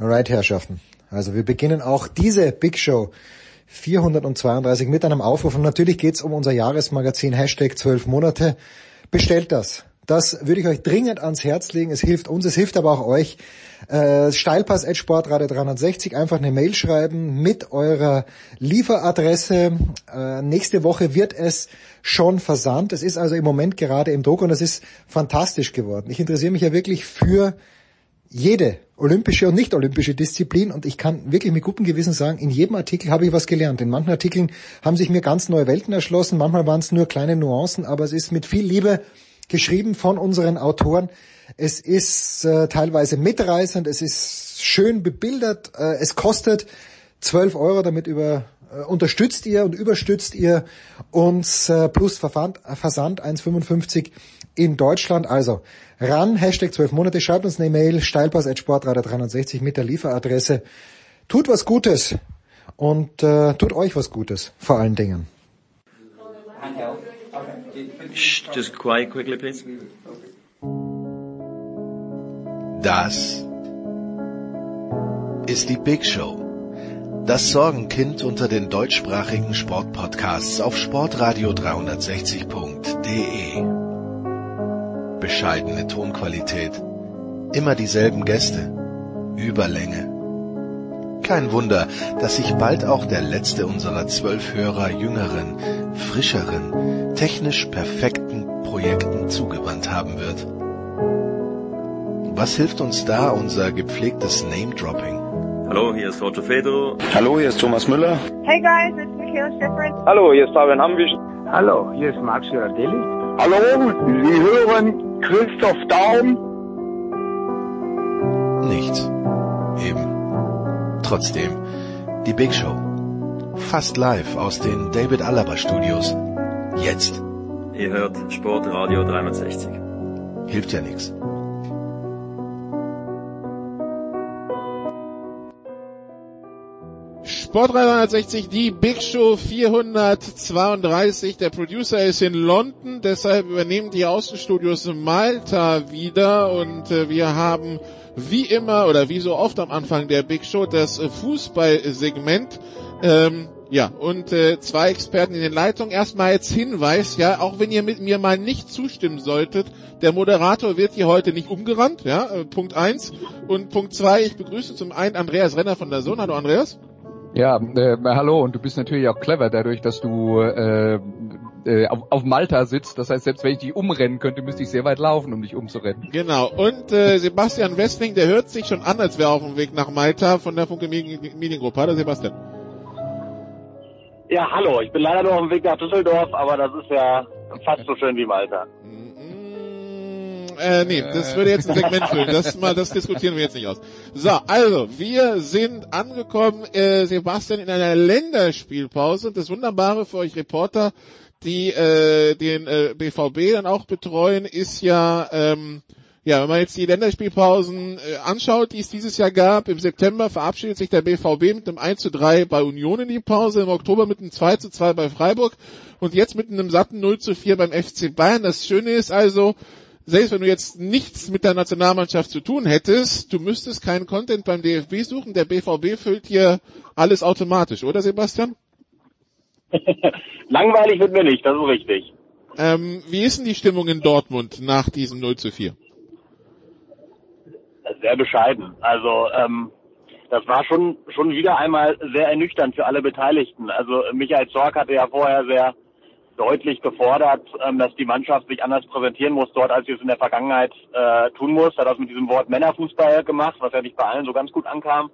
Alright, Herrschaften. Also wir beginnen auch diese Big Show 432 mit einem Aufruf. Und natürlich geht's um unser Jahresmagazin Hashtag 12 Monate. Bestellt das. Das würde ich euch dringend ans Herz legen. Es hilft uns, es hilft aber auch euch. Äh, Steilpass at Sportradio 360, einfach eine Mail schreiben mit eurer Lieferadresse. Äh, nächste Woche wird es schon versandt. Es ist also im Moment gerade im Druck und es ist fantastisch geworden. Ich interessiere mich ja wirklich für jede olympische und nicht olympische Disziplin und ich kann wirklich mit gutem Gewissen sagen, in jedem Artikel habe ich was gelernt. In manchen Artikeln haben sich mir ganz neue Welten erschlossen, manchmal waren es nur kleine Nuancen, aber es ist mit viel Liebe geschrieben von unseren Autoren. Es ist äh, teilweise mitreißend, es ist schön bebildert, äh, es kostet 12 Euro, damit über unterstützt ihr und überstützt ihr uns äh, plus Versand, Versand 1,55 in Deutschland. Also ran, Hashtag 12 Monate, schreibt uns eine Mail, steilpass.sportradio 360 mit der Lieferadresse. Tut was Gutes und äh, tut euch was Gutes, vor allen Dingen. Just quiet quickly, please. Das ist die Big Show. Das Sorgenkind unter den deutschsprachigen Sportpodcasts auf sportradio360.de. Bescheidene Tonqualität, immer dieselben Gäste, Überlänge. Kein Wunder, dass sich bald auch der letzte unserer zwölf Hörer jüngeren, frischeren, technisch perfekten Projekten zugewandt haben wird. Was hilft uns da unser gepflegtes Name-Dropping? Hallo, hier ist Roger Fedor. Hallo, hier ist Thomas Müller. Hey guys, it's Michaela Schifrin. Hallo, hier ist Fabian Hambisch. Hallo, hier ist Marc Girardelli. Hallo, Sie hören Christoph Daum. Nichts. Eben. Trotzdem, die Big Show. Fast live aus den David Alaba Studios. Jetzt. Ihr hört Sportradio 360. Hilft ja nichts. Sport 360, die Big Show 432. Der Producer ist in London, deshalb übernehmen die Außenstudios Malta wieder und äh, wir haben wie immer oder wie so oft am Anfang der Big Show das äh, Fußballsegment. Ähm, ja, und äh, zwei Experten in den Leitungen. Erstmal als Hinweis, ja, auch wenn ihr mit mir mal nicht zustimmen solltet, der Moderator wird hier heute nicht umgerannt, ja, äh, Punkt eins. Und Punkt zwei, ich begrüße zum einen Andreas Renner von der Sohn. Hallo Andreas. Ja, äh, hallo und du bist natürlich auch clever dadurch, dass du äh, äh, auf, auf Malta sitzt. Das heißt, selbst wenn ich dich umrennen könnte, müsste ich sehr weit laufen, um dich umzurennen. Genau. Und äh, Sebastian Westling, der hört sich schon an, als wäre er auf dem Weg nach Malta von der Funke Mediengruppe. Hallo Sebastian. Ja, hallo. Ich bin leider nur auf dem Weg nach Düsseldorf, aber das ist ja fast so schön wie Malta. Äh, nee, das würde jetzt ein Segment füllen. Das mal, das diskutieren wir jetzt nicht aus. So, also, wir sind angekommen, äh, Sebastian, in einer Länderspielpause. Und das Wunderbare für euch Reporter, die äh, den äh, BVB dann auch betreuen, ist ja, ähm, ja, wenn man jetzt die Länderspielpausen äh, anschaut, die es dieses Jahr gab, im September verabschiedet sich der BVB mit einem 1 zu 3 bei Union in die Pause, im Oktober mit einem 2 zu 2 bei Freiburg und jetzt mit einem satten 0 zu 4 beim FC Bayern. Das Schöne ist also, selbst wenn du jetzt nichts mit der Nationalmannschaft zu tun hättest, du müsstest keinen Content beim DFB suchen. Der BVB füllt hier alles automatisch, oder Sebastian? Langweilig wird mir nicht, das ist richtig. Ähm, wie ist denn die Stimmung in Dortmund nach diesem 0 zu 4? Sehr bescheiden. Also ähm, das war schon schon wieder einmal sehr ernüchternd für alle Beteiligten. Also Michael Zorc hatte ja vorher sehr deutlich gefordert, ähm, dass die Mannschaft sich anders präsentieren muss dort, als sie es in der Vergangenheit äh, tun muss. Hat das mit diesem Wort Männerfußball gemacht, was ja nicht bei allen so ganz gut ankam.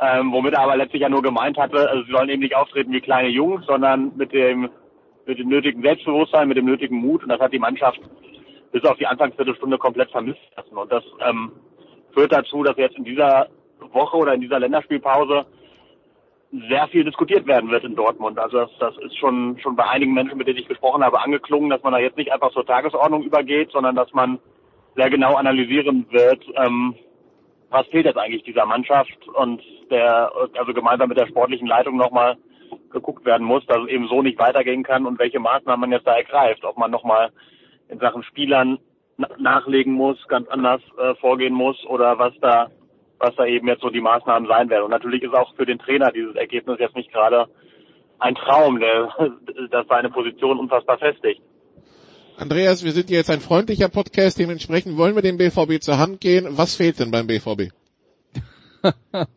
Ähm, womit er aber letztlich ja nur gemeint hatte, also sie sollen eben nicht auftreten wie kleine Jungs, sondern mit dem mit dem nötigen Selbstbewusstsein, mit dem nötigen Mut. Und das hat die Mannschaft bis auf die Anfangsviertelstunde komplett vermisst lassen. Und das ähm, führt dazu, dass jetzt in dieser Woche oder in dieser Länderspielpause sehr viel diskutiert werden wird in Dortmund. Also das, das ist schon schon bei einigen Menschen, mit denen ich gesprochen habe, angeklungen, dass man da jetzt nicht einfach zur Tagesordnung übergeht, sondern dass man sehr genau analysieren wird, ähm, was fehlt jetzt eigentlich dieser Mannschaft und der also gemeinsam mit der sportlichen Leitung nochmal geguckt werden muss, dass es eben so nicht weitergehen kann und welche Maßnahmen man jetzt da ergreift, ob man nochmal in Sachen Spielern nachlegen muss, ganz anders äh, vorgehen muss oder was da was da eben jetzt so die Maßnahmen sein werden. Und natürlich ist auch für den Trainer dieses Ergebnis jetzt nicht gerade ein Traum, der, das seine Position unfassbar festigt. Andreas, wir sind jetzt ein freundlicher Podcast, dementsprechend wollen wir dem BVB zur Hand gehen. Was fehlt denn beim BVB?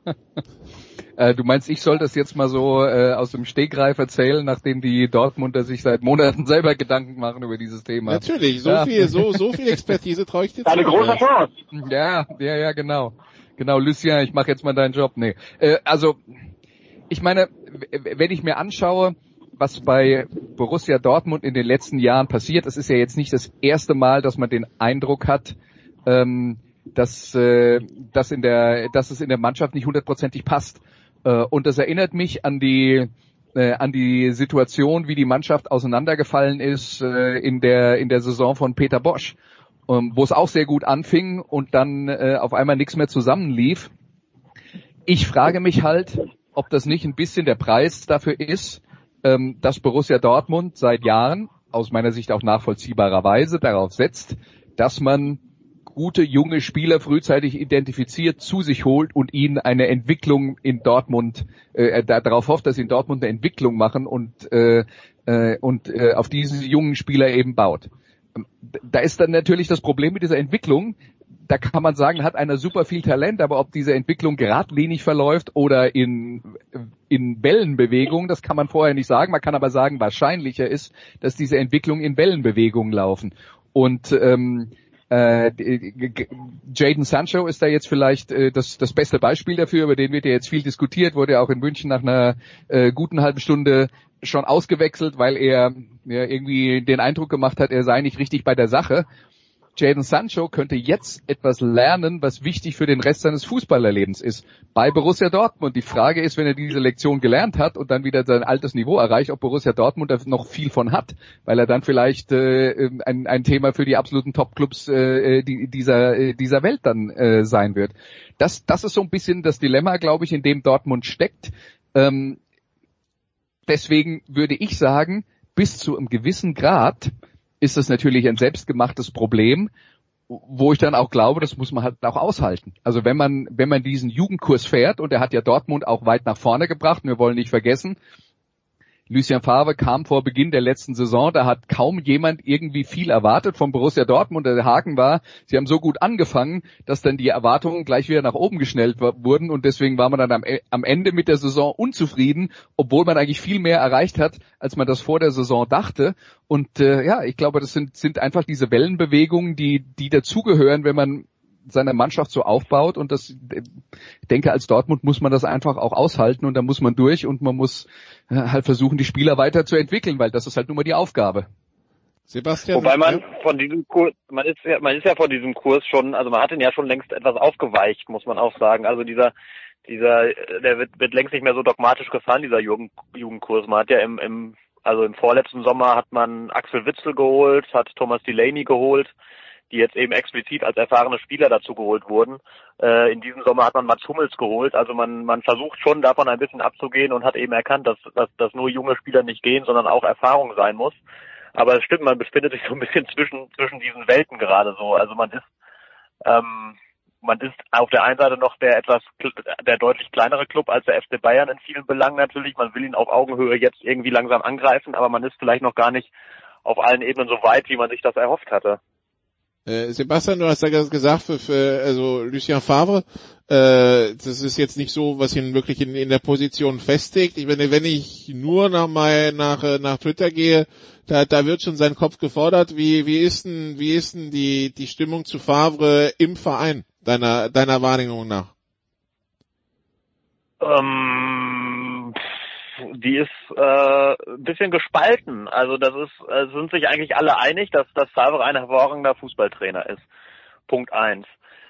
Äh, du meinst, ich soll das jetzt mal so äh, aus dem Stegreif erzählen, nachdem die Dortmunder sich seit Monaten selber Gedanken machen über dieses Thema. Natürlich, so ja. viel, so, so viel Expertise traue ich dir zu. Eine große Chance. Ja, ja, ja, genau. Genau, Lucien, ich mache jetzt mal deinen Job. Nee. Äh, also, ich meine, wenn ich mir anschaue, was bei Borussia Dortmund in den letzten Jahren passiert, es ist ja jetzt nicht das erste Mal, dass man den Eindruck hat, ähm, dass, äh, dass, in der, dass es in der Mannschaft nicht hundertprozentig passt. Äh, und das erinnert mich an die äh, an die Situation, wie die Mannschaft auseinandergefallen ist äh, in der in der Saison von Peter Bosch, ähm, wo es auch sehr gut anfing und dann äh, auf einmal nichts mehr zusammenlief. Ich frage mich halt, ob das nicht ein bisschen der Preis dafür ist, ähm, dass Borussia Dortmund seit Jahren, aus meiner Sicht auch nachvollziehbarerweise, darauf setzt, dass man gute junge Spieler frühzeitig identifiziert, zu sich holt und ihnen eine Entwicklung in Dortmund, äh, darauf hofft, dass sie in Dortmund eine Entwicklung machen und, äh, äh, und äh, auf diese jungen Spieler eben baut. Da ist dann natürlich das Problem mit dieser Entwicklung, da kann man sagen, hat einer super viel Talent, aber ob diese Entwicklung geradlinig verläuft oder in, in Wellenbewegung, das kann man vorher nicht sagen. Man kann aber sagen, wahrscheinlicher ist, dass diese Entwicklungen in Wellenbewegungen laufen. Und ähm, äh, Jaden Sancho ist da jetzt vielleicht äh, das, das beste Beispiel dafür, über den wird ja jetzt viel diskutiert, wurde auch in München nach einer äh, guten halben Stunde schon ausgewechselt, weil er ja, irgendwie den Eindruck gemacht hat, er sei nicht richtig bei der Sache. Jaden Sancho könnte jetzt etwas lernen, was wichtig für den Rest seines Fußballerlebens ist. Bei Borussia Dortmund. Die Frage ist, wenn er diese Lektion gelernt hat und dann wieder sein altes Niveau erreicht, ob Borussia Dortmund da noch viel von hat, weil er dann vielleicht äh, ein, ein Thema für die absoluten Top-Clubs äh, die, dieser, äh, dieser Welt dann äh, sein wird. Das, das ist so ein bisschen das Dilemma, glaube ich, in dem Dortmund steckt. Ähm, deswegen würde ich sagen, bis zu einem gewissen Grad ist das natürlich ein selbstgemachtes Problem, wo ich dann auch glaube, das muss man halt auch aushalten. Also wenn man, wenn man diesen Jugendkurs fährt, und er hat ja Dortmund auch weit nach vorne gebracht, wir wollen nicht vergessen, Lucien Favre kam vor Beginn der letzten Saison, da hat kaum jemand irgendwie viel erwartet vom Borussia Dortmund. Der Haken war, sie haben so gut angefangen, dass dann die Erwartungen gleich wieder nach oben geschnellt wurden und deswegen war man dann am, am Ende mit der Saison unzufrieden, obwohl man eigentlich viel mehr erreicht hat, als man das vor der Saison dachte. Und äh, ja, ich glaube, das sind, sind einfach diese Wellenbewegungen, die, die dazugehören, wenn man seine Mannschaft so aufbaut und das, ich denke, als Dortmund muss man das einfach auch aushalten und da muss man durch und man muss äh, halt versuchen, die Spieler weiterzuentwickeln, weil das ist halt nun mal die Aufgabe. Sebastian. Wobei man von diesem Kurs, man ist ja, man ist ja von diesem Kurs schon, also man hat ihn ja schon längst etwas aufgeweicht, muss man auch sagen. Also dieser, dieser, der wird, wird längst nicht mehr so dogmatisch gefahren, dieser Jugend, Jugendkurs. Man hat ja im, im, also im vorletzten Sommer hat man Axel Witzel geholt, hat Thomas Delaney geholt, die jetzt eben explizit als erfahrene Spieler dazu geholt wurden. Äh, in diesem Sommer hat man Mats Hummels geholt. Also man, man versucht schon davon ein bisschen abzugehen und hat eben erkannt, dass, dass, dass nur junge Spieler nicht gehen, sondern auch Erfahrung sein muss. Aber es stimmt, man befindet sich so ein bisschen zwischen, zwischen diesen Welten gerade so. Also man ist, ähm, man ist auf der einen Seite noch der etwas, der deutlich kleinere Club als der FC Bayern in vielen Belangen natürlich. Man will ihn auf Augenhöhe jetzt irgendwie langsam angreifen, aber man ist vielleicht noch gar nicht auf allen Ebenen so weit, wie man sich das erhofft hatte. Äh, Sebastian, du hast ja gesagt, für, für also Lucien Favre, äh, das ist jetzt nicht so, was ihn wirklich in, in der Position festigt. Ich meine, wenn ich nur nach, mal nach, äh, nach Twitter gehe, da, da wird schon sein Kopf gefordert. Wie, wie ist denn, wie ist denn die, die Stimmung zu Favre im Verein, deiner, deiner Wahrnehmung nach? Ähm, die ist äh, ein bisschen gespalten. Also das ist, äh, sind sich eigentlich alle einig, dass, dass Favre ein hervorragender Fußballtrainer ist. Punkt eins.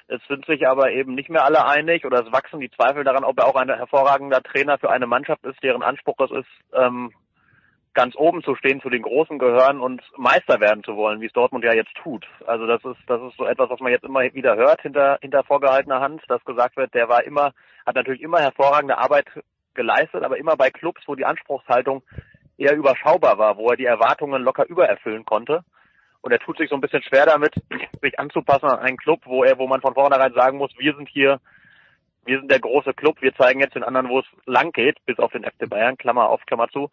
Es sind sich aber eben nicht mehr alle einig oder es wachsen die Zweifel daran, ob er auch ein hervorragender Trainer für eine Mannschaft ist, deren Anspruch es ist, ähm, ganz oben zu stehen, zu den Großen gehören und Meister werden zu wollen, wie es Dortmund ja jetzt tut. Also das ist, das ist so etwas, was man jetzt immer wieder hört hinter, hinter vorgehaltener Hand, dass gesagt wird, der war immer, hat natürlich immer hervorragende Arbeit geleistet, aber immer bei Clubs, wo die Anspruchshaltung eher überschaubar war, wo er die Erwartungen locker übererfüllen konnte. Und er tut sich so ein bisschen schwer damit, sich anzupassen an einen Club, wo er, wo man von vornherein sagen muss, wir sind hier wir sind der große Club, wir zeigen jetzt den anderen, wo es lang geht, bis auf den FC Bayern, Klammer auf, Klammer zu.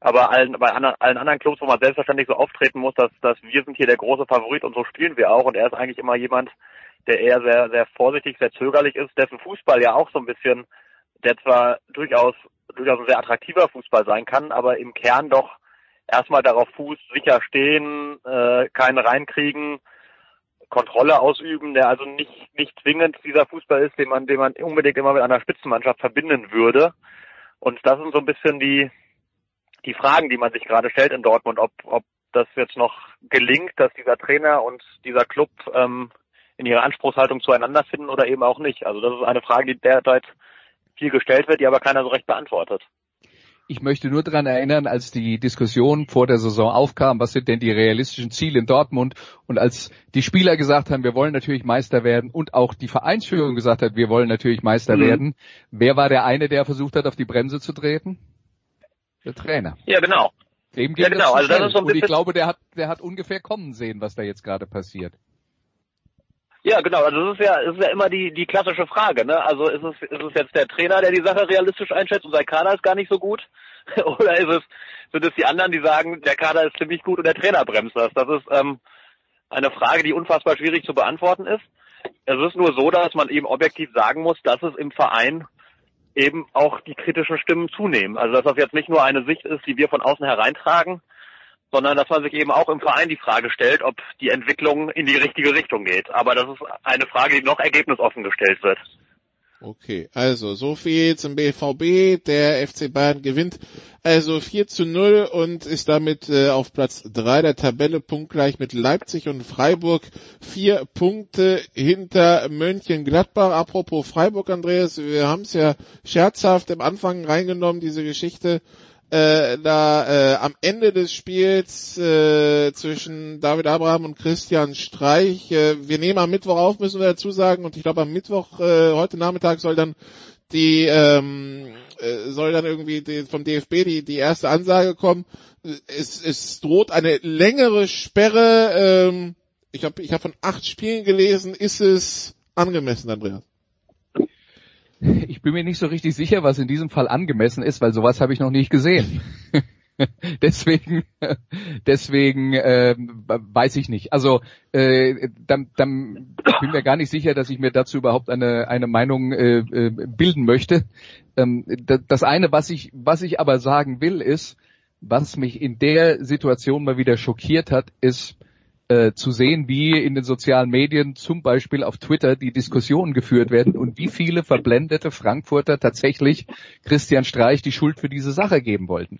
Aber allen, bei anderen, allen anderen Clubs, wo man selbstverständlich so auftreten muss, dass, dass wir sind hier der große Favorit und so spielen wir auch. Und er ist eigentlich immer jemand, der eher sehr, sehr vorsichtig, sehr zögerlich ist, dessen Fußball ja auch so ein bisschen, der zwar durchaus, durchaus ein sehr attraktiver Fußball sein kann, aber im Kern doch erstmal darauf fußt, sicher stehen, äh, keinen reinkriegen, Kontrolle ausüben, der also nicht, nicht zwingend dieser Fußball ist, den man, den man unbedingt immer mit einer Spitzenmannschaft verbinden würde. Und das sind so ein bisschen die, die Fragen, die man sich gerade stellt in Dortmund, ob, ob das jetzt noch gelingt, dass dieser Trainer und dieser Club ähm, in ihrer Anspruchshaltung zueinander finden oder eben auch nicht. Also das ist eine Frage, die derzeit viel gestellt wird, die aber keiner so recht beantwortet. Ich möchte nur daran erinnern, als die Diskussion vor der Saison aufkam, was sind denn die realistischen Ziele in Dortmund und als die Spieler gesagt haben, wir wollen natürlich Meister werden und auch die Vereinsführung gesagt hat, wir wollen natürlich Meister mhm. werden, wer war der eine, der versucht hat, auf die Bremse zu treten? Der Trainer. Ja, genau. Dem ja, genau. Das also das ist so ein und ich glaube, der hat, der hat ungefähr kommen sehen, was da jetzt gerade passiert. Ja, genau. Also das ist ja, das ist ja immer die, die klassische Frage. Ne? Also ist es, ist es jetzt der Trainer, der die Sache realistisch einschätzt und sein Kader ist gar nicht so gut? Oder ist es, sind es die anderen, die sagen, der Kader ist ziemlich gut und der Trainer bremst das? Das ist ähm, eine Frage, die unfassbar schwierig zu beantworten ist. Es ist nur so, dass man eben objektiv sagen muss, dass es im Verein eben auch die kritischen Stimmen zunehmen. Also dass das jetzt nicht nur eine Sicht ist, die wir von außen hereintragen, sondern dass man sich eben auch im Verein die Frage stellt, ob die Entwicklung in die richtige Richtung geht. Aber das ist eine Frage, die noch ergebnisoffen gestellt wird. Okay, also so viel zum BVB. Der FC Bayern gewinnt also 4 zu 0 und ist damit äh, auf Platz 3 der Tabelle punktgleich mit Leipzig und Freiburg. Vier Punkte hinter Mönchengladbach. Apropos Freiburg, Andreas, wir haben es ja scherzhaft im Anfang reingenommen, diese Geschichte äh, da äh, am Ende des Spiels äh, zwischen David Abraham und Christian Streich. Äh, wir nehmen am Mittwoch auf, müssen wir dazu sagen. Und ich glaube am Mittwoch, äh, heute Nachmittag soll dann die ähm, äh, soll dann irgendwie die, vom DFB die, die erste Ansage kommen. Es, es droht eine längere Sperre. Ähm, ich habe ich hab von acht Spielen gelesen. Ist es angemessen, Andreas? Ich bin mir nicht so richtig sicher, was in diesem Fall angemessen ist, weil sowas habe ich noch nicht gesehen. deswegen, deswegen äh, weiß ich nicht. Also äh, dann, dann bin mir gar nicht sicher, dass ich mir dazu überhaupt eine eine Meinung äh, äh, bilden möchte. Ähm, das eine, was ich was ich aber sagen will, ist, was mich in der Situation mal wieder schockiert hat, ist äh, zu sehen, wie in den sozialen Medien, zum Beispiel auf Twitter, die Diskussionen geführt werden und wie viele verblendete Frankfurter tatsächlich Christian Streich die Schuld für diese Sache geben wollten.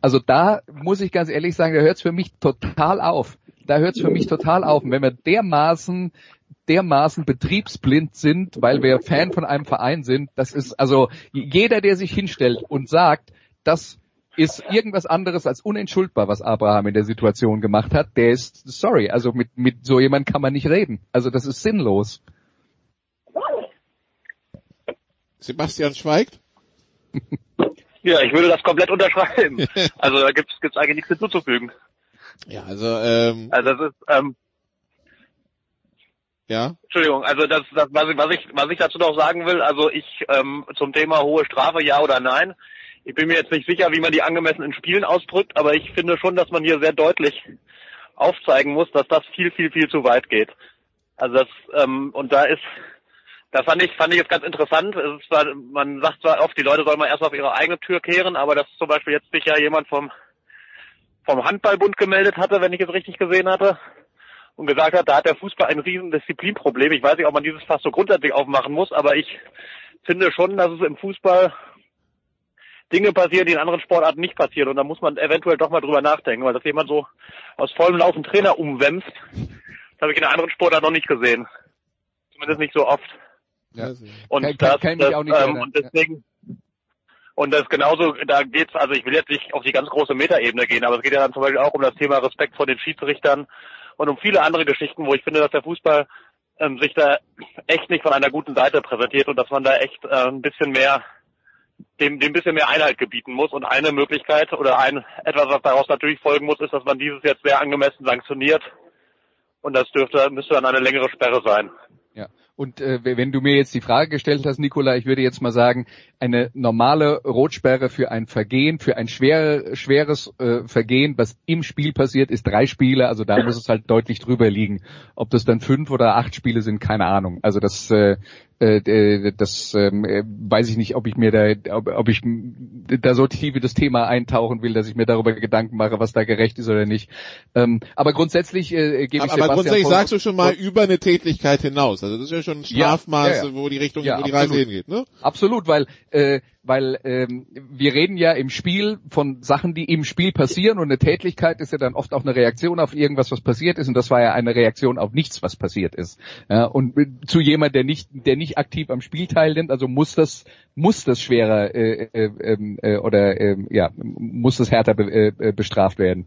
Also da muss ich ganz ehrlich sagen, da hört es für mich total auf. Da hört es für mich total auf. Und wenn wir dermaßen dermaßen betriebsblind sind, weil wir Fan von einem Verein sind, das ist also jeder, der sich hinstellt und sagt, dass ist irgendwas anderes als unentschuldbar, was Abraham in der Situation gemacht hat. Der ist, sorry, also mit, mit so jemand kann man nicht reden. Also das ist sinnlos. Sebastian schweigt. Ja, ich würde das komplett unterschreiben. Also da gibt's gibt's eigentlich nichts hinzuzufügen. Ja, also ähm, also das ist ähm, ja. Entschuldigung, also das, das was, ich, was ich was ich dazu noch sagen will, also ich ähm, zum Thema hohe Strafe ja oder nein. Ich bin mir jetzt nicht sicher, wie man die angemessen in Spielen ausdrückt, aber ich finde schon, dass man hier sehr deutlich aufzeigen muss, dass das viel, viel, viel zu weit geht. Also das, ähm, und da ist, da fand ich, fand ich jetzt ganz interessant. Zwar, man sagt zwar oft, die Leute sollen mal erst auf ihre eigene Tür kehren, aber dass zum Beispiel jetzt sich ja jemand vom, vom Handballbund gemeldet hatte, wenn ich es richtig gesehen hatte, und gesagt hat, da hat der Fußball ein riesen Disziplinproblem. Ich weiß nicht, ob man dieses fast so grundsätzlich aufmachen muss, aber ich finde schon, dass es im Fußball Dinge passieren, die in anderen Sportarten nicht passieren. Und da muss man eventuell doch mal drüber nachdenken, weil das jemand so aus vollem Laufen Trainer umwämst, das habe ich in einer anderen Sportart noch nicht gesehen. Zumindest nicht so oft. Ja. Und kann, das, kann das auch nicht ähm, und deswegen und das genauso, da geht's, also ich will jetzt nicht auf die ganz große Metaebene gehen, aber es geht ja dann zum Beispiel auch um das Thema Respekt vor den Schiedsrichtern und um viele andere Geschichten, wo ich finde, dass der Fußball ähm, sich da echt nicht von einer guten Seite präsentiert und dass man da echt äh, ein bisschen mehr dem, dem bisschen mehr Einhalt gebieten muss. Und eine Möglichkeit oder ein etwas, was daraus natürlich folgen muss, ist, dass man dieses jetzt sehr angemessen sanktioniert. Und das dürfte, müsste dann eine längere Sperre sein. Ja. Und äh, wenn du mir jetzt die Frage gestellt hast, Nicola, ich würde jetzt mal sagen, eine normale Rotsperre für ein Vergehen, für ein schwer, schweres äh, Vergehen, was im Spiel passiert, ist drei Spiele. Also da muss es halt deutlich drüber liegen. Ob das dann fünf oder acht Spiele sind, keine Ahnung. Also das, äh, äh, das äh, weiß ich nicht, ob ich mir da, ob, ob ich da so tief in das Thema eintauchen will, dass ich mir darüber Gedanken mache, was da gerecht ist oder nicht. Ähm, aber grundsätzlich äh, gebe ich Aber, aber grundsätzlich sagst du schon mal über eine Tätigkeit hinaus. Also das ist ja schon ein Strafmaß, ja, ja, ja. wo die Richtung, wo die Reise hingeht. Ne? Absolut, weil äh, weil ähm, wir reden ja im Spiel von Sachen, die im Spiel passieren und eine Tätigkeit ist ja dann oft auch eine Reaktion auf irgendwas, was passiert ist und das war ja eine Reaktion auf nichts, was passiert ist. Ja, und zu jemand, der nicht, der nicht aktiv am Spiel teilnimmt, also muss das muss das schwerer äh, äh, ähm, äh, oder äh, ja muss das härter be, äh, bestraft werden.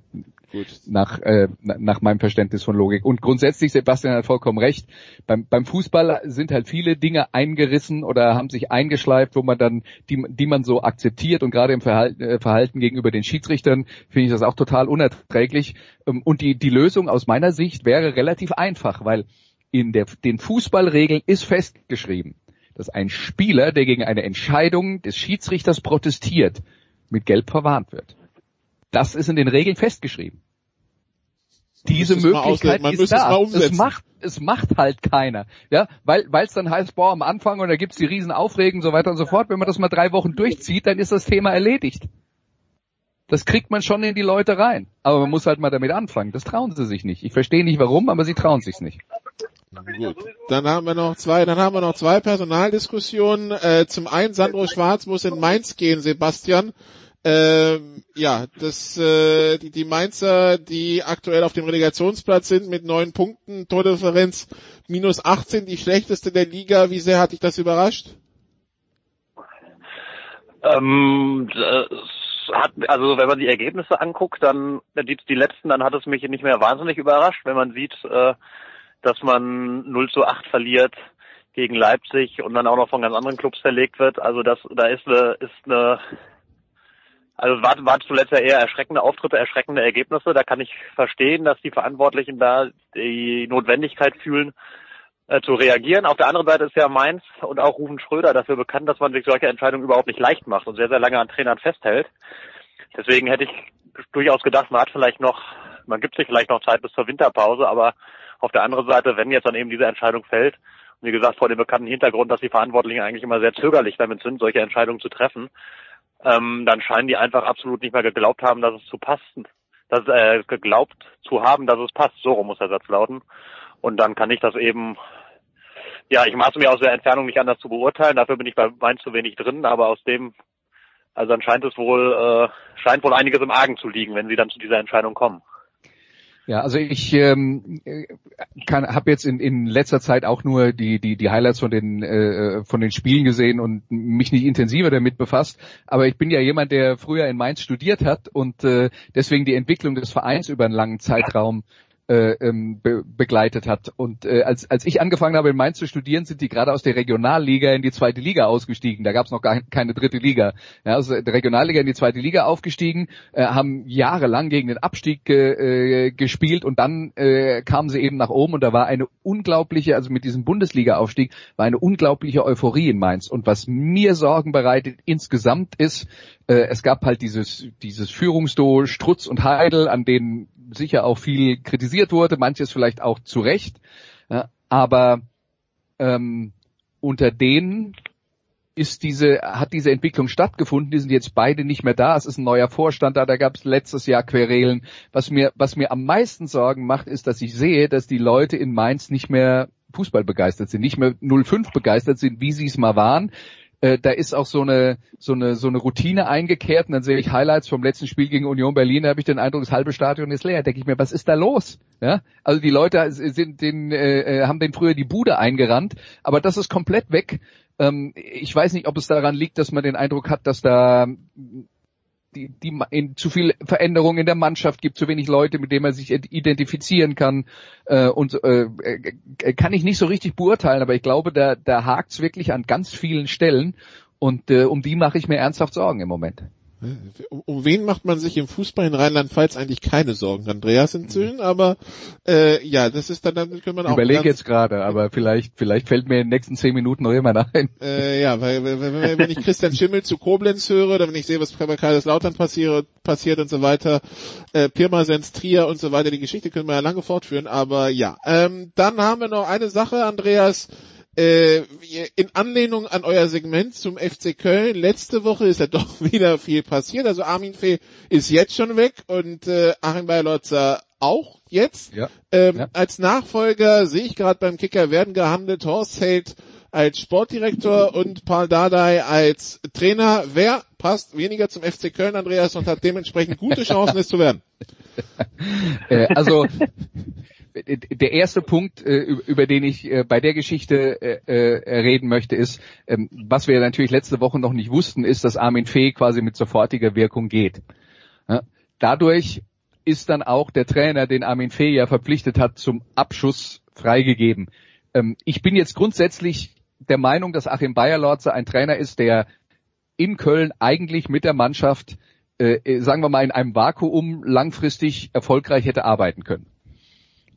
Gut. Nach, äh, nach meinem Verständnis von Logik. Und grundsätzlich, Sebastian hat vollkommen recht, beim, beim Fußball sind halt viele Dinge eingerissen oder haben sich eingeschleift, wo man dann, die, die man so akzeptiert und gerade im Verhalten, äh, Verhalten gegenüber den Schiedsrichtern finde ich das auch total unerträglich. Ähm, und die, die Lösung aus meiner Sicht wäre relativ einfach, weil in der, den Fußballregeln ist festgeschrieben, dass ein Spieler, der gegen eine Entscheidung des Schiedsrichters protestiert, mit Gelb verwarnt wird. Das ist in den Regeln festgeschrieben. Diese Möglichkeit ist da. Es, macht, es macht halt keiner. Ja, weil es dann heißt, boah, am Anfang und da gibt's die riesen Aufregen und so weiter und so fort. Wenn man das mal drei Wochen durchzieht, dann ist das Thema erledigt. Das kriegt man schon in die Leute rein. Aber man muss halt mal damit anfangen. Das trauen sie sich nicht. Ich verstehe nicht warum, aber sie trauen sich's nicht. Gut. Dann haben wir noch zwei, dann haben wir noch zwei Personaldiskussionen. Äh, zum einen Sandro Schwarz muss in Mainz gehen, Sebastian. Ähm, ja, das, äh, die, die Mainzer, die aktuell auf dem Relegationsplatz sind mit neun Punkten, Tordifferenz minus 18, die schlechteste der Liga. Wie sehr hat dich das überrascht? Ähm, hat, also wenn man die Ergebnisse anguckt, dann die, die letzten, dann hat es mich nicht mehr wahnsinnig überrascht, wenn man sieht, äh, dass man 0 zu 8 verliert gegen Leipzig und dann auch noch von ganz anderen Clubs verlegt wird. Also das, da ist eine, ist eine also war, war zuletzt ja eher erschreckende Auftritte, erschreckende Ergebnisse. Da kann ich verstehen, dass die Verantwortlichen da die Notwendigkeit fühlen, äh, zu reagieren. Auf der anderen Seite ist ja Mainz und auch Rufen Schröder dafür bekannt, dass man sich solche Entscheidungen überhaupt nicht leicht macht und sehr, sehr lange an Trainern festhält. Deswegen hätte ich durchaus gedacht, man hat vielleicht noch, man gibt sich vielleicht noch Zeit bis zur Winterpause, aber auf der anderen Seite, wenn jetzt dann eben diese Entscheidung fällt, und wie gesagt, vor dem bekannten Hintergrund, dass die Verantwortlichen eigentlich immer sehr zögerlich damit sind, solche Entscheidungen zu treffen, ähm, dann scheinen die einfach absolut nicht mehr geglaubt haben, dass es zu passen, dass äh, geglaubt zu haben, dass es passt. So rum muss der Satz lauten. Und dann kann ich das eben, ja, ich maße mir aus der Entfernung nicht anders zu beurteilen. Dafür bin ich bei Mainz zu wenig drin, aber aus dem, also dann scheint es wohl, äh, scheint wohl einiges im Argen zu liegen, wenn sie dann zu dieser Entscheidung kommen. Ja, also ich ähm, kann habe jetzt in, in letzter Zeit auch nur die die die Highlights von den äh, von den Spielen gesehen und mich nicht intensiver damit befasst. Aber ich bin ja jemand, der früher in Mainz studiert hat und äh, deswegen die Entwicklung des Vereins über einen langen Zeitraum äh, ähm, be begleitet hat. Und äh, als, als ich angefangen habe in Mainz zu studieren, sind die gerade aus der Regionalliga in die zweite Liga ausgestiegen. Da gab es noch gar keine dritte Liga. Ja, aus der Regionalliga in die zweite Liga aufgestiegen, äh, haben jahrelang gegen den Abstieg äh, gespielt und dann äh, kamen sie eben nach oben und da war eine unglaubliche, also mit diesem Bundesliga-Aufstieg, war eine unglaubliche Euphorie in Mainz. Und was mir Sorgen bereitet insgesamt ist, äh, es gab halt dieses, dieses Führungsduo Strutz und Heidel, an denen sicher auch viel kritisiert wurde, manches vielleicht auch zu Recht. Aber ähm, unter denen ist diese, hat diese Entwicklung stattgefunden, die sind jetzt beide nicht mehr da, es ist ein neuer Vorstand da, da gab es letztes Jahr Querelen. Was mir, was mir am meisten Sorgen macht, ist, dass ich sehe, dass die Leute in Mainz nicht mehr Fußball begeistert sind, nicht mehr 05 begeistert sind, wie sie es mal waren. Äh, da ist auch so eine, so eine, so eine Routine eingekehrt und dann sehe ich Highlights vom letzten Spiel gegen Union Berlin, da habe ich den Eindruck, das halbe Stadion ist leer. Da denke ich mir, was ist da los? Ja, also die Leute sind den, äh, äh, haben den früher die Bude eingerannt, aber das ist komplett weg. Ähm, ich weiß nicht, ob es daran liegt, dass man den Eindruck hat, dass da die, die in, zu viel Veränderung in der Mannschaft gibt, zu wenig Leute, mit denen man sich identifizieren kann. Äh, und äh, äh, kann ich nicht so richtig beurteilen, aber ich glaube, da, da hakt's wirklich an ganz vielen Stellen und äh, um die mache ich mir ernsthaft Sorgen im Moment. Um wen macht man sich im Fußball in Rheinland-Pfalz eigentlich keine Sorgen, Andreas inzwischen, aber äh, ja, das ist dann, dann kann man auch. Überlege jetzt gerade, aber vielleicht, vielleicht fällt mir in den nächsten zehn Minuten noch jemand ein. Äh, ja, weil wenn, wenn ich Christian Schimmel zu Koblenz höre, oder wenn ich sehe, was bei Kaiserslautern passiert, passiert und so weiter, äh, Pirmasens, Trier und so weiter, die Geschichte können wir ja lange fortführen, aber ja. Ähm, dann haben wir noch eine Sache, Andreas, äh, in Anlehnung an euer Segment zum FC Köln, letzte Woche ist ja doch wieder viel passiert. Also Armin Fee ist jetzt schon weg und äh, Achim Bayerlotzer auch jetzt. Ja. Ähm, Ja. Als Nachfolger sehe ich gerade beim Kicker werden gehandelt Horst Held als Sportdirektor und Paul Dardai als Trainer. Wer passt weniger zum FC Köln, Andreas, und hat dementsprechend gute Chancen, es zu werden? Äh, also der erste Punkt, äh, über den ich äh, bei der Geschichte äh, reden möchte, ist, ähm, was wir natürlich letzte Woche noch nicht wussten, ist, dass Armin Fee quasi mit sofortiger Wirkung geht. Dadurch ist dann auch der Trainer, den Armin Fee ja verpflichtet hat, zum Abschuss freigegeben. Ähm, Ich bin jetzt grundsätzlich der Meinung, dass Achim Bayerlorze ein Trainer ist, der in Köln eigentlich mit der Mannschaft, sagen wir mal, in einem Vakuum langfristig erfolgreich hätte arbeiten können.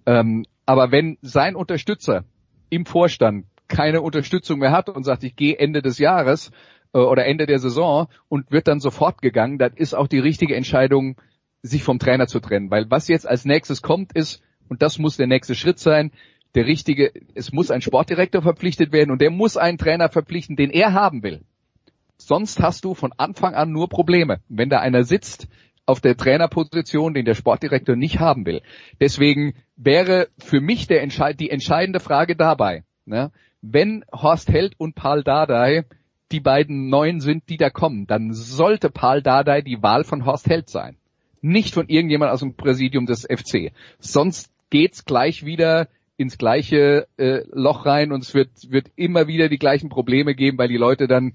Ähm, aber wenn sein Unterstützer im Vorstand keine Unterstützung mehr hat und sagt, ich gehe Ende des Jahres äh, oder Ende der Saison und wird dann sofort gegangen, dann ist auch die richtige Entscheidung, sich vom Trainer zu trennen. Weil was jetzt als nächstes kommt, ist, und das muss der nächste Schritt sein, der richtige, es muss ein Sportdirektor verpflichtet werden und der muss einen Trainer verpflichten, den er haben will. Sonst hast du von Anfang an nur Probleme. Wenn da einer sitzt auf der Trainerposition, den der Sportdirektor nicht haben will. Deswegen wäre für mich der Entscheid die entscheidende Frage dabei, ne? wenn Horst Held und Paul Dardai die beiden Neuen sind, die da kommen, dann sollte Paul Dardai die Wahl von Horst Held sein. Nicht von irgendjemand aus dem Präsidium des FC. Sonst geht's gleich wieder ins gleiche äh, Loch rein und es wird, wird immer wieder die gleichen Probleme geben, weil die Leute dann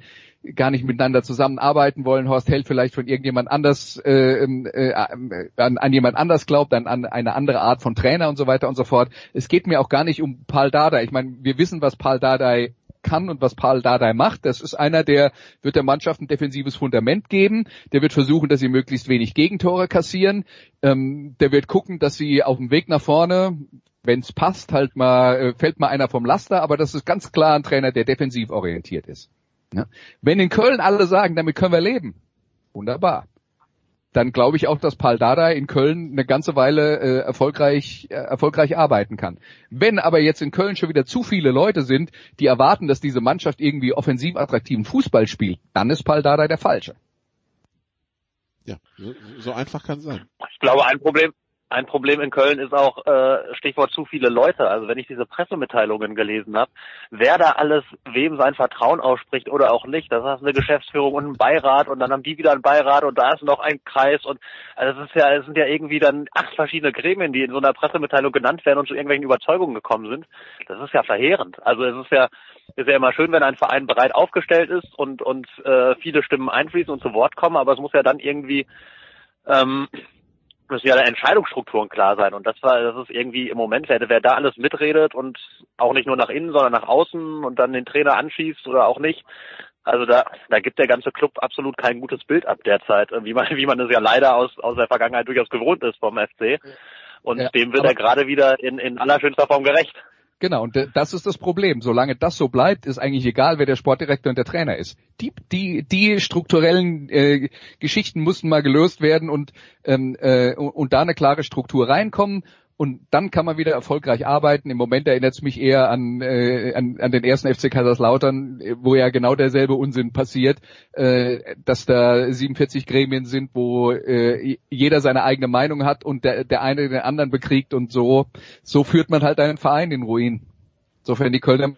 gar nicht miteinander zusammenarbeiten wollen. Horst Held vielleicht von irgendjemand anders äh, äh, an, an jemand anders glaubt, dann an eine andere Art von Trainer und so weiter und so fort. Es geht mir auch gar nicht um Paul Dardai. Ich meine, wir wissen, was Paul Dardai kann und was Paul Dardai macht. Das ist einer, der wird der Mannschaft ein defensives Fundament geben. Der wird versuchen, dass sie möglichst wenig Gegentore kassieren. Ähm, der wird gucken, dass sie auf dem Weg nach vorne, wenn es passt, halt mal äh, fällt mal einer vom Laster. Aber das ist ganz klar ein Trainer, der defensiv orientiert ist. Ja? Wenn in Köln alle sagen, damit können wir leben, wunderbar. Dann glaube ich auch, dass Paul Dardai in Köln eine ganze Weile äh, erfolgreich, äh, erfolgreich arbeiten kann. Wenn aber jetzt in Köln schon wieder zu viele Leute sind, die erwarten, dass diese Mannschaft irgendwie offensiv attraktiven Fußball spielt, dann ist Paul Dardai der Falsche. Ja, so, so einfach kann sein. Ich glaube, ein Problem, ein Problem in Köln ist auch äh, Stichwort zu viele Leute. Also wenn ich diese Pressemitteilungen gelesen habe, wer da alles wem sein Vertrauen ausspricht oder auch nicht. Das heißt eine Geschäftsführung und ein Beirat und dann haben die wieder einen Beirat und da ist noch ein Kreis und also es ist ja es sind ja irgendwie dann acht verschiedene Gremien, die in so einer Pressemitteilung genannt werden und zu irgendwelchen Überzeugungen gekommen sind. Das ist ja verheerend. Also es ist ja ist ja immer schön, wenn ein Verein breit aufgestellt ist und und äh, viele Stimmen einfließen und zu Wort kommen, aber es muss ja dann irgendwie ähm, müssen ja Entscheidungsstrukturen klar sein. Und das war, das ist irgendwie im Moment, wer, wer da alles mitredet und auch nicht nur nach innen, sondern nach außen und dann den Trainer anschießt oder auch nicht. Also da, da gibt der ganze Club absolut kein gutes Bild ab derzeit, wie man, wie man es ja leider aus, aus der Vergangenheit durchaus gewohnt ist vom FC. Und Ja, dem wird er gerade wieder in, in allerschönster Form gerecht. Genau, und das ist das Problem. Solange das so bleibt, ist eigentlich egal, wer der Sportdirektor und der Trainer ist. Die, die, die strukturellen äh, Geschichten mussten mal gelöst werden und, ähm, äh, und da eine klare Struktur reinkommen. Und dann kann man wieder erfolgreich arbeiten. Im Moment erinnert es mich eher an, äh, an, an den ersten FC Kaiserslautern, wo ja genau derselbe Unsinn passiert, äh, dass da 47 Gremien sind, wo äh, jeder seine eigene Meinung hat und der, der eine den anderen bekriegt und so, so führt man halt einen Verein in Ruin. Insofern die Kölner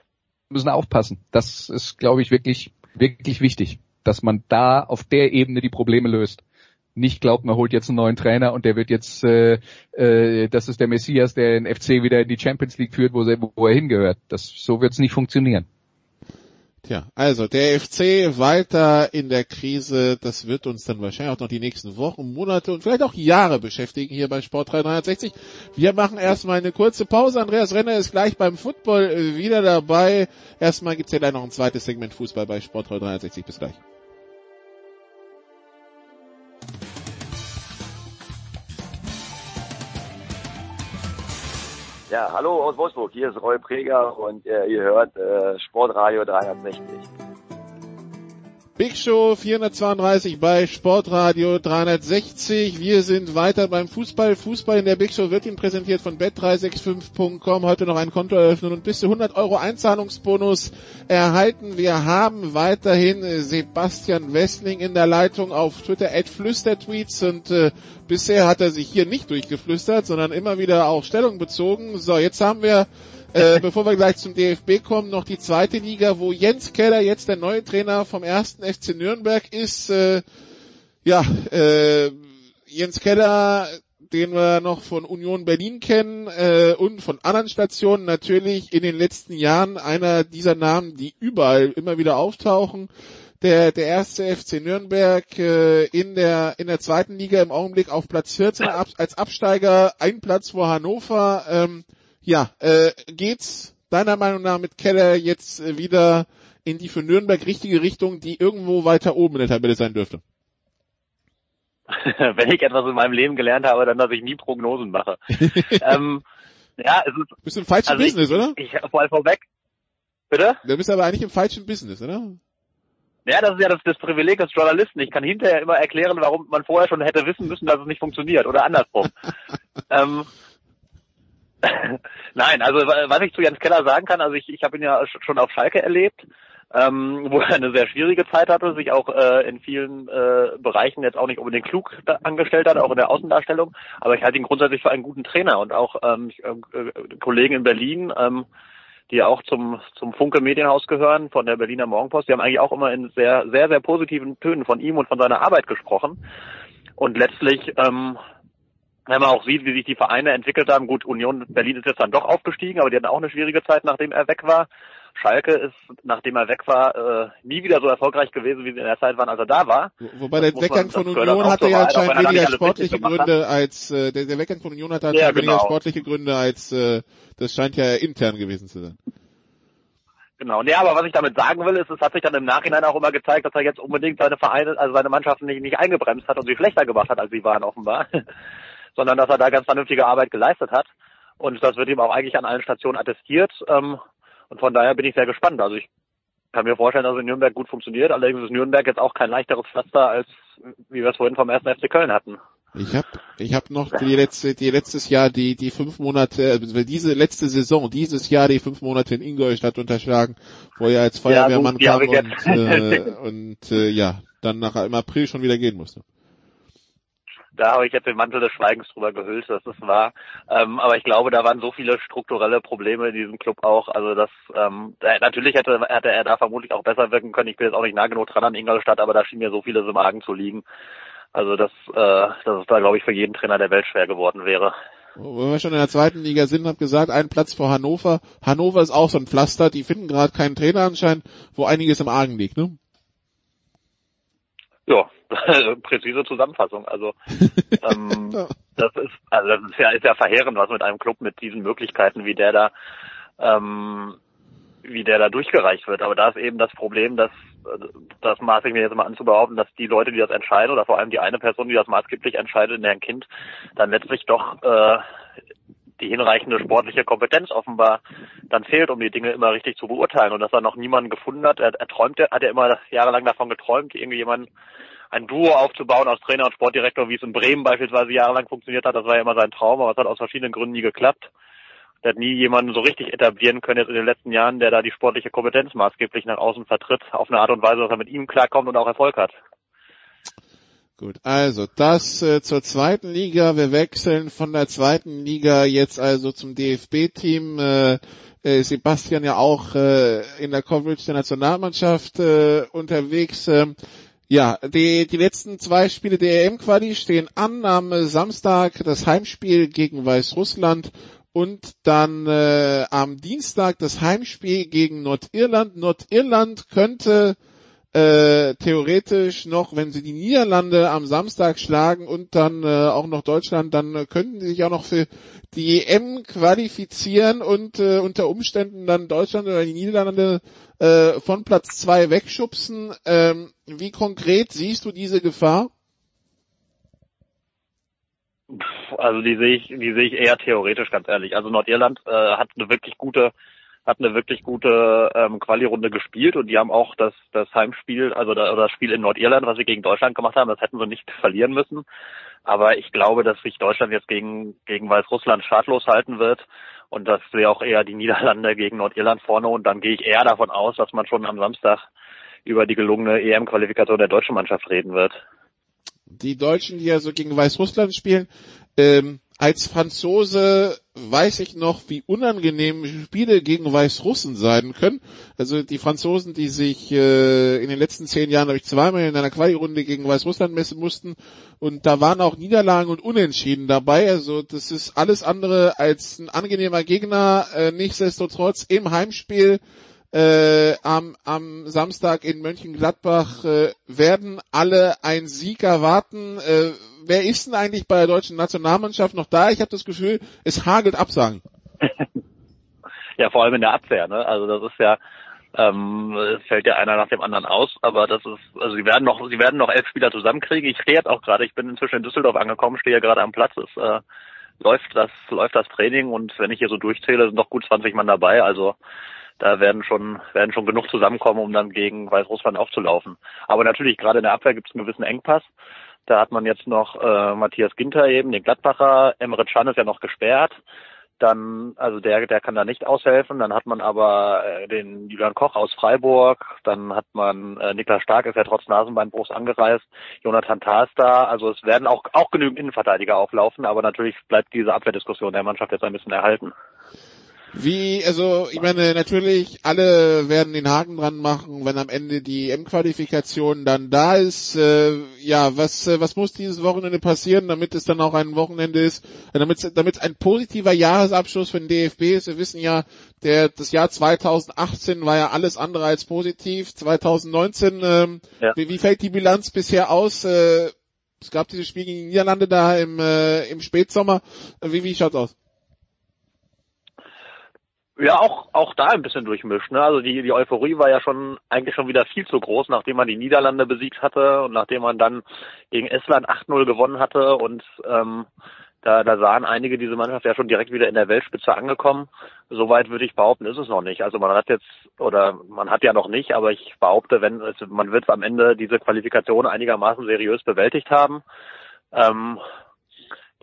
müssen aufpassen. Das ist, glaube ich, wirklich, wirklich wichtig, dass man da auf der Ebene die Probleme löst. Nicht glaubt, man holt jetzt einen neuen Trainer und der wird jetzt, äh, äh, das ist der Messias, der den FC wieder in die Champions League führt, wo, er- wo er hingehört. Das, so wird es nicht funktionieren. Tja, also der FC weiter in der Krise, das wird uns dann wahrscheinlich auch noch die nächsten Wochen, Monate und vielleicht auch Jahre beschäftigen hier bei Sport 360. Wir machen erstmal eine kurze Pause. Andreas Renner ist gleich beim Football wieder dabei. Erstmal gibt's ja gleich noch ein zweites Segment Fußball bei Sport 360. Bis gleich. Ja, hallo aus Wolfsburg. Hier ist Roy Preger und äh, ihr hört äh, Sportradio 360. Big Show 432 bei Sportradio 360. Wir sind weiter beim Fußball. Fußball in der Big Show wird Ihnen präsentiert von bet365.com. Heute noch ein Konto eröffnen und bis zu 100 Euro Einzahlungsbonus erhalten. Wir haben weiterhin Sebastian Westling in der Leitung auf Twitter at Flüstertweets und äh, bisher hat er sich hier nicht durchgeflüstert, sondern immer wieder auch Stellung bezogen. So, jetzt haben wir äh, bevor wir gleich zum DFB kommen, noch die zweite Liga, wo Jens Keller jetzt der neue Trainer vom ersten FC Nürnberg ist. Äh, ja, äh, Jens Keller, den wir noch von Union Berlin kennen äh, und von anderen Stationen natürlich in den letzten Jahren einer dieser Namen, die überall immer wieder auftauchen. Der, der erste FC Nürnberg äh, in der in der zweiten Liga im Augenblick auf Platz 14 ab, als Absteiger, ein Platz vor Hannover. Ähm, ja, äh, geht's deiner Meinung nach mit Keller jetzt äh, wieder in die für Nürnberg richtige Richtung, die irgendwo weiter oben in der Tabelle sein dürfte? Wenn ich etwas in meinem Leben gelernt habe, dann, dass ich nie Prognosen mache. ähm, ja, es ist, bist du im falschen also Business, ich, oder? Ich, vor vorweg. Bitte? Du bist aber eigentlich im falschen Business, oder? Ja, das ist ja das, das Privileg des Journalisten. Ich kann hinterher immer erklären, warum man vorher schon hätte wissen müssen, dass es nicht funktioniert oder andersrum. ähm, Nein, also was ich zu Jens Keller sagen kann, also ich, ich habe ihn ja schon auf Schalke erlebt, ähm, wo er eine sehr schwierige Zeit hatte, sich auch äh, in vielen äh, Bereichen jetzt auch nicht unbedingt klug angestellt hat, auch in der Außendarstellung. Aber ich halte ihn grundsätzlich für einen guten Trainer und auch ähm, äh, Kollegen in Berlin, ähm, die auch zum, zum Funke Medienhaus gehören, von der Berliner Morgenpost, die haben eigentlich auch immer in sehr, sehr, sehr positiven Tönen von ihm und von seiner Arbeit gesprochen. Und letztlich ähm, wenn man auch sieht, wie sich die Vereine entwickelt haben. Gut, Union Berlin ist jetzt dann doch aufgestiegen, aber die hatten auch eine schwierige Zeit, nachdem er weg war. Schalke ist, nachdem er weg war, äh, nie wieder so erfolgreich gewesen, wie sie in der Zeit waren, als er da war. Wobei der Weggang von Union hatte ja anscheinend weniger sportliche Gründe als äh, der, der Weggang von Union hatte ja, genau. weniger sportliche Gründe als äh, das scheint ja intern gewesen zu sein. Genau. Nee, aber was ich damit sagen will, ist, es hat sich dann im Nachhinein auch immer gezeigt, dass er jetzt unbedingt seine Vereine, also seine Mannschaften nicht, nicht eingebremst hat und sie schlechter gemacht hat, als sie waren offenbar sondern dass er da ganz vernünftige Arbeit geleistet hat. Und das wird ihm auch eigentlich an allen Stationen attestiert. Ähm, und von daher bin ich sehr gespannt. Also ich kann mir vorstellen, dass es in Nürnberg gut funktioniert. Allerdings ist Nürnberg jetzt auch kein leichteres Pflaster, als wie wir es vorhin vom ersten FC Köln hatten. Ich habe ich hab noch die letzte die letztes Jahr die die fünf Monate also diese letzte Saison dieses Jahr die fünf Monate in Ingolstadt unterschlagen, wo er als Feuerwehrmann ja, gut, kam und, äh, und äh, ja dann nach im April schon wieder gehen musste da habe ich jetzt den Mantel des Schweigens drüber gehüllt, das ist wahr. Ähm, aber ich glaube, da waren so viele strukturelle Probleme in diesem Club auch. Also das ähm, natürlich hätte, hätte er da vermutlich auch besser wirken können. Ich bin jetzt auch nicht nah genug dran an Ingolstadt, aber da schien mir so vieles im Argen zu liegen. Also dass, äh, dass es da, glaube ich, für jeden Trainer der Welt schwer geworden wäre. Wenn wir schon in der zweiten Liga sind, hab gesagt, ein Platz vor Hannover. Hannover ist auch so ein Pflaster, die finden gerade keinen Trainer anscheinend, wo einiges im Argen liegt, ne? Ja, präzise Zusammenfassung. Also ähm, das ist also das ist ja, ist ja verheerend, was mit einem Club mit diesen Möglichkeiten wie der da ähm, wie der da durchgereicht wird. Aber da ist eben das Problem, dass das maße ich mir jetzt mal an zu behaupten, dass die Leute, die das entscheiden, oder vor allem die eine Person, die das maßgeblich entscheidet, in deren Kind, dann letztlich doch äh, die hinreichende sportliche Kompetenz offenbar dann fehlt, um die Dinge immer richtig zu beurteilen und dass er noch niemanden gefunden hat. Er, er träumte, hat er immer jahrelang davon geträumt, irgendwie jemanden ein Duo aufzubauen aus Trainer und Sportdirektor, wie es in Bremen beispielsweise jahrelang funktioniert hat. Das war ja immer sein Traum, aber es hat aus verschiedenen Gründen nie geklappt. Er hat nie jemanden so richtig etablieren können jetzt in den letzten Jahren, der da die sportliche Kompetenz maßgeblich nach außen vertritt, auf eine Art und Weise, dass er mit ihm klarkommt und auch Erfolg hat. Gut, also das äh, zur zweiten Liga. Wir wechseln von der zweiten Liga jetzt also zum DFB-Team. Äh, äh, Sebastian ja auch äh, in der Coverage der Nationalmannschaft äh, unterwegs. Äh, ja, die, die letzten zwei Spiele der EM-Quali stehen an am Samstag das Heimspiel gegen Weißrussland und dann äh, am Dienstag das Heimspiel gegen Nordirland. Nordirland könnte äh, theoretisch noch, wenn sie die Niederlande am Samstag schlagen und dann äh, auch noch Deutschland, dann äh, könnten sie sich auch noch für die EM qualifizieren und äh, unter Umständen dann Deutschland oder die Niederlande äh, von Platz zwei wegschubsen. Ähm, wie konkret siehst du diese Gefahr? Also die sehe ich, die sehe ich eher theoretisch, ganz ehrlich. Also Nordirland äh, hat eine wirklich gute, hat eine wirklich gute ähm, Quali-Runde gespielt und die haben auch das, das Heimspiel, also da, das Spiel in Nordirland, was sie gegen Deutschland gemacht haben, das hätten sie nicht verlieren müssen. Aber ich glaube, dass sich Deutschland jetzt gegen, gegen Weißrussland schadlos halten wird und dass wir auch eher die Niederlande gegen Nordirland vorne und dann gehe ich eher davon aus, dass man schon am Samstag über die gelungene EM-Qualifikation der deutschen Mannschaft reden wird. Die Deutschen, die also gegen Weißrussland spielen, ähm, als Franzose weiß ich noch, wie unangenehm Spiele gegen Weißrussen sein können. Also die Franzosen, die sich äh, in den letzten zehn Jahren, habe ich zweimal in einer Quali-Runde gegen Weißrussland messen mussten und da waren auch Niederlagen und Unentschieden dabei. Also das ist alles andere als ein angenehmer Gegner. Äh, nichtsdestotrotz im Heimspiel äh, am, am Samstag in Mönchengladbach äh, werden alle ein Sieg erwarten. Äh, wer ist denn eigentlich bei der deutschen Nationalmannschaft noch da? Ich habe das Gefühl, es hagelt Absagen. ja, vor allem in der Abwehr. Ne? Also das ist ja, ähm, fällt ja einer nach dem anderen aus, aber das ist, also sie werden noch, sie werden noch elf Spieler zusammenkriegen. Ich stehe jetzt auch gerade, ich bin inzwischen in Düsseldorf angekommen, stehe gerade am Platz. Es äh, läuft das, läuft das Training und wenn ich hier so durchzähle, sind noch gut 20 Mann dabei. Also da werden schon, werden schon genug zusammenkommen, um dann gegen Weißrussland aufzulaufen. Aber natürlich, gerade in der Abwehr gibt es einen gewissen Engpass. Da hat man jetzt noch äh, Matthias Ginter eben, den Gladbacher. Emre Can ist ja noch gesperrt. Dann, also der, der kann da nicht aushelfen. Dann hat man aber äh, den Julian Koch aus Freiburg. Dann hat man äh, Niklas Stark ist ja trotz Nasenbeinbruchs angereist. Jonathan Tah da. Also es werden auch, auch genügend Innenverteidiger auflaufen. Aber natürlich bleibt diese Abwehrdiskussion der Mannschaft jetzt ein bisschen erhalten. Wie, also ich meine, natürlich, alle werden den Haken dran machen, wenn am Ende die M-Qualifikation dann da ist. Äh, ja, was, äh, was muss dieses Wochenende passieren, damit es dann auch ein Wochenende ist, äh, damit damit ein positiver Jahresabschluss für den DFB ist. Wir wissen ja, der das Jahr 2018 war ja alles andere als positiv. 2019, ähm, ja. wie, wie fällt die Bilanz bisher aus? Äh, es gab dieses Spiel gegen die Niederlande da im, äh, im Spätsommer. Wie, wie schaut's aus? Ja, auch, auch da ein bisschen durchmischt. Ne? Also die, die Euphorie war ja schon eigentlich schon wieder viel zu groß, nachdem man die Niederlande besiegt hatte und nachdem man dann gegen Estland 8-0 gewonnen hatte und ähm, da, da sahen einige diese Mannschaft ja schon direkt wieder in der Weltspitze angekommen. Soweit würde ich behaupten, ist es noch nicht. Also man hat jetzt, oder man hat ja noch nicht, aber ich behaupte, wenn es, man wird am Ende diese Qualifikation einigermaßen seriös bewältigt haben. Ähm,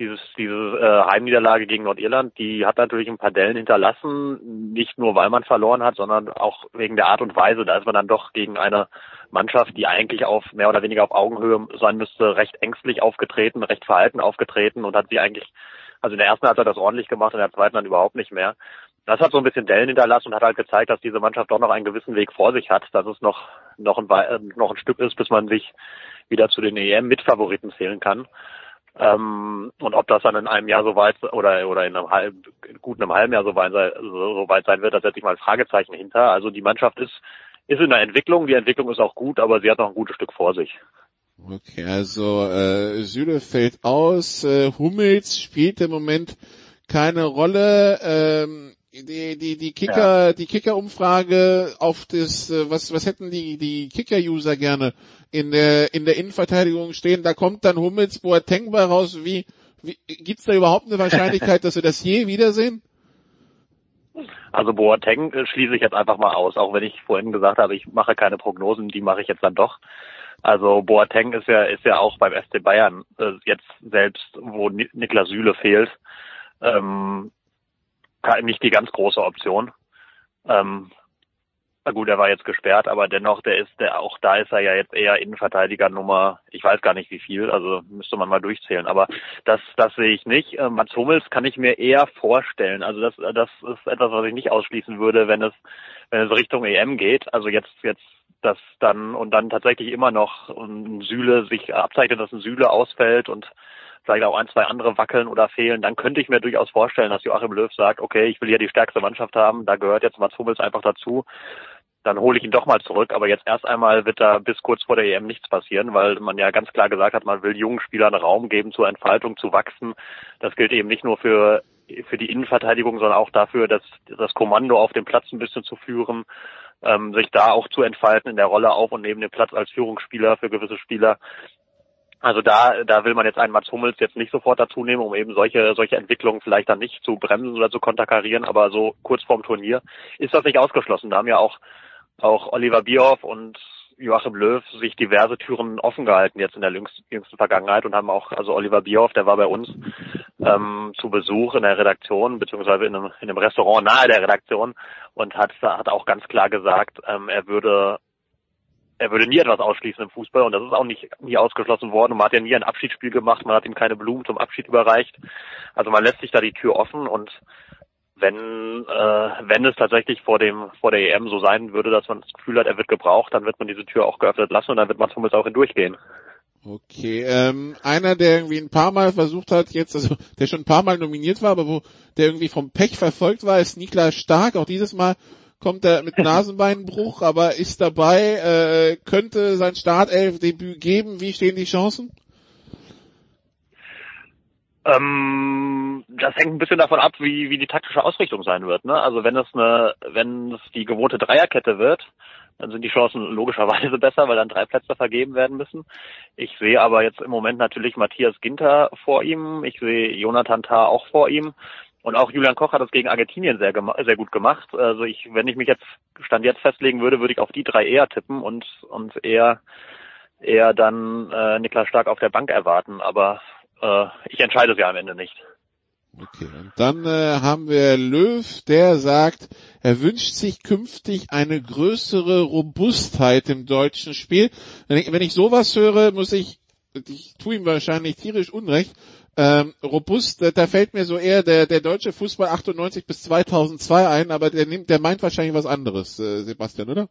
dieses, diese äh, Heimniederlage gegen Nordirland, die hat natürlich ein paar Dellen hinterlassen, nicht nur weil man verloren hat, sondern auch wegen der Art und Weise. Da ist man dann doch gegen eine Mannschaft, die eigentlich auf mehr oder weniger auf Augenhöhe sein müsste, recht ängstlich aufgetreten, recht verhalten aufgetreten und hat sie eigentlich, also in der ersten Halbzeit das ordentlich gemacht, in der zweiten dann überhaupt nicht mehr. Das hat so ein bisschen Dellen hinterlassen und hat halt gezeigt, dass diese Mannschaft doch noch einen gewissen Weg vor sich hat, dass es noch, noch ein, noch ein Stück ist, bis man sich wieder zu den EM-Mitfavoriten zählen kann. Ähm, und ob das dann in einem Jahr so weit oder oder in einem halben, guten einem halben Jahr so weit, so weit sein wird, da setze ich mal ein Fragezeichen hinter. Also die Mannschaft ist ist in der Entwicklung, die Entwicklung ist auch gut, aber sie hat noch ein gutes Stück vor sich. Okay, also äh, Süle fällt aus, äh, Hummels spielt im Moment keine Rolle. Ähm, die die die Kicker ja. die Kicker Umfrage auf das äh, was was hätten die die Kicker User gerne in der in der Innenverteidigung stehen? Da kommt dann Hummels Boateng bei raus. Wie, wie gibt's da überhaupt eine Wahrscheinlichkeit dass wir das je wiedersehen? Also Boateng äh, schließe ich jetzt einfach mal aus auch wenn ich vorhin gesagt habe ich mache keine Prognosen die mache ich jetzt dann doch. Also Boateng ist ja ist ja auch beim FC Bayern äh, jetzt selbst wo Niklas Süle fehlt. Ähm, nicht die ganz große Option. Ähm, na gut, er war jetzt gesperrt, aber dennoch, der ist, der auch da ist er ja jetzt eher Innenverteidiger Nummer, ich weiß gar nicht wie viel, also müsste man mal durchzählen. Aber das, das sehe ich nicht. Ähm, Mats Hummels kann ich mir eher vorstellen. Also das, das ist etwas, was ich nicht ausschließen würde, wenn es, wenn es Richtung EM geht. Also jetzt, jetzt das dann und dann tatsächlich immer noch ein Süle sich abzeichnet, dass ein Süle ausfällt und vielleicht auch ein, zwei andere wackeln oder fehlen, dann könnte ich mir durchaus vorstellen, dass Joachim Löw sagt, okay, ich will hier die stärkste Mannschaft haben, da gehört jetzt Mats Hummels einfach dazu. Dann hole ich ihn doch mal zurück, aber jetzt erst einmal wird da bis kurz vor der EM nichts passieren, weil man ja ganz klar gesagt hat, man will jungen Spielern Raum geben zur Entfaltung, zu wachsen. Das gilt eben nicht nur für für die Innenverteidigung, sondern auch dafür, dass das Kommando auf dem Platz ein bisschen zu führen, ähm, sich da auch zu entfalten in der Rolle auf und neben dem Platz als Führungsspieler für gewisse Spieler Also da, da will man jetzt einen Mats Hummels jetzt nicht sofort dazu nehmen, um eben solche, solche Entwicklungen vielleicht dann nicht zu bremsen oder zu konterkarieren, aber so kurz vorm Turnier ist das nicht ausgeschlossen. Da haben ja auch, auch Oliver Bierhoff und Joachim Löw sich diverse Türen offen gehalten jetzt in der jüngsten, jüngsten Vergangenheit und haben auch, also Oliver Bierhoff, der war bei uns ähm, zu Besuch in der Redaktion, beziehungsweise in einem, in einem Restaurant nahe der Redaktion und hat, hat auch ganz klar gesagt, ähm, er würde er würde nie etwas ausschließen im Fußball und das ist auch nicht nie ausgeschlossen worden. Und man hat ja nie ein Abschiedsspiel gemacht, man hat ihm keine Blumen zum Abschied überreicht. Also man lässt sich da die Tür offen und wenn äh, wenn es tatsächlich vor dem vor der EM so sein würde, dass man das Gefühl hat, er wird gebraucht, dann wird man diese Tür auch geöffnet lassen und dann wird man zumindest auch hindurchgehen. Okay, ähm, einer, der irgendwie ein paar Mal versucht hat, jetzt, also der schon ein paar Mal nominiert war, aber wo der irgendwie vom Pech verfolgt war, ist Niklas Stark. Auch dieses Mal kommt er mit Nasenbeinbruch, aber ist dabei, äh, könnte sein Startelf-Debüt geben. Wie stehen die Chancen? Ähm, das hängt ein bisschen davon ab, wie, wie die taktische Ausrichtung sein wird. Ne? Also wenn es eine, wenn es die gewohnte Dreierkette wird, dann sind die Chancen logischerweise besser, weil dann drei Plätze vergeben werden müssen. Ich sehe aber jetzt im Moment natürlich Matthias Ginter vor ihm. Ich sehe Jonathan Tah auch vor ihm. Und auch Julian Koch hat das gegen Argentinien sehr, sehr gut gemacht. Also ich, wenn ich mich jetzt Stand jetzt festlegen würde, würde ich auf die drei eher tippen und, und eher, eher dann äh, Niklas Stark auf der Bank erwarten. Aber äh, ich entscheide ja am Ende nicht. Okay, und dann äh, haben wir Löw, der sagt, er wünscht sich künftig eine größere Robustheit im deutschen Spiel. Wenn ich, wenn ich sowas höre, muss ich, ich tue ihm wahrscheinlich tierisch Unrecht, ähm, robust, da, da fällt mir so eher der, der deutsche Fußball 98 bis 2002 ein, aber der nimmt, der meint wahrscheinlich was anderes, äh, Sebastian, oder?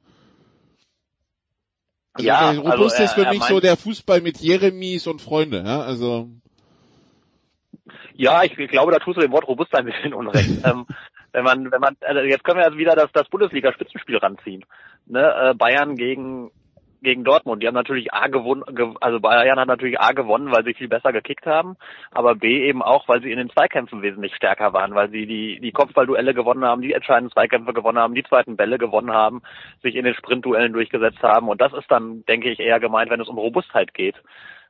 Also ja, robust also ist für mich so der Fußball mit Jeremies und Freunde, ja, also. Ja, ich, ich glaube, da tust du dem Wort robust ein bisschen unrecht. ähm, wenn man, wenn man, also jetzt können wir also wieder das, das Bundesliga-Spitzenspiel ranziehen. Ne? Äh, Bayern gegen gegen Dortmund. Die haben natürlich A gewonnen, also Bayern hat natürlich A gewonnen, weil sie viel besser gekickt haben, aber B eben auch, weil sie in den Zweikämpfen wesentlich stärker waren, weil sie die, die Kopfballduelle gewonnen haben, die entscheidenden Zweikämpfe gewonnen haben, die zweiten Bälle gewonnen haben, sich in den Sprintduellen durchgesetzt haben und das ist dann, denke ich, eher gemeint, wenn es um Robustheit geht.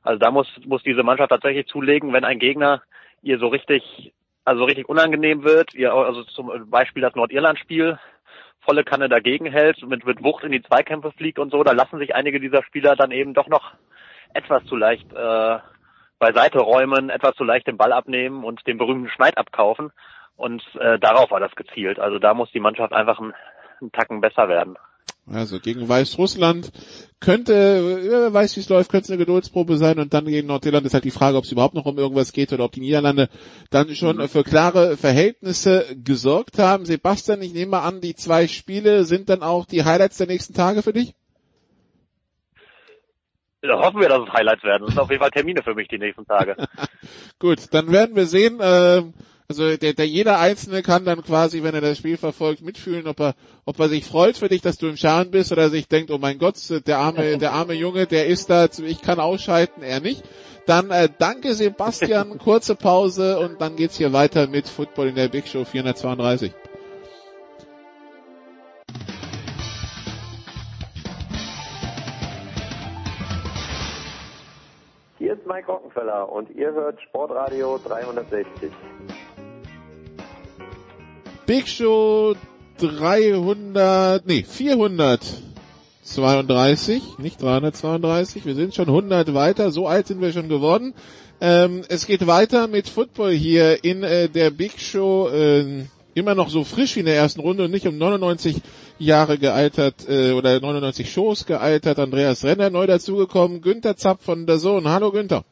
Also da muss, muss diese Mannschaft tatsächlich zulegen, wenn ein Gegner ihr so richtig, also richtig unangenehm wird, ihr, also zum Beispiel das Nordirland-Spiel, volle Kanne dagegen hält, mit, mit Wucht in die Zweikämpfe fliegt und so, da lassen sich einige dieser Spieler dann eben doch noch etwas zu leicht äh, beiseite räumen, etwas zu leicht den Ball abnehmen und den berühmten Schneid abkaufen. Und äh, darauf war das gezielt. Also da muss die Mannschaft einfach einen, einen Tacken besser werden. Also gegen Weißrussland könnte, wer weiß wie es läuft, könnte es eine Geduldsprobe sein und dann gegen Nordirland ist halt die Frage, ob es überhaupt noch um irgendwas geht oder ob die Niederlande dann schon mhm. für klare Verhältnisse gesorgt haben. Sebastian, ich nehme mal an, die zwei Spiele sind dann auch die Highlights der nächsten Tage für dich? Ja, hoffen wir, dass es Highlights werden. Das sind auf jeden Fall Termine für mich die nächsten Tage. Gut, dann werden wir sehen. Äh, also der, der jeder Einzelne kann dann quasi, wenn er das Spiel verfolgt, mitfühlen, ob er, ob er sich freut für dich, dass du im Schaden bist, oder sich denkt, oh mein Gott, der arme, der arme Junge, der ist da, ich kann ausschalten, er nicht. Dann äh, danke Sebastian, kurze Pause und dann geht's hier weiter mit Football in der Big Show 432. Hier ist Mike Rockenfeller und ihr hört Sportradio 360. Big Show 300, nee, 432, nicht 332, wir sind schon 100 weiter, so alt sind wir schon geworden. Ähm, es geht weiter mit Football hier in äh, der Big Show, äh, immer noch so frisch wie in der ersten Runde und nicht um 99 Jahre gealtert äh, oder 99 Shows gealtert. Andreas Renner neu dazugekommen, Günther Zapp von der Sohn. Hallo Günther.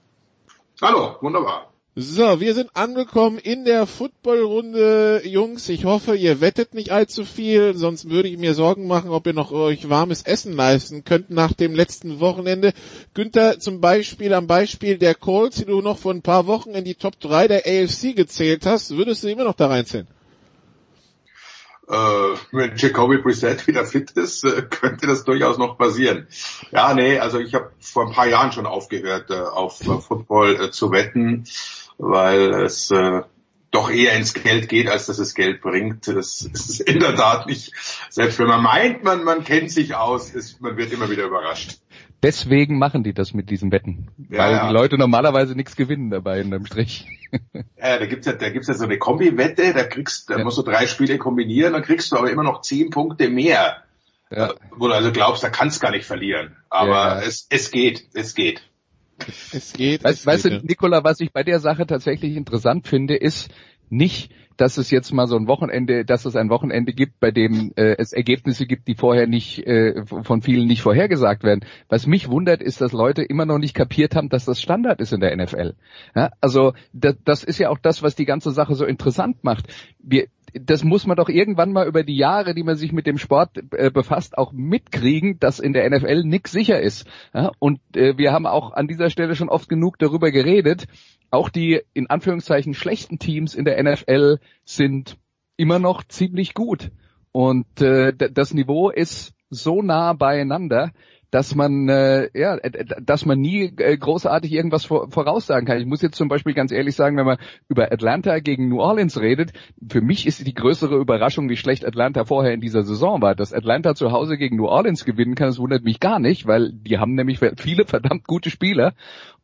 Hallo, wunderbar. So, wir sind angekommen in der Footballrunde, Jungs. Ich hoffe, ihr wettet nicht allzu viel, sonst würde ich mir Sorgen machen, ob ihr noch euch warmes Essen leisten könnt nach dem letzten Wochenende. Günther, zum Beispiel am Beispiel der Colts, die du noch vor ein paar Wochen in die Top 3 der AFC gezählt hast, würdest du immer noch da reinzählen? Äh, wenn Jacoby Brissett wieder fit ist, äh, könnte das durchaus noch passieren. Ja, nee, also ich habe vor ein paar Jahren schon aufgehört, äh, auf äh, Football zu wetten weil es äh, doch eher ins Geld geht, als dass es Geld bringt. Das ist in der Tat nicht. Selbst wenn man meint, man, man kennt sich aus, ist, man wird immer wieder überrascht. deswegen machen die das mit diesen Wetten. Ja, weil ja. die Leute normalerweise nichts gewinnen dabei in dem Strich. Ja, da gibt's ja, da gibt's ja so eine Kombi-Wette, da kriegst, da Ja. musst du drei Spiele kombinieren, dann kriegst du aber immer noch zehn Punkte mehr. Ja. Wo du also glaubst, da kannst gar nicht verlieren. Aber es, es geht, es geht. Es geht. Weißt, es weißt geht, du, ja. Nikola, was ich bei der Sache tatsächlich interessant finde, ist nicht, dass es jetzt mal so ein Wochenende, dass es ein Wochenende gibt, bei dem äh, es Ergebnisse gibt, die vorher nicht äh, von vielen nicht vorhergesagt werden. Was mich wundert, ist, dass Leute immer noch nicht kapiert haben, dass das Standard ist in der NFL. Ja, also das, das ist ja auch das, was die ganze Sache so interessant macht. Wir, das muss man doch irgendwann mal über die Jahre, die man sich mit dem Sport äh, befasst, auch mitkriegen, dass in der NFL nix sicher ist. Ja, und äh, wir haben auch an dieser Stelle schon oft genug darüber geredet. Auch die in Anführungszeichen schlechten Teams in der NFL sind immer noch ziemlich gut. Und äh, das Niveau ist so nah beieinander, dass man äh, ja, äh, dass man nie äh, großartig irgendwas vor, voraussagen kann. Ich muss jetzt zum Beispiel ganz ehrlich sagen, wenn man über Atlanta gegen New Orleans redet, für mich ist die größere Überraschung, wie schlecht Atlanta vorher in dieser Saison war. Dass Atlanta zu Hause gegen New Orleans gewinnen kann, das wundert mich gar nicht, weil die haben nämlich viele verdammt gute Spieler.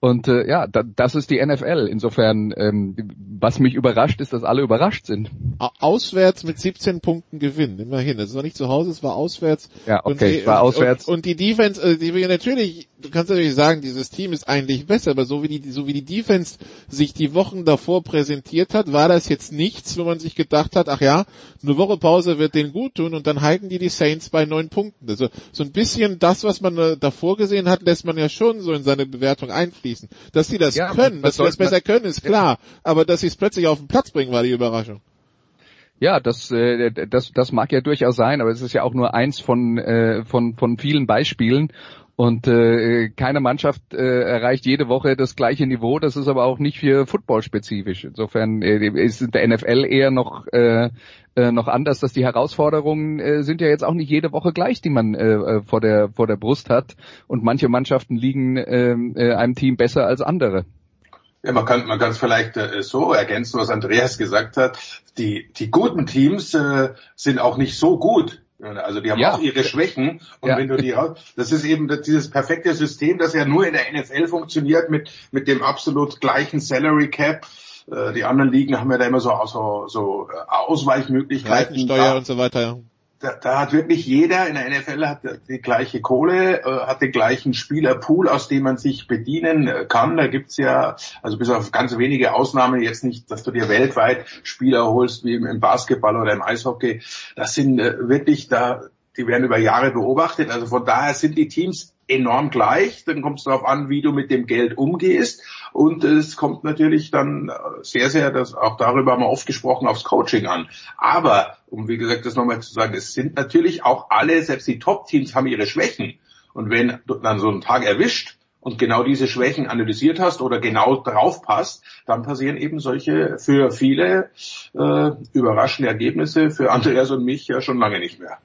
Und äh, ja, da, das ist die NFL. Insofern, ähm, was mich überrascht, ist, dass alle überrascht sind. Au- Auswärts mit 17 Punkten gewinnen, immerhin. Es war nicht zu Hause, es war auswärts. Ja, okay, es war auswärts. Und, und die Defense, äh, die wir natürlich, du kannst natürlich sagen, dieses Team ist eigentlich besser, aber so wie die, so wie die Defense sich die Wochen davor präsentiert hat, war das jetzt nichts, wo man sich gedacht hat, ach ja, eine Woche Pause wird denen gut tun und dann halten die die Saints bei neun Punkten. Also so ein bisschen das, was man äh, davor gesehen hat, lässt man ja schon so in seine Bewertung einfließen. Dass sie das Ja, können, dass sie das besser können, ist klar. Aber dass sie es plötzlich auf den Platz bringen, war die Überraschung. Ja, das, äh, das, das mag ja durchaus sein, aber es ist ja auch nur eins von, äh, von, von vielen Beispielen. Und äh, keine Mannschaft äh, erreicht jede Woche das gleiche Niveau. Das ist aber auch nicht für Football spezifisch. Insofern äh, ist der NFL eher noch äh, äh, noch anders, dass die Herausforderungen äh, sind ja jetzt auch nicht jede Woche gleich, die man äh, äh, vor der vor der Brust hat. Und manche Mannschaften liegen äh, äh, einem Team besser als andere. Ja, man kann man kann es vielleicht äh, so ergänzen, was Andreas gesagt hat. Die die guten Teams äh, sind auch nicht so gut. Also die haben Ja. auch ihre Schwächen und Ja. wenn du die das ist eben dieses perfekte System, das ja nur in der NFL funktioniert mit mit dem absolut gleichen Salary Cap. Äh, Die anderen Ligen haben ja da immer so so, so äh, Ausweichmöglichkeiten. Da- und so weiter. Da, da hat wirklich jeder in der NFL hat die gleiche Kohle, äh, hat den gleichen Spielerpool, aus dem man sich bedienen äh, kann. Da gibt's ja, also bis auf ganz wenige Ausnahmen, jetzt nicht, dass du dir weltweit Spieler holst, wie im, im Basketball oder im Eishockey. Das sind äh, wirklich da, die werden über Jahre beobachtet. Also von daher sind die Teams enorm gleich. Dann kommt es darauf an, wie du mit dem Geld umgehst. Und es kommt natürlich dann sehr, sehr, das, auch darüber haben wir oft gesprochen, aufs Coaching an. Aber, um wie gesagt das nochmal zu sagen, es sind natürlich auch alle, selbst die Top-Teams haben ihre Schwächen. Und wenn du dann so einen Tag erwischt und genau diese Schwächen analysiert hast oder genau drauf passt, dann passieren eben solche für viele äh, überraschende Ergebnisse, für Andreas und mich ja schon lange nicht mehr.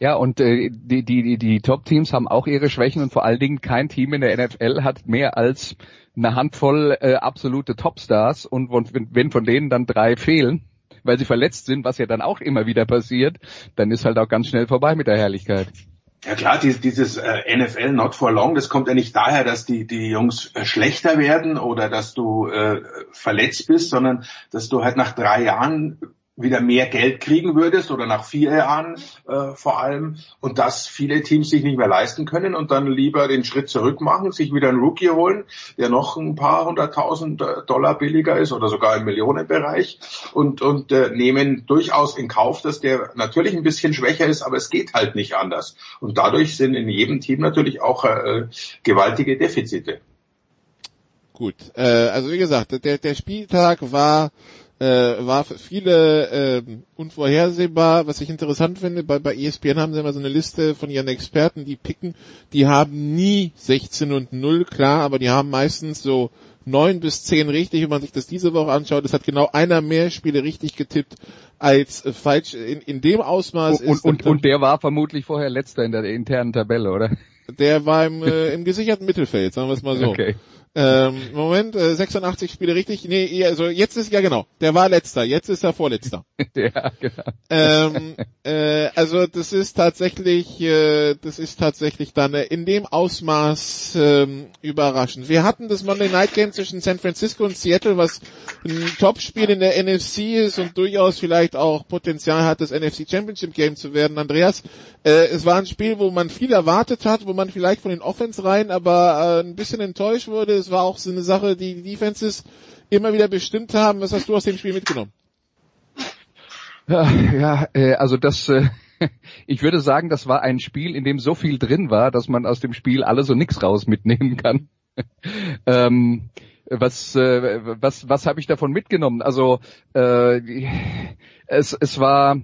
Ja, und äh, die, die, die, die Top-Teams haben auch ihre Schwächen und vor allen Dingen kein Team in der NFL hat mehr als eine Handvoll äh, absolute Topstars und wenn von denen dann drei fehlen, weil sie verletzt sind, was ja dann auch immer wieder passiert, dann ist halt auch ganz schnell vorbei mit der Herrlichkeit. Ja klar, dieses, dieses äh, NFL not for long, das kommt ja nicht daher, dass die, die Jungs äh, schlechter werden oder dass du äh, verletzt bist, sondern dass du halt nach drei Jahren wieder mehr Geld kriegen würdest oder nach vier Jahren äh, vor allem und das viele Teams sich nicht mehr leisten können und dann lieber den Schritt zurück machen, sich wieder einen Rookie holen, der noch ein paar hunderttausend äh, Dollar billiger ist oder sogar im Millionenbereich und, und äh, nehmen durchaus in Kauf, dass der natürlich ein bisschen schwächer ist, aber es geht halt nicht anders. Und dadurch sind in jedem Team natürlich auch äh, gewaltige Defizite. Gut, äh, also wie gesagt, der, der Spieltag war äh, war für viele äh, unvorhersehbar. Was ich interessant finde, bei, bei ESPN haben sie immer so eine Liste von ihren Experten, die picken, die haben nie 16 und 0, klar, aber die haben meistens so neun bis zehn richtig, wenn man sich das diese Woche anschaut. Es hat genau einer mehr Spiele richtig getippt als äh, falsch in, in dem Ausmaß Und, ist. und, und der war vermutlich vorher letzter in der internen Tabelle, oder? Der war im, äh, im gesicherten Mittelfeld, sagen wir es mal so. Okay. Ähm, Moment, äh, 86 Spiele richtig. Nee, also jetzt ist ja genau. Der war letzter, jetzt ist er vorletzter. ja, genau. Ähm, äh, also das ist tatsächlich, äh, das ist tatsächlich dann äh, in dem Ausmaß ähm, überraschend. Wir hatten das Monday Night Game zwischen San Francisco und Seattle, was ein Topspiel in der NFC ist und durchaus vielleicht auch Potenzial hat, das NFC Championship Game zu werden. Andreas, äh, es war ein Spiel, wo man viel erwartet hat, wo man vielleicht von den Offense rein aber äh, ein bisschen enttäuscht wurde es war auch so eine Sache, die die Defenses immer wieder bestimmt haben. Was hast du aus dem Spiel mitgenommen? Ja, ja äh, also das, äh, ich würde sagen, das war ein Spiel, in dem so viel drin war, dass man aus dem Spiel alles und nichts raus mitnehmen kann. ähm, was äh, was was habe ich davon mitgenommen? Also äh, es es war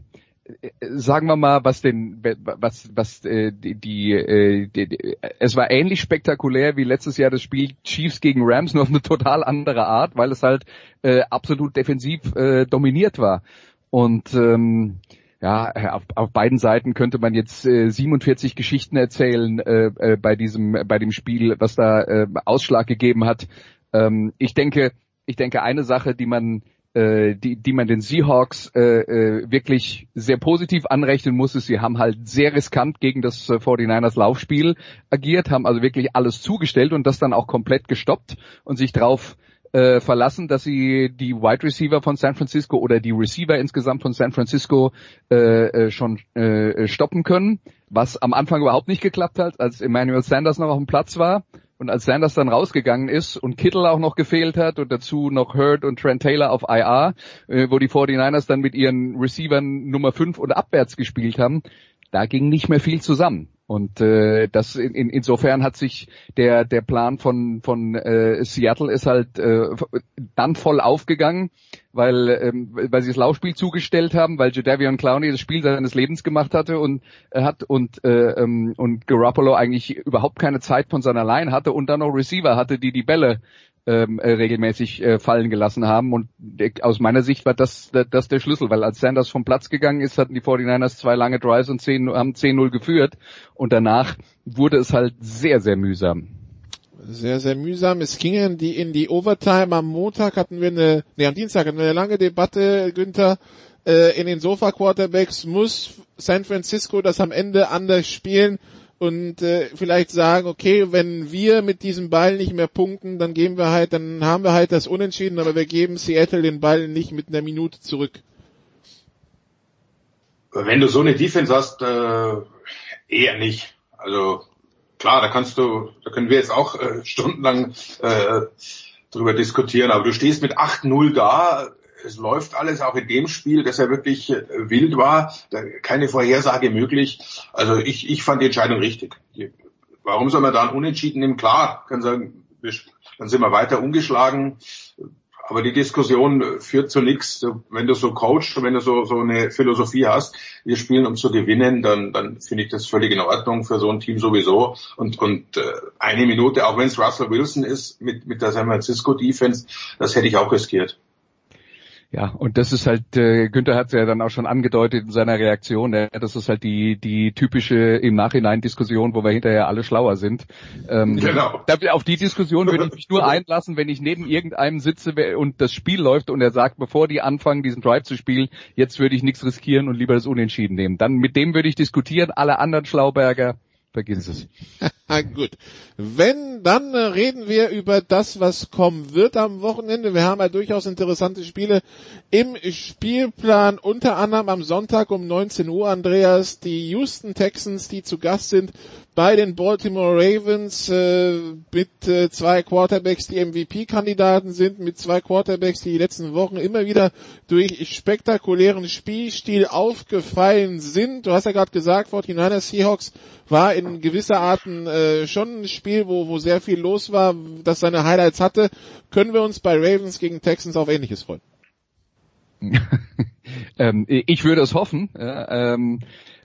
sagen wir mal, was den, was, was äh, die, die, äh, die, die, es war ähnlich spektakulär wie letztes Jahr das Spiel Chiefs gegen Rams, nur auf eine total andere Art, weil es halt äh, absolut defensiv äh, dominiert war. Und ähm, ja, auf, auf beiden Seiten könnte man jetzt äh, 47 Geschichten erzählen äh, äh, bei diesem, bei dem Spiel, was da äh, Ausschlag gegeben hat. Ähm, ich denke, ich denke, eine Sache, die man äh, die, die man den Seahawks äh, äh, wirklich sehr positiv anrechnen muss, ist, sie haben halt sehr riskant gegen das äh, 49ers Laufspiel agiert, haben also wirklich alles zugestellt und das dann auch komplett gestoppt und sich darauf äh, verlassen, dass sie die Wide Receiver von San Francisco oder die Receiver insgesamt von San Francisco äh, äh, schon äh, stoppen können, was am Anfang überhaupt nicht geklappt hat, als Emmanuel Sanders noch auf dem Platz war. Und als Sanders dann rausgegangen ist und Kittle auch noch gefehlt hat und dazu noch Hurd und Trent Taylor auf IR, äh, wo die 49ers dann mit ihren Receivern Nummer 5 und abwärts gespielt haben, da ging nicht mehr viel zusammen. Und äh, das in, in, insofern hat sich der der Plan von von äh, Seattle ist halt äh, dann voll aufgegangen, weil ähm, weil sie das Laufspiel zugestellt haben, weil Jadavion Clowney das Spiel seines Lebens gemacht hatte und äh, hat und äh, ähm, und Garoppolo eigentlich überhaupt keine Zeit von seiner Line hatte und dann noch Receiver hatte, die die Bälle ähm, äh, regelmäßig äh, fallen gelassen haben. Und äh, aus meiner Sicht war das, das der Schlüssel, weil als Sanders vom Platz gegangen ist, hatten die 49ers zwei lange Drives und 10, haben 10-0 geführt. Und danach wurde es halt sehr, sehr mühsam. Sehr, sehr mühsam. Es ging in die, in die Overtime. Am Montag hatten wir eine, nee, am Dienstag hatten wir eine lange Debatte, Günther, äh, in den Sofa-Quarterbacks. Muss San Francisco das am Ende anders spielen? Und äh, vielleicht sagen, okay, wenn wir mit diesem Ball nicht mehr punkten, dann geben wir halt, dann haben wir halt das Unentschieden, aber wir geben Seattle den Ball nicht mit einer Minute zurück. Wenn du so eine Defense hast, äh, eher nicht. Also klar, da kannst du, da können wir jetzt auch äh, stundenlang äh, drüber diskutieren, aber du stehst mit 8-0 da, es läuft alles auch in dem Spiel, dass er wirklich äh, wild war, keine Vorhersage möglich. Also ich, ich fand die Entscheidung richtig. Warum soll man da ein Unentschieden nehmen? Klar, kann sagen, dann sind wir weiter ungeschlagen. Aber die Diskussion führt zu nichts. Wenn du so coachst wenn du so, so eine Philosophie hast, wir spielen um zu gewinnen, dann, dann finde ich das völlig in Ordnung für so ein Team sowieso. Und, und äh, eine Minute, auch wenn es Russell Wilson ist mit, mit der San Francisco Defense, das hätte ich auch riskiert. Ja, und das ist halt, äh, Günther hat es ja dann auch schon angedeutet in seiner Reaktion, äh, das ist halt die, die typische im Nachhinein Diskussion, wo wir hinterher alle schlauer sind. Ähm, genau. Auf die Diskussion würde ich mich nur einlassen, wenn ich neben irgendeinem sitze und das Spiel läuft und er sagt, bevor die anfangen, diesen Drive zu spielen, jetzt würde ich nichts riskieren und lieber das Unentschieden nehmen. Dann mit dem würde ich diskutieren, alle anderen Schlauberger, vergiss es. Gut. Wenn, dann reden wir über das, was kommen wird am Wochenende. Wir haben ja durchaus interessante Spiele im Spielplan, unter anderem am Sonntag um 19 Uhr, Andreas, die Houston Texans, die zu Gast sind bei den Baltimore Ravens äh, mit äh, zwei Quarterbacks, die MVP-Kandidaten sind, mit zwei Quarterbacks, die die letzten Wochen immer wieder durch spektakulären Spielstil aufgefallen sind. Du hast ja gerade gesagt, 49ers Seahawks war in gewisser Arten äh, schon ein Spiel, wo, wo sehr viel los war, das seine Highlights hatte. Können wir uns bei Ravens gegen Texans auf Ähnliches freuen? ähm, ich würde es hoffen. Ja, ähm,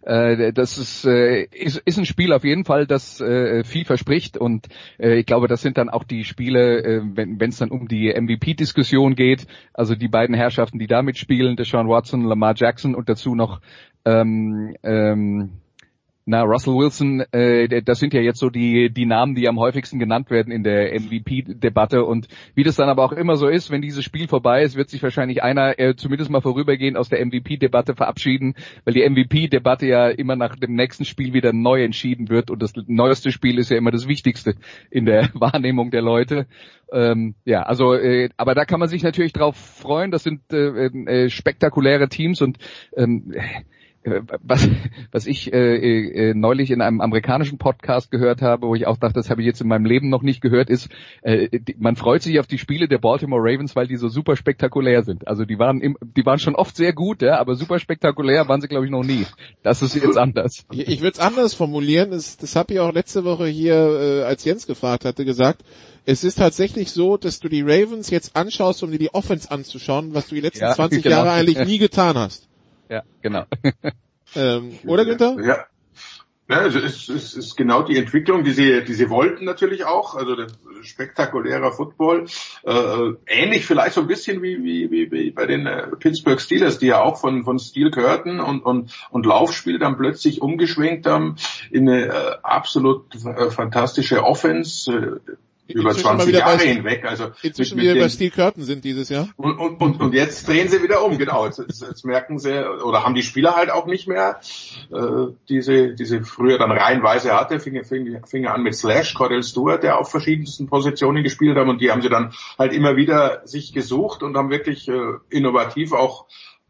äh, das ist, äh, ist, ist ein Spiel auf jeden Fall, das äh, viel verspricht und äh, ich glaube, das sind dann auch die Spiele, äh, wenn es dann um die MVP-Diskussion geht, also die beiden Herrschaften, die da mitspielen, Deshaun Watson, Lamar Jackson und dazu noch ähm, ähm, Na, Russell Wilson, äh, das sind ja jetzt so die, die Namen, die am häufigsten genannt werden in der MVP-Debatte. Und wie das dann aber auch immer so ist, wenn dieses Spiel vorbei ist, wird sich wahrscheinlich einer äh, zumindest mal vorübergehend aus der MVP-Debatte verabschieden, weil die MVP-Debatte ja immer nach dem nächsten Spiel wieder neu entschieden wird. Und das neueste Spiel ist ja immer das Wichtigste in der Wahrnehmung der Leute. Ähm, ja, also, äh, aber da kann man sich natürlich drauf freuen. Das sind äh, äh, spektakuläre Teams und ähm, äh, was, was ich äh, äh, neulich in einem amerikanischen Podcast gehört habe, wo ich auch dachte, das habe ich jetzt in meinem Leben noch nicht gehört, ist, äh, die, man freut sich auf die Spiele der Baltimore Ravens, weil die so super spektakulär sind. Also die waren im, die waren schon oft sehr gut, ja, aber super spektakulär waren sie glaube ich noch nie. Das ist jetzt anders. Ich, ich würde es anders formulieren. Das, das habe ich auch letzte Woche hier, äh, als Jens gefragt hatte, gesagt. Es ist tatsächlich so, dass du die Ravens jetzt anschaust, um dir die Offense anzuschauen, was du die letzten ja, 20 genau. Jahre eigentlich nie getan hast. Ja, genau. ähm, oder Günther? Ja. Ja, also es, es ist genau die Entwicklung, die sie, die sie wollten natürlich auch. Also der spektakulärer Football. Äh, ähnlich vielleicht so ein bisschen wie, wie, wie, wie bei den äh, Pittsburgh Steelers, die ja auch von, von Steel gehörten und, und, und Laufspiel dann plötzlich umgeschwenkt haben in eine äh, absolut äh, fantastische Offense. Über 20 Jahre bei, hinweg. Also inzwischen wieder bei Steel Curtain sind dieses Jahr. Und, und, und, und jetzt drehen sie wieder um, genau. Jetzt, jetzt, jetzt merken sie, oder haben die Spieler halt auch nicht mehr äh, diese, diese früher dann reihenweise hatte, fing, fing, fing an mit Slash, Cordell Stewart, der auf verschiedensten Positionen gespielt haben und die haben sie dann halt immer wieder sich gesucht und haben wirklich äh, innovativ auch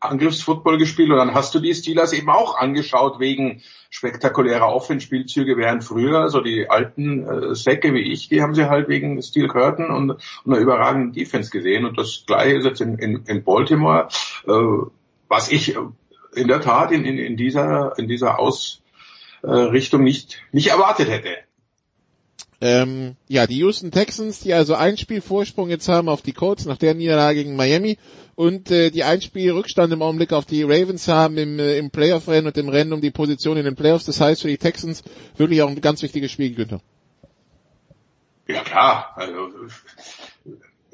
Angriffsfootball gespielt und dann hast du die Steelers eben auch angeschaut wegen spektakulärer Offenspielzüge während früher, so die alten äh, Säcke wie ich, die haben sie halt wegen Steel Curtain und, und einer überragenden Defense gesehen und das gleiche ist jetzt in, in, in Baltimore, äh, was ich in der Tat in, in, in dieser, in dieser Ausrichtung nicht, nicht erwartet hätte. Ähm, ja, die Houston Texans, die also ein Spiel Vorsprung jetzt haben auf die Colts nach der Niederlage gegen Miami und äh, die ein Spiel Rückstand im Augenblick auf die Ravens haben im, äh, im Playoff-Rennen und im Rennen um die Position in den Playoffs. Das heißt für die Texans wirklich auch ein ganz wichtiges Spiel, Günther. Ja klar, also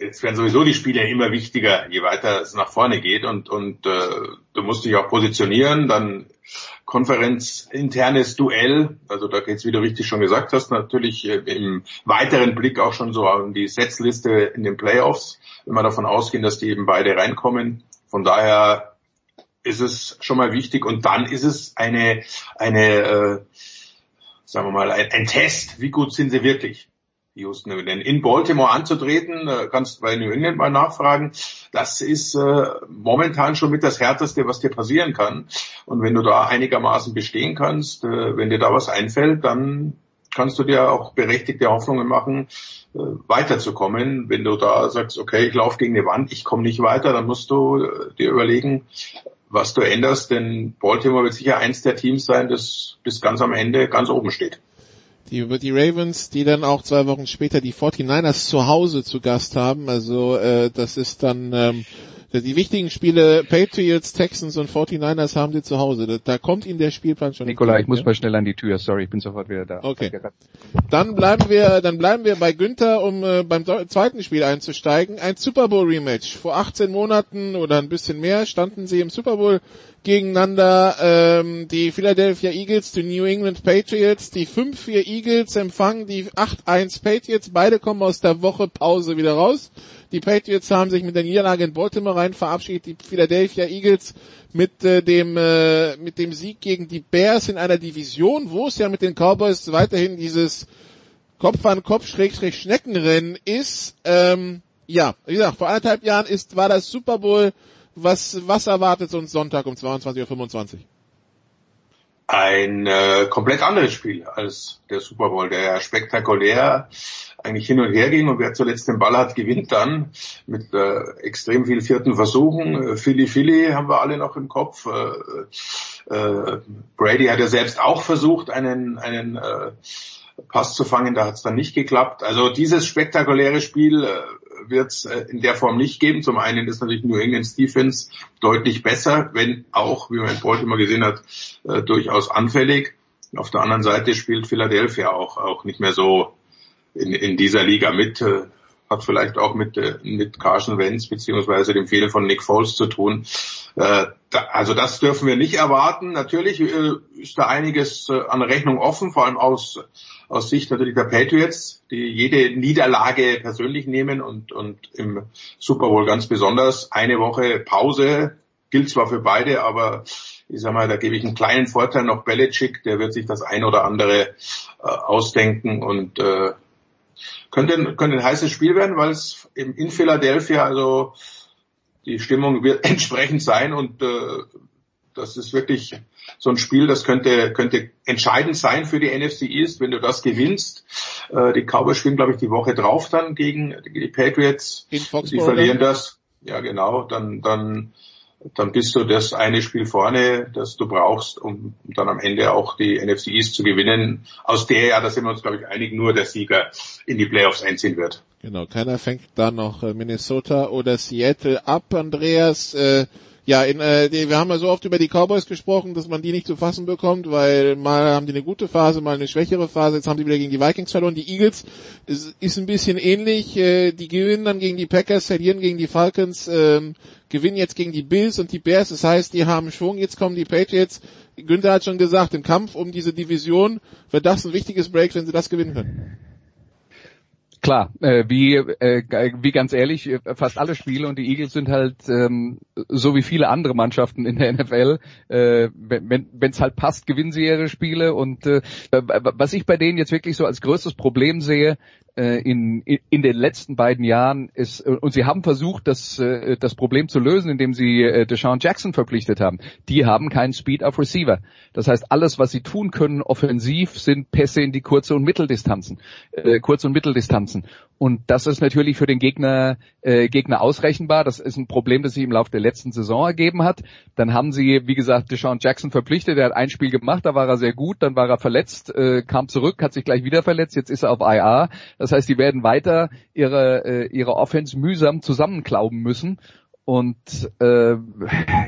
jetzt werden sowieso die Spiele immer wichtiger, je weiter es nach vorne geht. Und, und äh, du musst dich auch positionieren, dann konferenzinternes Duell, also da geht's, wie du richtig schon gesagt hast, natürlich äh, im weiteren Blick auch schon so an die Setzliste in den Playoffs, wenn wir davon ausgehen, dass die eben beide reinkommen. Von daher ist es schon mal wichtig. Und dann ist es eine, eine äh, sagen wir mal, ein, ein Test, wie gut sind sie wirklich. Houston. Denn in Baltimore anzutreten, äh, kannst bei New England mal nachfragen, das ist äh, momentan schon mit das Härteste, was dir passieren kann. Und wenn du da einigermaßen bestehen kannst, äh, wenn dir da was einfällt, dann kannst du dir auch berechtigte Hoffnungen machen, äh, weiterzukommen. Wenn du da sagst, okay, ich laufe gegen eine Wand, ich komme nicht weiter, dann musst du äh, dir überlegen, was du änderst, denn Baltimore wird sicher eins der Teams sein, das bis ganz am Ende ganz oben steht. Die, die Ravens, die dann auch zwei Wochen später die 49ers zu Hause zu Gast haben. Also äh, das ist dann ähm, die wichtigen Spiele Patriots, Texans und 49ers haben sie zu Hause. Da, kommt ihnen der Spielplan schon. Nikola, ich muss mal schnell an die Tür. Sorry, ich bin sofort wieder da. Okay. Dann bleiben wir, dann bleiben wir bei Günther, um äh, beim zweiten Spiel einzusteigen. Ein Super Bowl Rematch. Vor 18 Monaten oder ein bisschen mehr standen sie im Super Bowl gegeneinander ähm, die Philadelphia Eagles, die New England Patriots, die 5-4 Eagles empfangen die 8-1 Patriots, beide kommen aus der Woche Pause wieder raus. Die Patriots haben sich mit der Niederlage in Baltimore rein verabschiedet, die Philadelphia Eagles mit äh, dem äh, mit dem Sieg gegen die Bears in einer Division, wo es ja mit den Cowboys weiterhin dieses Kopf an Kopf Schrägstrich Schneckenrennen ist. Ähm, ja, wie gesagt, vor anderthalb Jahren ist war das Super Bowl was, was erwartet uns Sonntag um 22.25 Uhr? Ein äh, komplett anderes Spiel als der Super Bowl, der spektakulär eigentlich hin und her ging und wer zuletzt den Ball hat, gewinnt dann mit äh, extrem viel vierten Versuchen. Äh, Philly Philly haben wir alle noch im Kopf. Äh, äh, Brady hat ja selbst auch versucht, einen, einen äh, Pass zu fangen, da hat es dann nicht geklappt. Also dieses spektakuläre Spiel äh, wird es äh, in der Form nicht geben. Zum einen ist natürlich New England's Defense deutlich besser, wenn auch, wie man in Baltimore gesehen hat, äh, durchaus anfällig. Auf der anderen Seite spielt Philadelphia auch, auch nicht mehr so in, in dieser Liga mit. Äh, hat vielleicht auch mit, äh, mit Carson Wentz beziehungsweise dem Fehlen von Nick Foles zu tun. Äh, da, also das dürfen wir nicht erwarten. Natürlich äh, ist da einiges äh, an Rechnung offen, vor allem aus, aus Sicht natürlich der Patriots, die jede Niederlage persönlich nehmen und, und im Super Bowl ganz besonders. Eine Woche Pause gilt zwar für beide, aber ich sag mal, da gebe ich einen kleinen Vorteil noch Belichick, der wird sich das ein oder andere äh, ausdenken und äh, könnte, könnte ein heißes Spiel werden, weil es in Philadelphia also die Stimmung wird entsprechend sein und äh, das ist wirklich so ein Spiel, das könnte, könnte entscheidend sein für die NFC East, wenn du das gewinnst. Äh, die Cowboys spielen, glaube ich, die Woche drauf dann gegen die Patriots. Sie verlieren das. Ja, genau. Dann, dann dann bist du das eine Spiel vorne, das du brauchst, um dann am Ende auch die NFC East zu gewinnen, aus der ja, da sind wir uns glaube ich einig, nur der Sieger in die Playoffs einziehen wird. Genau, keiner fängt da noch äh, Minnesota oder Seattle ab, Andreas. Äh, ja, in, äh, wir haben ja so oft über die Cowboys gesprochen, dass man die nicht zu fassen bekommt, weil mal haben die eine gute Phase, mal eine schwächere Phase. Jetzt haben die wieder gegen die Vikings verloren. Die Eagles ist, ist ein bisschen ähnlich. Äh, die gewinnen dann gegen die Packers, verlieren gegen die Falcons, ähm, gewinnen jetzt gegen die Bills und die Bears. Das heißt, die haben Schwung. Jetzt kommen die Patriots. Günther hat schon gesagt, im Kampf um diese Division wird das ein wichtiges Break, wenn sie das gewinnen können. Klar, äh, wie, äh, wie ganz ehrlich, äh, fast alle Spiele und die Eagles sind halt ähm, so wie viele andere Mannschaften in der NFL. Äh, wenn es halt passt, gewinnen sie ihre Spiele und äh, was ich bei denen jetzt wirklich so als größtes Problem sehe, in, in den letzten beiden Jahren ist, und sie haben versucht, das, äh, das Problem zu lösen, indem sie äh, Deshaun Jackson verpflichtet haben. Die haben keinen Speed auf Receiver. Das heißt, alles, was sie tun können offensiv, sind Pässe in die kurze und Mitteldistanzen, äh, kurze und Mitteldistanzen. Und das ist natürlich für den Gegner, äh, Gegner ausrechenbar. Das ist ein Problem, das sich im Laufe der letzten Saison ergeben hat. Dann haben sie, wie gesagt, Deshaun Jackson verpflichtet. Er hat ein Spiel gemacht, da war er sehr gut, dann war er verletzt, äh, kam zurück, hat sich gleich wieder verletzt, jetzt ist er auf IA. Das heißt, die werden weiter ihre, äh, ihre Offense mühsam zusammenklauben müssen. Und äh,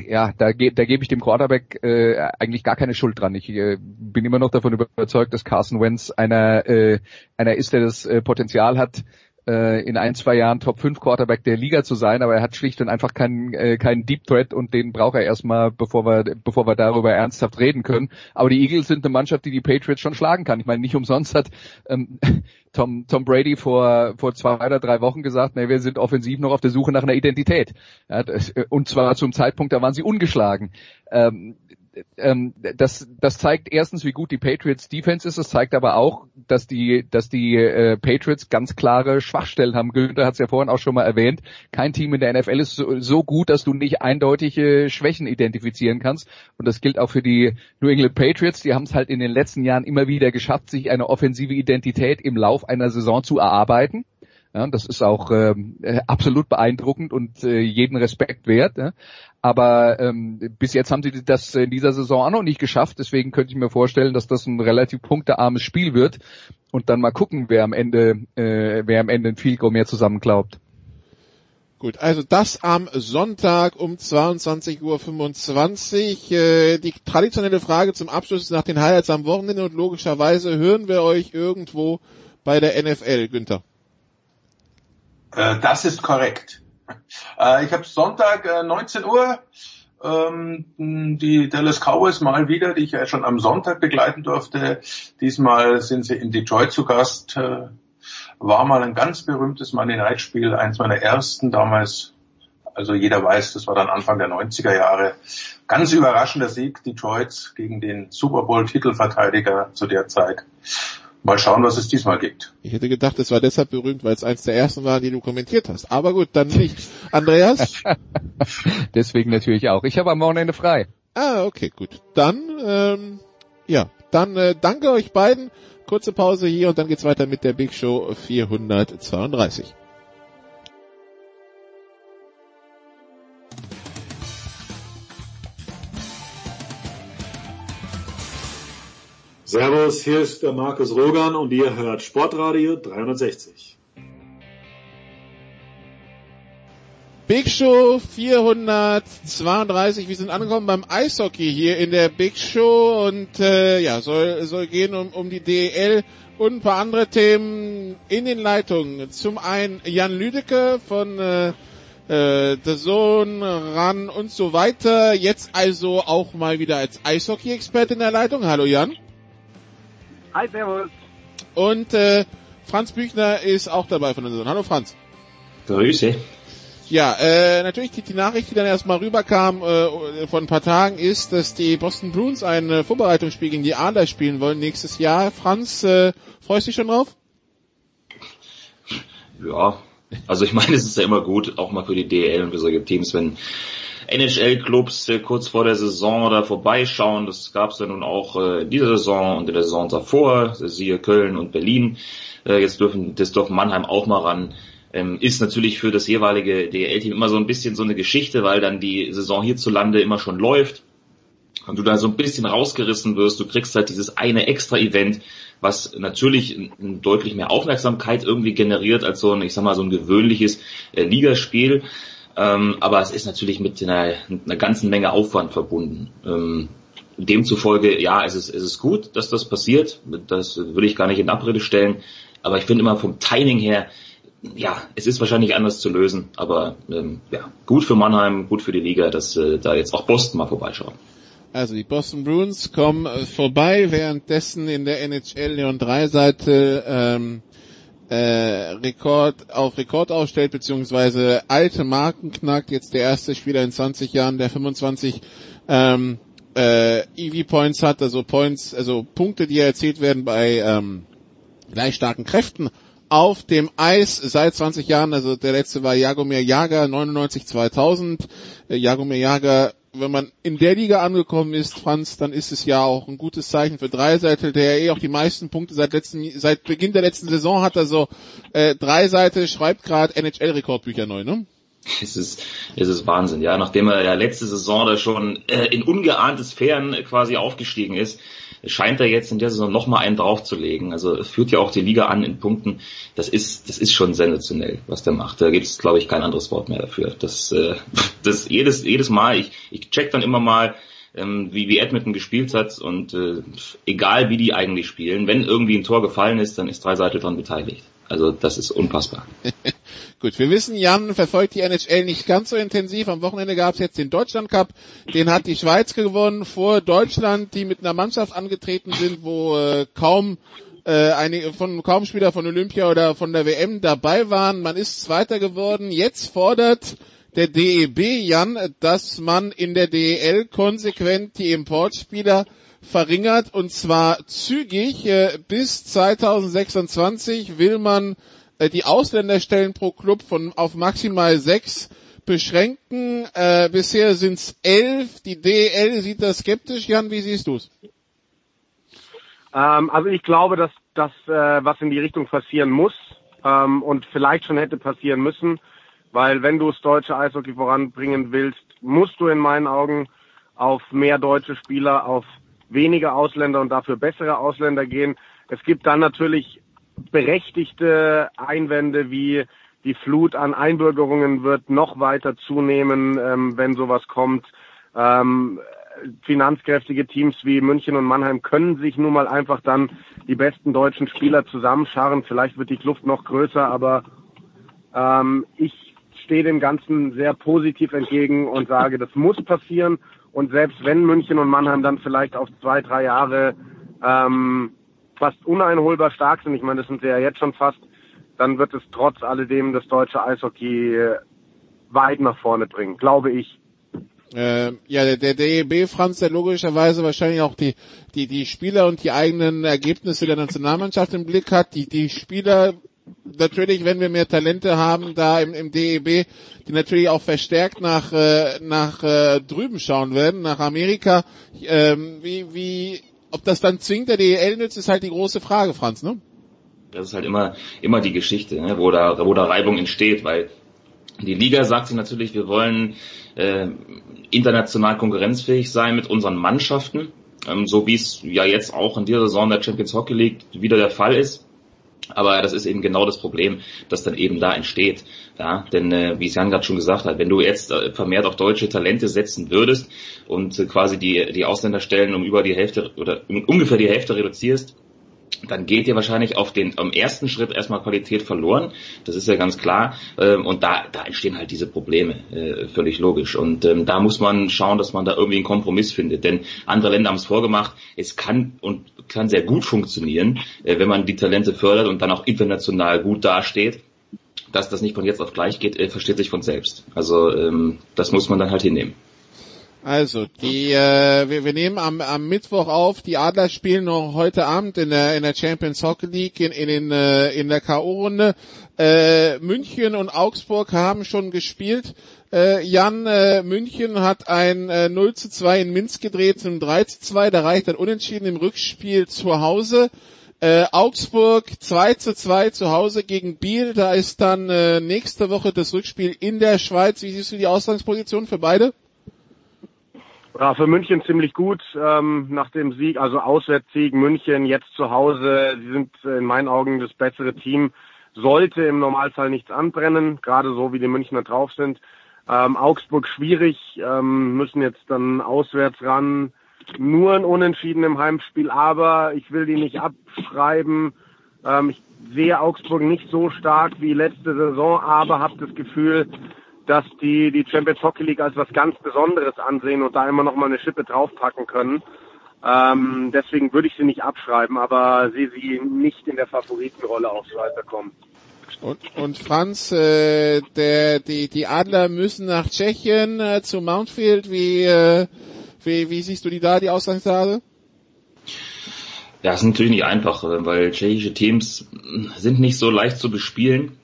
ja, da, ge da gebe ich dem Quarterback äh, eigentlich gar keine Schuld dran. Ich äh, bin immer noch davon überzeugt, dass Carson Wentz einer, äh, einer ist, der das äh, Potenzial hat, äh, in ein, zwei Jahren Top 5 Quarterback der Liga zu sein, aber er hat schlicht und einfach keinen, äh, keinen Deep Threat und den braucht er erstmal, bevor wir, bevor wir darüber ernsthaft reden können. Aber die Eagles sind eine Mannschaft, die die Patriots schon schlagen kann. Ich meine, nicht umsonst hat ähm, Tom, Tom Brady vor, vor zwei oder drei Wochen gesagt, nee, wir sind offensiv noch auf der Suche nach einer Identität. Ja, das, und zwar zum Zeitpunkt, da waren sie ungeschlagen. Ähm, ähm, das, das zeigt erstens, wie gut die Patriots Defense ist. Es zeigt aber auch, dass die, dass die äh, Patriots ganz klare Schwachstellen haben. Günther hat es ja vorhin auch schon mal erwähnt. Kein Team in der NFL ist so, so gut, dass du nicht eindeutige Schwächen identifizieren kannst. Und das gilt auch für die New England Patriots. Die haben es halt in den letzten Jahren immer wieder geschafft, sich eine offensive Identität im Lauf einer Saison zu erarbeiten. Ja, das ist auch ähm, äh, absolut beeindruckend und äh, jeden Respekt wert. Ja. Aber ähm, bis jetzt haben sie das in dieser Saison auch noch nicht geschafft. Deswegen könnte ich mir vorstellen, dass das ein relativ punktearmes Spiel wird. Und dann mal gucken, wer am Ende, äh, wer am Ende ein Field Goal mehr glaubt. Gut, also das am Sonntag um 22.25 Uhr. Äh, die traditionelle Frage zum Abschluss nach den Highlights am Wochenende und logischerweise hören wir euch irgendwo bei der NFL, Günther. Äh, das ist korrekt. Äh, ich habe Sonntag äh, 19 Uhr ähm, die Dallas Cowboys mal wieder, die ich ja schon am Sonntag begleiten durfte. Diesmal sind sie in Detroit zu Gast. Äh, war mal ein ganz berühmtes Monday Night Spiel, eins meiner ersten damals. Also jeder weiß, das war dann Anfang der 90er Jahre. Ganz überraschender Sieg Detroits gegen den Super Bowl Titelverteidiger zu der Zeit. Mal schauen, was es diesmal gibt. Ich hätte gedacht, es war deshalb berühmt, weil es eins der ersten war, die du kommentiert hast. Aber gut, dann nicht. Andreas? Deswegen natürlich auch. Ich habe am Wochenende frei. Ah, okay, gut. Dann, ähm, ja, dann äh, danke euch beiden. Kurze Pause hier und dann geht's weiter mit der Big Show 432. Servus, hier ist der Markus Rogan und ihr hört Sportradio 360. Big Show 432. Wir sind angekommen beim Eishockey hier in der Big Show und äh, ja, soll, soll gehen um, um die DEL und ein paar andere Themen in den Leitungen. Zum einen Jan Lüdecke von äh, äh, The Zone ran und so weiter. Jetzt also auch mal wieder als Eishockey-Experte in der Leitung. Hallo Jan. Hi, servus. Und äh, Franz Büchner ist auch dabei von der Zone. Hallo Franz. Grüße. Ja, äh, natürlich die, die Nachricht, die dann erstmal rüberkam äh, vor ein paar Tagen, ist, dass die Boston Bruins ein äh, Vorbereitungsspiel gegen die Adler spielen wollen nächstes Jahr. Franz, äh, freust du dich schon drauf? Ja, also ich meine, es ist ja immer gut, auch mal für die DL und für solche Teams, wenn NHL-Clubs äh, kurz vor der Saison da vorbeischauen. Das gab es ja nun auch äh, in dieser Saison und in der Saison davor, siehe Köln und Berlin. Äh, jetzt dürfen das dürfen Mannheim auch mal ran. Ähm, ist natürlich für das jeweilige DL-Team immer so ein bisschen so eine Geschichte, weil dann die Saison hierzulande immer schon läuft und du da so ein bisschen rausgerissen wirst. Du kriegst halt dieses eine extra Event, was natürlich deutlich mehr Aufmerksamkeit irgendwie generiert als so ein, ich sag mal, so ein gewöhnliches äh, Ligaspiel. Ähm, aber es ist natürlich mit einer, einer ganzen Menge Aufwand verbunden. Ähm, demzufolge, ja, es ist, es ist gut, dass das passiert. Das würde ich gar nicht in Abrede stellen. Aber ich finde immer vom Timing her, ja, es ist wahrscheinlich anders zu lösen. Aber ähm, ja, gut für Mannheim, gut für die Liga, dass äh, da jetzt auch Boston mal vorbeischaut. Also die Boston Bruins kommen äh, vorbei, währenddessen in der NHL Leon Dreiseite ähm, äh, Rekord auf Rekord aufstellt, beziehungsweise alte Marken knackt. Jetzt der erste Spieler in 20 Jahren, der 25 ähm, äh, EV Points hat, also Points, also Punkte, die erzielt werden bei ähm, gleich starken Kräften auf dem Eis seit 20 Jahren. Also der letzte war Jagomir Jager 99 2000. Äh, Jagomir Jager wenn man in der Liga angekommen ist, Franz, dann ist es ja auch ein gutes Zeichen für Dreiseitel, der ja eh auch die meisten Punkte seit letzten, seit Beginn der letzten Saison hat. Also äh, Dreiseitel schreibt gerade NHL-Rekordbücher neu, ne? Es ist, es ist Wahnsinn, ja. Nachdem er ja letzte Saison da schon äh, in ungeahnte Sphären quasi aufgestiegen ist, scheint er jetzt in der Saison nochmal einen draufzulegen. Also führt ja auch die Liga an in Punkten. Das ist, das ist schon sensationell, was der macht. Da gibt es, glaube ich, kein anderes Wort mehr dafür. Das, äh, das jedes, jedes Mal, ich, ich check dann immer mal, ähm, wie, wie Edmonton gespielt hat und äh, egal wie die eigentlich spielen, wenn irgendwie ein Tor gefallen ist, dann ist Dreiseitel dran beteiligt. Also das ist unfassbar. Gut, wir wissen, Jan verfolgt die NHL nicht ganz so intensiv. Am Wochenende gab es jetzt den Deutschland Cup. Den hat die Schweiz gewonnen vor Deutschland, die mit einer Mannschaft angetreten sind, wo äh, kaum äh, einige von kaum Spieler von Olympia oder von der WM dabei waren. Man ist Zweiter geworden. Jetzt fordert der DEB, Jan, dass man in der DEL konsequent die Importspieler verringert und zwar zügig. Äh, bis 2026 will man äh, die Ausländerstellen pro Club von auf maximal sechs beschränken. Äh, bisher sind es elf. Die DEL sieht das skeptisch. Jan, wie siehst du es? Ähm, also ich glaube, dass das äh, was in die Richtung passieren muss ähm, und vielleicht schon hätte passieren müssen, weil wenn du das deutsche Eishockey voranbringen willst, musst du in meinen Augen auf mehr deutsche Spieler, auf weniger Ausländer und dafür bessere Ausländer gehen. Es gibt dann natürlich berechtigte Einwände wie die Flut an Einbürgerungen wird noch weiter zunehmen, ähm, wenn sowas kommt. Ähm, finanzkräftige Teams wie München und Mannheim können sich nun mal einfach dann die besten deutschen Spieler zusammenscharren. Vielleicht wird die Kluft noch größer, aber ähm, ich stehe dem Ganzen sehr positiv entgegen und sage, das muss passieren. Und selbst wenn München und Mannheim dann vielleicht auf zwei, drei Jahre ähm, fast uneinholbar stark sind, ich meine, das sind sie ja jetzt schon fast, dann wird es trotz alledem das deutsche Eishockey weit nach vorne bringen, glaube ich. Äh, ja, der, der DEB, Franz, der logischerweise wahrscheinlich auch die, die, die Spieler und die eigenen Ergebnisse der Nationalmannschaft im Blick hat. Die, die Spieler natürlich, wenn wir mehr Talente haben da im, im DEB, die natürlich auch verstärkt nach äh, nach äh, drüben schauen werden, nach Amerika. Ähm, wie wie ob das dann zwingt der DEL nützt, ist halt die große Frage, Franz, ne? Das ist halt immer immer die Geschichte, ne? wo da wo da Reibung entsteht, weil die Liga sagt sich natürlich, wir wollen äh, international konkurrenzfähig sein mit unseren Mannschaften, ähm, so wie es ja jetzt auch in dieser Saison der Champions Hockey League wieder der Fall ist. Aber das ist eben genau das Problem, das dann eben da entsteht. Ja, denn äh, wie es Jan gerade schon gesagt hat, wenn du jetzt äh, vermehrt auf deutsche Talente setzen würdest und äh, quasi die, die Ausländerstellen um über die Hälfte oder um ungefähr die Hälfte reduzierst, dann geht dir wahrscheinlich auf den am ersten Schritt erstmal Qualität verloren. Das ist ja ganz klar. Ähm, und da, da entstehen halt diese Probleme, äh, völlig logisch. Und ähm, da muss man schauen, dass man da irgendwie einen Kompromiss findet. Denn andere Länder haben es vorgemacht. Es kann und kann sehr gut funktionieren, äh, wenn man die Talente fördert und dann auch international gut dasteht. Dass das nicht von jetzt auf gleich geht, äh, versteht sich von selbst. Also ähm, das muss man dann halt hinnehmen. Also, die, äh, wir, wir nehmen am, am Mittwoch auf, die Adler spielen noch heute Abend in der, in der Champions Hockey League in, in, in, äh, in der K.O.-Runde. Äh, München und Augsburg haben schon gespielt. Äh, Jan, äh, München hat ein äh, 0 zu 2 in Minsk gedreht zum 3 zu 2, da reicht ein Unentschieden im Rückspiel zu Hause. Äh, Augsburg 2 zu 2 zu Hause gegen Biel, da ist dann äh, nächste Woche das Rückspiel in der Schweiz. Wie siehst du die Ausgangsposition für beide? Ja, für München ziemlich gut ähm, nach dem Sieg, also Auswärtssieg München jetzt zu Hause. Sie sind in meinen Augen das bessere Team. Sollte im Normalfall nichts anbrennen, gerade so wie die Münchner drauf sind. Ähm, Augsburg schwierig, ähm, müssen jetzt dann auswärts ran. Nur ein Unentschieden im Heimspiel, aber ich will die nicht abschreiben. Ähm, ich sehe Augsburg nicht so stark wie letzte Saison, aber habe das Gefühl, dass die die Champions Hockey League als was ganz Besonderes ansehen und da immer noch mal eine Schippe draufpacken können. Ähm, deswegen würde ich sie nicht abschreiben, aber sehe sie nicht in der Favoritenrolle aufs Weiterkommen. Und, und Franz, äh, der, die, die Adler müssen nach Tschechien äh, zu Mountfield. Wie, äh, wie, wie siehst du die da, die Ausgangslage? Ja, ist natürlich nicht einfach, weil tschechische Teams sind nicht so leicht zu bespielen.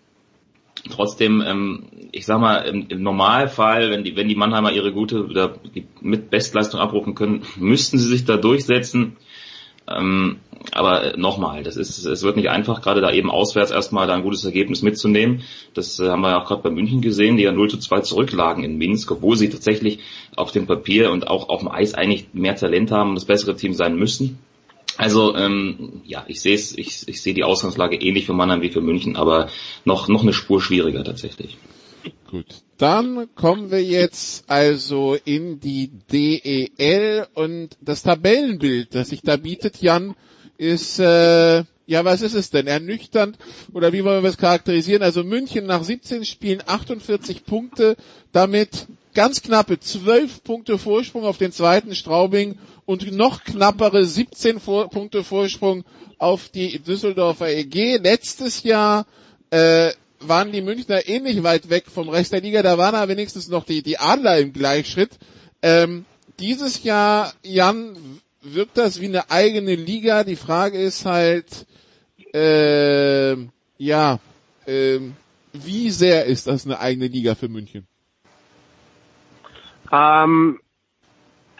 Trotzdem, ähm, ich sag mal, im, im Normalfall, wenn die, wenn die Mannheimer ihre gute oder die mit Bestleistung abrufen können, müssten sie sich da durchsetzen. Ähm, aber nochmal, das ist, es wird nicht einfach, gerade da eben auswärts erstmal da ein gutes Ergebnis mitzunehmen. Das äh, haben wir ja auch gerade bei München gesehen, die ja 0 zu 2 zurücklagen in Minsk, obwohl sie tatsächlich auf dem Papier und auch auf dem Eis eigentlich mehr Talent haben und das bessere Team sein müssen. Also ähm, ja, ich sehe ich, ich sehe die Ausgangslage ähnlich für Mannheim wie für München, aber noch noch eine Spur schwieriger tatsächlich. Gut, dann kommen wir jetzt also in die DEL und das Tabellenbild, das sich da bietet, Jan, ist äh, ja, was ist es denn? Ernüchternd oder wie wollen wir es charakterisieren? Also München nach 17 Spielen 48 Punkte, damit ganz knappe 12 Punkte Vorsprung auf den zweiten Straubing und noch knappere 17 Vor Punkte Vorsprung auf die Düsseldorfer EG. Letztes Jahr äh, waren die Münchner ähnlich weit weg vom Rest der Liga, da waren aber wenigstens noch die, die Adler im Gleichschritt. Ähm, dieses Jahr, Jan, wirkt das wie eine eigene Liga. Die Frage ist halt, äh, ja, äh, wie sehr ist das eine eigene Liga für München? Ähm,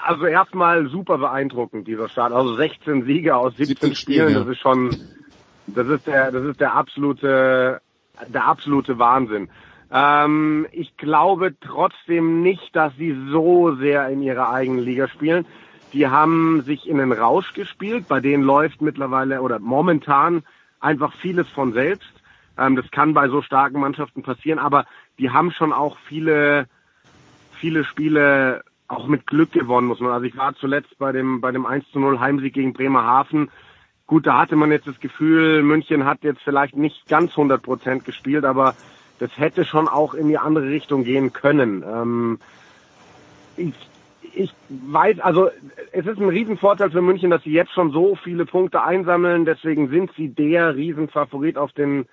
also erstmal super beeindruckend, dieser Start. Also 16 Siege aus 17, 17 Spielen, Spiel, ja. das ist schon, das ist der, das ist der absolute, der absolute Wahnsinn. Ähm, ich glaube trotzdem nicht, dass sie so sehr in ihrer eigenen Liga spielen. Die haben sich in den Rausch gespielt, bei denen läuft mittlerweile oder momentan einfach vieles von selbst. Ähm, das kann bei so starken Mannschaften passieren, aber die haben schon auch viele, viele Spiele auch mit Glück gewonnen, muss man. Also ich war zuletzt bei dem, bei dem 1 zu 0 Heimsieg gegen Bremerhaven. Gut, da hatte man jetzt das Gefühl, München hat jetzt vielleicht nicht ganz 100 Prozent gespielt, aber das hätte schon auch in die andere Richtung gehen können. Ähm, ich, ich weiß, also es ist ein Riesenvorteil für München, dass sie jetzt schon so viele Punkte einsammeln. Deswegen sind sie der Riesenfavorit auf den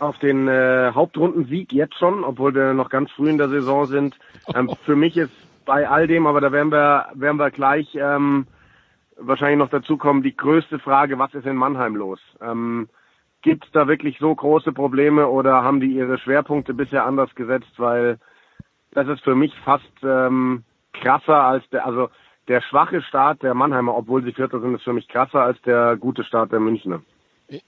auf den äh, Hauptrundensieg jetzt schon, obwohl wir noch ganz früh in der Saison sind. Ähm, für mich ist bei all dem, aber da werden wir, werden wir gleich ähm, wahrscheinlich noch dazu kommen, die größte Frage, was ist in Mannheim los? Ähm, Gibt es da wirklich so große Probleme oder haben die ihre Schwerpunkte bisher anders gesetzt? Weil das ist für mich fast ähm, krasser als der, also der schwache Start der Mannheimer, obwohl sie Vierter sind, ist für mich krasser als der gute Start der Münchner.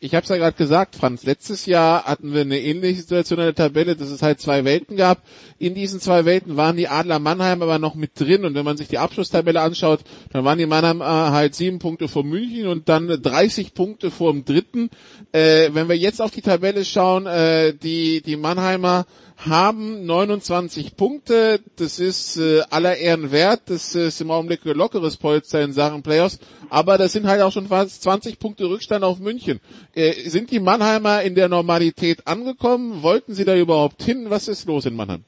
Ich habe es ja gerade gesagt, Franz. Letztes Jahr hatten wir eine ähnliche Situation in der Tabelle, dass es halt zwei Welten gab. In diesen zwei Welten waren die Adler Mannheim aber noch mit drin. Und wenn man sich die Abschlusstabelle anschaut, dann waren die Mannheim äh, halt sieben Punkte vor München und dann 30 Punkte vor dem Dritten. Äh, wenn wir jetzt auf die Tabelle schauen, äh, die die Mannheimer haben 29 Punkte. Das ist äh, aller Ehren wert. Das ist im Augenblick ein lockeres Polster in Sachen Playoffs. Aber das sind halt auch schon fast 20 Punkte Rückstand auf München. Äh, sind die Mannheimer in der Normalität angekommen? Wollten sie da überhaupt hin? Was ist los in Mannheim?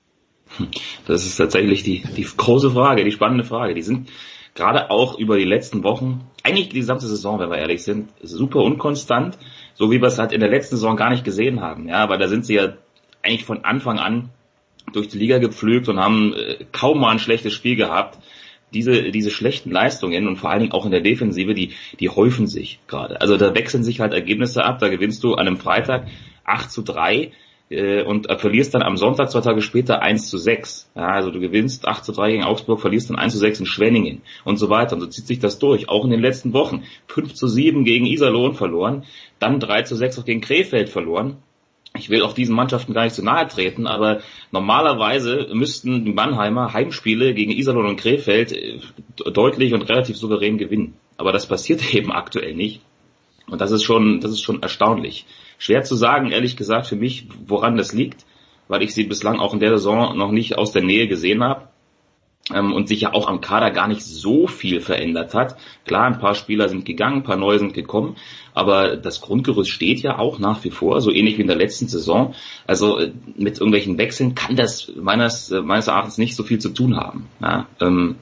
Das ist tatsächlich die, die große Frage, die spannende Frage. Die sind gerade auch über die letzten Wochen, eigentlich die gesamte Saison, wenn wir ehrlich sind, super unkonstant, so wie wir es halt in der letzten Saison gar nicht gesehen haben. Ja, aber da sind sie ja eigentlich von Anfang an durch die Liga gepflügt und haben äh, kaum mal ein schlechtes Spiel gehabt. Diese, diese schlechten Leistungen und vor allen Dingen auch in der Defensive, die, die häufen sich gerade. Also da wechseln sich halt Ergebnisse ab. Da gewinnst du an einem Freitag 8 zu 3 äh, und verlierst dann am Sonntag zwei Tage später 1 zu 6. Ja, also du gewinnst 8 zu 3 gegen Augsburg, verlierst dann 1 zu 6 in Schwenningen und so weiter. Und so zieht sich das durch. Auch in den letzten Wochen. 5 zu 7 gegen Iserlohn verloren, dann 3 zu 6 auch gegen Krefeld verloren ich will auch diesen Mannschaften gar nicht zu nahe treten, aber normalerweise müssten die Mannheimer Heimspiele gegen Iserlohn und Krefeld äh, deutlich und relativ souverän gewinnen. Aber das passiert eben aktuell nicht. Und das ist schon, das ist schon erstaunlich. Schwer zu sagen, ehrlich gesagt, für mich, woran das liegt, weil ich sie bislang auch in der Saison noch nicht aus der Nähe gesehen habe ähm, und sich ja auch am Kader gar nicht so viel verändert hat. Klar, ein paar Spieler sind gegangen, ein paar neue sind gekommen, aber das Grundgerüst steht ja auch nach wie vor, so ähnlich wie in der letzten Saison. Also äh, mit irgendwelchen Wechseln kann das meines, äh, meines Erachtens nicht so viel zu tun haben. Ja, ähm,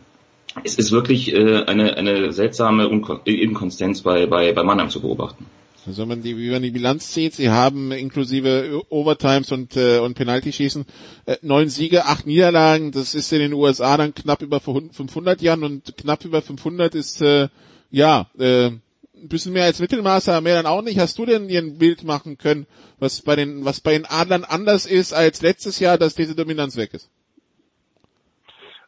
es ist wirklich äh, eine, eine seltsame Inkonstanz bei, bei, bei Mannheim zu beobachten. Also wenn man die, wie man die Bilanz sieht, sie haben inklusive Overtimes und, äh, und Penaltyschießen äh, neun Siege, acht Niederlagen. Das ist in den USA dann knapp über 500 Jahren und knapp über 500 ist äh, ja äh, ein bisschen mehr als Mittelmaß, aber mehr dann auch nicht. Hast du denn dir ein Bild machen können, was bei den was bei den Adlern anders ist als letztes Jahr, dass diese Dominanz weg ist?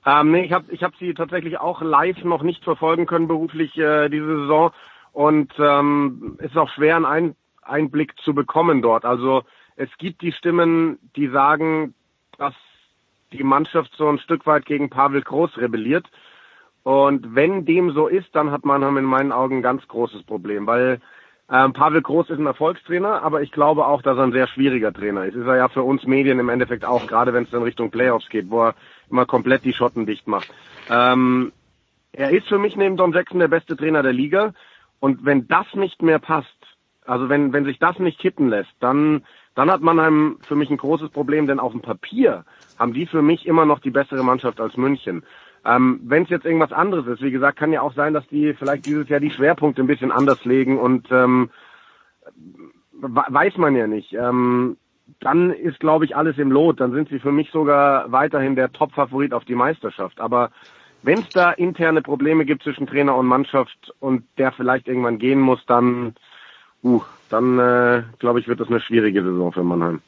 Ähm, nee, ich habe ich hab sie tatsächlich auch live noch nicht verfolgen können beruflich äh, diese Saison und ähm, ist auch schwer, einen Ein Einblick zu bekommen dort. Also es gibt die Stimmen, die sagen, dass die Mannschaft so ein Stück weit gegen Pavel Groß rebelliert. Und wenn dem so ist, dann hat Mannheim in meinen Augen ein ganz großes Problem, weil ähm, Pavel Groß ist ein Erfolgstrainer, aber ich glaube auch, dass er ein sehr schwieriger Trainer ist. Ist er ja für uns Medien im Endeffekt auch, gerade wenn es in Richtung Playoffs geht, wo er immer komplett die Schotten dicht macht. Ähm, er ist für mich neben Don Jackson der beste Trainer der Liga. Und wenn das nicht mehr passt, also wenn, wenn sich das nicht kitten lässt, dann, dann hat Mannheim für mich ein großes Problem, denn auf dem Papier haben die für mich immer noch die bessere Mannschaft als München. Ähm, wenn es jetzt irgendwas anderes ist, wie gesagt, kann ja auch sein, dass die vielleicht dieses Jahr die Schwerpunkte ein bisschen anders legen und ähm, weiß man ja nicht. Ähm, dann ist, glaube ich, alles im Lot. Dann sind sie für mich sogar weiterhin der Top-Favorit auf die Meisterschaft. Aber wenn es da interne Probleme gibt zwischen Trainer und Mannschaft und der vielleicht irgendwann gehen muss, dann, uh, dann äh, glaube ich, wird das eine schwierige Saison für Mannheim.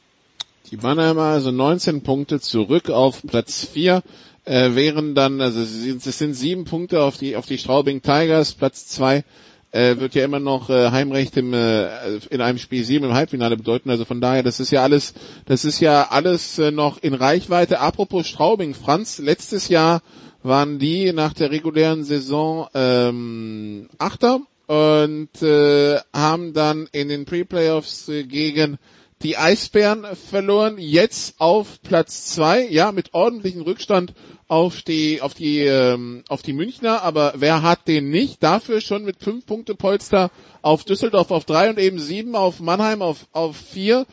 Die Mannheimer also 19 Punkte zurück auf Platz 4, äh, wären dann, also es sind sieben Punkte auf die auf die Straubing Tigers, Platz 2 äh, wird ja immer noch äh, Heimrecht im, äh, in einem Spiel 7 im Halbfinale bedeuten. Also von daher, das ist ja alles, das ist ja alles äh, noch in Reichweite. Apropos Straubing, Franz, letztes Jahr waren die nach der regulären Saison ähm, Achter und äh, haben dann in den Pre-Playoffs äh, gegen die Eisbären verloren, jetzt auf Platz zwei, ja, mit ordentlichem Rückstand auf die, auf die, ähm, auf die Münchner, aber wer hat den nicht? Dafür schon mit fünf Punkte Polster auf Düsseldorf auf drei und eben sieben auf Mannheim auf, auf vier.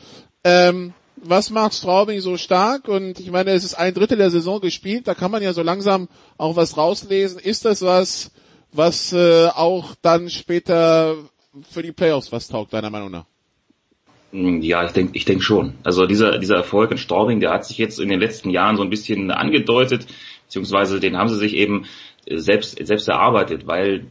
Ähm, was macht Straubing so stark? Und ich meine, es ist ein Drittel der Saison gespielt, da kann man ja so langsam auch was rauslesen. Ist das was, was äh, auch dann später für die Playoffs was taugt, deiner Meinung nach? Hm, ja, ich denke ich denk schon. Also dieser, dieser Erfolg in Straubing, der hat sich jetzt in den letzten Jahren so ein bisschen angedeutet, beziehungsweise den haben sie sich eben selbst, selbst erarbeitet, weil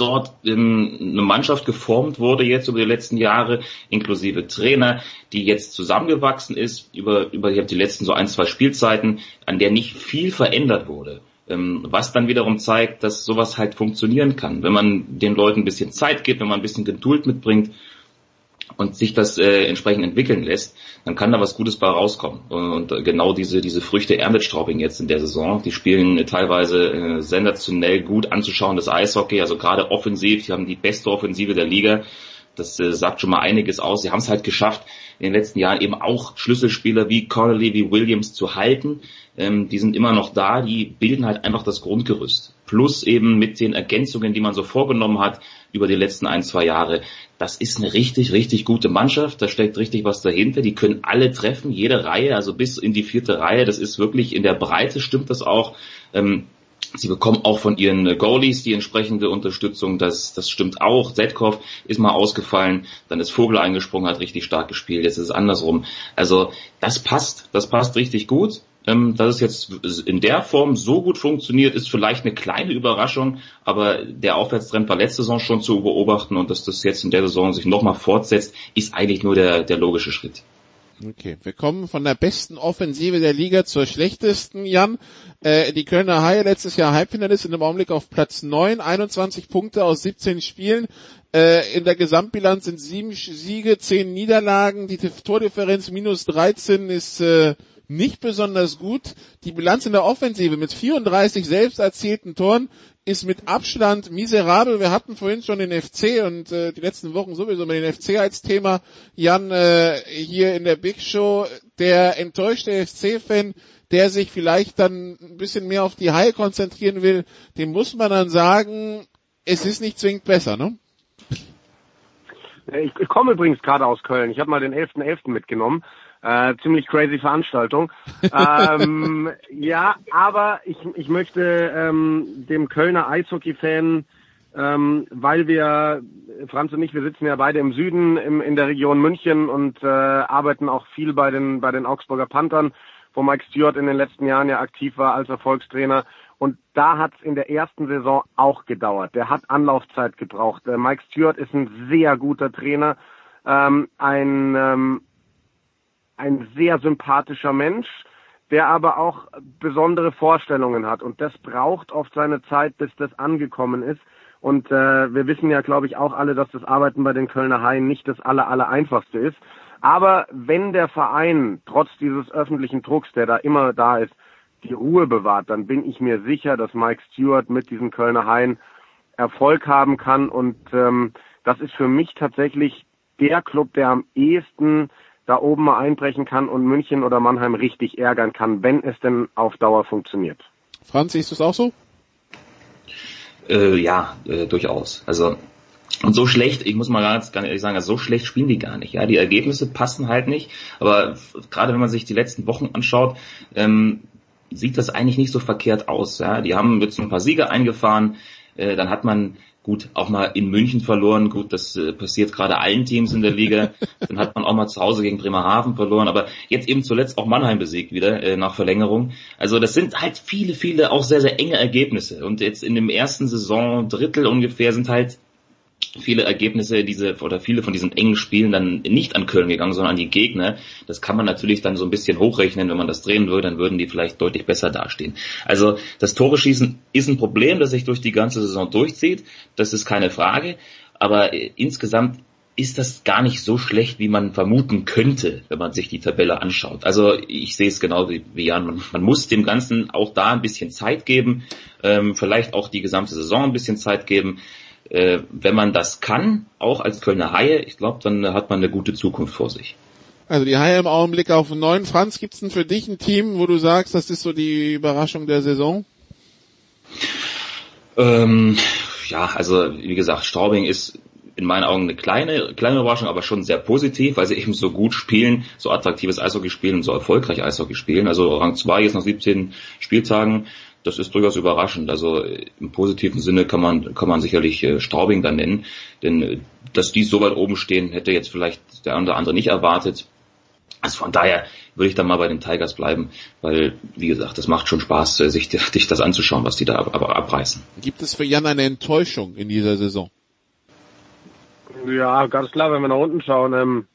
dort eine Mannschaft geformt wurde jetzt über die letzten Jahre, inklusive Trainer, die jetzt zusammengewachsen ist über, über die letzten so ein, zwei Spielzeiten, an der nicht viel verändert wurde. Ähm, was dann wiederum zeigt, dass sowas halt funktionieren kann, wenn man den Leuten ein bisschen Zeit gibt, wenn man ein bisschen Geduld mitbringt. und sich das äh, entsprechend entwickeln lässt, dann kann da was Gutes bei rauskommen. Und, und genau diese, diese Früchte erntet Straubing jetzt in der Saison. Die spielen äh, teilweise äh, sensationell gut anzuschauen, das Eishockey, also gerade offensiv, die haben die beste Offensive der Liga. Das äh, sagt schon mal einiges aus. Sie haben es halt geschafft, in den letzten Jahren eben auch Schlüsselspieler wie Connolly, wie Williams zu halten. Ähm, die sind immer noch da, die bilden halt einfach das Grundgerüst. Plus eben mit den Ergänzungen, die man so vorgenommen hat über die letzten ein, zwei Jahre. Das ist eine richtig, richtig gute Mannschaft. Da steckt richtig was dahinter. Die können alle treffen, jede Reihe, also bis in die vierte Reihe. Das ist wirklich in der Breite stimmt das auch. Ähm, Sie bekommen auch von ihren Goalies die entsprechende Unterstützung. Das, das stimmt auch. Zetkov ist mal ausgefallen, dann ist Vogel eingesprungen, hat richtig stark gespielt. Jetzt ist es andersrum. Also das passt, das passt richtig gut. Ähm, dass es jetzt in der Form so gut funktioniert, ist vielleicht eine kleine Überraschung, aber der Aufwärtstrend war letzte Saison schon zu beobachten und dass das jetzt in der Saison sich nochmal fortsetzt, ist eigentlich nur der, der logische Schritt. Okay, wir kommen von der besten Offensive der Liga zur schlechtesten, Jan. Äh, die Kölner Haie letztes Jahr Halbfinalist in dem Augenblick auf Platz 9, 21 Punkte aus 17 Spielen. Äh, in der Gesamtbilanz sind sieben Siege, zehn Niederlagen. Die Tordifferenz minus 13 ist äh, nicht besonders gut. Die Bilanz in der Offensive mit 34 selbst erzielten Toren ist mit Abstand miserabel. Wir hatten vorhin schon den FC und äh, die letzten Wochen sowieso mit den FC als Thema. Jan äh, hier in der Big Show, der enttäuschte FC-Fan, der sich vielleicht dann ein bisschen mehr auf die Haie konzentrieren will, dem muss man dann sagen, es ist nicht zwingend besser, ne? Ich, ich komme übrigens gerade aus Köln. Ich habe mal den 11.11. .11. mitgenommen. Äh, ziemlich crazy Veranstaltung. ähm, ja, aber ich, ich möchte ähm, dem Kölner Eishockey-Fan, ähm, weil wir, Franz und ich, wir sitzen ja beide im Süden im, in der Region München und äh, arbeiten auch viel bei den, bei den Augsburger Panthern, wo Mike Stewart in den letzten Jahren ja aktiv war als Erfolgstrainer. Und da hat es in der ersten Saison auch gedauert. Der hat Anlaufzeit gebraucht. Der Mike Stewart ist ein sehr guter Trainer, ähm, ein ähm, ein sehr sympathischer Mensch, der aber auch besondere Vorstellungen hat. Und das braucht oft seine Zeit, bis das angekommen ist. Und äh, wir wissen ja, glaube ich, auch alle, dass das Arbeiten bei den Kölner Haien nicht das aller, aller einfachste ist. Aber wenn der Verein trotz dieses öffentlichen Drucks, der da immer da ist, die Ruhe bewahrt, dann bin ich mir sicher, dass Mike Stewart mit diesen Kölner Haien Erfolg haben kann. Und ähm, das ist für mich tatsächlich der Club, der am ehesten da oben mal einbrechen kann und München oder Mannheim richtig ärgern kann, wenn es denn auf Dauer funktioniert. Franz, siehst du es auch so? Äh, ja, äh, durchaus. Also und so schlecht, ich muss mal ganz, ganz ehrlich sagen, so schlecht spielen die gar nicht. Ja, die Ergebnisse passen halt nicht. Aber gerade wenn man sich die letzten Wochen anschaut, ähm, sieht das eigentlich nicht so verkehrt aus. Ja, die haben jetzt ein paar Siege eingefahren. Äh, dann hat man gut auch mal in München verloren. Gut, das äh, passiert gerade allen Teams in der Liga. Dann hat man auch mal zu Hause gegen Bremerhaven verloren, aber jetzt eben zuletzt auch Mannheim besiegt wieder äh, nach Verlängerung. Also das sind halt viele, viele auch sehr, sehr enge Ergebnisse. Und jetzt in dem ersten Saison Drittel ungefähr sind halt viele Ergebnisse, diese oder viele von diesen engen Spielen dann nicht an Köln gegangen, sondern an die Gegner. Das kann man natürlich dann so ein bisschen hochrechnen, wenn man das drehen würde, dann würden die vielleicht deutlich besser dastehen. Also das Tore schießen ist ein Problem, das sich durch die ganze Saison durchzieht. Das ist keine Frage. Aber äh, insgesamt ist das gar nicht so schlecht, wie man vermuten könnte, wenn man sich die Tabelle anschaut. Also ich sehe es genau wie, Jan. Man, man, muss dem Ganzen auch da ein bisschen Zeit geben, ähm, vielleicht auch die gesamte Saison ein bisschen Zeit geben äh, wenn man das kann, auch als Kölner Haie, ich glaube, dann hat man eine gute Zukunft vor sich. Also die Haie im Augenblick auf neun. Franz, gibt's denn für dich ein Team, wo du sagst, das ist so die Überraschung der Saison? Ähm, ja, also wie gesagt, Straubing ist in meinen Augen eine kleine, kleine Überraschung, aber schon sehr positiv, weil sie eben so gut spielen, so attraktives Eishockey spielen so erfolgreich Eishockey spielen. Also Rang 2 jetzt nach 17 Spieltagen das ist durchaus überraschend. Also äh, im positiven Sinne kann man, kann man sicherlich äh, Straubing dann nennen. Denn äh, dass die so weit oben stehen, hätte jetzt vielleicht der eine oder andere nicht erwartet. Also von daher würde ich dann mal bei den Tigers bleiben, weil, wie gesagt, das macht schon Spaß, sich, sich das anzuschauen, was die da ab, ab, abreißen. Gibt es für Jan eine Enttäuschung in dieser Saison? Ja, ganz klar, wenn wir nach unten schauen. Ähm,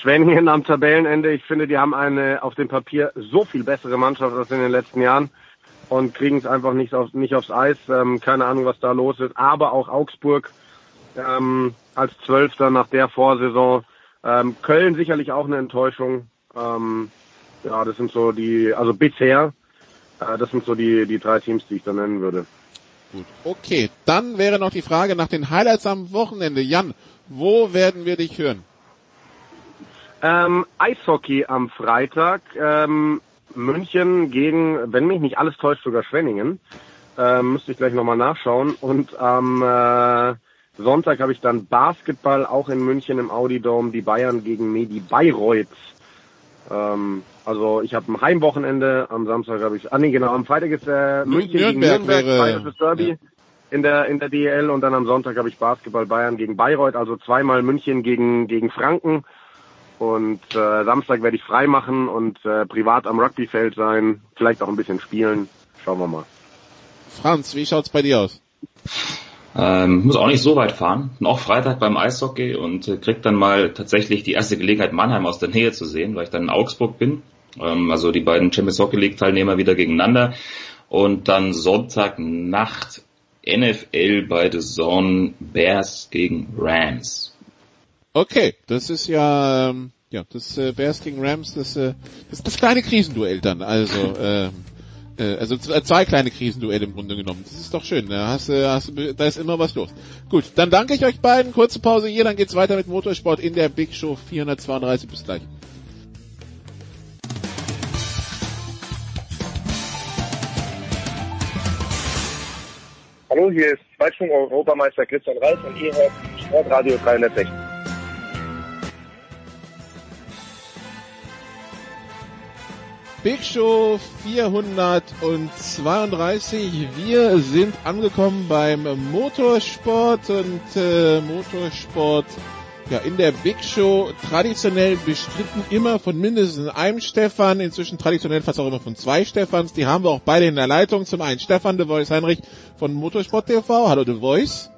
Schwenningen am Tabellenende, ich finde, die haben eine auf dem Papier so viel bessere Mannschaft als in den letzten Jahren und kriegen es einfach nicht, auf, nicht aufs Eis. Ähm, keine Ahnung, was da los ist. Aber auch Augsburg ähm, als Zwölfter nach der Vorsaison Ähm, Köln sicherlich auch eine Enttäuschung. Ähm, ja, das sind so die, also bisher, äh, das sind so die, die drei Teams, die ich da nennen würde. Gut, okay. Dann wäre noch die Frage nach den Highlights am Wochenende. Jan, wo werden wir dich hören? Ähm, Eishockey am Freitag. Ähm, München gegen, wenn mich nicht alles täuscht, sogar Schwenningen. Ähm, müsste ich gleich nochmal nachschauen. Und am äh, Sonntag habe ich dann Basketball auch in München im Audi Dome, die Bayern gegen Medi Bayreuth. Ähm, also ich habe ein Heimwochenende, am Samstag habe ich, ah nee genau, am Freitag ist äh, München Nürnberg gegen Nürnberg, wäre- Bayerisches Derby ja. in der in der DL und dann am Sonntag habe ich Basketball Bayern gegen Bayreuth, also zweimal München gegen gegen Franken. Und äh, Samstag werde ich frei machen und äh, privat am Rugbyfeld sein, vielleicht auch ein bisschen spielen. Schauen wir mal. Franz, wie schaut's bei dir aus? Ähm, muss auch nicht so weit fahren. Bin auch Freitag beim Eishockey und äh, krieg dann mal tatsächlich die erste Gelegenheit, Mannheim aus der Nähe zu sehen, weil ich dann in Augsburg bin. Ähm, also die beiden Champions Hockey League Teilnehmer wieder gegeneinander. Und dann Sonntagnacht NFL bei The Zone Bears gegen Rams. Okay, das ist ja, ähm, ja, das äh, Bears gegen Rams, das, äh, das ist das kleine Krisenduell dann. Also, ähm, äh, also zwei kleine Krisenduelle im Grunde genommen. Das ist doch schön. Da hast, du- hast, da ist immer was los. Gut, dann danke ich euch beiden. Kurze Pause hier, dann geht's weiter mit Motorsport in der Big Show 432. Bis gleich. Hallo, hier ist Zweitschwung-Europameister Christian Reis und ihr hört Sportradio 360. Big Show 432. Wir sind angekommen beim Motorsport und äh, Motorsport ja in der Big Show traditionell bestritten immer von mindestens einem Stefan, inzwischen traditionell fast auch immer von zwei Stefans. Die haben wir auch beide in der Leitung. Zum einen Stefan de Voice Heinrich von Motorsport TV. Hallo de Voice.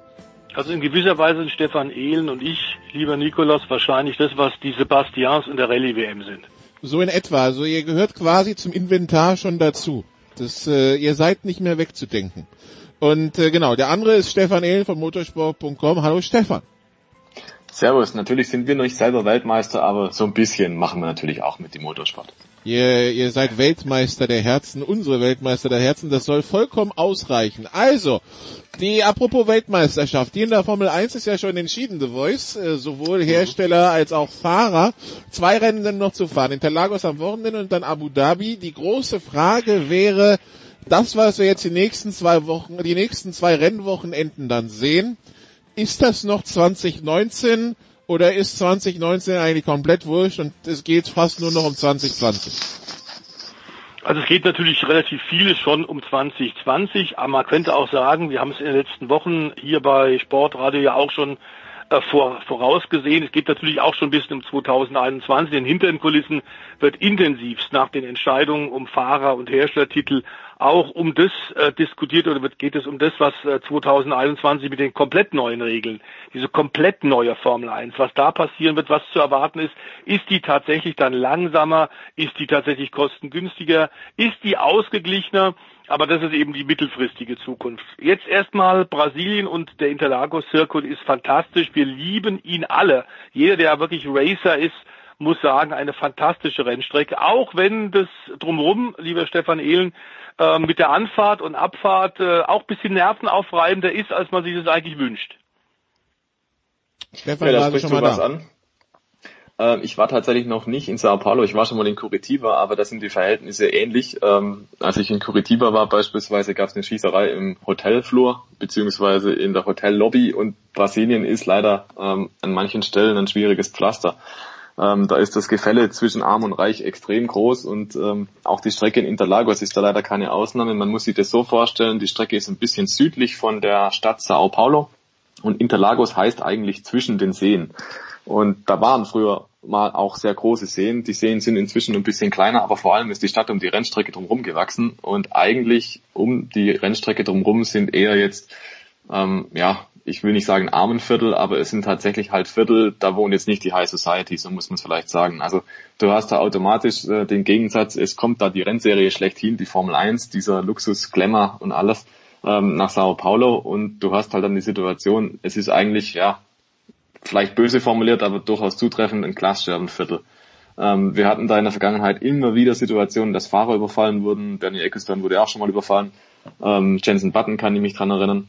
Also in gewisser Weise sind Stefan Ehlen und ich, lieber Nikolaus, wahrscheinlich das, was die Sebastians in der Rallye-WM sind. So in etwa. Also ihr gehört quasi zum Inventar schon dazu. Das, äh, ihr seid nicht mehr wegzudenken. Und äh, genau, der andere ist Stefan Ehlen von motorsport.com. Hallo Stefan. Servus, natürlich sind wir noch nicht selber Weltmeister, aber so ein bisschen machen wir natürlich auch mit dem Motorsport. Ihr, ihr seid Weltmeister der Herzen, unsere Weltmeister der Herzen, das soll vollkommen ausreichen. Also, die apropos Weltmeisterschaft, die in der Formel 1 ist ja schon entschieden, The Voice, äh, sowohl Hersteller als auch Fahrer. Zwei Rennen sind noch zu fahren, Interlagos am Wochenende und dann Abu Dhabi. Die große Frage wäre, das, was wir jetzt die nächsten zwei Wochen, die nächsten zwei Rennwochenenden dann sehen, ist das noch 2019 oder ist 2019 eigentlich komplett wurscht und es geht fast nur noch um 2020? Also es geht natürlich relativ vieles schon um 2020, aber man könnte auch sagen, wir haben es in den letzten Wochen hier bei Sportradio ja auch schon äh, vor, vorausgesehen. Es geht natürlich auch schon bis um 2021. In hinter den Kulissen wird intensivst nach den Entscheidungen um Fahrer- und Herstellertitel auch um das äh, diskutiert oder geht es um das, was äh, 2021 mit den komplett neuen Regeln, diese komplett neue Formel 1, was da passieren wird, was zu erwarten ist, ist die tatsächlich dann langsamer, ist die tatsächlich kostengünstiger, ist die ausgeglichener, aber das ist eben die mittelfristige Zukunft. Jetzt erstmal Brasilien und der Interlagos Circuit ist fantastisch. Wir lieben ihn alle. Jeder, der wirklich Racer ist, muss sagen, eine fantastische Rennstrecke. Auch wenn das drumherum, lieber Stefan Ehlen, äh, mit der Anfahrt und Abfahrt äh, auch ein bisschen nervenaufreibender ist, als man sich das eigentlich wünscht. Stefan ja, da sprichst schon du mal was da. an. Ähm, ich war tatsächlich noch nicht in Sao Paulo, ich war schon mal in Curitiba, aber da sind die Verhältnisse ähnlich. Ähm, als ich in Curitiba war beispielsweise, gab es eine Schießerei im Hotelflur beziehungsweise in der Hotellobby und Brasilien ist leider ähm, an manchen Stellen ein schwieriges Pflaster. Ähm, da ist das Gefälle zwischen Arm und Reich extrem groß und ähm, auch die Strecke in Interlagos ist da leider keine Ausnahme. Man muss sich das so vorstellen, die Strecke ist ein bisschen südlich von der Stadt Sao Paulo und Interlagos heißt eigentlich zwischen den Seen. Und da waren früher mal auch sehr große Seen. Die Seen sind inzwischen ein bisschen kleiner, aber vor allem ist die Stadt um die Rennstrecke drumherum gewachsen und eigentlich um die Rennstrecke drumherum sind eher jetzt ähm, ja, ich will nicht sagen Armenviertel, aber es sind tatsächlich halt Viertel, da wohnen jetzt nicht die High Society, so muss man es vielleicht sagen. Also du hast da automatisch äh, den Gegensatz, es kommt da die Rennserie schlechthin, die Formel 1, dieser Luxus, Glamour und alles ähm, nach Sao Paulo und du hast halt dann die Situation, es ist eigentlich, ja, vielleicht böse formuliert, aber durchaus zutreffend ein Glasscherbenviertel. Ähm, wir hatten da in der Vergangenheit immer wieder Situationen, dass Fahrer überfallen wurden. Bernie Ecclestone wurde auch schon mal überfallen. Ähm, Jensen Button kann ich mich dran erinnern.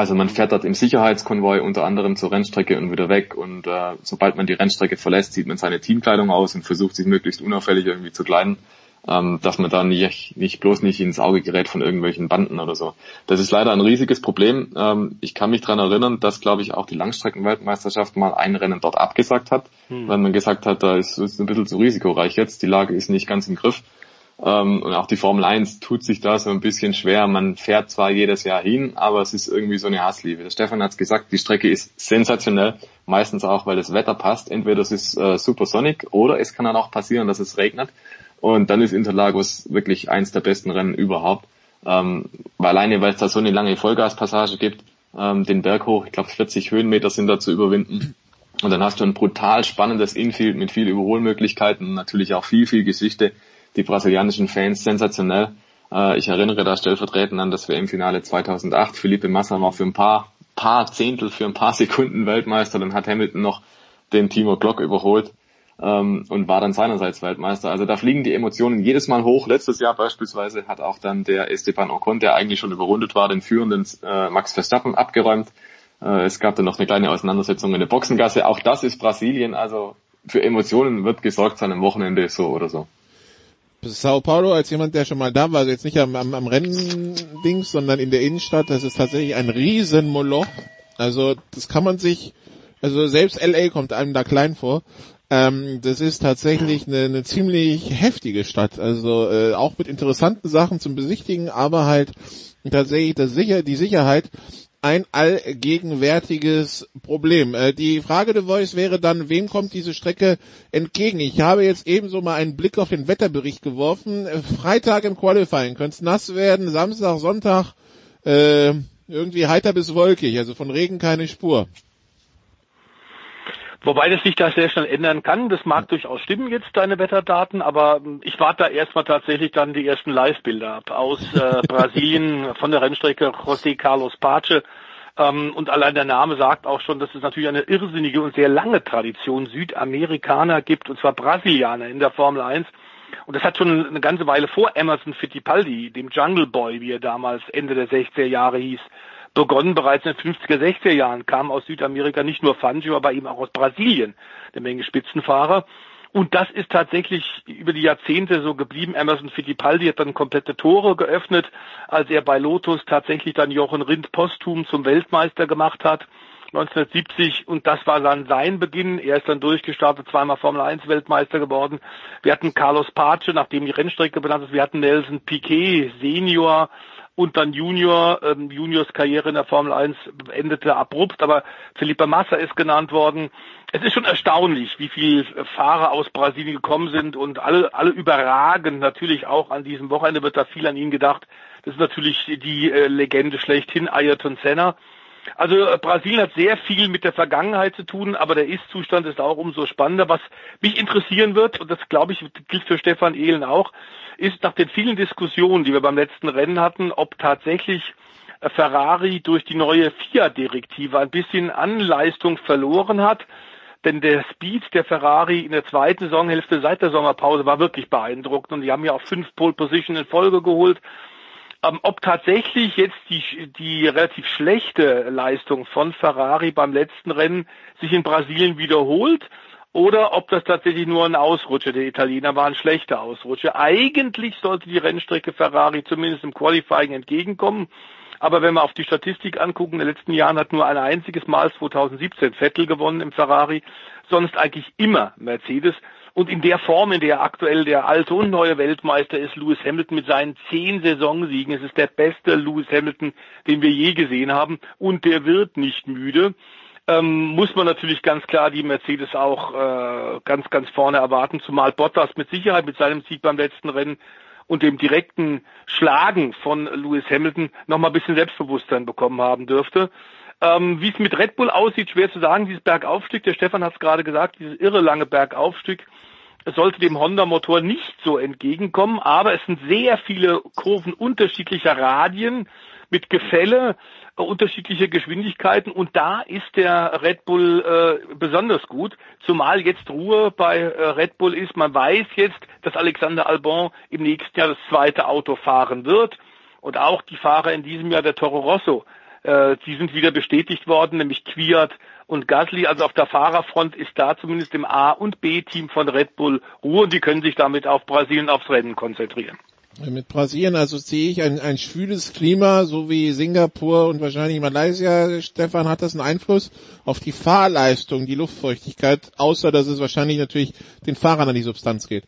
Also man fährt dort im Sicherheitskonvoi unter anderem zur Rennstrecke und wieder weg und äh, sobald man die Rennstrecke verlässt, zieht man seine Teamkleidung aus und versucht sich möglichst unauffällig irgendwie zu kleiden ähm, dass man da nicht, nicht bloß nicht ins Auge gerät von irgendwelchen Banden oder so. Das ist leider ein riesiges Problem. Ähm, ich kann mich dran erinnern, dass, glaube ich, auch die Langstreckenweltmeisterschaft mal ein Rennen dort abgesagt hat, hm. weil man gesagt hat, da ist es ein bisschen zu risikoreich jetzt, die Lage ist nicht ganz im Griff. Ähm, und auch die Formel 1 tut sich da so ein bisschen schwer. Man fährt zwar jedes Jahr hin, aber es ist irgendwie so eine Hassliebe. Der Stefan hat es gesagt, die Strecke ist sensationell, meistens auch, weil das Wetter passt. Entweder es ist äh, Supersonic oder es kann dann auch passieren, dass es regnet. Und dann ist Interlagos wirklich eins der besten Rennen überhaupt. Ähm, weil alleine, weil es da so eine lange Vollgaspassage gibt, ähm, den Berg hoch, ich glaube 40 Höhenmeter sind da zu überwinden. Und dann hast du ein brutal spannendes Infield mit viel Überholmöglichkeiten, natürlich auch viel, viel Geschichte. Die brasilianischen Fans sensationell. Äh, ich erinnere da stellvertretend an das WM-Finale 2008. Felipe Massa war für ein paar, paar Zehntel, für ein paar Sekunden Weltmeister. Dann hat Hamilton noch den Timo Glock überholt ähm, und war dann seinerseits Weltmeister. Also da fliegen die Emotionen jedes Mal hoch. Letztes Jahr beispielsweise hat auch dann der Esteban Ocon, der eigentlich schon überrundet war, den führenden äh, Max Verstappen abgeräumt. Äh, es gab dann noch eine kleine Auseinandersetzung in der Boxengasse. Auch das ist Brasilien. Also für Emotionen wird gesorgt sein am Wochenende so oder so. Sao Paulo als jemand, der schon mal da war, also jetzt nicht am, am, am Renndings, sondern in der Innenstadt, das ist tatsächlich ein Riesenmoloch. Also das kann man sich, also selbst LA kommt einem da klein vor. Ähm, das ist tatsächlich eine, eine ziemlich heftige Stadt. Also äh, auch mit interessanten Sachen zum Besichtigen, aber halt tatsächlich das Sicher die Sicherheit ein allgegenwärtiges Problem. Äh, die Frage der Voice wäre dann, wem kommt diese Strecke entgegen? Ich habe jetzt ebenso mal einen Blick auf den Wetterbericht geworfen. Äh, Freitag im Qualifying könnte es nass werden, Samstag, Sonntag äh, irgendwie heiter bis wolkig, also von Regen keine Spur. Wobei das sich da sehr schnell ändern kann. Das mag durchaus stimmen jetzt, deine Wetterdaten, aber ich warte da erstmal tatsächlich dann die ersten Live-Bilder ab aus äh, Brasilien von der Rennstrecke José Carlos Pace. Ähm, und allein der Name sagt auch schon, dass es natürlich eine irrsinnige und sehr lange Tradition Südamerikaner gibt, und zwar Brasilianer in der Formel 1. Und das hat schon eine ganze Weile vor Emerson Fittipaldi, dem Jungle Boy, wie er damals Ende der 60er Jahre hieß, begonnen bereits in den 50er, 60er Jahren, kamen aus Südamerika nicht nur Fangio, aber eben auch aus Brasilien eine Menge Spitzenfahrer. Und das ist tatsächlich über die Jahrzehnte so geblieben. Emerson Fittipaldi hat dann komplette Tore geöffnet, als er bei Lotus tatsächlich dann Jochen Rindt posthum zum Weltmeister gemacht hat. 1970 und das war dann sein Beginn. Er ist dann durchgestartet, zweimal Formel 1 Weltmeister geworden. Wir hatten Carlos Pace, nachdem die Rennstrecke benannt ist. Wir hatten Nelson Piquet Senior, und dann Junior, ähm, Juniors Karriere in der Formel 1 endete abrupt, aber Felipe Massa ist genannt worden. Es ist schon erstaunlich, wie viele Fahrer aus Brasilien gekommen sind und alle, alle überragen natürlich auch an diesem Wochenende wird da viel an ihn gedacht. Das ist natürlich die äh, Legende schlechthin, Ayrton Senna. Also äh, Brasilien hat sehr viel mit der Vergangenheit zu tun, aber der Ist-Zustand ist auch umso spannender. Was mich interessieren wird, und das glaube ich gilt für Stefan Ehlen auch, ist nach den vielen Diskussionen, die wir beim letzten Rennen hatten, ob tatsächlich äh, Ferrari durch die neue FIA-Direktive ein bisschen an Leistung verloren hat. Denn der Speed der Ferrari in der zweiten Saisonhälfte seit der Sommerpause war wirklich beeindruckend und die haben ja auch fünf Pole Position in Folge geholt. Ähm, ob tatsächlich jetzt die, die relativ schlechte Leistung von Ferrari beim letzten Rennen sich in Brasilien wiederholt oder ob das tatsächlich nur ein Ausrutscher der Italiener war, ein schlechter Ausrutscher. Eigentlich sollte die Rennstrecke Ferrari zumindest im Qualifying entgegenkommen. Aber wenn wir auf die Statistik angucken, in den letzten Jahren hat nur ein einziges Mal 2017 Vettel gewonnen im Ferrari, sonst eigentlich immer Mercedes. Und in der Form, in der aktuell der alte und neue Weltmeister ist, Lewis Hamilton mit seinen zehn Saisonsiegen. Es ist der beste Lewis Hamilton, den wir je gesehen haben. Und der wird nicht müde ähm, muss man natürlich ganz klar die Mercedes auch äh, ganz, ganz vorne erwarten, zumal Bottas mit Sicherheit mit seinem Sieg beim letzten Rennen und dem direkten Schlagen von Lewis Hamilton nochmal ein bisschen Selbstbewusstsein bekommen haben dürfte. Ähm, Wie es mit Red Bull aussieht, schwer zu sagen, dieses Bergaufstück, der Stefan hat es gerade gesagt, dieses irre lange Bergaufstück sollte dem Honda-Motor nicht so entgegenkommen, aber es sind sehr viele Kurven unterschiedlicher Radien mit Gefälle unterschiedliche Geschwindigkeiten und da ist der Red Bull äh, besonders gut, zumal jetzt Ruhe bei äh, Red Bull ist. Man weiß jetzt, dass Alexander Albon im nächsten Jahr das zweite Auto fahren wird und auch die Fahrer in diesem Jahr der Toro Rosso, äh, die sind wieder bestätigt worden, nämlich Kwiat und Gasly. Also auf der Fahrerfront ist da zumindest im A- und B-Team von Red Bull Ruhe und die können sich damit auf Brasilien aufs Rennen konzentrieren. Mit Brasilien also sehe ich ein, ein schwüles Klima, so wie Singapur und wahrscheinlich Malaysia. Stefan, hat das einen Einfluss auf die Fahrleistung, die Luftfeuchtigkeit, außer dass es wahrscheinlich natürlich den Fahrern an die Substanz geht?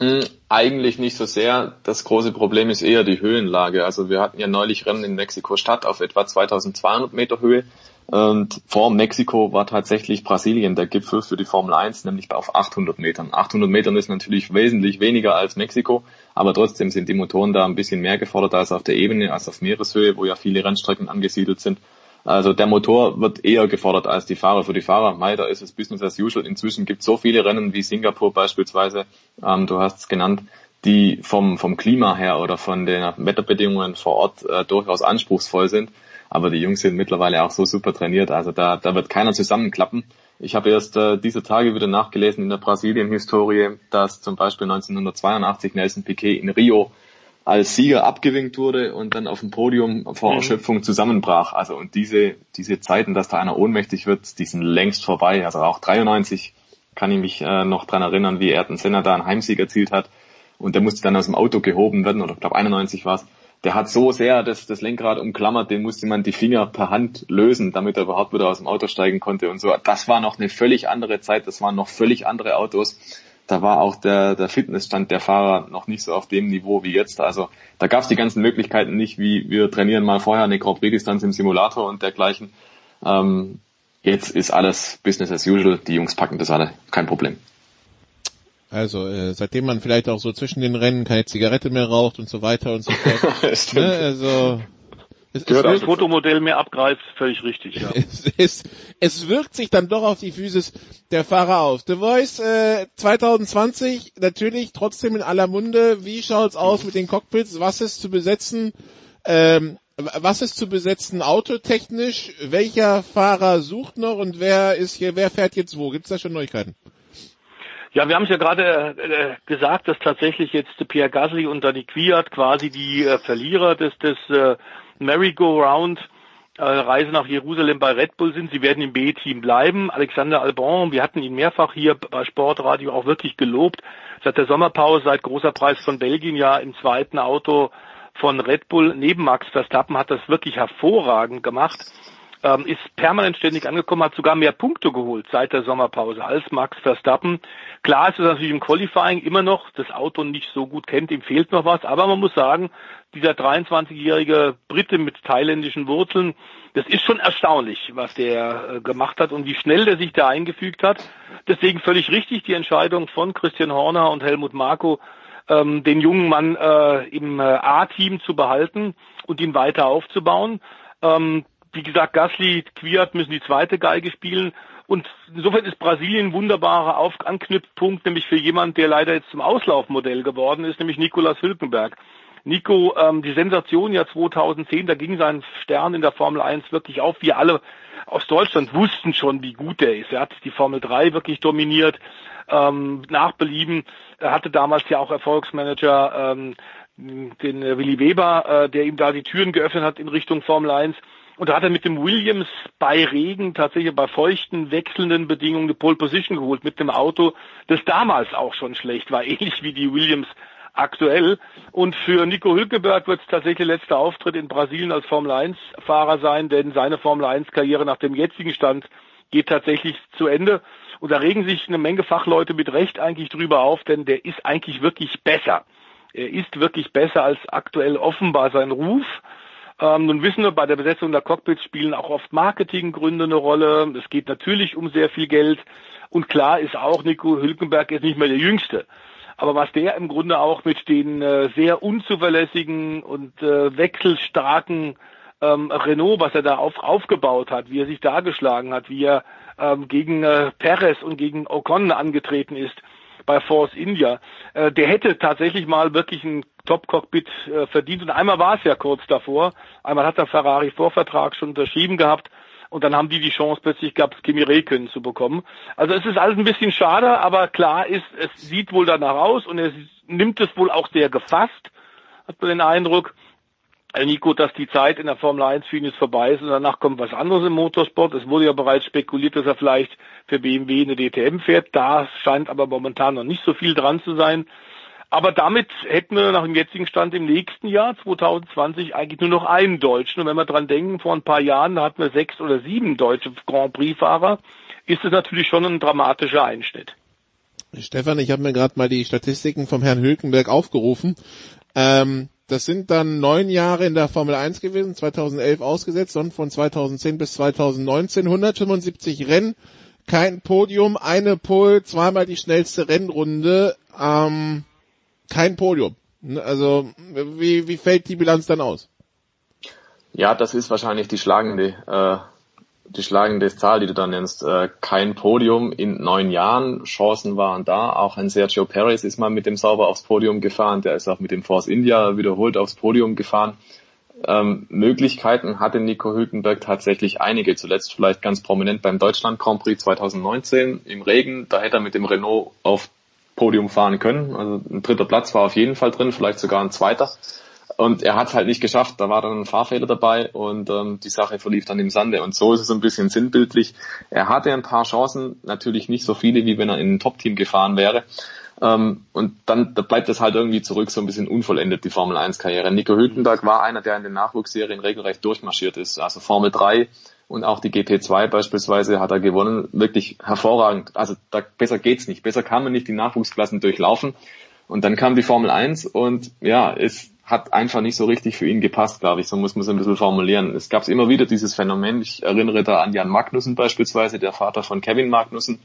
Hm, eigentlich nicht so sehr. Das große Problem ist eher die Höhenlage. Also wir hatten ja neulich Rennen in Mexiko-Stadt auf etwa 2200 Meter Höhe. Und vor Mexiko war tatsächlich Brasilien der Gipfel für die Formel 1, nämlich auf 800 Metern. 800 Metern ist natürlich wesentlich weniger als Mexiko, aber trotzdem sind die Motoren da ein bisschen mehr gefordert als auf der Ebene, als auf Meereshöhe, wo ja viele Rennstrecken angesiedelt sind. Also der Motor wird eher gefordert als die Fahrer. Für die Fahrer, mei, da ist es Business as usual. Inzwischen gibt es so viele Rennen wie Singapur beispielsweise, ähm, du hast es genannt, die vom, vom Klima her oder von den Wetterbedingungen vor Ort äh, durchaus anspruchsvoll sind. Aber die Jungs sind mittlerweile auch so super trainiert, also da, da wird keiner zusammenklappen. Ich habe erst äh, diese Tage wieder nachgelesen in der Brasilien-Historie, dass zum Beispiel 1982 Nelson Piquet in Rio als Sieger abgewinkt wurde und dann auf dem Podium vor mhm. Erschöpfung zusammenbrach. Also und diese, diese Zeiten, dass da einer ohnmächtig wird, die sind längst vorbei. Also auch 93 kann ich mich äh, noch dran erinnern, wie Ayrton Senna da einen Heimsieg erzielt hat und der musste dann aus dem Auto gehoben werden, oder ich glaube 91 war es der hat so sehr das, das Lenkrad umklammert, dem musste man die Finger per Hand lösen, damit er überhaupt wieder aus dem Auto steigen konnte und so. Das war noch eine völlig andere Zeit, das waren noch völlig andere Autos. Da war auch der, der Fitnessstand der Fahrer noch nicht so auf dem Niveau wie jetzt. Also da gab es die ganzen Möglichkeiten nicht, wie wir trainieren mal vorher eine Grand Prix-Distanz im Simulator und dergleichen. Ähm, jetzt ist alles Business as usual, die Jungs packen das alle, kein Problem. Also äh, seitdem man vielleicht auch so zwischen den Rennen keine Zigarette mehr raucht und so weiter und so fort. ne, also es, es das Fotomodell mehr abgreift, völlig richtig, ja. Es, es, es wirkt sich dann doch auf die Physis der Fahrer aus. The Voice äh, 2020 natürlich trotzdem in aller Munde. Wie schaut's aus mit den Cockpits? Was ist zu besetzen? Ähm, was ist zu besetzen autotechnisch? Welcher Fahrer sucht noch und wer ist hier, wer fährt jetzt wo? Gibt's da schon Neuigkeiten? Ja, wir haben es ja gerade äh, gesagt, dass tatsächlich jetzt Pierre Gasly und Danny Quiert quasi die äh, Verlierer des, des äh, Merry-Go-Round äh, Reise nach Jerusalem bei Red Bull sind. Sie werden im B-Team bleiben. Alexander Albon, wir hatten ihn mehrfach hier bei Sportradio auch wirklich gelobt. Seit der Sommerpause, seit großer Preis von Belgien ja im zweiten Auto von Red Bull neben Max Verstappen hat das wirklich hervorragend gemacht ähm, ist permanent ständig angekommen, hat sogar mehr Punkte geholt seit der Sommerpause als Max Verstappen. Klar ist es natürlich im Qualifying immer noch, das Auto nicht so gut kennt, ihm fehlt noch was, aber man muss sagen, dieser 23-jährige Brite mit thailändischen Wurzeln, das ist schon erstaunlich, was der äh, gemacht hat und wie schnell der sich da eingefügt hat. Deswegen völlig richtig die Entscheidung von Christian Horner und Helmut Marko, ähm, den jungen Mann äh, im äh, A-Team zu behalten und ihn weiter aufzubauen. Ähm, wie gesagt, Gasly, Quiert müssen die zweite Geige spielen. Und insofern ist Brasilien ein wunderbarer Auf Anknüpfpunkt, nämlich für jemanden, der leider jetzt zum Auslaufmodell geworden ist, nämlich Nicolas Hülkenberg. Nico, ähm, die Sensation ja 2010, da ging sein Stern in der Formel 1 wirklich auf. Wir alle aus Deutschland wussten schon, wie gut er ist. Er hat die Formel 3 wirklich dominiert, ähm, nach Belieben. Er hatte damals ja auch Erfolgsmanager, ähm, den äh, Willi Weber, äh, der ihm da die Türen geöffnet hat in Richtung Formel 1. Und da hat er mit dem Williams bei Regen tatsächlich bei feuchten, wechselnden Bedingungen eine Pole Position geholt mit dem Auto, das damals auch schon schlecht war, ähnlich wie die Williams aktuell. Und für Nico Hülkeberg wird es tatsächlich letzter Auftritt in Brasilien als Formel 1 Fahrer sein, denn seine Formel 1 Karriere nach dem jetzigen Stand geht tatsächlich zu Ende. Und da regen sich eine Menge Fachleute mit Recht eigentlich drüber auf, denn der ist eigentlich wirklich besser. Er ist wirklich besser als aktuell offenbar sein Ruf. Ähm, nun wissen wir, bei der Besetzung der Cockpits spielen auch oft Marketinggründe eine Rolle. Es geht natürlich um sehr viel Geld. Und klar ist auch, Nico Hülkenberg ist nicht mehr der Jüngste. Aber was der im Grunde auch mit den äh, sehr unzuverlässigen und äh, wechselstarken ähm, Renault, was er da auf, aufgebaut hat, wie er sich dargeschlagen hat, wie er ähm, gegen äh, Perez und gegen Ocon angetreten ist, bei Force India. Äh, der hätte tatsächlich mal wirklich ein Top-Cockpit äh, verdient und einmal war es ja kurz davor. Einmal hat der Ferrari Vorvertrag schon unterschrieben gehabt und dann haben die die Chance plötzlich gehabt, Kimi Räikkönen zu bekommen. Also es ist alles ein bisschen schade, aber klar ist, es sieht wohl danach aus und er nimmt es wohl auch sehr gefasst, hat man den Eindruck. Äh, Nico, dass die Zeit in der Formel 1 für ihn jetzt vorbei ist und danach kommt was anderes im Motorsport. Es wurde ja bereits spekuliert, dass er vielleicht für BMW eine DTM fährt. Da scheint aber momentan noch nicht so viel dran zu sein. Aber damit hätten wir nach dem jetzigen Stand im nächsten Jahr, 2020, eigentlich nur noch einen Deutschen. Und wenn wir dran denken, vor ein paar Jahren, hatten wir sechs oder sieben deutsche Grand Prix-Fahrer, ist es natürlich schon ein dramatischer Einschnitt. Stefan, ich habe mir gerade mal die Statistiken vom Herrn Hülkenberg aufgerufen. Ähm, das sind dann neun Jahre in der Formel 1 gewesen, 2011 ausgesetzt, und von 2010 bis 2019 175 Rennen, kein Podium, eine Pole, zweimal die schnellste Rennrunde, ähm, kein Podium. Also wie, wie fällt die Bilanz dann aus? Ja, das ist wahrscheinlich die schlagende äh, die schlagende Zahl, die du da nennst. Äh, kein Podium in neun Jahren. Chancen waren da. Auch ein Sergio Perez ist mal mit dem Sauber aufs Podium gefahren. Der ist auch mit dem Force India wiederholt aufs Podium gefahren. Ähm, Möglichkeiten hatte Nico Hülkenberg tatsächlich einige. Zuletzt vielleicht ganz prominent beim Deutschland Grand Prix 2019 im Regen. Da hätte er mit dem Renault auf Podium fahren können. Also ein dritter Platz war auf jeden Fall drin, vielleicht sogar ein zweiter. Und er hat es halt nicht geschafft, da war dann ein Fahrfehler dabei und ähm, die Sache verlief dann im Sande. Und so ist es ein bisschen sinnbildlich. Er hatte ein paar Chancen, natürlich nicht so viele, wie wenn er in ein Top-Team gefahren wäre. Ähm, und dann da bleibt es halt irgendwie zurück, so ein bisschen unvollendet, die Formel 1-Karriere. Nico Hülkenberg war einer, der in den Nachwuchsserien regelrecht durchmarschiert ist. Also Formel 3 und auch die GP2 beispielsweise hat er gewonnen. Wirklich hervorragend. Also da, besser geht's nicht. Besser kann man nicht die Nachwuchsklassen durchlaufen. Und dann kam die Formel 1 und ja, es hat einfach nicht so richtig für ihn gepasst, glaube ich. So muss man es ein bisschen formulieren. Es gab immer wieder dieses Phänomen. Ich erinnere da an Jan Magnussen beispielsweise, der Vater von Kevin Magnussen.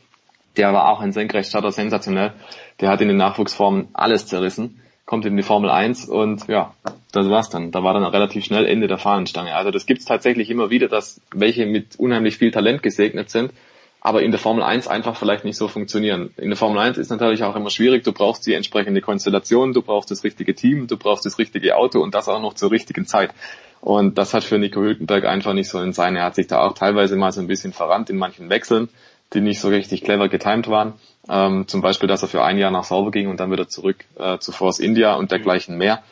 Der war auch ein Senkrechtstarter, sensationell. Der hat in den Nachwuchsformen alles zerrissen, kommt in die Formel 1 und ja, das war's dann. Da war dann relativ schnell Ende der Fahnenstange. Also das gibt's tatsächlich immer wieder, dass welche mit unheimlich viel Talent gesegnet sind aber in der Formel 1 einfach vielleicht nicht so funktionieren. In der Formel 1 ist natürlich auch immer schwierig, du brauchst die entsprechende Konstellation, du brauchst das richtige Team, du brauchst das richtige Auto und das auch noch zur richtigen Zeit. Und das hat für Nico Hülkenberg einfach nicht so in sein. Er hat sich da auch teilweise mal so ein bisschen verrannt in manchen Wechseln, die nicht so richtig clever getimed waren. Ähm, zum Beispiel, dass er für ein Jahr nach Sauber ging und dann wieder zurück äh, zu Force India und dergleichen mehr.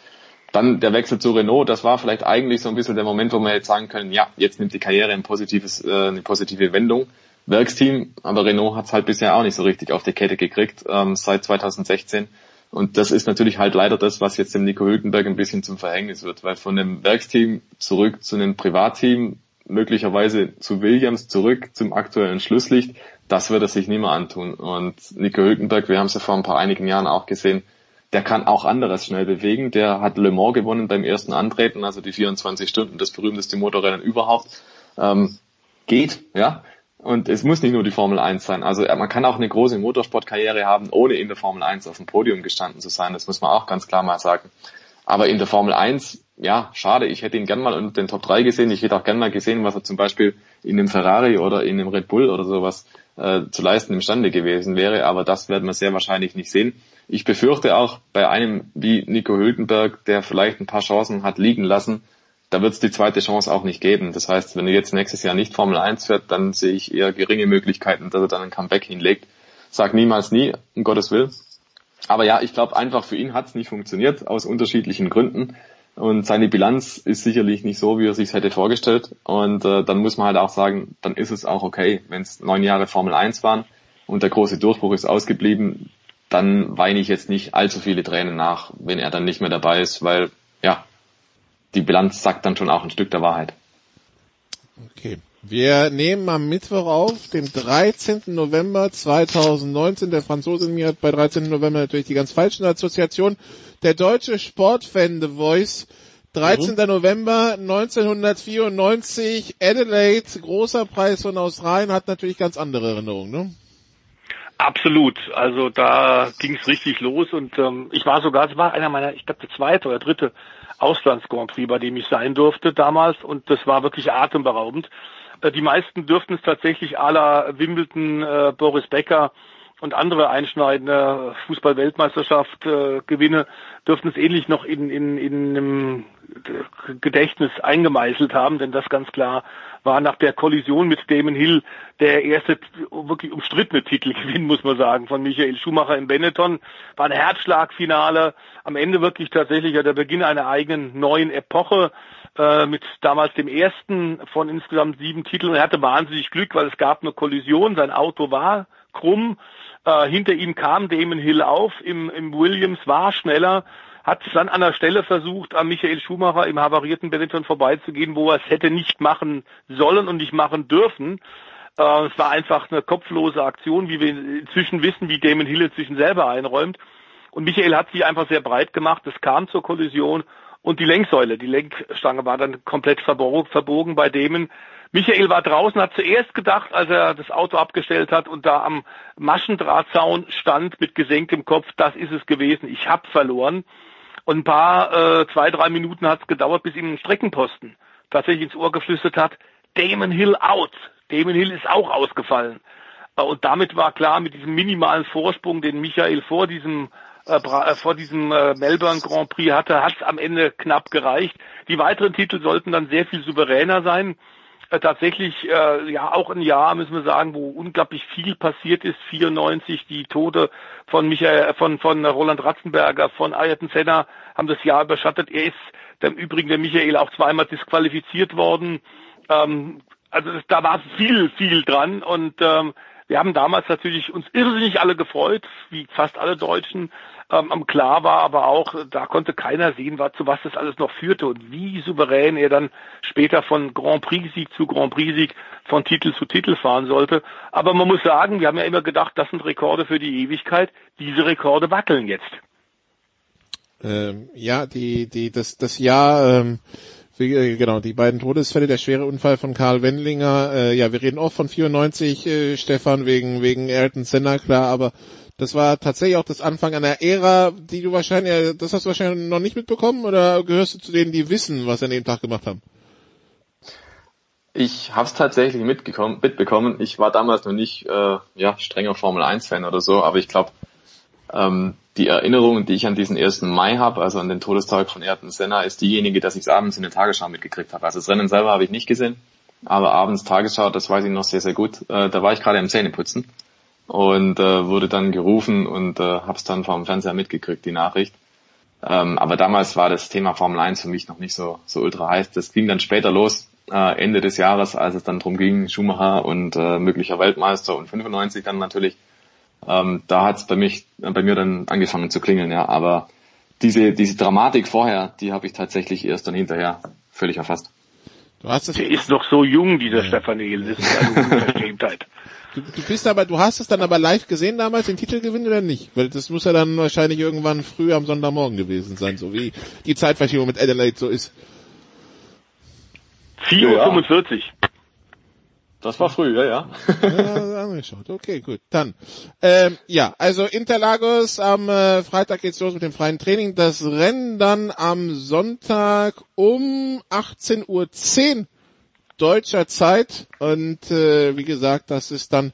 Dann der Wechsel zu Renault, das war vielleicht eigentlich so ein bisschen der Moment, wo wir jetzt sagen können, ja, jetzt nimmt die Karriere ein positives, äh, eine positive Wendung. Werksteam, aber Renault hat es halt bisher auch nicht so richtig auf die Kette gekriegt ähm, seit 2016. Und das ist natürlich halt leider das, was jetzt dem Nico Hülkenberg ein bisschen zum Verhängnis wird, weil von dem Werksteam zurück zu einem Privatteam, möglicherweise zu Williams zurück zum aktuellen Schlusslicht, das wird er sich nicht mehr antun. Und Nico Hülkenberg, wir haben es ja vor ein paar einigen Jahren auch gesehen, der kann auch anderes schnell bewegen. Der hat Le Mans gewonnen beim ersten Antreten, also die 24 Stunden, das berühmteste Motorrennen überhaupt. Ähm, geht, ja. Und es muss nicht nur die Formel 1 sein. Also man kann auch eine große Motorsportkarriere haben, ohne in der Formel 1 auf dem Podium gestanden zu sein. Das muss man auch ganz klar mal sagen. Aber in der Formel 1, ja, schade. Ich hätte ihn gern mal unter den Top 3 gesehen. Ich hätte auch gern mal gesehen, was er zum Beispiel in einem Ferrari oder in einem Red Bull oder sowas äh, zu leisten imstande gewesen wäre. Aber das werden wir sehr wahrscheinlich nicht sehen. Ich befürchte auch bei einem wie Nico Hülkenberg, der vielleicht ein paar Chancen hat liegen lassen, da wird es die zweite Chance auch nicht geben. Das heißt, wenn er jetzt nächstes Jahr nicht Formel 1 fährt, dann sehe ich eher geringe Möglichkeiten, dass er dann ein Comeback hinlegt. Sag niemals nie, um Gottes Willen. Aber ja, ich glaube einfach für ihn hat es nicht funktioniert, aus unterschiedlichen Gründen. Und seine Bilanz ist sicherlich nicht so, wie er sich hätte vorgestellt. Und äh, dann muss man halt auch sagen, dann ist es auch okay, wenn es neun Jahre Formel 1 waren und der große Durchbruch ist ausgeblieben, dann weine ich jetzt nicht allzu viele Tränen nach, wenn er dann nicht mehr dabei ist, weil ja, die Bilanz sagt dann schon auch ein Stück der Wahrheit. Okay. Wir nehmen am Mittwoch auf, dem 13. November 2019. Der Franzose mir hat bei 13. November natürlich die ganz falschen Assoziationen. Der deutsche Sportfan The Voice 13. Mhm. November 1994, Adelaide, großer Preis von Australien, hat natürlich ganz andere Erinnerungen, ne? Absolut. Also da ging es richtig los und ähm, ich war sogar, es war einer meiner, ich glaube der zweite oder dritte Auslands-Grand Prix, bei dem ich sein durfte damals und das war wirklich atemberaubend. Äh, die meisten dürften es tatsächlich aller Wimbledon, äh, Boris Becker und andere einschneidende Fußball-Weltmeisterschaft äh, Gewinne dürften es ähnlich noch in, in, in einem Gedächtnis eingemeißelt haben, denn das ganz klar war nach der Kollision mit Damon Hill der erste wirklich umstrittene Titelgewinn, muss man sagen, von Michael Schumacher im Benetton. War ein Herzschlagfinale, am Ende wirklich tatsächlich der Beginn einer eigenen neuen Epoche äh, mit damals dem ersten von insgesamt sieben Titeln. Er hatte wahnsinnig Glück, weil es gab eine Kollision, sein Auto war krumm, äh, hinter ihm kam Damon Hill auf, im, im Williams war schneller, hat dann an der Stelle versucht, an Michael Schumacher im havarierten Benetton vorbeizugehen, wo er es hätte nicht machen sollen und nicht machen dürfen. Äh, es war einfach eine kopflose Aktion, wie wir inzwischen wissen, wie Damon Hill inzwischen selber einräumt. Und Michael hat sich einfach sehr breit gemacht. Es kam zur Kollision und die Lenksäule, die Lenkstange war dann komplett verbogen bei Damon. Michael war draußen, hat zuerst gedacht, als er das Auto abgestellt hat und da am Maschendrahtzaun stand mit gesenktem Kopf, das ist es gewesen, ich hab verloren. Und ein paar, äh, zwei, drei Minuten hat es gedauert, bis ihm ein Streckenposten tatsächlich ins Ohr geflüstert hat, Damon Hill out. Damon Hill ist auch ausgefallen. Äh, und damit war klar, mit diesem minimalen Vorsprung, den Michael vor diesem äh, äh vor diesem äh, Melbourne Grand Prix hatte, hat es am Ende knapp gereicht. Die weiteren Titel sollten dann sehr viel souveräner sein. Äh, tatsächlich äh, ja auch ein Jahr, müssen wir sagen, wo unglaublich viel passiert ist. 94, die Tode von Michael, von, von Roland Ratzenberger, von Ayrton Senna haben das Jahr überschattet. Er ist im Übrigen der Michael auch zweimal disqualifiziert worden. Ähm, also das, da war viel, viel dran und ähm, wir haben damals natürlich uns irrsinnig alle gefreut, wie fast alle Deutschen. Ähm, klar war aber auch, da konnte keiner sehen, was, zu was das alles noch führte und wie souverän er dann später von Grand Prix-Sieg zu Grand Prix-Sieg von Titel zu Titel fahren sollte. Aber man muss sagen, wir haben ja immer gedacht, das sind Rekorde für die Ewigkeit. Diese Rekorde wackeln jetzt. Ähm, ja, die, die, das, das Jahr, ähm, äh, genau, die beiden Todesfälle, der schwere Unfall von Karl Wendlinger, äh, ja, wir reden auch von 94, äh, Stefan, wegen, wegen Ayrton Senna, klar, aber das war tatsächlich auch das Anfang einer Ära, die du wahrscheinlich, das hast du wahrscheinlich noch nicht mitbekommen oder gehörst du zu denen, die wissen, was sie an dem Tag gemacht haben? Ich habe es tatsächlich mitbekommen. Ich war damals noch nicht äh, ja, strenger Formel 1-Fan oder so, aber ich glaube, ähm, die Erinnerung, die ich an diesen 1. Mai habe, also an den Todestag von Ayrton Senna, ist diejenige, dass ich es abends in der Tagesschau mitgekriegt habe. Also das Rennen selber habe ich nicht gesehen, aber abends Tagesschau, das weiß ich noch sehr, sehr gut. Äh, da war ich gerade am Zähneputzen und äh, wurde dann gerufen und äh, habe es dann vom Fernseher mitgekriegt, die Nachricht. Ähm, aber damals war das Thema Formel 1 für mich noch nicht so, so ultra heiß. Das ging dann später los, äh, Ende des Jahres, als es dann drum ging, Schumacher und äh, möglicher Weltmeister und 95 dann natürlich ähm, da hat es bei mich, äh, bei mir dann angefangen zu klingeln, ja. Aber diese, diese Dramatik vorher, die habe ich tatsächlich erst dann hinterher völlig erfasst. Du hast es Der ist noch so jung, dieser ja. Stefan Ehel. Das ist eine Unverschämtheit. Du, du bist aber, du hast es dann aber live gesehen damals, den Titelgewinn oder nicht? Weil das muss ja dann wahrscheinlich irgendwann früh am Sonntagmorgen gewesen sein, so wie die Zeitverschiebung mit Adelaide so ist. 4.45 Uhr. Das war früh, ja, ja. ja angeschaut. Okay, gut. Dann, ähm, ja, also Interlagos am äh, Freitag geht's los mit dem freien Training. Das Rennen dann am Sonntag um 18.10 Uhr deutscher Zeit. Und äh, wie gesagt, das ist dann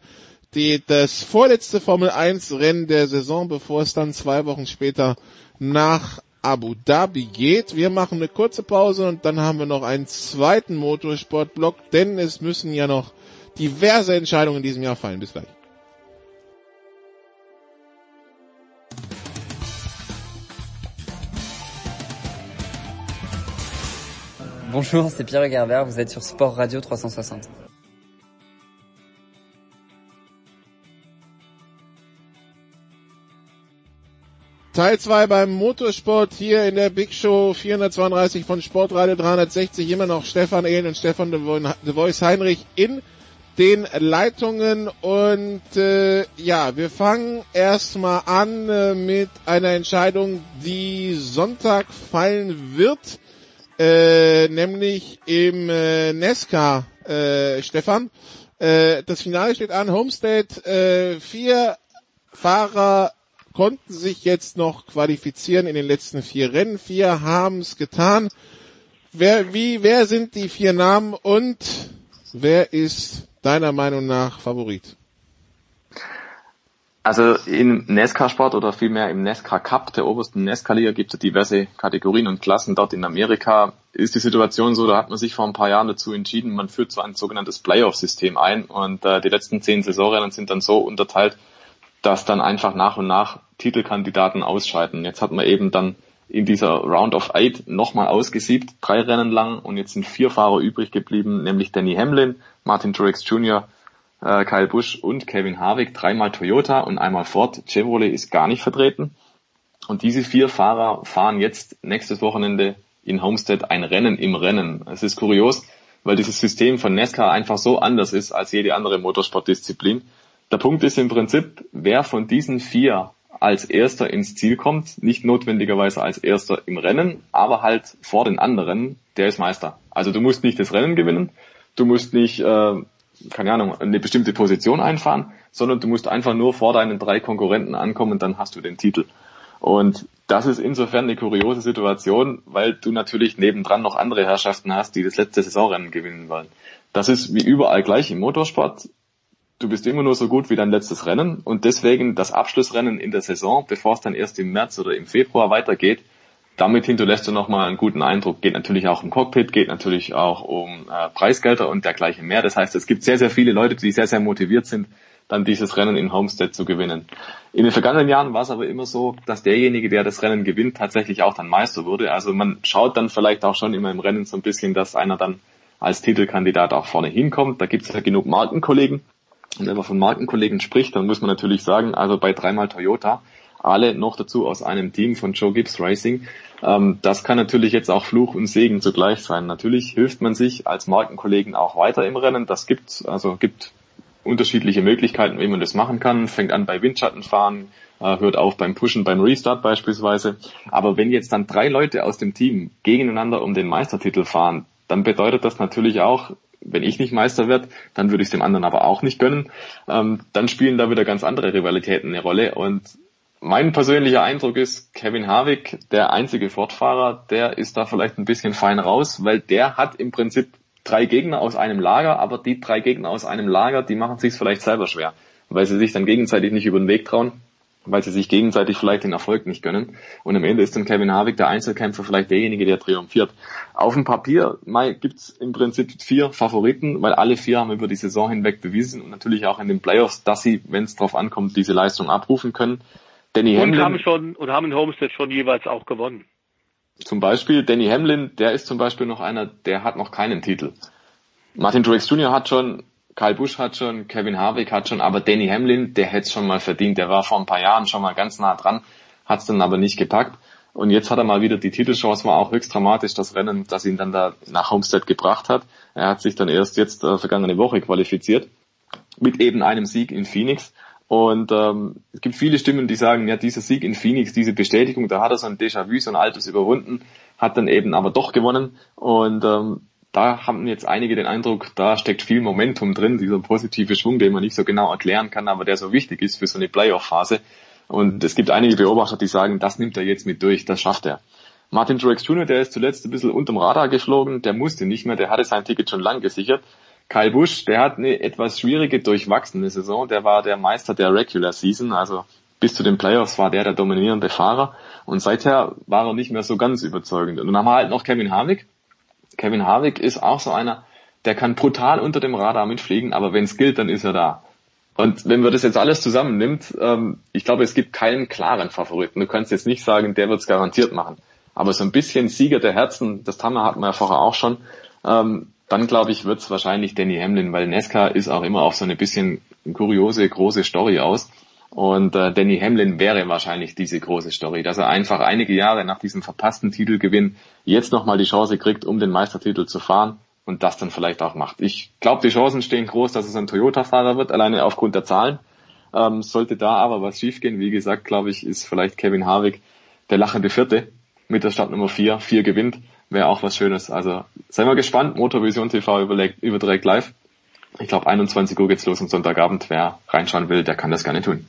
die, das vorletzte Formel 1 Rennen der Saison, bevor es dann zwei Wochen später nach Abu Dhabi geht. Wir machen eine kurze Pause und dann haben wir noch einen zweiten Motorsportblock, denn es müssen ja noch diverse Entscheidungen in diesem Jahr fallen. Bis gleich. Bonjour, c'est Pierre Gerber, vous êtes sur Sport Radio 360. Teil 2 beim Motorsport hier in der Big Show 432 von Sportradio 360. Immer noch Stefan Ehlen und Stefan de Voice Heinrich in den Leitungen und äh, ja, wir fangen erstmal an äh, mit einer Entscheidung, die Sonntag fallen wird, äh, nämlich im äh, Nesca, äh, Stefan. Äh, das Finale steht an, Homestead, äh, vier Fahrer konnten sich jetzt noch qualifizieren in den letzten vier Rennen, vier haben es getan. Wer, wie, wer sind die vier Namen und wer ist deiner Meinung nach Favorit? Also im NASCAR-Sport oder vielmehr im NASCAR Cup, der obersten NASCAR-Liga, gibt es diverse Kategorien und Klassen. Dort in Amerika ist die Situation so, da hat man sich vor ein paar Jahren dazu entschieden, man führt so ein sogenanntes Playoff-System ein und äh, die letzten zehn Saisonrennen sind dann so unterteilt, dass dann einfach nach und nach Titelkandidaten ausscheiden. Jetzt hat man eben dann in dieser Round of Eight nochmal ausgesiebt, drei Rennen lang und jetzt sind vier Fahrer übrig geblieben, nämlich Danny Hamlin, Martin Truex Jr., äh, Kyle Busch und Kevin Harvick, dreimal Toyota und einmal Ford. Chevrolet ist gar nicht vertreten. Und diese vier Fahrer fahren jetzt nächstes Wochenende in Homestead ein Rennen im Rennen. Es ist kurios, weil dieses System von NASCAR einfach so anders ist als jede andere Motorsportdisziplin. Der Punkt ist im Prinzip, wer von diesen vier als erster ins Ziel kommt, nicht notwendigerweise als erster im Rennen, aber halt vor den anderen, der ist Meister. Also du musst nicht das Rennen gewinnen, du musst nicht äh, keine Ahnung, eine bestimmte Position einfahren, sondern du musst einfach nur vor deinen drei Konkurrenten ankommen und dann hast du den Titel. Und das ist insofern eine kuriose Situation, weil du natürlich nebendran noch andere Herrschaften hast, die das letzte Saisonrennen gewinnen wollen. Das ist wie überall gleich im Motorsport. Du bist immer nur so gut wie dein letztes Rennen und deswegen das Abschlussrennen in der Saison, bevor es dann erst im März oder im Februar weitergeht, damit hinterlässt du nochmal einen guten Eindruck. Geht natürlich auch um Cockpit, geht natürlich auch um äh, Preisgelder und dergleichen mehr. Das heißt, es gibt sehr, sehr viele Leute, die sehr, sehr motiviert sind, dann dieses Rennen in Homestead zu gewinnen. In den vergangenen Jahren war es aber immer so, dass derjenige, der das Rennen gewinnt, tatsächlich auch dann Meister wurde. Also man schaut dann vielleicht auch schon immer im Rennen so ein bisschen, dass einer dann als Titelkandidat auch vorne hinkommt. Da gibt es ja genug Markenkollegen. Und wenn man von Markenkollegen spricht, dann muss man natürlich sagen, also bei dreimal Toyota, alle noch dazu aus einem Team von Joe Gibbs Racing. Ähm, das kann natürlich jetzt auch Fluch und Segen zugleich sein. Natürlich hilft man sich als Markenkollegen auch weiter im Rennen. Das gibt also gibt unterschiedliche Möglichkeiten, wie man das machen kann. Fängt an bei Windschattenfahren, äh, hört auf beim Pushen, beim Restart beispielsweise. Aber wenn jetzt dann drei Leute aus dem Team gegeneinander um den Meistertitel fahren, dann bedeutet das natürlich auch, wenn ich nicht Meister werde, dann würde ich es dem anderen aber auch nicht gönnen. Ähm, dann spielen da wieder ganz andere Rivalitäten eine Rolle und mein persönlicher Eindruck ist, Kevin Harvick, der einzige Fortfahrer, der ist da vielleicht ein bisschen fein raus, weil der hat im Prinzip drei Gegner aus einem Lager, aber die drei Gegner aus einem Lager, die machen sich vielleicht selber schwer, weil sie sich dann gegenseitig nicht über den Weg trauen, weil sie sich gegenseitig vielleicht den Erfolg nicht gönnen. Und am Ende ist dann Kevin Harvick der Einzelkämpfer vielleicht derjenige, der triumphiert. Auf dem Papier gibt's im Prinzip vier Favoriten, weil alle vier haben über die Saison hinweg bewiesen und natürlich auch in den Playoffs, dass sie, wenn es drauf ankommt, diese Leistung abrufen können. Danny und Hamlin, haben schon und haben in Homestead schon jeweils auch gewonnen. Zum Beispiel Danny Hamlin, der ist zum Beispiel noch einer, der hat noch keinen Titel. Martin Truex Jr. hat schon, Kyle Busch hat schon, Kevin Harvick hat schon, aber Danny Hamlin, der hätte es schon mal verdient. Der war vor ein paar Jahren schon mal ganz nah dran, hat es dann aber nicht gepackt. Und jetzt hat er mal wieder die Titelchance, war auch höchst dramatisch, das Rennen, das ihn dann da nach Homestead gebracht hat. Er hat sich dann erst jetzt äh, vergangene Woche qualifiziert mit eben einem Sieg in Phoenix. Und ähm, es gibt viele Stimmen, die sagen, ja, dieser Sieg in Phoenix, diese Bestätigung, da hat er so ein Déjà-vu, so ein altes überwunden, hat dann eben aber doch gewonnen. Und ähm, da haben jetzt einige den Eindruck, da steckt viel Momentum drin, dieser positive Schwung, den man nicht so genau erklären kann, aber der so wichtig ist für so eine Playoff-Phase. Und es gibt einige Beobachter, die sagen, das nimmt er jetzt mit durch, das schafft er. Martin Truex Jr., der ist zuletzt ein bisschen unterm Radar geflogen, der musste nicht mehr, der hatte sein Ticket schon lang gesichert. Kyle Busch, der hat eine etwas schwierige, durchwachsene Saison. Der war der Meister der Regular Season, also bis zu den Playoffs war der der dominierende Fahrer. Und seither war er nicht mehr so ganz überzeugend. Und dann haben wir halt noch Kevin Harvick. Kevin Harvick ist auch so einer, der kann brutal unter dem Radar mitfliegen, aber wenn es gilt, dann ist er da. Und wenn man das jetzt alles zusammennimmt, ähm, ich glaube, es gibt keinen klaren Favoriten. Du kannst jetzt nicht sagen, der wird es garantiert machen. Aber so ein bisschen Sieger der Herzen, das Hammer hatten wir ja vorher auch schon, ähm, dann glaube ich, wird es wahrscheinlich Danny Hamlin, weil Nesca ist auch immer auf so eine bisschen kuriose, große Story aus. Und äh, Danny Hamlin wäre wahrscheinlich diese große Story, dass er einfach einige Jahre nach diesem verpassten Titelgewinn jetzt nochmal die Chance kriegt, um den Meistertitel zu fahren und das dann vielleicht auch macht. Ich glaube, die Chancen stehen groß, dass es ein Toyota-Fahrer wird, alleine aufgrund der Zahlen. Ähm, sollte da aber was schiefgehen, wie gesagt, glaube ich, ist vielleicht Kevin Harvick der lachende Vierte mit der Startnummer 4, 4 gewinnt wäre auch was Schönes. Also seien wir gespannt. Motorvision TV überlegt, überträgt live. Ich glaube 21 Uhr geht's los am Sonntagabend. Wer reinschauen will, der kann das gerne tun.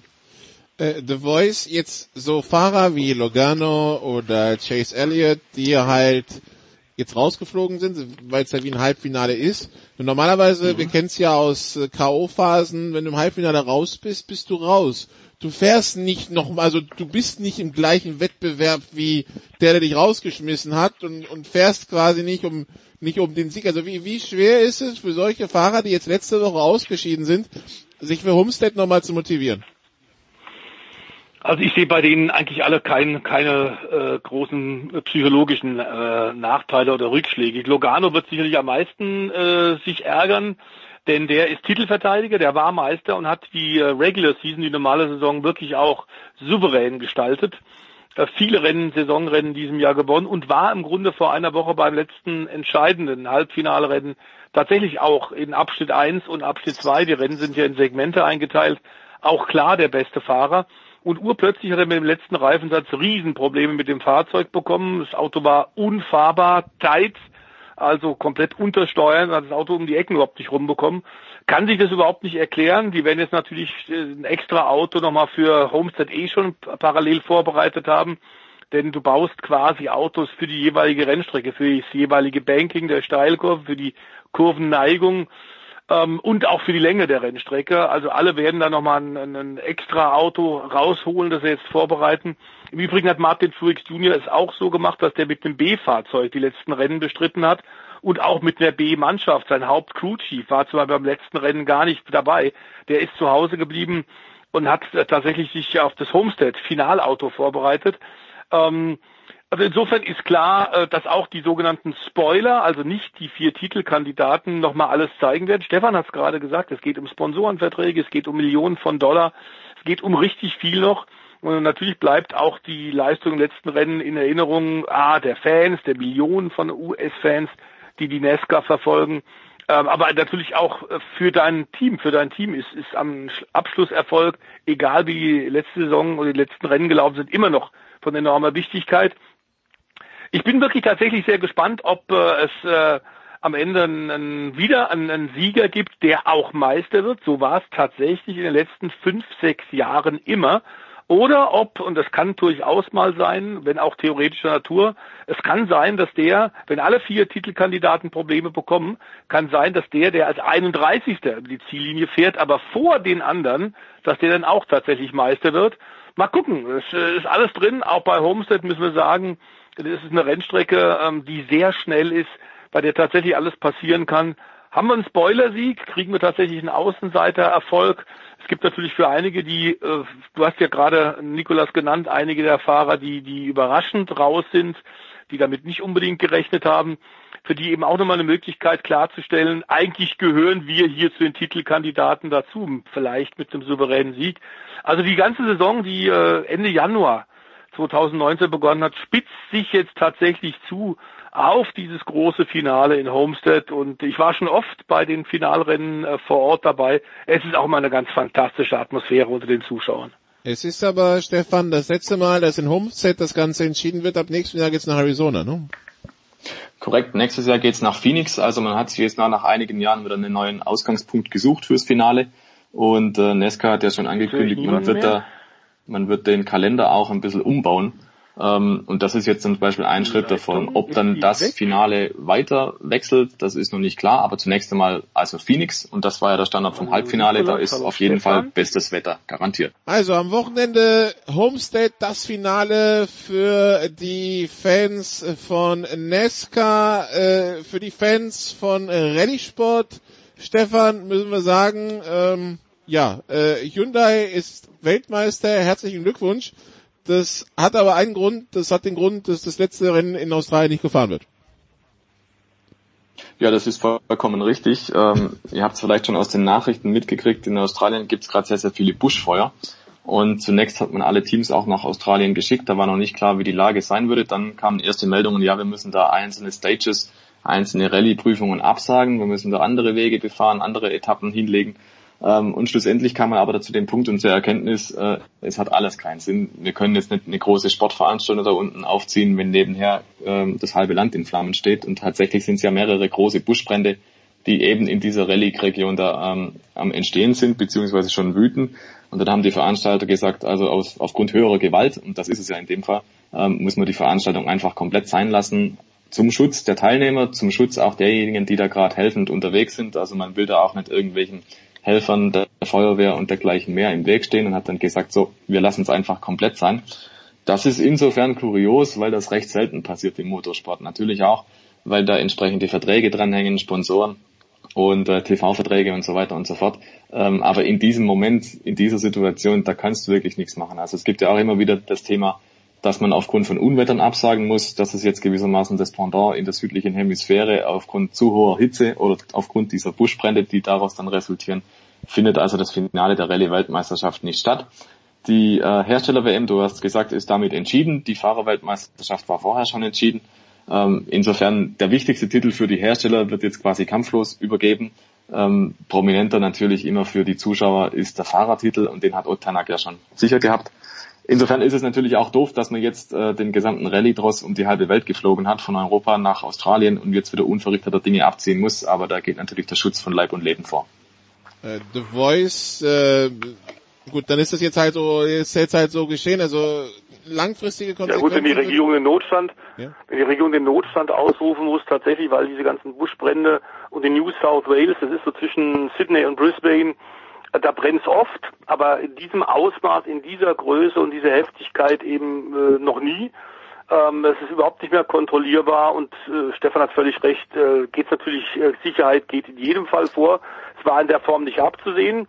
Äh, The Voice, jetzt so Fahrer wie Logano oder Chase Elliott, die halt jetzt rausgeflogen sind, weil es ja wie ein Halbfinale ist. Und normalerweise, mhm. wir kennen es ja aus äh, K.O.-Phasen, wenn du im Halbfinale raus bist, bist du raus. Du fährst nicht noch, also du bist nicht im gleichen Wettbewerb wie der, der dich rausgeschmissen hat und, und fährst quasi nicht um, nicht um den Sieg. Also wie, wie schwer ist es für solche Fahrer, die jetzt letzte Woche ausgeschieden sind, sich für Homestead nochmal zu motivieren? Also ich sehe bei denen eigentlich alle kein, keine äh, großen äh, psychologischen äh, Nachteile oder Rückschläge. Logano wird sicherlich am meisten äh, sich ärgern, denn der ist Titelverteidiger, der war Meister und hat die äh, Regular Season, die normale Saison, wirklich auch souverän gestaltet. Äh, viele Rennen, Saisonrennen in diesem Jahr gewonnen und war im Grunde vor einer Woche beim letzten entscheidenden Halbfinalrennen tatsächlich auch in Abschnitt 1 und Abschnitt 2, die Rennen sind ja in Segmente eingeteilt, auch klar der beste Fahrer. Und urplötzlich hat er mit dem letzten Reifensatz Riesenprobleme mit dem Fahrzeug bekommen. Das Auto war unfahrbar, tight, also komplett untersteuern, hat das Auto um die Ecken überhaupt nicht rumbekommen. Kann sich das überhaupt nicht erklären. Die werden jetzt natürlich äh, ein extra Auto nochmal für Homestead eh schon parallel vorbereitet haben. Denn du baust quasi Autos für die jeweilige Rennstrecke, für das jeweilige Banking der Steilkurve, für die Kurvenneigung ähm, und auch für die Länge der Rennstrecke. Also alle werden da nochmal ein, ein extra Auto rausholen, das sie jetzt vorbereiten. Im Übrigen hat Martin Truex Jr. es auch so gemacht, dass der mit dem B-Fahrzeug die letzten Rennen bestritten hat und auch mit der B-Mannschaft. Sein Haupt-Crew-Chief war zwar beim letzten Rennen gar nicht dabei. Der ist zu Hause geblieben und hat tatsächlich sich auf das Homestead-Finalauto vorbereitet. Ähm, also insofern ist klar, äh, dass auch die sogenannten Spoiler, also nicht die vier Titelkandidaten, nochmal alles zeigen werden. Stefan hat es gerade gesagt, es geht um Sponsorenverträge, es geht um Millionen von Dollar, es geht um richtig viel noch. Und natürlich bleibt auch die Leistung im letzten Rennen in Erinnerung, ah, der Fans, der Millionen von US-Fans, die die NASCAR verfolgen. Ähm, aber natürlich auch äh, für dein Team, für dein Team ist, ist am Abschlusserfolg, egal wie die letzte Saison oder die letzten Rennen gelaufen sind, immer noch von enormer Wichtigkeit. Ich bin wirklich tatsächlich sehr gespannt, ob äh, es äh, am Ende einen, wieder einen, einen Sieger gibt, der auch Meister wird. So war es tatsächlich in den letzten fünf, sechs Jahren immer. Oder ob, und das kann durchaus mal sein, wenn auch theoretischer Natur, es kann sein, dass der, wenn alle vier Titelkandidaten Probleme bekommen, kann sein, dass der, der als 31. über die Ziellinie fährt, aber vor den anderen, dass der dann auch tatsächlich Meister wird. Mal gucken, es äh, ist alles drin. Auch bei Homestead müssen wir sagen, das ist eine Rennstrecke, ähm, die sehr schnell ist, bei der tatsächlich alles passieren kann. Haben wir einen Spoilersieg, kriegen wir tatsächlich einen Außenseitererfolg. Es gibt natürlich für einige, die, äh, du hast ja gerade Nikolas genannt, einige der Fahrer, die, die überraschend raus sind, die damit nicht unbedingt gerechnet haben, für die eben auch nochmal eine Möglichkeit klarzustellen, eigentlich gehören wir hier zu den Titelkandidaten dazu, vielleicht mit dem souveränen Sieg. Also die ganze Saison, die äh, Ende Januar 2019 begonnen hat, spitzt sich jetzt tatsächlich zu auf dieses große Finale in Homestead und ich war schon oft bei den Finalrennen äh, vor Ort dabei. Es ist auch mal eine ganz fantastische Atmosphäre unter den Zuschauern. Es ist aber, Stefan, das letzte Mal, dass in Homestead das Ganze entschieden wird. Ab nächstem Jahr geht's nach Arizona, ne? Korrekt, nächstes Jahr geht's nach Phoenix. Also man hat sich jetzt nach, nach einigen Jahren wieder einen neuen Ausgangspunkt gesucht fürs Finale. Und äh, Nesca hat ja schon angekündigt, man wird mehr. da man wird den Kalender auch ein bisschen umbauen. Ähm, und das ist jetzt zum Beispiel ein Schritt davon. Ob dann das Finale weiter wechselt, das ist noch nicht klar. Aber zunächst einmal also Phoenix und das war ja der Standard vom Halbfinale. Da ist auf jeden Fall bestes Wetter garantiert. Also am Wochenende Homestead das Finale für die Fans von Nesca, äh, für die Fans von Rallye Sport. Stefan, müssen wir sagen, ähm, ja, äh, Hyundai ist Weltmeister, herzlichen Glückwunsch. Das hat aber einen Grund, das hat den Grund, dass das letzte Rennen in Australien nicht gefahren wird. Ja, das ist vollkommen richtig. Ähm, ihr habt es vielleicht schon aus den Nachrichten mitgekriegt, in Australien gibt es gerade sehr, sehr viele Buschfeuer. Und zunächst hat man alle Teams auch nach Australien geschickt, da war noch nicht klar, wie die Lage sein würde. Dann kamen erste Meldungen, ja, wir müssen da einzelne Stages, einzelne Rallye-Prüfungen absagen, wir müssen da andere Wege befahren, andere Etappen hinlegen. Ähm, und schlussendlich kam man aber zu dem Punkt und zur Erkenntnis, äh, es hat alles keinen Sinn. Wir können jetzt nicht eine große Sportveranstaltung da unten aufziehen, wenn nebenher ähm, das halbe Land in Flammen steht. Und tatsächlich sind es ja mehrere große Buschbrände, die eben in dieser Relic-Region da ähm, am Entstehen sind, beziehungsweise schon wüten. Und dann haben die Veranstalter gesagt, also aus, aufgrund höherer Gewalt, und das ist es ja in dem Fall, ähm, muss man die Veranstaltung einfach komplett sein lassen, zum Schutz der Teilnehmer, zum Schutz auch derjenigen, die da gerade helfend unterwegs sind. Also man will da auch nicht irgendwelchen Helfern Feuerwehr und dergleichen mehr im Weg stehen und hat dann gesagt, so, wir lassen es einfach komplett sein. Das ist insofern kurios, weil das recht selten passiert im Motorsport. Natürlich auch, weil da entsprechende Verträge dranhängen, Sponsoren und äh, TV-Verträge und so weiter und so fort. Ähm, aber in diesem Moment, in dieser Situation, da kannst du wirklich nichts machen. Also es gibt ja auch immer wieder das Thema, dass man aufgrund von Unwettern absagen muss. Das ist jetzt gewissermaßen das Pendant in der südlichen Hemisphäre aufgrund zu hoher Hitze oder aufgrund dieser Buschbrände, die daraus dann resultieren, findet also das Finale der Rallye-Weltmeisterschaft nicht statt. Die äh, Hersteller-WM, du hast gesagt, ist damit entschieden. Die Fahrerweltmeisterschaft war vorher schon entschieden. Ähm, insofern der wichtigste Titel für die Hersteller wird jetzt quasi kampflos übergeben. Ähm, prominenter natürlich immer für die Zuschauer ist der Fahrertitel und den hat Otanak ja schon sicher gehabt. Insofern ist es natürlich auch doof, dass man jetzt äh, den gesamten Rallye-Dross um die halbe Welt geflogen hat, von Europa nach Australien und jetzt wieder unverrichteter Dinge abziehen muss, aber da geht natürlich der Schutz von Leib und Leben vor. Äh, The Voice, äh, gut, dann ist das jetzt halt so, ist jetzt halt so geschehen, also langfristige Konsequenzen. Ja gut, wenn die Regierung den Notstand, ja. wenn die Regierung den Notstand ausrufen muss, tatsächlich, weil diese ganzen Buschbrände und in New South Wales, das ist so zwischen Sydney und Brisbane, äh, da brennt es oft, aber in diesem Ausmaß, in dieser Größe und dieser Heftigkeit eben äh, noch nie. Ähm, es ist überhaupt nicht mehr kontrollierbar und äh, Stefan hat völlig recht, äh, geht natürlich, äh, Sicherheit geht in jedem Fall vor. Es war in der Form nicht abzusehen.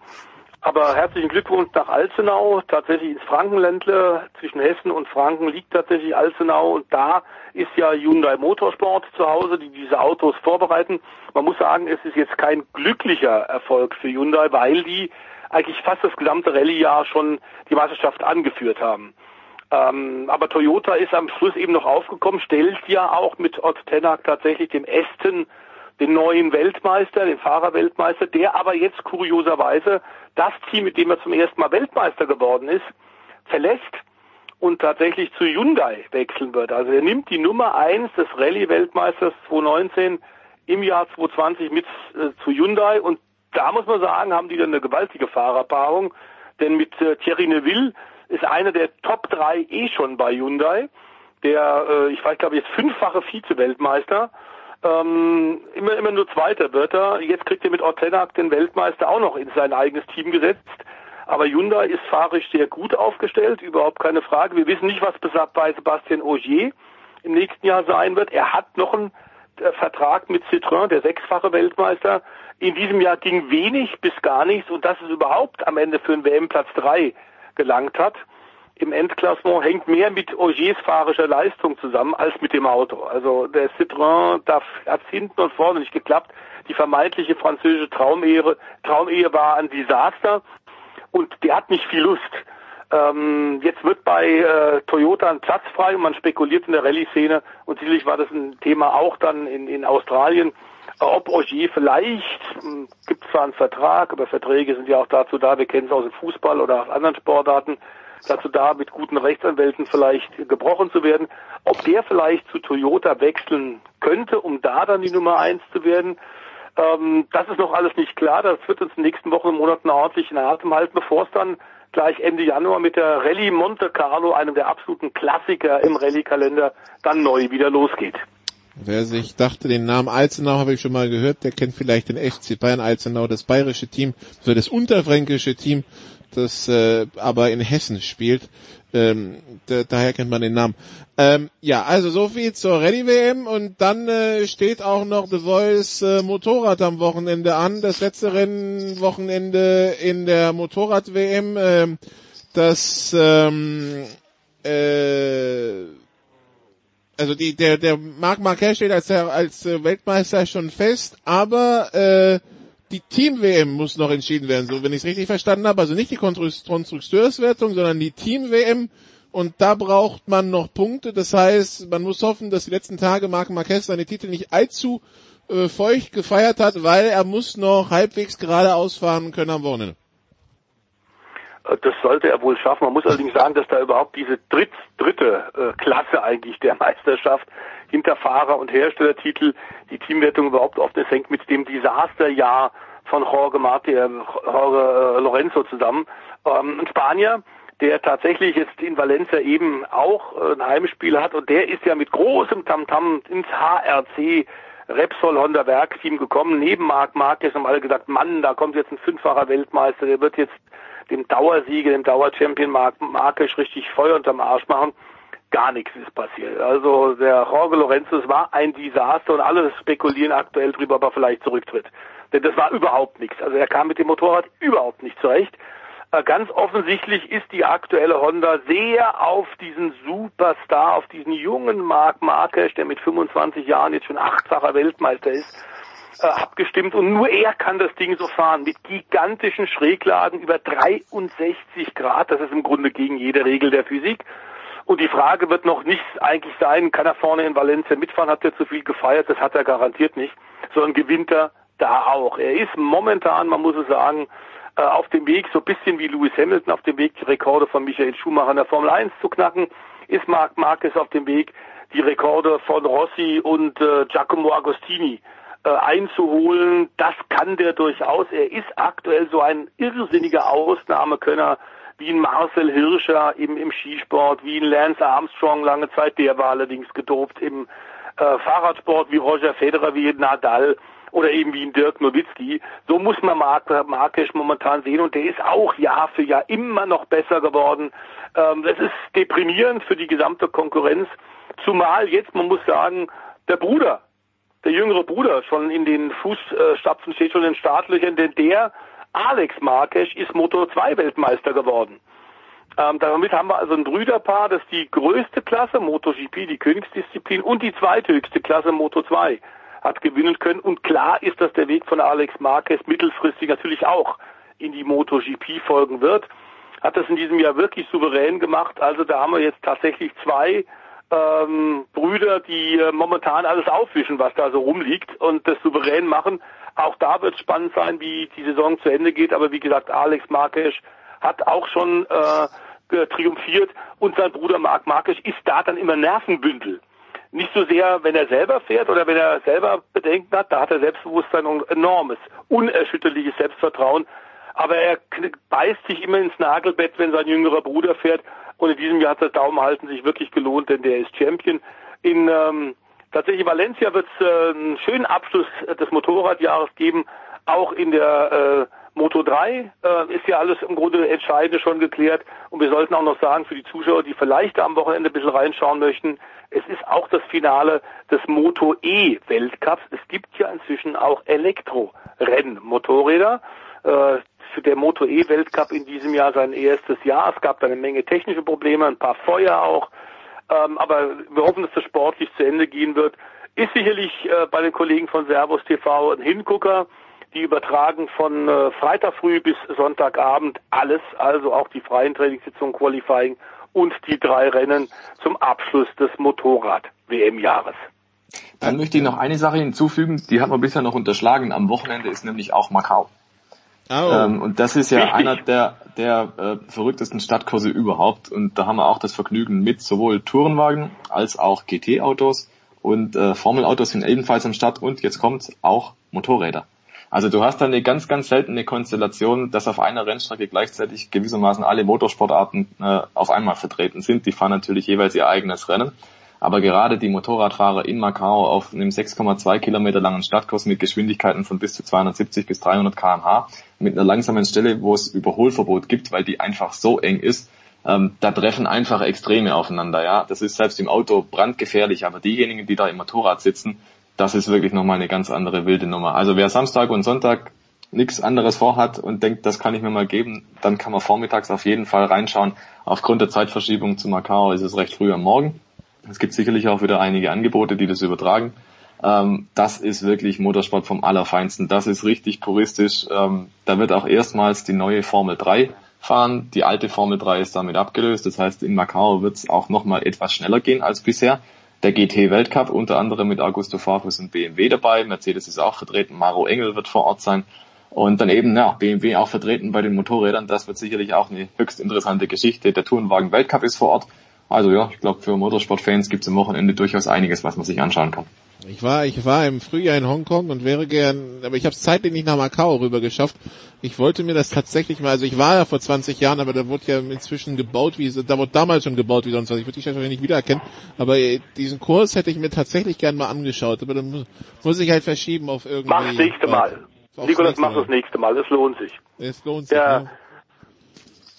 Aber herzlichen Glückwunsch nach Alzenau, tatsächlich ins Frankenländle, zwischen Hessen und Franken liegt tatsächlich Alzenau und da ist ja Hyundai Motorsport zu Hause, die diese Autos vorbereiten. Man muss sagen, es ist jetzt kein glücklicher Erfolg für Hyundai, weil die eigentlich fast das gesamte Rallye-Jahr schon die Meisterschaft angeführt haben. Ähm, aber Toyota ist am Schluss eben noch aufgekommen, stellt ja auch mit Ott Tenak tatsächlich dem Aston den neuen Weltmeister, den Fahrerweltmeister, der aber jetzt kurioserweise das Team, mit dem er zum ersten Mal Weltmeister geworden ist, verlässt und tatsächlich zu Hyundai wechseln wird. Also er nimmt die Nummer eins des Rallye-Weltmeisters 2019 im Jahr 2020 mit äh, zu Hyundai. Und da muss man sagen, haben die dann eine gewaltige Fahrerpaarung, denn mit äh, Thierry Neville ist einer der Top 3 eh schon bei Hyundai, der, äh, ich weiß glaube jetzt fünffache Vize-Weltmeister ähm, immer, immer nur Zweiter wird er. Jetzt kriegt er mit Ortenak den Weltmeister auch noch in sein eigenes Team gesetzt. Aber Hyundai ist fahrisch sehr gut aufgestellt, überhaupt keine Frage. Wir wissen nicht, was bei Sebastian Ogier im nächsten Jahr sein wird. Er hat noch einen äh, Vertrag mit Citroën, der sechsfache Weltmeister. In diesem Jahr ging wenig bis gar nichts und dass es überhaupt am Ende für einen WM-Platz drei gelangt hat im Endklassement hängt mehr mit Ogiers fahrischer Leistung zusammen als mit dem Auto. Also der Citroën hat hinten und vorne nicht geklappt. Die vermeintliche französische Traumehe, Traumehe war ein Desaster und der hat nicht viel Lust. Ähm, jetzt wird bei äh, Toyota ein Platz frei und man spekuliert in der Rallye-Szene und sicherlich war das ein Thema auch dann in, in Australien, ob Ogier vielleicht, hm, gibt zwar einen Vertrag, aber Verträge sind ja auch dazu da, wir kennen es aus dem Fußball oder aus anderen Sportarten, dazu da, mit guten Rechtsanwälten vielleicht gebrochen zu werden. Ob der vielleicht zu Toyota wechseln könnte, um da dann die Nummer eins zu werden, ähm, das ist noch alles nicht klar. Das wird uns in den nächsten Wochen und Monaten ordentlich in Atem halten, bevor es dann gleich Ende Januar mit der Rallye Monte Carlo, einem der absoluten Klassiker im Rallye-Kalender, dann neu wieder losgeht. Wer sich dachte, den Namen Alzenau habe ich schon mal gehört, der kennt vielleicht den FC Bayern Alzenau, das bayerische Team, also das unterfränkische Team das äh, aber in Hessen spielt. Ähm, da, daher kennt man den Namen. Ähm, ja, also so viel zur Ready WM und dann äh, steht auch noch The Voice äh, Motorrad am Wochenende an. Das letzte Rennwochenende in der Motorrad WM. Äh, das ähm, äh, also die, der, der Marc Marquez steht als, als Weltmeister schon fest, aber äh, die Team-WM muss noch entschieden werden, so wenn ich es richtig verstanden habe. Also nicht die Konstrukteurswertung, sondern die Team-WM. Und da braucht man noch Punkte. Das heißt, man muss hoffen, dass die letzten Tage Marc Marquez seine Titel nicht allzu äh, feucht gefeiert hat, weil er muss noch halbwegs geradeaus fahren können am Wochenende. Das sollte er wohl schaffen. Man muss allerdings sagen, dass da überhaupt diese dritt, dritte äh, Klasse eigentlich der Meisterschaft hinter Fahrer- und Herstellertitel die Teamwertung überhaupt oft ist, hängt mit dem Desasterjahr von Jorge Marti, äh, Jorge äh, Lorenzo zusammen. Ähm, ein Spanier, der tatsächlich jetzt in Valencia eben auch äh, ein Heimspiel hat und der ist ja mit großem Tamtam ins HRC Repsol Honda Werksteam gekommen, neben Marc Marquez haben alle gesagt, Mann, da kommt jetzt ein fünffacher Weltmeister, der wird jetzt dem Dauersieger, dem Dauerchampion Marc Marquez richtig Feuer unterm Arsch machen. Gar nichts ist passiert. Also der Jorge Lorenzo war ein Desaster und alle spekulieren aktuell drüber, ob er vielleicht zurücktritt. Denn das war überhaupt nichts. Also er kam mit dem Motorrad überhaupt nicht zurecht. Äh, ganz offensichtlich ist die aktuelle Honda sehr auf diesen Superstar, auf diesen jungen Marc Marquez, der mit 25 Jahren jetzt schon achtfacher Weltmeister ist, äh, abgestimmt und nur er kann das Ding so fahren mit gigantischen Schräglagen über 63 Grad. Das ist im Grunde gegen jede Regel der Physik. Und die Frage wird noch nicht eigentlich sein, kann er vorne in Valencia mitfahren, hat er zu viel gefeiert, das hat er garantiert nicht, sondern gewinnt er da auch. Er ist momentan, man muss es sagen, äh, auf dem Weg, so ein bisschen wie Lewis Hamilton auf dem Weg, die Rekorde von Michael Schumacher in der Formel 1 zu knacken, ist Marc Marquez auf dem Weg, die Rekorde von Rossi und äh, Giacomo Agostini äh, einzuholen. Das kann der durchaus. Er ist aktuell so ein irrsinniger Ausnahmekönner wie ein Marcel Hirscher im, im Skisport, wie ein Lance Armstrong lange Zeit, der war allerdings gedopt im äh, Fahrradsport, wie Roger Federer, wie Nadal oder eben wie ein Dirk Nowitzki. So muss man Mark, Markesch momentan sehen und der ist auch Jahr für Jahr immer noch besser geworden. Ähm, das ist deprimierend für die gesamte Konkurrenz, zumal jetzt, man muss sagen, der Bruder, der jüngere Bruder schon in den Fußstapfen steht schon in den Startlöchern, denn der Alex Markesch ist Moto 2 Weltmeister geworden. Ähm, damit haben wir also ein Brüderpaar, das die größte Klasse, MotoGP, die Königsdisziplin und die zweithöchste Klasse, Moto 2 hat gewinnen können. Und klar ist, dass der Weg von Alex Marquez mittelfristig natürlich auch in die MotoGP folgen wird. Hat das in diesem Jahr wirklich souverän gemacht. Also da haben wir jetzt tatsächlich zwei ähm, Brüder, die äh, momentan alles aufwischen, was da so rumliegt und das souverän machen. Auch da wird spannend sein, wie die Saison zu Ende geht. Aber wie gesagt, Alex Marquez hat auch schon äh, triumphiert und sein Bruder Marc Marquez ist da dann immer Nervenbündel nicht so sehr, wenn er selber fährt oder wenn er selber Bedenken hat, da hat er Selbstbewusstsein und enormes, unerschütterliches Selbstvertrauen. Aber er beißt sich immer ins Nagelbett, wenn sein jüngerer Bruder fährt. Und in diesem Jahr hat das Daumenhalten sich wirklich gelohnt, denn der ist Champion. In ähm, tatsächlich Valencia wird es äh, einen schönen Abschluss des Motorradjahres geben, auch in der äh, Moto 3 äh, ist ja alles im Grunde entscheidend schon geklärt. Und wir sollten auch noch sagen, für die Zuschauer, die vielleicht am Wochenende ein bisschen reinschauen möchten, es ist auch das Finale des Moto E Weltcups. Es gibt ja inzwischen auch Elektrorennen-Motorräder. Äh, für der Moto E Weltcup in diesem Jahr sein erstes Jahr. Es gab da eine Menge technische Probleme, ein paar Feuer auch. Ähm, aber wir hoffen, dass das sportlich zu Ende gehen wird. Ist sicherlich äh, bei den Kollegen von Servus TV ein Hingucker. Die übertragen von äh, Freitag früh bis Sonntagabend alles, also auch die freien Trainingssitzungen, Qualifying und die drei Rennen zum Abschluss des Motorrad-WM-Jahres. Dann möchte ich noch eine Sache hinzufügen, die hat man bisher noch unterschlagen. Am Wochenende ist nämlich auch Macau. Oh. Ähm, und das ist ja Richtig. einer der, der äh, verrücktesten Stadtkurse überhaupt. Und da haben wir auch das Vergnügen mit sowohl Tourenwagen als auch GT-Autos und äh, Formelautos sind ebenfalls am Start und jetzt kommt auch Motorräder. Also du hast da eine ganz, ganz seltene Konstellation, dass auf einer Rennstrecke gleichzeitig gewissermaßen alle Motorsportarten äh, auf einmal vertreten sind. Die fahren natürlich jeweils ihr eigenes Rennen. Aber gerade die Motorradfahrer in Macau auf einem 6,2 Kilometer langen Stadtkurs mit Geschwindigkeiten von bis zu 270 bis 300 kmh, mit einer langsamen Stelle, wo es Überholverbot gibt, weil die einfach so eng ist, ähm, da treffen einfach Extreme aufeinander. Ja, Das ist selbst im Auto brandgefährlich, aber diejenigen, die da im Motorrad sitzen, das ist wirklich nochmal eine ganz andere wilde Nummer. Also wer Samstag und Sonntag nichts anderes vorhat und denkt, das kann ich mir mal geben, dann kann man vormittags auf jeden Fall reinschauen. Aufgrund der Zeitverschiebung zu Macau ist es recht früh am Morgen. Es gibt sicherlich auch wieder einige Angebote, die das übertragen. Ähm, das ist wirklich Motorsport vom Allerfeinsten. Das ist richtig puristisch. Ähm, da wird auch erstmals die neue Formel 3 fahren. Die alte Formel 3 ist damit abgelöst. Das heißt, in Macau wird es auch nochmal etwas schneller gehen als bisher der GT-Weltcup, unter anderem mit Augusto Farfus und BMW dabei. Mercedes ist auch vertreten, Maro Engel wird vor Ort sein. Und dann eben, ja, BMW auch vertreten bei den Motorrädern. Das wird sicherlich auch eine höchst interessante Geschichte. Der Tourenwagen Weltcup ist vor Ort. Also ja, ich glaube für Motorsportfans gibt es am Wochenende durchaus einiges, was man sich anschauen kann. Ich war, ich war im Frühjahr in Hongkong und wäre gern, aber ich habe es zeitlich nicht nach Macau rüber geschafft. Ich wollte mir das tatsächlich mal, also ich war ja vor 20 Jahren, aber da wurde ja inzwischen gebaut, wie da wurde damals schon gebaut wie sonst was. Ich würde die Stadt wahrscheinlich nicht wiedererkennen, aber diesen Kurs hätte ich mir tatsächlich gern mal angeschaut, aber dann muss, muss ich halt verschieben auf irgendwie. Mach das nächste Mal. Nikolas, mach das nächste Mal, es lohnt sich. Es lohnt sich. Der, ja.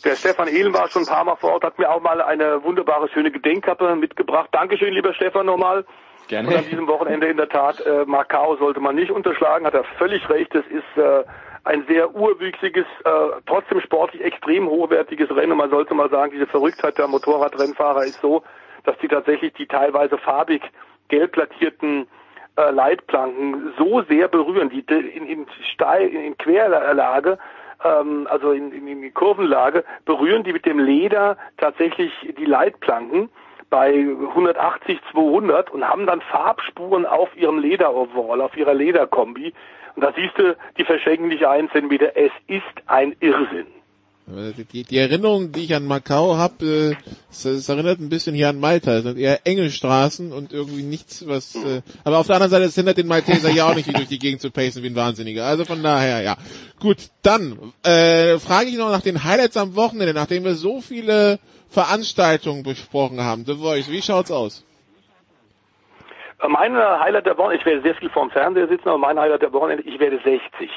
Der Stefan Ehlen war schon ein paar Mal vor Ort, hat mir auch mal eine wunderbare, schöne Gedenkkappe mitgebracht. Dankeschön, lieber Stefan, nochmal. Gerne. Und an diesem Wochenende in der Tat, äh, Macau sollte man nicht unterschlagen, hat er völlig recht. Es ist äh, ein sehr urwüchsiges, äh, trotzdem sportlich extrem hochwertiges Rennen. Man sollte mal sagen, diese Verrücktheit der Motorradrennfahrer ist so, dass die tatsächlich die teilweise farbig gelb plattierten äh, Leitplanken so sehr berühren, die in, in, Steil, in Querlage ähm, also in, in, in Kurvenlage, berühren die mit dem Leder tatsächlich die Leitplanken bei 180, 200 und haben dann Farbspuren auf ihrem Lederoverall, auf ihrer Lederkombi. Und da siehst du, die verschenken nicht einen Zentimeter. Es ist ein Irrsinn. Die, die Erinnerung, die ich an Macau habe, äh, es, es erinnert ein bisschen hier an Malta. Es sind eher enge Straßen und irgendwie nichts, was. Äh, aber auf der anderen Seite, es hindert den Malteser ja auch nicht, wie durch die Gegend zu pacen wie ein Wahnsinniger. Also von daher, ja. Gut, dann äh, frage ich noch nach den Highlights am Wochenende, nachdem wir so viele Veranstaltungen besprochen haben. The Voice, wie schaut's aus? Mein Highlight der Woche, ich werde sehr viel vorm Fernseher sitzen, aber mein Highlight der Wochenende, ich werde 60.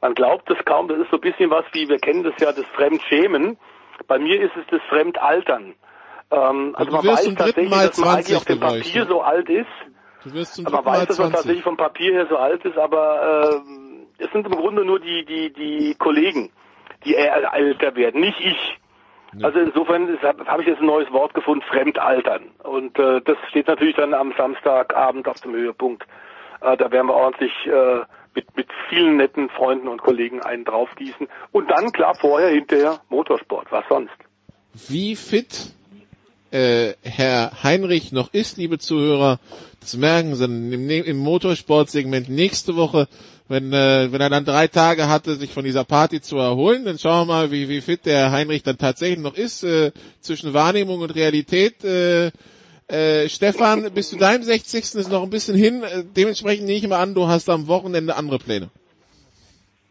Man glaubt es kaum, das ist so ein bisschen was wie, wir kennen das ja, das Fremdschämen. Bei mir ist es das Fremdaltern. Ähm, also, also man weiß tatsächlich, Mal dass man eigentlich auf dem Papier ne? so alt ist. Du wirst zum man weiß, dass man 20. tatsächlich vom Papier her so alt ist, aber äh, es sind im Grunde nur die, die, die Kollegen, die eher älter werden, nicht ich. Also insofern habe hab ich jetzt ein neues Wort gefunden, Fremdaltern. Und äh, das steht natürlich dann am Samstagabend auf dem Höhepunkt. Äh, da werden wir ordentlich äh, mit, mit vielen netten Freunden und Kollegen einen draufgießen. Und dann, klar, vorher, hinterher Motorsport. Was sonst? Wie fit äh, Herr Heinrich noch ist, liebe Zuhörer, das merken Sie im, im Motorsportsegment nächste Woche, wenn, äh, wenn er dann drei Tage hatte, sich von dieser Party zu erholen, dann schauen wir mal, wie, wie fit der Heinrich dann tatsächlich noch ist, äh, zwischen Wahrnehmung und Realität. Äh, äh, Stefan, bis zu deinem 60. ist noch ein bisschen hin, äh, dementsprechend nehme ich mal an, du hast am Wochenende andere Pläne.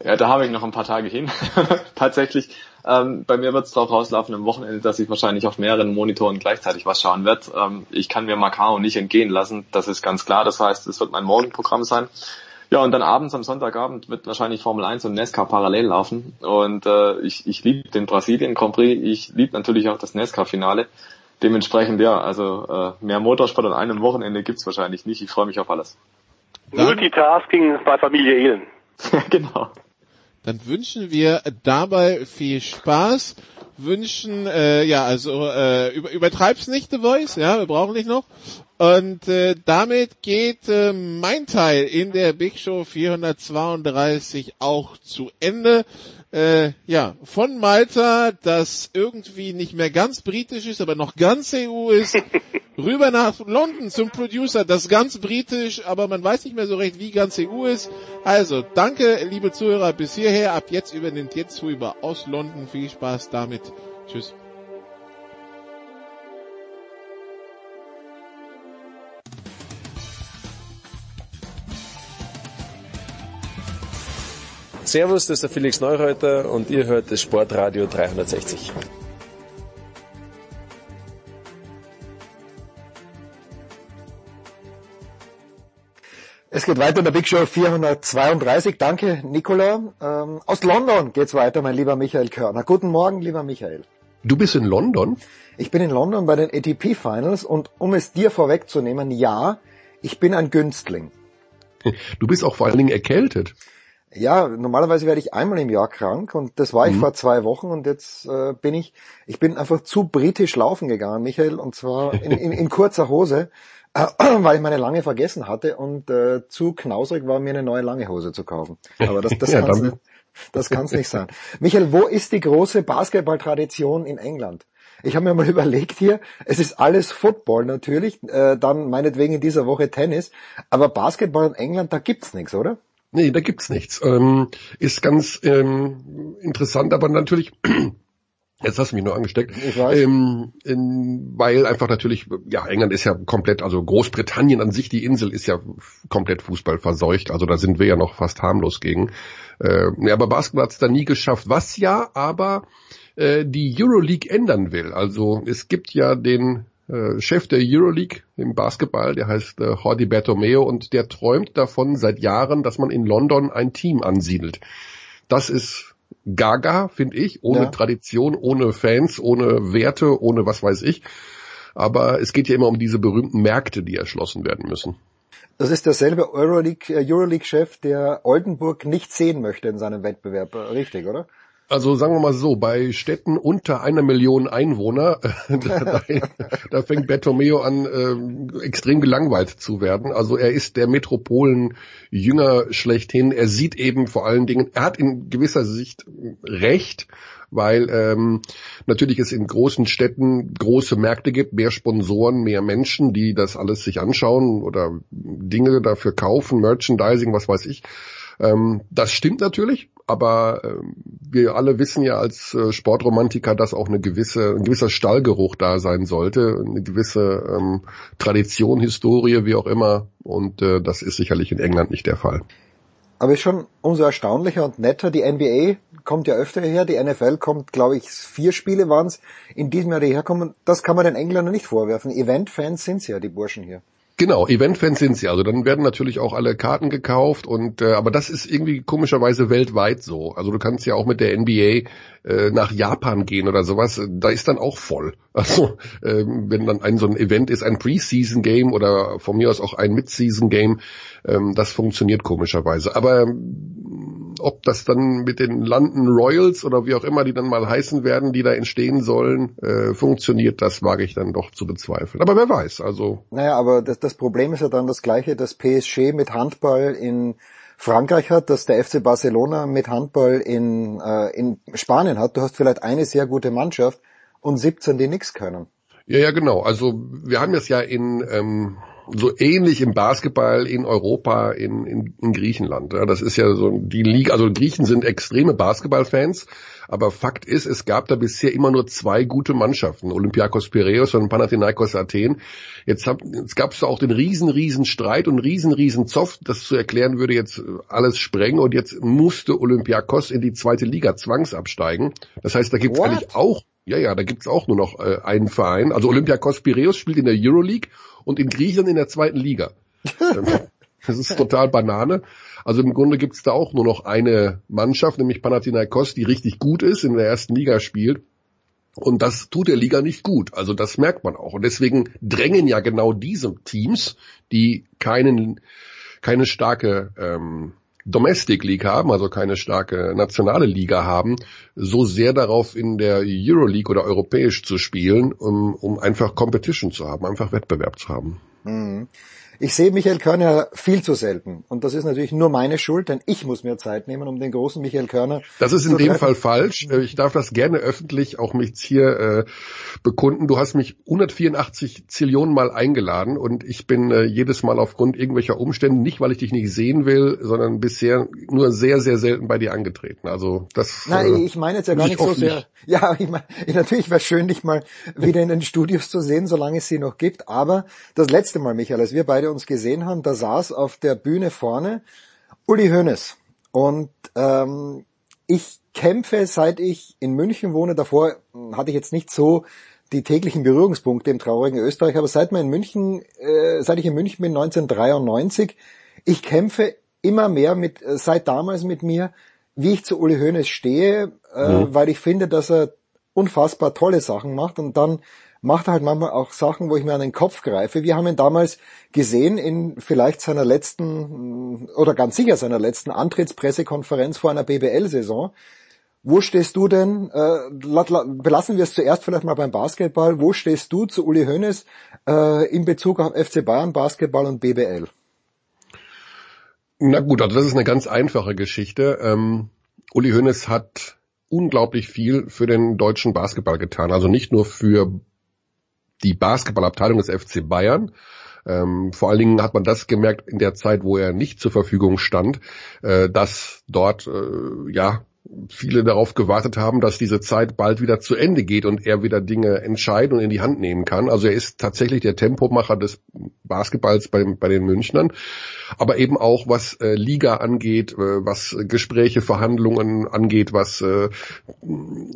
Ja, da habe ich noch ein paar Tage hin. Tatsächlich. Ähm, bei mir wird es darauf rauslaufen am Wochenende, dass ich wahrscheinlich auf mehreren Monitoren gleichzeitig was schauen werde. Ähm, ich kann mir Macau nicht entgehen lassen, das ist ganz klar. Das heißt, es wird mein Morgenprogramm sein. Ja, und dann abends am Sonntagabend wird wahrscheinlich Formel 1 und NASCAR parallel laufen. Und äh, ich, ich liebe den Brasilien Grand Prix. Ich liebe natürlich auch das NASCAR-Finale. Dementsprechend, ja, also äh, mehr Motorsport an einem Wochenende gibt's wahrscheinlich nicht. Ich freue mich auf alles. Multitasking bei Familie Ehlen. genau. Dann wünschen wir dabei viel Spaß. Wünschen, äh, ja, also äh, über, übertreib's nicht, The Voice, ja, wir brauchen dich noch. Und äh, damit geht äh, mein Teil in der Big Show 432 auch zu Ende. Äh, ja, von Malta, das irgendwie nicht mehr ganz britisch ist, aber noch ganz EU ist, rüber nach London zum Producer, das ganz britisch, aber man weiß nicht mehr so recht, wie ganz EU ist. Also, danke, liebe Zuhörer, bis hierher. Ab jetzt übernimmt jetzt Huber aus London. Viel Spaß damit. Tschüss. Servus, das ist der Felix Neureuter und ihr hört das Sportradio 360. Es geht weiter in der Big Show 432. Danke, Nicola. Ähm, aus London geht's weiter, mein lieber Michael Körner. Guten Morgen, lieber Michael. Du bist in London? Ich bin in London bei den ATP Finals und um es dir vorwegzunehmen, ja, ich bin ein Günstling. Du bist auch vor allen Dingen erkältet. Ja, normalerweise werde ich einmal im Jahr krank und das war ich Mhm. vor zwei Wochen und jetzt äh, bin ich, ich bin einfach zu britisch laufen gegangen, Michael, und zwar in, in, in kurzer Hose, äh, weil ich meine lange vergessen hatte und äh, zu knausrig war, mir eine neue lange Hose zu kaufen. Aber das, das Ja, kann's dann- nicht. Das kann's nicht sein. Michael, wo ist die große Basketballtradition in England? Ich habe mir mal überlegt hier, es ist alles Football natürlich, äh, dann meinetwegen in dieser Woche Tennis, aber Basketball in England, da gibt's nichts, oder? Nee, da gibt's nichts. Ähm, ist ganz ähm, interessant, aber natürlich Jetzt hast du mich nur angesteckt. Ich weiß. Ähm, in, weil einfach natürlich, ja, England ist ja komplett, also Großbritannien an sich, die Insel ist ja komplett Fußball verseucht. Also da sind wir ja noch fast harmlos gegen. Äh, ja, aber Basketball hat es da nie geschafft. Was ja aber äh, die Euroleague ändern will. Also es gibt ja den äh, Chef der Euroleague im Basketball, der heißt äh, Jordi Bertomeo und der träumt davon seit Jahren, dass man in London ein Team ansiedelt. Das ist gaga, finde ich, ohne Ja. Tradition, ohne Fans, ohne Werte, ohne was weiß ich. Aber es geht ja immer um diese berühmten Märkte, die erschlossen werden müssen. Das ist derselbe Euroleague, äh, Euroleague-Chef, der Oldenburg nicht sehen möchte in seinem Wettbewerb. Äh, Richtig, oder? Also sagen wir mal so, bei Städten unter einer Million Einwohner, da, da, da fängt Bertomeo an, äh, extrem gelangweilt zu werden. Also er ist der Metropolen-Jünger schlechthin. Er sieht eben vor allen Dingen, er hat in gewisser Sicht recht, weil ähm, natürlich es in großen Städten große Märkte gibt, mehr Sponsoren, mehr Menschen, die das alles sich anschauen oder Dinge dafür kaufen, Merchandising, was weiß ich. Ähm, das stimmt natürlich, aber ähm, wir alle wissen ja als äh, Sportromantiker, dass auch eine gewisse, ein gewisser Stallgeruch da sein sollte, eine gewisse ähm, Tradition, Historie, wie auch immer. Und äh, das ist sicherlich in England nicht der Fall. Aber ist schon umso erstaunlicher und netter. Die NBA kommt ja öfter her, die NFL kommt, glaube ich, vier Spiele waren es in diesem Jahr, die herkommen. Das kann man den Engländern nicht vorwerfen. Event-Fans sind ja, die Burschen hier. Genau, Eventfans sind sie. Also dann werden natürlich auch alle Karten gekauft und äh, aber das ist irgendwie komischerweise weltweit so. Also du kannst ja auch mit der NBA äh, nach Japan gehen oder sowas. Da ist dann auch voll. Also ähm, wenn dann ein so ein Event ist, ein Preseason Game oder von mir aus auch ein Midseason Game, ähm, das funktioniert komischerweise. Aber ob das dann mit den London Royals oder wie auch immer die dann mal heißen werden, die da entstehen sollen, äh, funktioniert, das wage ich dann doch zu bezweifeln. Aber wer weiß, also Naja, aber das, das Problem ist ja dann das gleiche, dass PSG mit Handball in Frankreich hat, dass der FC Barcelona mit Handball in, äh, in Spanien hat. Du hast vielleicht eine sehr gute Mannschaft und 17, die nichts können. Ja, ja, genau. Also wir haben das ja in ähm, so ähnlich im Basketball in Europa, in, in, in Griechenland. Ja, das ist ja so die Liga, also Griechen sind extreme Basketballfans, aber Fakt ist, es gab da bisher immer nur zwei gute Mannschaften, Olympiakos Piraeus und Panathinaikos Athen. Jetzt, hab, jetzt gab es da auch den riesen, riesen Streit und riesen, riesen Zoff. Das zu erklären würde jetzt alles sprengen und jetzt musste Olympiakos in die zweite Liga zwangsabsteigen. Das heißt, da gibt es What? eigentlich auch ja, ja, da gibt's auch nur noch äh, einen Verein. Also Olympiakos Piraeus spielt in der Euroleague und in Griechenland in der zweiten Liga. Ähm, das ist total Banane. Also im Grunde gibt's da auch nur noch eine Mannschaft, nämlich Panathinaikos, die richtig gut ist, in der ersten Liga spielt. Und das tut der Liga nicht gut. Also das merkt man auch. Und deswegen drängen ja genau diese Teams, die keinen, keine starke ähm, Domestic League haben, also keine starke nationale Liga haben, so sehr darauf in der Euroleague oder europäisch zu spielen, um, um einfach Competition zu haben, einfach Wettbewerb zu haben. Mhm. Ich sehe Michael Körner viel zu selten. Und das ist natürlich nur meine Schuld, denn ich muss mir Zeit nehmen, um den großen Michael Körner Das ist in dem treffen. Fall falsch. Äh, Ich darf das gerne öffentlich auch mich hier äh, bekunden. Du hast mich 184 Zillionen Mal eingeladen und ich bin äh, jedes Mal aufgrund irgendwelcher Umstände, nicht weil ich dich nicht sehen will, sondern bisher nur sehr, sehr selten bei dir angetreten. Also das. Nein, äh, ich meine jetzt ja gar nicht ich so sehr. Ja, ich meine, natürlich wäre schön, dich mal wieder in den Studios zu sehen, solange es sie noch gibt. Aber das letzte Mal, Michael, als wir beide uns gesehen haben, da saß auf der Bühne vorne Uli Hoeneß. Und ähm, ich kämpfe, seit ich in München wohne. Davor hatte ich jetzt nicht so die täglichen Berührungspunkte im traurigen Österreich, aber seit, in München, äh, seit ich in München bin, 1993, ich kämpfe immer mehr mit, äh, seit damals mit mir, wie ich zu Uli Hoeneß stehe, äh, Mhm. weil ich finde, dass er unfassbar tolle Sachen macht und dann macht er halt manchmal auch Sachen, wo ich mir an den Kopf greife. Wir haben ihn damals gesehen in vielleicht seiner letzten oder ganz sicher seiner letzten Antrittspressekonferenz vor einer BBL-Saison. Wo stehst du denn? Äh, la- la- belassen wir es zuerst vielleicht mal beim Basketball. Wo stehst du zu Uli Hoeneß äh, in Bezug auf FC Bayern Basketball und BBL? Na gut, also das ist eine ganz einfache Geschichte. Ähm, Uli Hoeneß hat unglaublich viel für den deutschen Basketball getan. Also nicht nur für die Basketballabteilung des FC Bayern. Ähm, vor allen Dingen hat man das gemerkt in der Zeit, wo er nicht zur Verfügung stand, äh, dass dort äh, ja viele darauf gewartet haben, dass diese Zeit bald wieder zu Ende geht und er wieder Dinge entscheiden und in die Hand nehmen kann. Also er ist tatsächlich der Tempomacher des Basketballs bei, bei den Münchnern, aber eben auch was äh, Liga angeht, äh, was Gespräche, Verhandlungen angeht, was äh,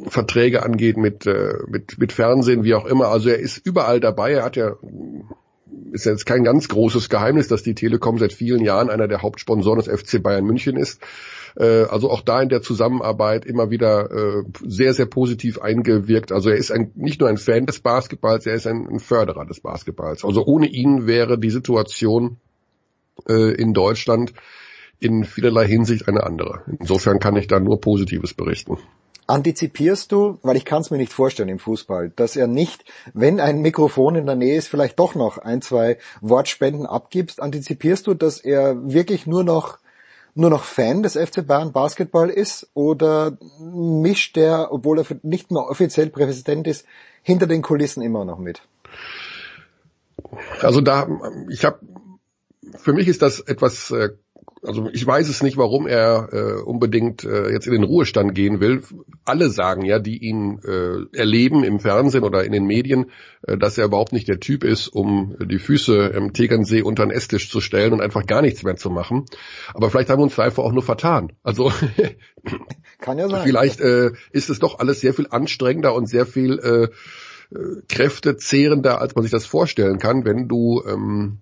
Verträge angeht mit, äh, mit, mit Fernsehen, wie auch immer. Also er ist überall dabei. Er hat ja ist jetzt kein ganz großes Geheimnis, dass die Telekom seit vielen Jahren einer der Hauptsponsoren des FC Bayern München ist. Äh, also auch da in der Zusammenarbeit immer wieder äh, sehr, sehr positiv eingewirkt. Also er ist ein, nicht nur ein Fan des Basketballs, er ist ein, Förderer des Basketballs. Also ohne ihn wäre die Situation äh, in Deutschland in vielerlei Hinsicht eine andere. Insofern kann ich da nur Positives berichten. Antizipierst du, weil ich kann es mir nicht vorstellen im Fußball, dass er nicht, wenn ein Mikrofon in der Nähe ist, vielleicht doch noch ein, zwei Wortspenden abgibst, antizipierst du, dass er wirklich nur noch nur noch Fan des FC Bayern Basketball ist oder mischt er, obwohl er nicht mehr offiziell Präsident ist, hinter den Kulissen immer noch mit? Also da, ich habe, für mich ist das etwas äh, also ich weiß es nicht, warum er äh, unbedingt äh, jetzt in den Ruhestand gehen will. Alle sagen ja, die ihn äh, erleben im Fernsehen oder in den Medien, äh, dass er überhaupt nicht der Typ ist, um die Füße im Tegernsee unter den Esstisch zu stellen und einfach gar nichts mehr zu machen. Aber vielleicht haben wir uns einfach auch nur vertan. Also kann ja sein. Vielleicht äh, ist es doch alles sehr viel anstrengender und sehr viel äh, äh kräftezehrender, als man sich das vorstellen kann, wenn du ähm,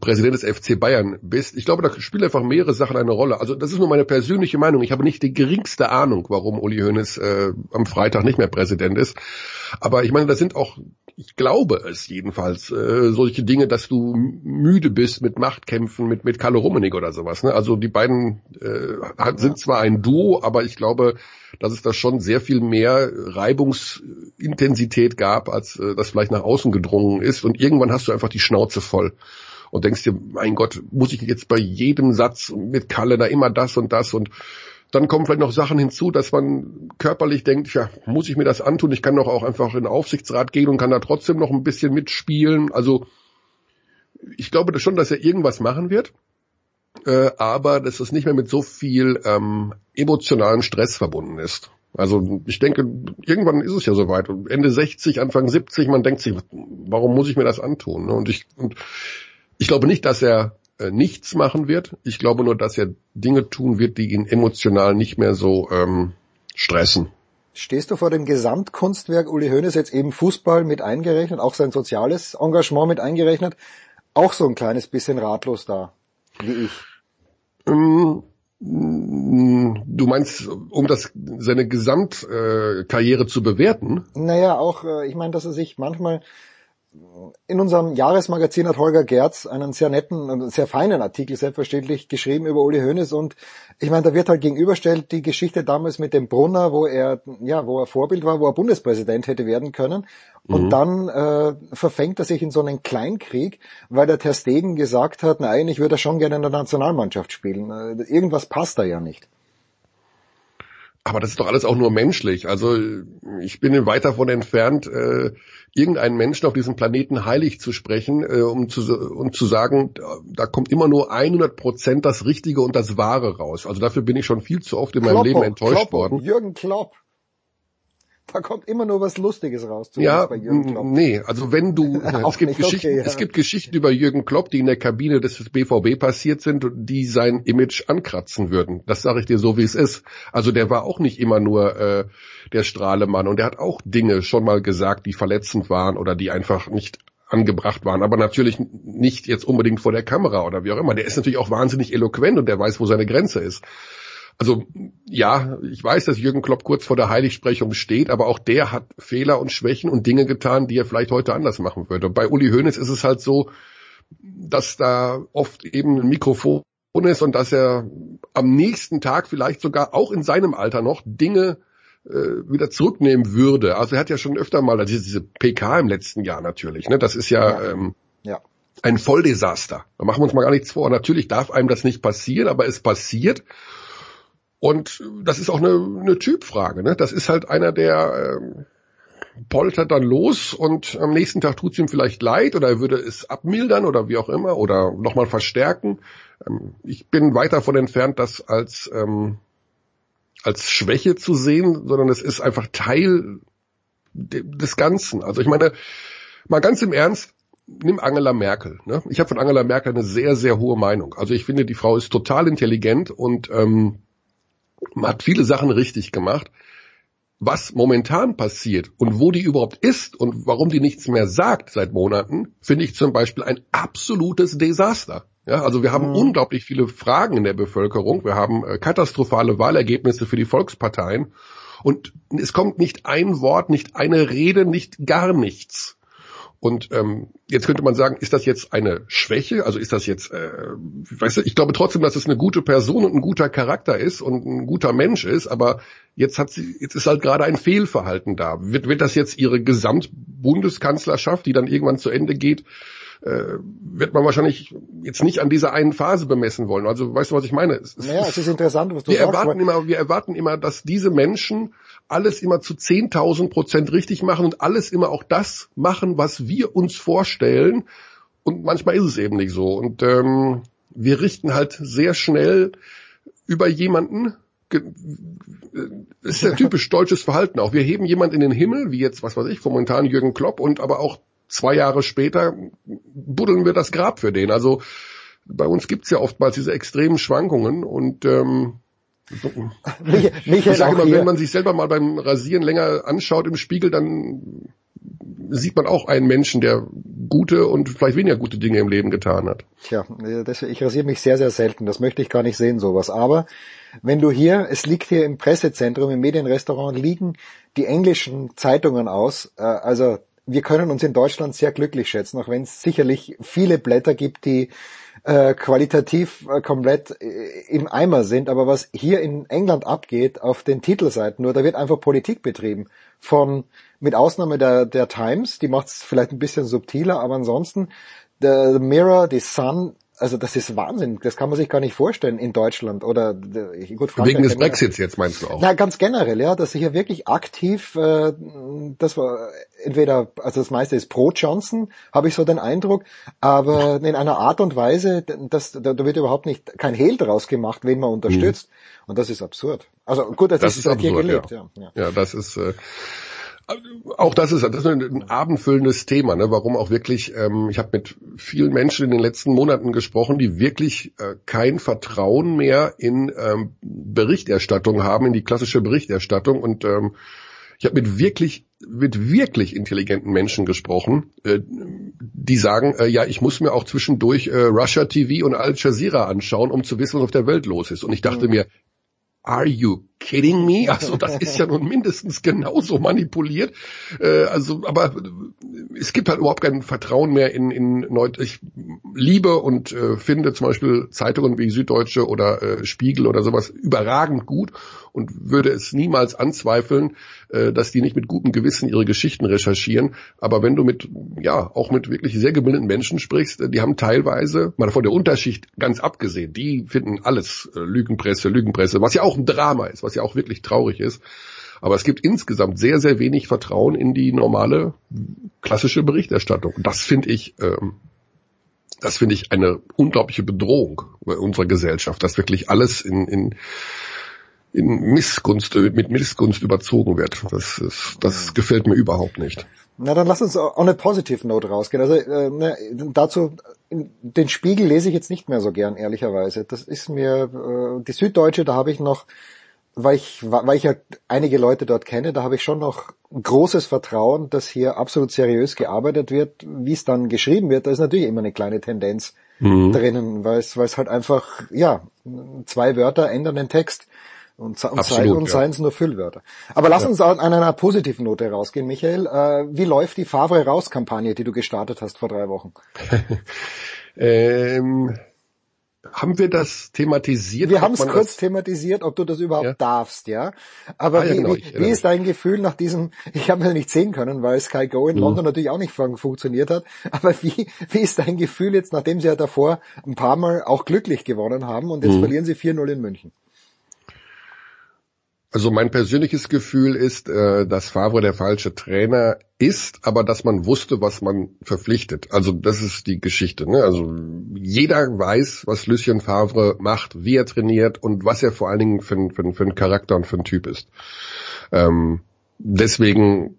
Präsident des FC Bayern bist. Ich glaube, da spielen einfach mehrere Sachen eine Rolle. Also das ist nur meine persönliche Meinung. Ich habe nicht die geringste Ahnung, warum Uli Hoeneß äh, am Freitag nicht mehr Präsident ist. Aber ich meine, das sind auch, ich glaube es jedenfalls, äh, solche Dinge, dass du müde bist mit Machtkämpfen, mit mit Kalle Rummenigge oder sowas. Ne? Also die beiden äh, sind zwar ein Duo, aber ich glaube, dass es da schon sehr viel mehr Reibungsintensität gab, als äh, das vielleicht nach außen gedrungen ist. Und irgendwann hast du einfach die Schnauze voll und denkst dir, mein Gott, muss ich jetzt bei jedem Satz mit Kalle da immer das und das und dann kommen vielleicht noch Sachen hinzu, dass man körperlich denkt, ja, muss ich mir das antun? Ich kann doch auch einfach in den Aufsichtsrat gehen und kann da trotzdem noch ein bisschen mitspielen. Also ich glaube schon, dass er irgendwas machen wird, äh, aber dass es nicht mehr mit so viel ähm, emotionalen Stress verbunden ist. Also ich denke, irgendwann ist es ja soweit. Ende 60, Anfang 70, man denkt sich, warum muss ich mir das antun? Und ich und ich glaube nicht, dass er äh, nichts machen wird. Ich glaube nur, dass er Dinge tun wird, die ihn emotional nicht mehr so ähm, stressen. Stehst du vor dem Gesamtkunstwerk Uli Hoeneß jetzt eben Fußball mit eingerechnet, auch sein soziales Engagement mit eingerechnet, auch so ein kleines bisschen ratlos da, wie ich? Ähm, du meinst, um das seine Gesamtkarriere äh, zu bewerten? Naja, auch, äh, ich meine, dass er sich manchmal in unserem Jahresmagazin hat Holger Gerz einen sehr netten, sehr feinen Artikel selbstverständlich geschrieben über Uli Hoeneß und ich meine, da wird halt gegenüberstellt die Geschichte damals mit dem Brunner, wo er ja, wo er Vorbild war, wo er Bundespräsident hätte werden können und mhm. dann äh, verfängt er sich in so einen Kleinkrieg, weil der Ter Stegen gesagt hat, nein, ich würde schon gerne in der Nationalmannschaft spielen. Äh, irgendwas passt da ja nicht. Aber das ist doch alles auch nur menschlich. Also ich bin weit davon entfernt, äh, irgendeinen Menschen auf diesem Planeten heilig zu sprechen, äh, um, zu, um zu sagen, da, kommt immer nur 100 Prozent das Richtige und das Wahre raus. Also dafür bin ich schon viel zu oft in meinem Leben enttäuscht Kloppo, worden. Jürgen Klopp. Da kommt immer nur was Lustiges raus. Ja, bei Jürgen Klopp. nee, also wenn du, es gibt Geschichten, okay, ja. es gibt Geschichten über Jürgen Klopp, die in der Kabine des BVB passiert sind, die sein Image ankratzen würden. Das sage ich dir so, wie es ist. Also der war auch nicht immer nur äh, der Strahlemann und der hat auch Dinge schon mal gesagt, die verletzend waren oder die einfach nicht angebracht waren, aber natürlich nicht jetzt unbedingt vor der Kamera oder wie auch immer. Der ist natürlich auch wahnsinnig eloquent und der weiß, wo seine Grenze ist. Also ja, ich weiß, dass Jürgen Klopp kurz vor der Heiligsprechung steht, aber auch der hat Fehler und Schwächen und Dinge getan, die er vielleicht heute anders machen würde. Bei Uli Hoeneß ist es halt so, dass da oft eben ein Mikrofon ist und dass er am nächsten Tag vielleicht sogar auch in seinem Alter noch Dinge äh, wieder zurücknehmen würde. Also er hat ja schon öfter mal, also diese PK im letzten Jahr natürlich, ne, das ist ja, ja. Ähm, ja. ein Volldesaster. Da machen wir uns mal gar nichts vor. Natürlich darf einem das nicht passieren, aber es passiert. Und das ist auch eine, eine Typfrage. Ne? Das ist halt einer, der ähm, poltert dann los und am nächsten Tag tut es ihm vielleicht leid oder er würde es abmildern oder wie auch immer oder nochmal verstärken. Ähm, ich bin weit davon entfernt, das als ähm, als Schwäche zu sehen, sondern es ist einfach Teil des Ganzen. Also ich meine, mal ganz im Ernst, nimm Angela Merkel. Ne? Ich habe von Angela Merkel eine sehr, sehr hohe Meinung. Also ich finde, die Frau ist total intelligent und ähm, hat viele Sachen richtig gemacht. Was momentan passiert und wo die überhaupt ist und warum die nichts mehr sagt seit Monaten, finde ich zum Beispiel ein absolutes Desaster. Ja, also wir haben mhm. unglaublich viele Fragen in der Bevölkerung. Wir haben äh, katastrophale Wahlergebnisse für die Volksparteien. Und es kommt nicht ein Wort, nicht eine Rede, nicht gar nichts. Und ähm, jetzt könnte man sagen, ist das jetzt eine Schwäche? Also ist das jetzt, äh, weißt du, ich glaube trotzdem, dass es eine gute Person und ein guter Charakter ist und ein guter Mensch ist, aber jetzt hat sie, jetzt ist halt gerade ein Fehlverhalten da. Wird, wird das jetzt ihre Gesamtbundeskanzlerschaft, die dann irgendwann zu Ende geht, äh, wird man wahrscheinlich jetzt nicht an dieser einen Phase bemessen wollen. Also weißt du, was ich meine? Es, naja, es ist interessant, was du wir sagst. Erwarten immer, wir erwarten immer, dass diese Menschen alles immer zu 10.000 Prozent richtig machen und alles immer auch das machen, was wir uns vorstellen. Und manchmal ist es eben nicht so. Und ähm, wir richten halt sehr schnell über jemanden, das ist ja typisch deutsches Verhalten auch. Wir heben jemand in den Himmel, wie jetzt, was weiß ich, momentan Jürgen Klopp und aber auch zwei Jahre später buddeln wir das Grab für den. Also bei uns gibt's ja oftmals diese extremen Schwankungen und ähm, Michael, ich sage immer, wenn man sich selber mal beim Rasieren länger anschaut im Spiegel, dann sieht man auch einen Menschen, der gute und vielleicht weniger gute Dinge im Leben getan hat. Tja, das, ich rasiere mich sehr, sehr selten. Das möchte ich gar nicht sehen, sowas. Aber wenn du hier, es liegt hier im Pressezentrum, im Medienrestaurant, liegen die englischen Zeitungen aus. Äh, also wir können uns in Deutschland sehr glücklich schätzen, auch wenn es sicherlich viele Blätter gibt, die äh, qualitativ äh, komplett äh, im Eimer sind. Aber was hier in England abgeht auf den Titelseiten, nur da wird einfach Politik betrieben. Von mit Ausnahme der, der Times, die macht es vielleicht ein bisschen subtiler, aber ansonsten der Mirror, die Sun, also das ist Wahnsinn. Das kann man sich gar nicht vorstellen in Deutschland oder gut, Frankreich wegen des Brexits jetzt meinst du auch? Na ganz generell, ja, dass sich hier wirklich aktiv, äh, das war entweder, also das meiste ist pro Johnson, habe ich so den Eindruck, aber in einer Art und Weise, dass da, da wird überhaupt nicht kein Hehl draus gemacht, wen man unterstützt. Mhm. Und das ist absurd. Also gut, das, das ist, ist absurd, hier gelebt, ja. Ja, ja. ja das ist äh, auch das ist, das ist ein abendfüllendes Thema, ne? warum auch wirklich, ähm, ich habe mit vielen Menschen in den letzten Monaten gesprochen, die wirklich äh, kein Vertrauen mehr in ähm, Berichterstattung haben, in die klassische Berichterstattung und ähm, ich habe mit wirklich mit wirklich intelligenten Menschen gesprochen, äh, die sagen, äh, ja, ich muss mir auch zwischendurch äh, Russia TV und Al Jazeera anschauen, um zu wissen, was auf der Welt los ist. Und ich dachte mhm. mir, are you kidding me? Also das ist ja nun mindestens genauso manipuliert. Äh, also, aber es gibt halt überhaupt kein Vertrauen mehr in, in Neu ich liebe und äh, finde zum Beispiel Zeitungen wie Süddeutsche oder äh, Spiegel oder sowas überragend gut und würde es niemals anzweifeln, äh, dass die nicht mit gutem Gewissen ihre Geschichten recherchieren. Aber wenn du mit, ja, auch mit wirklich sehr gebildeten Menschen sprichst, äh, die haben teilweise, mal von der Unterschicht ganz abgesehen, die finden alles äh, Lügenpresse, Lügenpresse, was ja auch ein Drama ist, was ja auch wirklich traurig ist. Aber es gibt insgesamt sehr, sehr wenig Vertrauen in die normale klassische Berichterstattung. Das finde ich, ähm, das finde ich eine unglaubliche Bedrohung unserer Gesellschaft, dass wirklich alles in, in, in Missgunst, mit Missgunst überzogen wird. Das, ist, das gefällt mir überhaupt nicht. Na, dann lass uns on eine positive Note rausgehen. Also äh, ne, dazu, den Spiegel lese ich jetzt nicht mehr so gern, ehrlicherweise. Das ist mir, äh, die Süddeutsche, da habe ich noch weil ich, weil ich ja einige Leute dort kenne, da habe ich schon noch großes Vertrauen, dass hier absolut seriös gearbeitet wird. Wie es dann geschrieben wird, da ist natürlich immer eine kleine Tendenz mhm. drinnen, weil es, weil es halt einfach, ja, zwei Wörter ändern den Text und, und, Absolut, sei, und ja. seien es nur Füllwörter. Aber lass ja. uns an einer positiven Note rausgehen, Michael. Äh, wie läuft die Favre raus Kampagne, die du gestartet hast vor drei Wochen? ähm haben wir das thematisiert? Wir haben es kurz thematisiert, ob du das überhaupt ja? darfst, ja. Aber ah, wie, genau, wie, wie ist dein Gefühl nach diesem, ich habe es nicht sehen können, weil Sky Go in mhm. London natürlich auch nicht funktioniert hat, aber wie, wie ist dein Gefühl jetzt, nachdem sie ja davor ein paar Mal auch glücklich gewonnen haben und jetzt mhm. verlieren sie 4-0 in München? Also mein persönliches Gefühl ist, äh, dass Favre der falsche Trainer ist, aber dass man wusste, was man verpflichtet. Also das ist die Geschichte. Ne? Also jeder weiß, was Lucien Favre macht, wie er trainiert und was er vor allen Dingen für, für, für einen Charakter und für einen Typ ist. Ähm, deswegen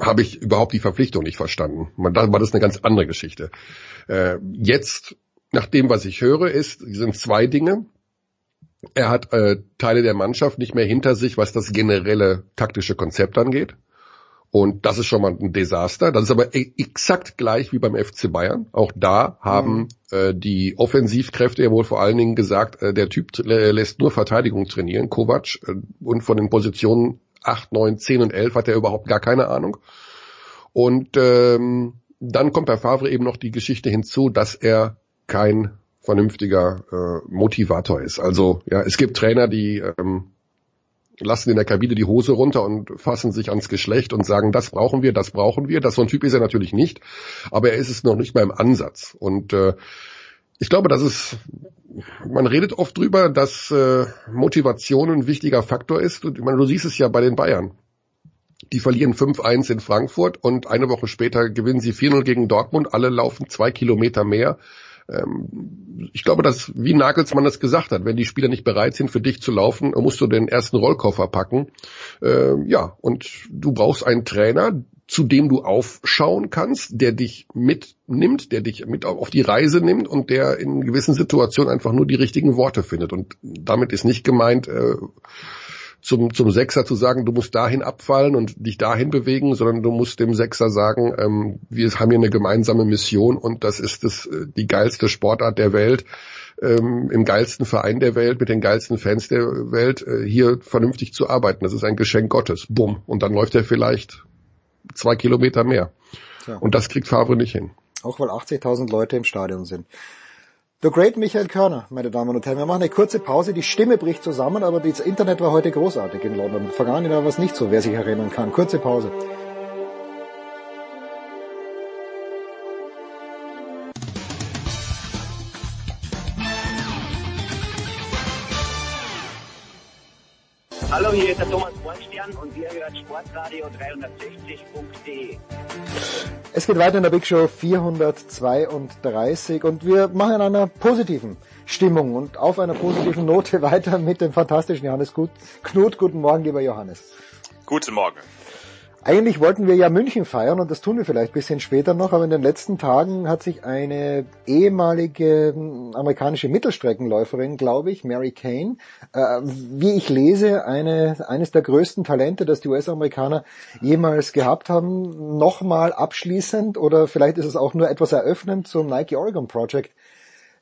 habe ich überhaupt die Verpflichtung nicht verstanden. Man, da war das eine ganz andere Geschichte. Äh, jetzt, nach dem, was ich höre, ist, sind zwei Dinge. Er hat äh, Teile der Mannschaft nicht mehr hinter sich, was das generelle taktische Konzept angeht. Und das ist schon mal ein Desaster. Das ist aber e exakt gleich wie beim FC Bayern. Auch da haben mhm. äh, die Offensivkräfte ja wohl vor allen Dingen gesagt, äh, der Typ äh, lässt nur Verteidigung trainieren, Kovac. Äh, und von den Positionen 8, 9, 10 und 11 hat er überhaupt gar keine Ahnung. Und ähm, dann kommt bei Favre eben noch die Geschichte hinzu, dass er kein vernünftiger äh, Motivator ist. Also ja, es gibt Trainer, die ähm, lassen in der Kabine die Hose runter und fassen sich ans Geschlecht und sagen, das brauchen wir, das brauchen wir. Das so ein Typ ist er natürlich nicht, aber er ist es noch nicht mal im Ansatz. Und äh, ich glaube, dass es, man redet oft drüber, dass äh, Motivation ein wichtiger Faktor ist. Und ich meine, du siehst es ja bei den Bayern. Die verlieren 5-1 in Frankfurt und eine Woche später gewinnen sie 4-0 gegen Dortmund. Alle laufen zwei Kilometer mehr ähm, ich glaube, dass, wie Nagelsmann das gesagt hat, wenn die Spieler nicht bereit sind, für dich zu laufen, musst du den ersten Rollkoffer packen. Ähm, ja, und du brauchst einen Trainer, zu dem du aufschauen kannst, der dich mitnimmt, der dich mit auf die Reise nimmt und der in gewissen Situationen einfach nur die richtigen Worte findet. Und damit ist nicht gemeint, äh, zum, zum Sechser zu sagen, du musst dahin abfallen und dich dahin bewegen, sondern du musst dem Sechser sagen, ähm, wir haben hier eine gemeinsame Mission und das ist das, äh, die geilste Sportart der Welt, ähm, im geilsten Verein der Welt, mit den geilsten Fans der Welt, äh, hier vernünftig zu arbeiten. Das ist ein Geschenk Gottes. Bumm. Und dann läuft er vielleicht zwei Kilometer mehr. Ja. Und das kriegt Favre nicht hin. Auch weil 80.000 Leute im Stadion sind. The Great Michael Körner, meine Damen und Herren. Wir machen eine kurze Pause. Die Stimme bricht zusammen, aber das Internet war heute großartig in London. Vergangenen Jahr war es nicht so, wer sich erinnern kann. Kurze Pause. Hallo, hier ist der Thomas Bornstern und ihr hört Sportradio 360.de. Es geht weiter in der Big Show 432 und wir machen in einer positiven Stimmung und auf einer positiven Note weiter mit dem fantastischen Johannes Knut. Guten Morgen, lieber Johannes. Guten Morgen. Eigentlich wollten wir ja München feiern und das tun wir vielleicht ein bisschen später noch, aber in den letzten Tagen hat sich eine ehemalige hm, amerikanische Mittelstreckenläuferin, glaube ich, Mary Kane, äh, wie ich lese, eine, eines der größten Talente, das die US-Amerikaner jemals gehabt haben, nochmal abschließend oder vielleicht ist es auch nur etwas eröffnend zum Nike Oregon Project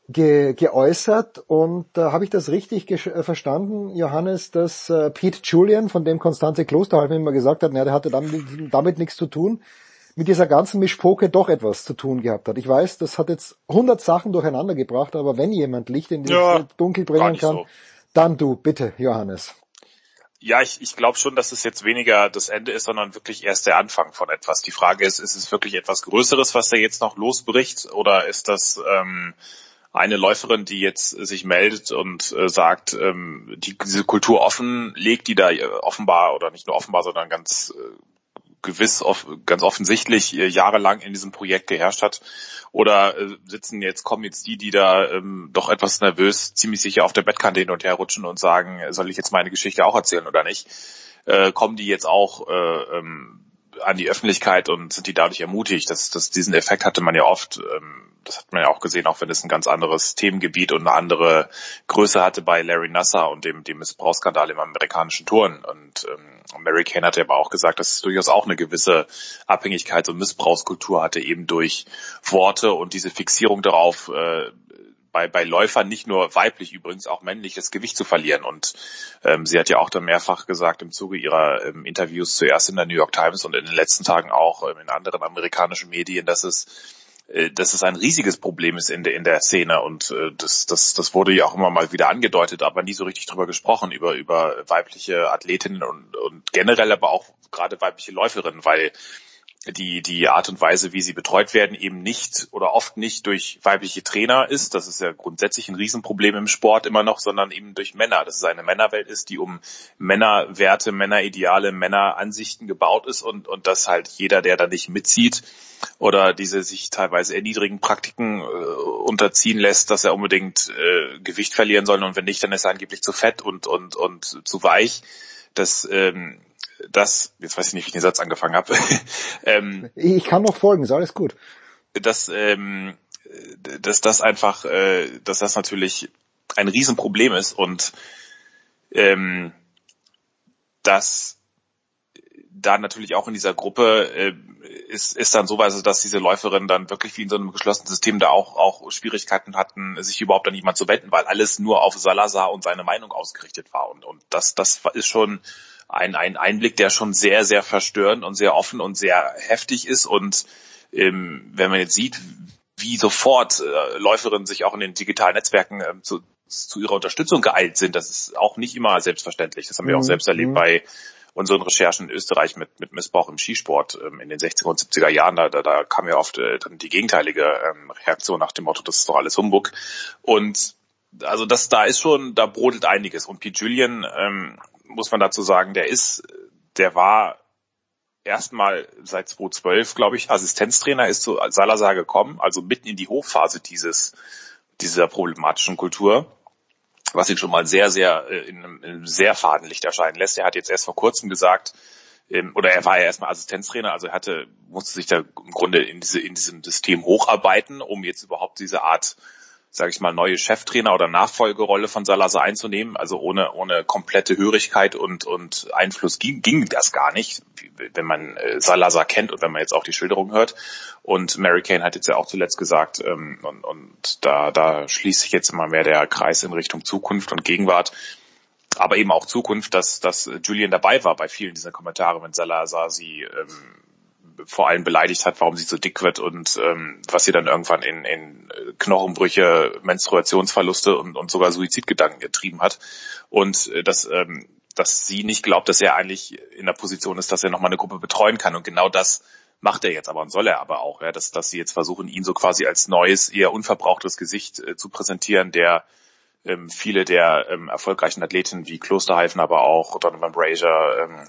ge geäußert und äh, habe ich das richtig äh, verstanden, Johannes, dass äh, Pete Julian, von dem Konstanze Klosterhalm immer gesagt hat, na, der hatte damit, damit nichts zu tun, mit dieser ganzen Mischpoke doch etwas zu tun gehabt hat. Ich weiß, das hat jetzt hundert Sachen durcheinander gebracht, aber wenn jemand Licht in dieses ja, Dunkel bringen kann, so. dann du, bitte, Johannes. Ja, ich, ich glaube schon, dass es jetzt weniger das Ende ist, sondern wirklich erst der Anfang von etwas. Die Frage ist, ist es wirklich etwas Größeres, was da jetzt noch losbricht, oder ist das ähm, eine Läuferin, die jetzt sich meldet und äh, sagt, ähm, die, diese Kultur offen legt, die da äh, offenbar oder nicht nur offenbar, sondern ganz äh, gewiss, off, ganz offensichtlich äh, jahrelang in diesem Projekt geherrscht hat. Oder äh, sitzen jetzt, kommen jetzt die, die da ähm, doch etwas nervös, ziemlich sicher auf der Bettkante hin und her rutschen und sagen, soll ich jetzt meine Geschichte auch erzählen oder nicht? Äh, kommen die jetzt auch äh, ähm, an die Öffentlichkeit und sind die dadurch ermutigt. Das, das, diesen Effekt hatte man ja oft, ähm, das hat man ja auch gesehen, auch wenn es ein ganz anderes Themengebiet und eine andere Größe hatte bei Larry Nasser und dem, dem Missbrauchsskandal im amerikanischen Touren. Und ähm, Mary Kane hatte aber auch gesagt, dass es durchaus auch eine gewisse Abhängigkeits- und Missbrauchskultur hatte, eben durch Worte und diese Fixierung darauf, äh, bei, bei Läufern nicht nur weiblich übrigens auch männliches Gewicht zu verlieren. Und ähm, sie hat ja auch dann mehrfach gesagt im Zuge ihrer ähm, Interviews zuerst in der New York Times und in den letzten Tagen auch ähm, in anderen amerikanischen Medien, dass es äh, dass es ein riesiges Problem ist in der in der Szene und äh, das das das wurde ja auch immer mal wieder angedeutet, aber nie so richtig drüber gesprochen über über weibliche Athletinnen und und generell aber auch gerade weibliche Läuferinnen, weil die, die Art und Weise, wie sie betreut werden, eben nicht oder oft nicht durch weibliche Trainer ist. Das ist ja grundsätzlich ein Riesenproblem im Sport immer noch, sondern eben durch Männer. Dass es eine Männerwelt ist, die um Männerwerte, Männerideale, Männeransichten gebaut ist und, und dass halt jeder, der da nicht mitzieht oder diese sich teilweise erniedrigen Praktiken äh, unterziehen lässt, dass er unbedingt äh, Gewicht verlieren soll und wenn nicht, dann ist er angeblich zu fett und, und, und zu weich. Das ähm, dass, jetzt weiß ich nicht, wie ich den Satz angefangen habe, ähm, ich kann noch folgen, ist alles gut. Dass, ähm, dass das einfach, äh, dass das natürlich ein Riesenproblem ist und ähm, dass da natürlich auch in dieser Gruppe äh, ist, ist dann so weise, dass diese Läuferinnen dann wirklich wie in so einem geschlossenen System da auch, auch Schwierigkeiten hatten, sich überhaupt an jemand zu wenden, weil alles nur auf Salazar und seine Meinung ausgerichtet war. Und, und das, das ist schon ein, ein Einblick, der schon sehr, sehr verstörend und sehr offen und sehr heftig ist. Und ähm, wenn man jetzt sieht, wie sofort äh, Läuferinnen sich auch in den digitalen Netzwerken äh, zu, zu ihrer Unterstützung geeilt sind, das ist auch nicht immer selbstverständlich. Das haben wir auch mhm. selbst erlebt mhm. bei unseren Recherchen in Österreich mit, mit Missbrauch im Skisport ähm, in den 60er und 70er Jahren. Da, da, da kam ja oft äh, dann die gegenteilige ähm, Reaktion nach dem Motto, das ist doch alles Humbug. Und also das, da ist schon, da brodelt einiges. Und Pete Julian ähm, muss man dazu sagen, der ist, der war erstmal seit 2012, glaube ich, Assistenztrainer, ist zu Salazar gekommen, also mitten in die Hochphase dieses, dieser problematischen Kultur, was ihn schon mal sehr, sehr, äh, in einem, in einem sehr Fadenlicht erscheinen lässt. Er hat jetzt erst vor kurzem gesagt, ähm, oder er war ja erstmal Assistenztrainer, also er hatte, musste sich da im Grunde in diese, in diesem System hocharbeiten, um jetzt überhaupt diese Art sage ich mal, neue Cheftrainer oder Nachfolgerolle von Salazar einzunehmen. Also ohne, ohne komplette Hörigkeit und, und Einfluss ging, ging das gar nicht, wenn man äh, Salazar kennt und wenn man jetzt auch die Schilderung hört. Und Mary Kane hat jetzt ja auch zuletzt gesagt, ähm, und, und da, da schließt sich jetzt immer mehr der Kreis in Richtung Zukunft und Gegenwart aber eben auch Zukunft, dass, dass Julian dabei war bei vielen dieser Kommentare, wenn Salazar sie ähm, vor allem beleidigt hat, warum sie so dick wird und ähm, was sie dann irgendwann in, in Knochenbrüche, Menstruationsverluste und, und sogar Suizidgedanken getrieben hat. Und äh, dass, ähm, dass sie nicht glaubt, dass er eigentlich in der Position ist, dass er nochmal eine Gruppe betreuen kann. Und genau das macht er jetzt aber und soll er aber auch, ja, dass, dass sie jetzt versuchen, ihn so quasi als neues, eher unverbrauchtes Gesicht äh, zu präsentieren, der ähm, viele der ähm, erfolgreichen Athleten wie Klosterhalfen, aber auch Donovan Brazier, ähm,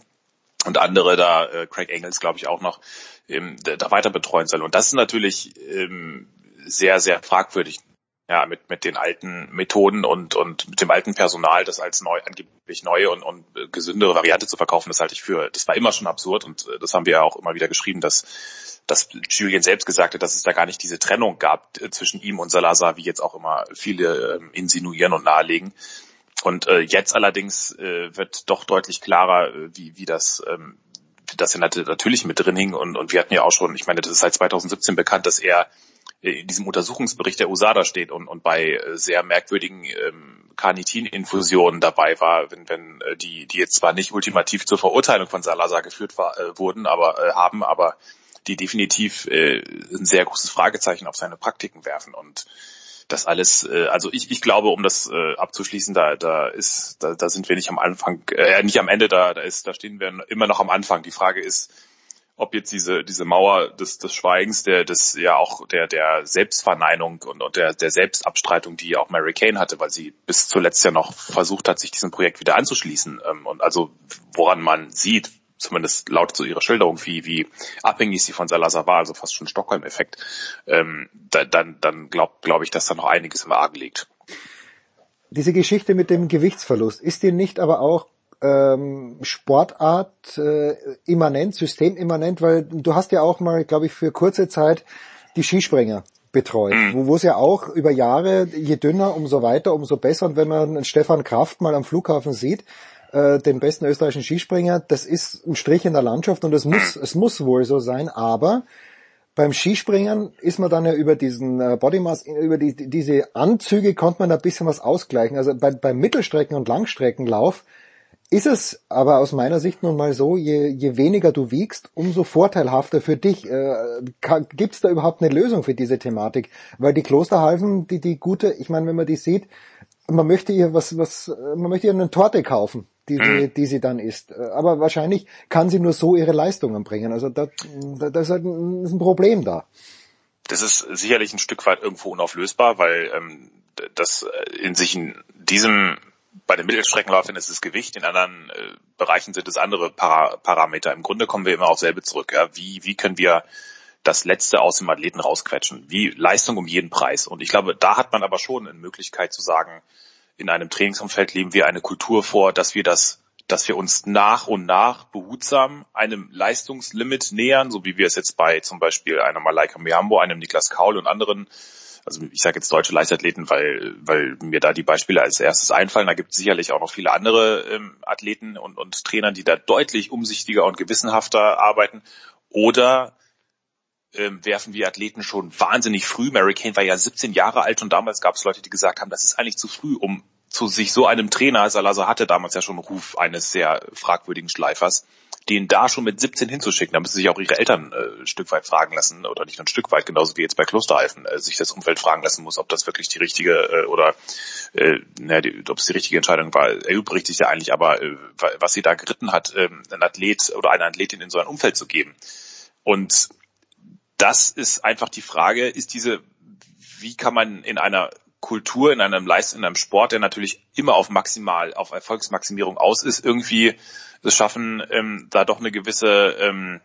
und andere da, äh, Craig Engels glaube ich auch noch, ähm, da weiter betreuen soll. Und das ist natürlich ähm, sehr, sehr fragwürdig. Ja, mit, mit den alten Methoden und, und mit dem alten Personal, das als neu, angeblich neue und, und gesündere Variante zu verkaufen, das halte ich für, das war immer schon absurd und äh, das haben wir ja auch immer wieder geschrieben, dass, dass Julian selbst gesagt hat, dass es da gar nicht diese Trennung gab äh, zwischen ihm und Salazar, wie jetzt auch immer viele ähm, insinuieren und nahelegen. Und äh, jetzt allerdings äh, wird doch deutlich klarer, äh, wie, wie das ähm, das natürlich mit drin hing. Und, und wir hatten ja auch schon, ich meine, das ist seit 2017 bekannt, dass er äh, in diesem Untersuchungsbericht der USADA steht und, und bei äh, sehr merkwürdigen ähm, Carnitin-Infusionen dabei war, wenn, wenn die, die jetzt zwar nicht ultimativ zur Verurteilung von Salazar geführt war, äh, wurden, aber äh, haben, aber die definitiv äh, ein sehr großes Fragezeichen auf seine Praktiken werfen. Und das alles, äh, also ich, ich glaube, um das äh, abzuschließen, da, da ist, da, da sind wir nicht am Anfang, äh, nicht am Ende, da, da ist, da stehen wir immer noch am Anfang. Die Frage ist, ob jetzt diese diese Mauer des, des Schweigens, der des ja auch der der Selbstverneinung und, und der der Selbstabstreitung, die auch Mary Kane hatte, weil sie bis zuletzt ja noch versucht hat, sich diesem Projekt wieder anzuschließen ähm, und also woran man sieht, zumindest laut zu ihrer Schilderung, wie, wie abhängig sie von Salazar war, also fast schon Stockholm-Effekt, ähm, da, dann, dann glaube glaub ich, dass da noch einiges im Argen liegt. Diese Geschichte mit dem Gewichtsverlust, ist dir nicht aber auch ähm, Sportart äh, immanent, systemimmanent, weil du hast ja auch mal, glaube ich, für kurze Zeit die Skispringer betreut, mhm. wo, es ja auch über Jahre, je dünner, umso weiter, umso besser. Und wenn man Stefan Kraft mal am Flughafen sieht, äh, den besten österreichischen Skispringer. Das ist ein Strich in der Landschaft und es muss, es muss wohl so sein, aber beim Skispringen ist man dann ja über diesen äh, Bodymass, über die, diese Anzüge konnte man ein bisschen was ausgleichen. Also bei, beim Mittelstrecken- und Langstreckenlauf ist es aber aus meiner Sicht nun mal so, je, je weniger du wiegst, umso vorteilhafter für dich. Äh, Gibt es da überhaupt eine Lösung für diese Thematik? Weil die Klosterhalfen, die, die gute, ich meine, wenn man die sieht, man möchte ihr was, was, man möchte ihr eine Torte kaufen die, sie, die sie dann ist. Aber wahrscheinlich kann sie nur so ihre Leistungen bringen. Also da, da, da ist halt ein, ist ein Problem da. Das ist sicherlich ein Stück weit irgendwo unauflösbar, weil ähm, das in sich in diesem bei den Mittelstreckenläufern ist es Gewicht, in anderen äh, Bereichen sind es andere Para Parameter. Im Grunde kommen wir immer auf selbe zurück. Ja? Wie, wie können wir das Letzte aus dem Athleten rausquetschen? Wie Leistung um jeden Preis? Und ich glaube, da hat man aber schon eine Möglichkeit zu sagen, in einem Trainingsumfeld leben wir eine Kultur vor, dass wir das dass wir uns nach und nach behutsam einem Leistungslimit nähern, so wie wir es jetzt bei zum Beispiel einer Malaika Miambo, einem Niklas Kaul und anderen also ich sage jetzt deutsche Leichtathleten, weil, weil mir da die Beispiele als erstes einfallen. Da gibt es sicherlich auch noch viele andere ähm, Athleten und, und Trainer, die da deutlich umsichtiger und gewissenhafter arbeiten. Oder ähm, werfen wir Athleten schon wahnsinnig früh. Mary Kane war ja 17 Jahre alt und damals gab es Leute, die gesagt haben, das ist eigentlich zu früh, um zu sich so einem Trainer, Salazar hatte damals ja schon einen Ruf eines sehr fragwürdigen Schleifers, den da schon mit 17 hinzuschicken, da müssen sich auch ihre Eltern äh, ein Stück weit fragen lassen, oder nicht nur ein Stück weit, genauso wie jetzt bei Klosterhalfen, äh, sich das Umfeld fragen lassen muss, ob das wirklich die richtige äh, oder äh, na, die, ob es die richtige Entscheidung war, erübrigt sich ja eigentlich, aber äh, was sie da geritten hat, äh, ein Athlet oder eine Athletin in so ein Umfeld zu geben. Und das ist einfach die Frage, ist diese, wie kann man in einer Kultur, in einem Leist, in einem Sport, der natürlich immer auf maximal, auf Erfolgsmaximierung aus ist, irgendwie es schaffen, ähm, da doch eine gewisse ähm,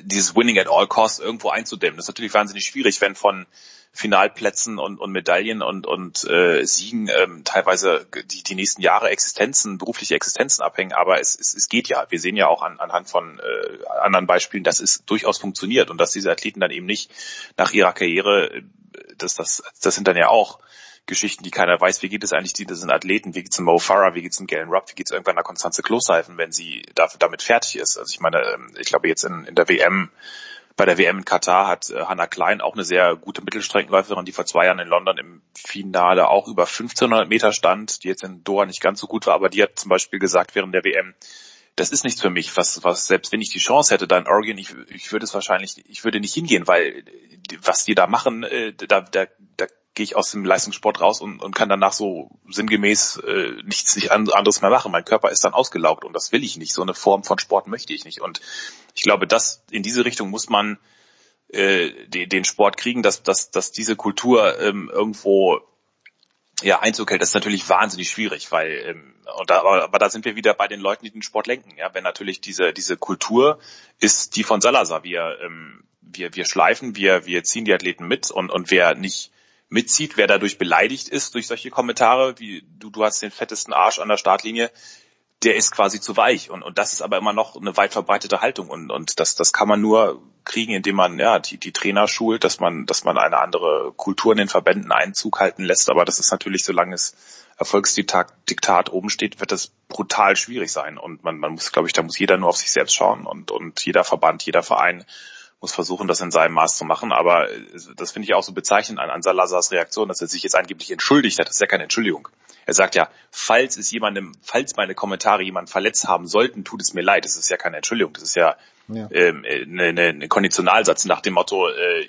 dieses Winning at all costs irgendwo einzudämmen. Das ist natürlich wahnsinnig schwierig, wenn von Finalplätzen und, und Medaillen und, und äh, Siegen ähm, teilweise die, die nächsten Jahre Existenzen, berufliche Existenzen abhängen, aber es, es, es geht ja. Wir sehen ja auch an, anhand von äh, anderen Beispielen, dass es durchaus funktioniert und dass diese Athleten dann eben nicht nach ihrer Karriere das, das, das sind dann ja auch Geschichten, die keiner weiß, wie geht es eigentlich? Diesen Athleten, wie geht's um Mo Farah, wie geht's um Galen Rupp, wie geht's irgendwann einer Konstanze Klosheifen, wenn sie damit fertig ist. Also ich meine, ähm, ich glaube jetzt in, in der WM, bei der WM in Katar hat äh, Hannah Klein auch eine sehr gute Mittelstreckenläuferin, die vor zwei Jahren in London im Finale auch über 1500 Meter stand, die jetzt in Doha nicht ganz so gut war, aber die hat zum Beispiel gesagt während der WM, das ist nichts für mich, was, was selbst wenn ich die Chance hätte, da in Oregon, ich, ich würde es wahrscheinlich, ich würde nicht hingehen, weil was die da machen, äh, da, da, da gehe ich aus dem Leistungssport raus und, und kann danach so sinngemäß äh, nichts nicht anderes mehr machen. Mein Körper ist dann ausgelaugt und das will ich nicht. So eine Form von Sport möchte ich nicht. Und ich glaube, dass in diese Richtung muss man äh, den, den Sport kriegen, dass, dass, dass diese Kultur ähm, irgendwo ja, Einzug hält, das ist natürlich wahnsinnig schwierig, weil ähm, und da, aber, da sind wir wieder bei den Leuten, die den Sport lenken. Ja, wenn natürlich diese diese Kultur ist die von Salazar. Wir ähm, wir wir schleifen, wir wir ziehen die Athleten mit und und wer nicht mitzieht, wer dadurch beleidigt ist durch solche Kommentare, wie du du hast den fettesten Arsch an der Startlinie, der ist quasi zu weich. Und, und das ist aber immer noch eine weit verbreitete Haltung. Und, und das, das kann man nur kriegen, indem man ja die, die Trainer schult, dass man, dass man eine andere Kultur in den Verbänden Einzug halten lässt. Aber das ist natürlich, solange es Erfolgsdiktat Diktat oben steht, wird das brutal schwierig sein. Und man, man muss, glaube ich, da muss jeder nur auf sich selbst schauen und, und jeder Verband, jeder Verein muss versuchen, das in seinem Maß zu machen. Aber das finde ich auch so bezeichnend an, an Salazars Reaktion, dass er sich jetzt angeblich entschuldigt hat. Das ist ja keine Entschuldigung. Er sagt ja, falls es jemandem, falls meine Kommentare jemand verletzt haben sollten, tut es mir leid. Das ist ja keine Entschuldigung. Das ist ja, ja. Ähm, eine, eine Konditionalsatz nach dem Motto, äh,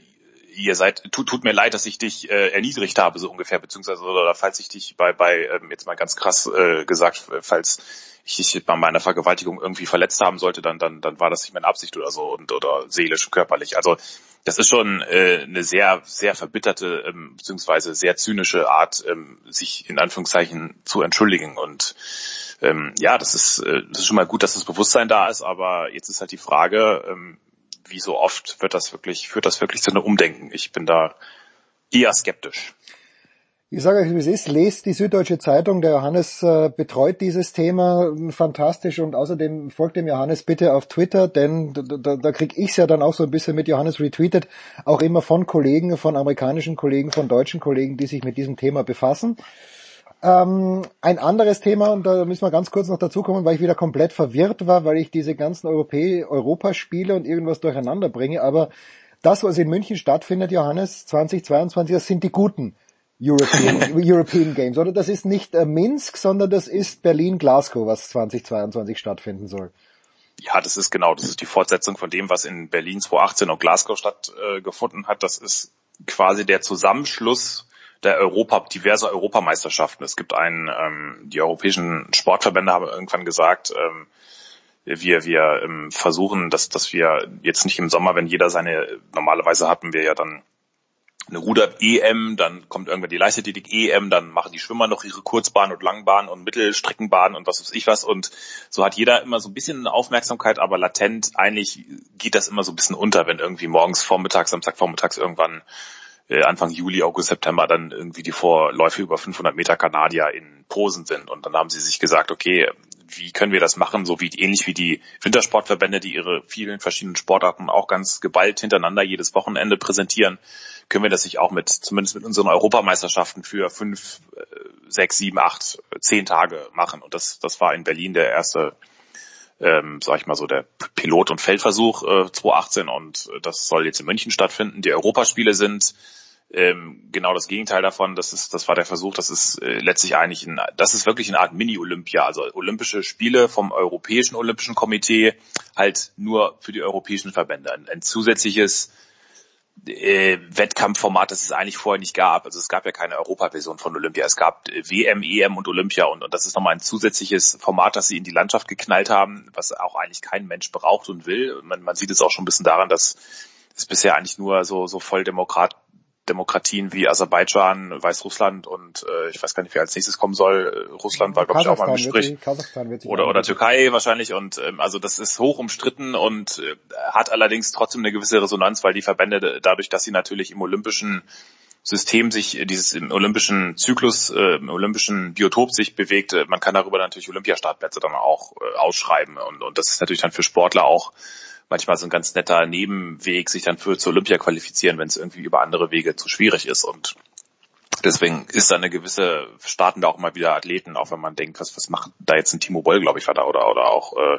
ihr seid, tut, tut mir leid, dass ich dich äh, erniedrigt habe, so ungefähr, beziehungsweise oder falls ich dich bei, bei ähm, jetzt mal ganz krass äh, gesagt, falls ich dich bei meiner Vergewaltigung irgendwie verletzt haben sollte, dann, dann, dann war das nicht meine Absicht oder so und oder seelisch, körperlich. Also das ist schon äh, eine sehr, sehr verbitterte ähm, beziehungsweise sehr zynische Art, ähm, sich in Anführungszeichen zu entschuldigen. Und ähm, ja, das ist, äh, das ist schon mal gut, dass das Bewusstsein da ist, aber jetzt ist halt die Frage, ähm, wie so oft wird das wirklich, führt das wirklich zu einem Umdenken. Ich bin da eher skeptisch. Ich sage euch, wie es ist, lest die Süddeutsche Zeitung, der Johannes äh, betreut dieses Thema fantastisch und außerdem folgt dem Johannes bitte auf Twitter, denn da, da, da kriege ich ja dann auch so ein bisschen mit Johannes retweetet, auch immer von Kollegen, von amerikanischen Kollegen, von deutschen Kollegen, die sich mit diesem Thema befassen. Ähm, ein anderes Thema, und da müssen wir ganz kurz noch dazu kommen, weil ich wieder komplett verwirrt war, weil ich diese ganzen Europä Europaspiele und irgendwas durcheinander bringe, aber das, was in München stattfindet, Johannes, 2022, das sind die guten European, European Games, oder? Das ist nicht äh, Minsk, sondern das ist Berlin-Glasgow, was 2022 stattfinden soll. Ja, das ist genau, das ist die Fortsetzung von dem, was in Berlin 2018 und Glasgow stattgefunden äh, hat. Das ist quasi der Zusammenschluss der Europa, diverse Europameisterschaften. Es gibt einen, ähm, die europäischen Sportverbände haben irgendwann gesagt, ähm, wir, wir ähm, versuchen, dass, dass wir jetzt nicht im Sommer, wenn jeder seine, normalerweise hatten wir ja dann eine Ruder-EM, dann kommt irgendwann die Leichtathletik-EM, dann machen die Schwimmer noch ihre Kurzbahn und Langbahn und Mittelstreckenbahn und was weiß ich was und so hat jeder immer so ein bisschen Aufmerksamkeit, aber latent eigentlich geht das immer so ein bisschen unter, wenn irgendwie morgens vormittags, Samstag vormittags irgendwann äh, Anfang Juli, August, September dann irgendwie die Vorläufe über 500 Meter Kanadier in Posen sind und dann haben sie sich gesagt, okay, wie können wir das machen, so wie ähnlich wie die Wintersportverbände, die ihre vielen verschiedenen Sportarten auch ganz geballt hintereinander jedes Wochenende präsentieren, können wir das nicht auch mit, zumindest mit unseren Europameisterschaften für fünf, äh, sechs, sieben, acht, zehn Tage machen. Und das, das war in Berlin der erste, ähm, sag ich mal so, der Pilot- und Feldversuch äh, 2018 und das soll jetzt in München stattfinden. Die Europaspiele sind ähm, genau das Gegenteil davon. Das ist, das war der Versuch. Das ist äh, letztlich eigentlich ein, das ist wirklich eine Art Mini-Olympia, also Olympische Spiele vom Europäischen Olympischen Komitee, halt nur für die europäischen Verbände. Ein, ein zusätzliches äh, Wettkampfformat, das es eigentlich vorher nicht gab. Also es gab ja keine Europaversion von Olympia. Es gab äh, WM, EM und Olympia und, und das ist nochmal ein zusätzliches Format, das sie in die Landschaft geknallt haben, was auch eigentlich kein Mensch braucht und will. Man, man sieht es auch schon ein bisschen daran, dass es bisher eigentlich nur so, so voll Demokrat, Demokratien wie Aserbaidschan, Weißrussland und äh, ich weiß gar nicht, wer als nächstes kommen soll. Russland war, glaube ich, auch mal im Gespräch. oder, oder Türkei wahrscheinlich. Und ähm, also das ist hoch umstritten und äh, hat allerdings trotzdem eine gewisse Resonanz, weil die Verbände dadurch, dass sie natürlich im olympischen System sich äh, dieses im olympischen Zyklus, äh, im olympischen Biotop sich bewegt, äh, man kann darüber natürlich Olympiastartplätze dann auch äh, ausschreiben und, und das ist natürlich dann für Sportler auch manchmal so ein ganz netter Nebenweg, sich dann für zur Olympia qualifizieren, wenn es irgendwie über andere Wege zu schwierig ist. Und deswegen ist da eine gewisse, starten da auch mal wieder Athleten, auch wenn man denkt, was, was macht da jetzt ein Timo Boll, glaube ich, war da, oder, oder auch äh,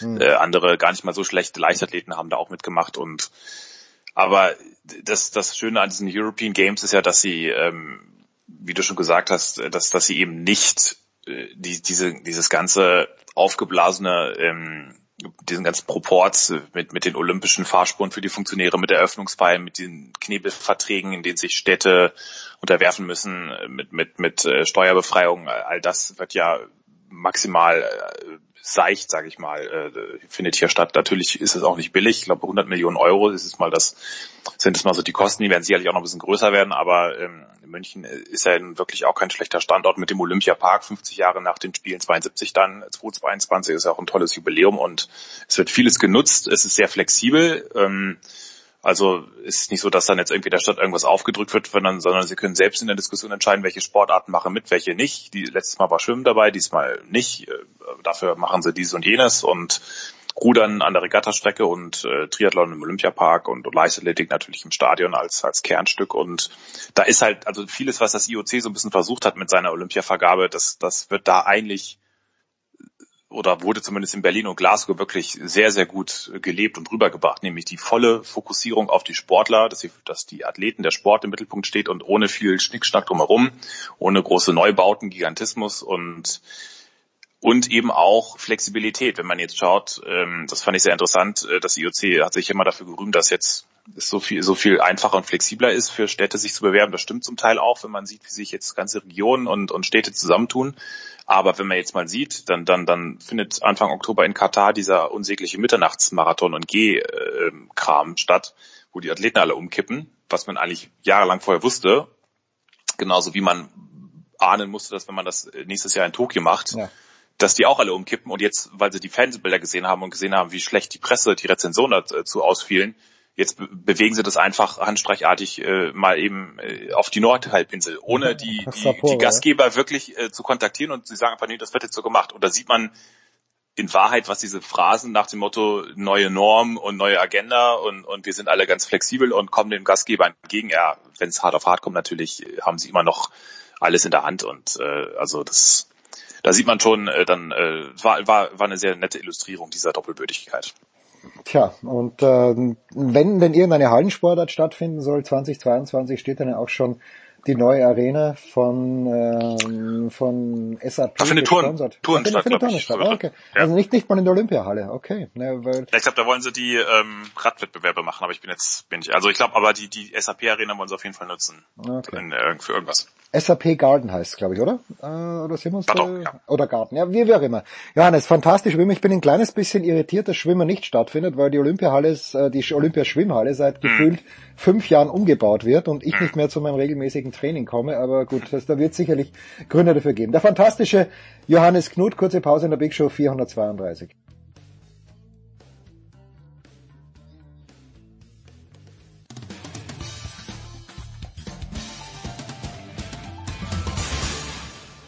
hm. äh, andere gar nicht mal so schlechte Leichtathleten haben da auch mitgemacht und aber das, das Schöne an diesen European Games ist ja, dass sie, ähm, wie du schon gesagt hast, dass, dass sie eben nicht äh, die, diese, dieses ganze aufgeblasene ähm, diesen ganzen Proports mit, mit den olympischen Fahrspuren für die Funktionäre, mit der Eröffnungsfeier, mit den Knebelverträgen, in denen sich Städte unterwerfen müssen, mit, mit, mit äh, Steuerbefreiung, all das wird ja maximal äh, seicht, sage ich mal, äh, findet hier statt. Natürlich ist es auch nicht billig. Ich glaube, 100 Millionen Euro ist es mal das, sind es mal so die Kosten. Die werden sicherlich auch noch ein bisschen größer werden, aber ähm, München ist ja wirklich auch kein schlechter Standort mit dem Olympiapark. 50 Jahre nach den Spielen 72 dann, 2022 ist ja auch ein tolles Jubiläum und es wird vieles genutzt. Es ist sehr flexibel. Ähm, also ist nicht so, dass dann jetzt irgendwie der Stadt irgendwas aufgedrückt wird, sondern, sondern sie können selbst in der Diskussion entscheiden, welche Sportarten machen mit, welche nicht. Die, letztes Mal war Schwimmen dabei, diesmal nicht. Äh, dafür machen sie dies und jenes und Rudern an der Regattastrecke und äh, Triathlon im Olympiapark und, und Leichtathletik natürlich im Stadion als, als Kernstück. Und da ist halt, also vieles, was das IOC so ein bisschen versucht hat mit seiner Olympiavergabe, das, das wird da eigentlich oder wurde zumindest in Berlin und Glasgow wirklich sehr, sehr gut gelebt und rübergebracht, nämlich die volle Fokussierung auf die Sportler, dass, sie, dass die Athleten, der Sport im Mittelpunkt steht und ohne viel Schnickschnack drumherum, ohne große Neubauten, Gigantismus und und eben auch Flexibilität. Wenn man jetzt schaut, ähm, das fand ich sehr interessant, äh, das IOC hat sich immer dafür gerühmt, dass jetzt es so viel, so viel einfacher und flexibler ist für Städte, sich zu bewerben. Das stimmt zum Teil auch, wenn man sieht, wie sich jetzt ganze Regionen und, und Städte zusammentun. Aber wenn man jetzt mal sieht, dann, dann, dann findet Anfang Oktober in Katar dieser unsägliche Mitternachtsmarathon und G-Kram statt, wo die Athleten alle umkippen, was man eigentlich jahrelang vorher wusste. Genauso wie man ahnen musste, dass wenn man das nächstes Jahr in Tokio macht, ja dass die auch alle umkippen und jetzt, weil sie die Fernsehbilder gesehen haben und gesehen haben, wie schlecht die Presse, die Rezensionen dazu ausfielen, jetzt be bewegen sie das einfach handstreichartig äh, mal eben äh, auf die Nordhalbinsel, ohne die, die, die Gastgeber wirklich äh, zu kontaktieren und sie sagen einfach, nee, das wird jetzt so gemacht. Und da sieht man in Wahrheit, was diese Phrasen nach dem Motto neue Norm und neue Agenda und, und wir sind alle ganz flexibel und kommen dem Gastgeber entgegen. Ja, wenn es hart auf hart kommt, natürlich haben sie immer noch alles in der Hand und äh, also das da sieht man schon, äh, dann äh, war, war, war eine sehr nette Illustrierung dieser Doppelbödigkeit. Tja, und äh, wenn denn irgendeine Hallensportart stattfinden soll, 2022 steht dann ja auch schon die neue Arena von ähm, von SAP Ach, findet Touren, gesponsert. Tourenstadt, Ach, findet glaub ich. Tourenstadt. Ah, okay. Ja. Also nicht nicht mal in der Olympiahalle, okay. Ne, weil, Ja, ich glaube, da wollen sie die ähm, Radwettbewerbe machen, aber ich bin jetzt, bin ich, also ich glaube, aber die, die SAP-Arena wollen sie auf jeden Fall nutzen. Okay. In, äh, für irgendwas. SAP Garden heißt glaube ich, oder? Äh, oder sind wir uns da? doch, ja. Oder Garten, ja, wie, wie auch immer. Johannes, fantastisch Schwimmen. Ich bin ein kleines bisschen irritiert, dass Schwimmen nicht stattfindet, weil die Olympiahalle, ist, äh, die Olympiaschwimmhalle seit Hm. gefühlt fünf Jahren umgebaut wird und ich nicht mehr zu meinem regelmäßigen Training komme. Aber gut, das, da wird sicherlich Gründe dafür geben. Der fantastische Johannes Knut, kurze Pause in der Big Show 432.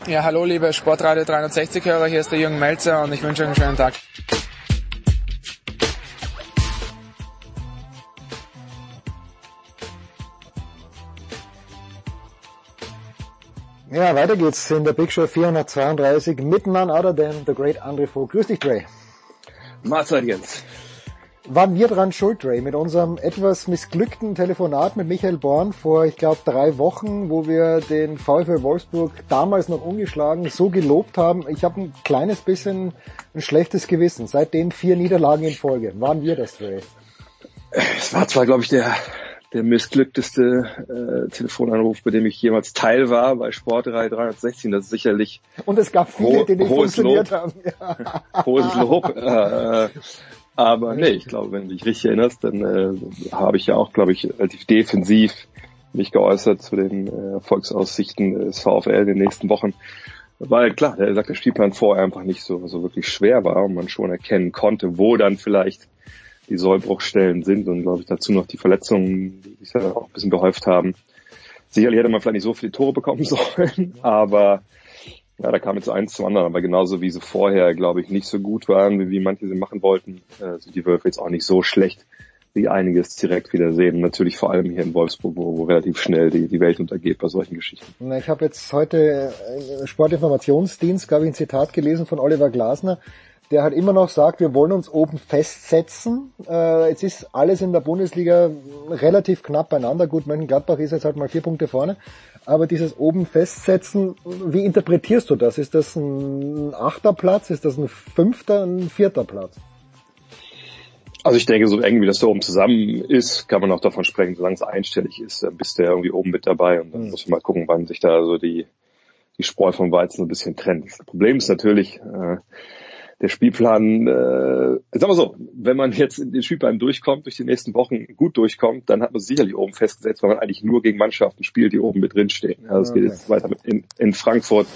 Ja, hallo liebe Sportradio 360-Hörer, hier ist der Jürgen Melzer und ich wünsche euch einen schönen Tag. Ja, weiter geht's in der Big Show 432 mit none other than the great André Vogt. Grüß dich, Dre. Mahlzeit Jens. Waren wir dran schuld, Dre, mit unserem etwas missglückten Telefonat mit Michael Born vor, ich glaube, drei Wochen, wo wir den VfL Wolfsburg damals noch ungeschlagen so gelobt haben. Ich habe ein kleines bisschen ein schlechtes Gewissen. Seitdem vier Niederlagen in Folge. Waren wir das, Dre? Es war zwar, glaube ich, der, der missglückteste äh, Telefonanruf, bei dem ich jemals Teil war bei Sportreihe 316. Das ist sicherlich Und es gab viele, die nicht funktioniert Lob. haben. Ja. hohes Lob. Äh, aber nee, ich glaube, wenn du dich richtig erinnerst, dann äh, habe ich ja auch, glaube ich, relativ defensiv mich geäußert zu den äh, Erfolgsaussichten des VfL in den nächsten Wochen. Weil klar, der sagt, der Spielplan vorher einfach nicht so, so wirklich schwer war und man schon erkennen konnte, wo dann vielleicht die Sollbruchstellen sind und glaube ich dazu noch die Verletzungen, die sich ja auch ein bisschen gehäuft haben. Sicherlich hätte man vielleicht nicht so viele Tore bekommen sollen, aber ja, da kam jetzt eins zum anderen, aber genauso wie sie vorher, glaube ich, nicht so gut waren, wie, wie manche sie machen wollten, äh, sind die Wölfe jetzt auch nicht so schlecht, wie einige es direkt wieder sehen. Natürlich vor allem hier in Wolfsburg, wo, wo relativ schnell die, die Welt untergeht bei solchen Geschichten. Ich habe jetzt heute äh, Sportinformationsdienst, glaube ich, ein Zitat gelesen von Oliver Glasner, der halt immer noch sagt, wir wollen uns oben festsetzen. Äh, jetzt ist alles in der Bundesliga relativ knapp beieinander. Gut, Mönchengladbach ist jetzt halt mal vier Punkte vorne. Aber dieses oben festsetzen, wie interpretierst du das? Ist das ein achter Platz? Ist das ein fünfter, ein vierter Platz? Also ich denke, so eng wie das da oben zusammen ist, kann man auch davon sprechen, solange es einstellig ist, dann bist du ja irgendwie oben mit dabei und dann muss man mal gucken, wann sich da so die, die Spreu vom Weizen ein bisschen trennt. Das Problem ist natürlich, äh, der Spielplan, äh, sagen wir so, wenn man jetzt in den Spielplan durchkommt, durch die nächsten Wochen gut durchkommt, dann hat man sicherlich oben festgesetzt, weil man eigentlich nur gegen Mannschaften spielt, die oben mit drinstehen. Also es geht Okay. jetzt weiter mit in, in Frankfurt,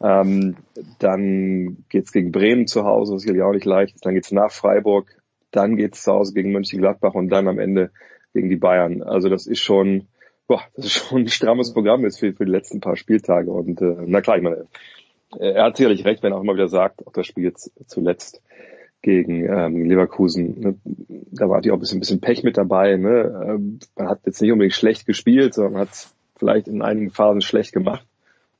ähm, dann geht's gegen Bremen zu Hause, was sicherlich auch nicht leicht ist, dann geht's nach Freiburg, dann geht's zu Hause gegen Mönchengladbach und dann am Ende gegen die Bayern. Also das ist schon, boah, das ist schon ein strammes Programm jetzt für, für die letzten paar Spieltage und äh, na klar, ich meine, er hat sicherlich recht, wenn er auch immer wieder sagt, auch das Spiel jetzt zuletzt gegen ähm, Leverkusen, ne, da war die auch ein bisschen, Pech mit dabei. Ne? Ähm, man hat jetzt nicht unbedingt schlecht gespielt, sondern hat vielleicht in einigen Phasen schlecht gemacht.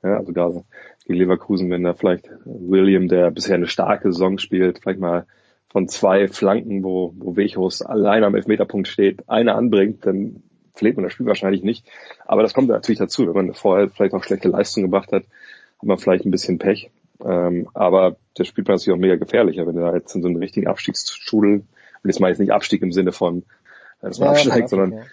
Ja, also gerade gegen Leverkusen, wenn da vielleicht William, der bisher eine starke Saison spielt, vielleicht mal von zwei Flanken, wo, wo Wechos allein am Elfmeterpunkt steht, eine anbringt, dann verliert man das Spiel wahrscheinlich nicht. Aber das kommt natürlich dazu, wenn man vorher vielleicht auch schlechte Leistung gebracht hat, hat man vielleicht ein bisschen Pech. Ähm, aber der Spielplan ist natürlich auch mega gefährlicher, wenn du da jetzt in so einen richtigen Abstiegsstrudel, und jetzt mal jetzt nicht Abstieg im Sinne von, äh, dass man Ja, absteigt, ja, sondern ja.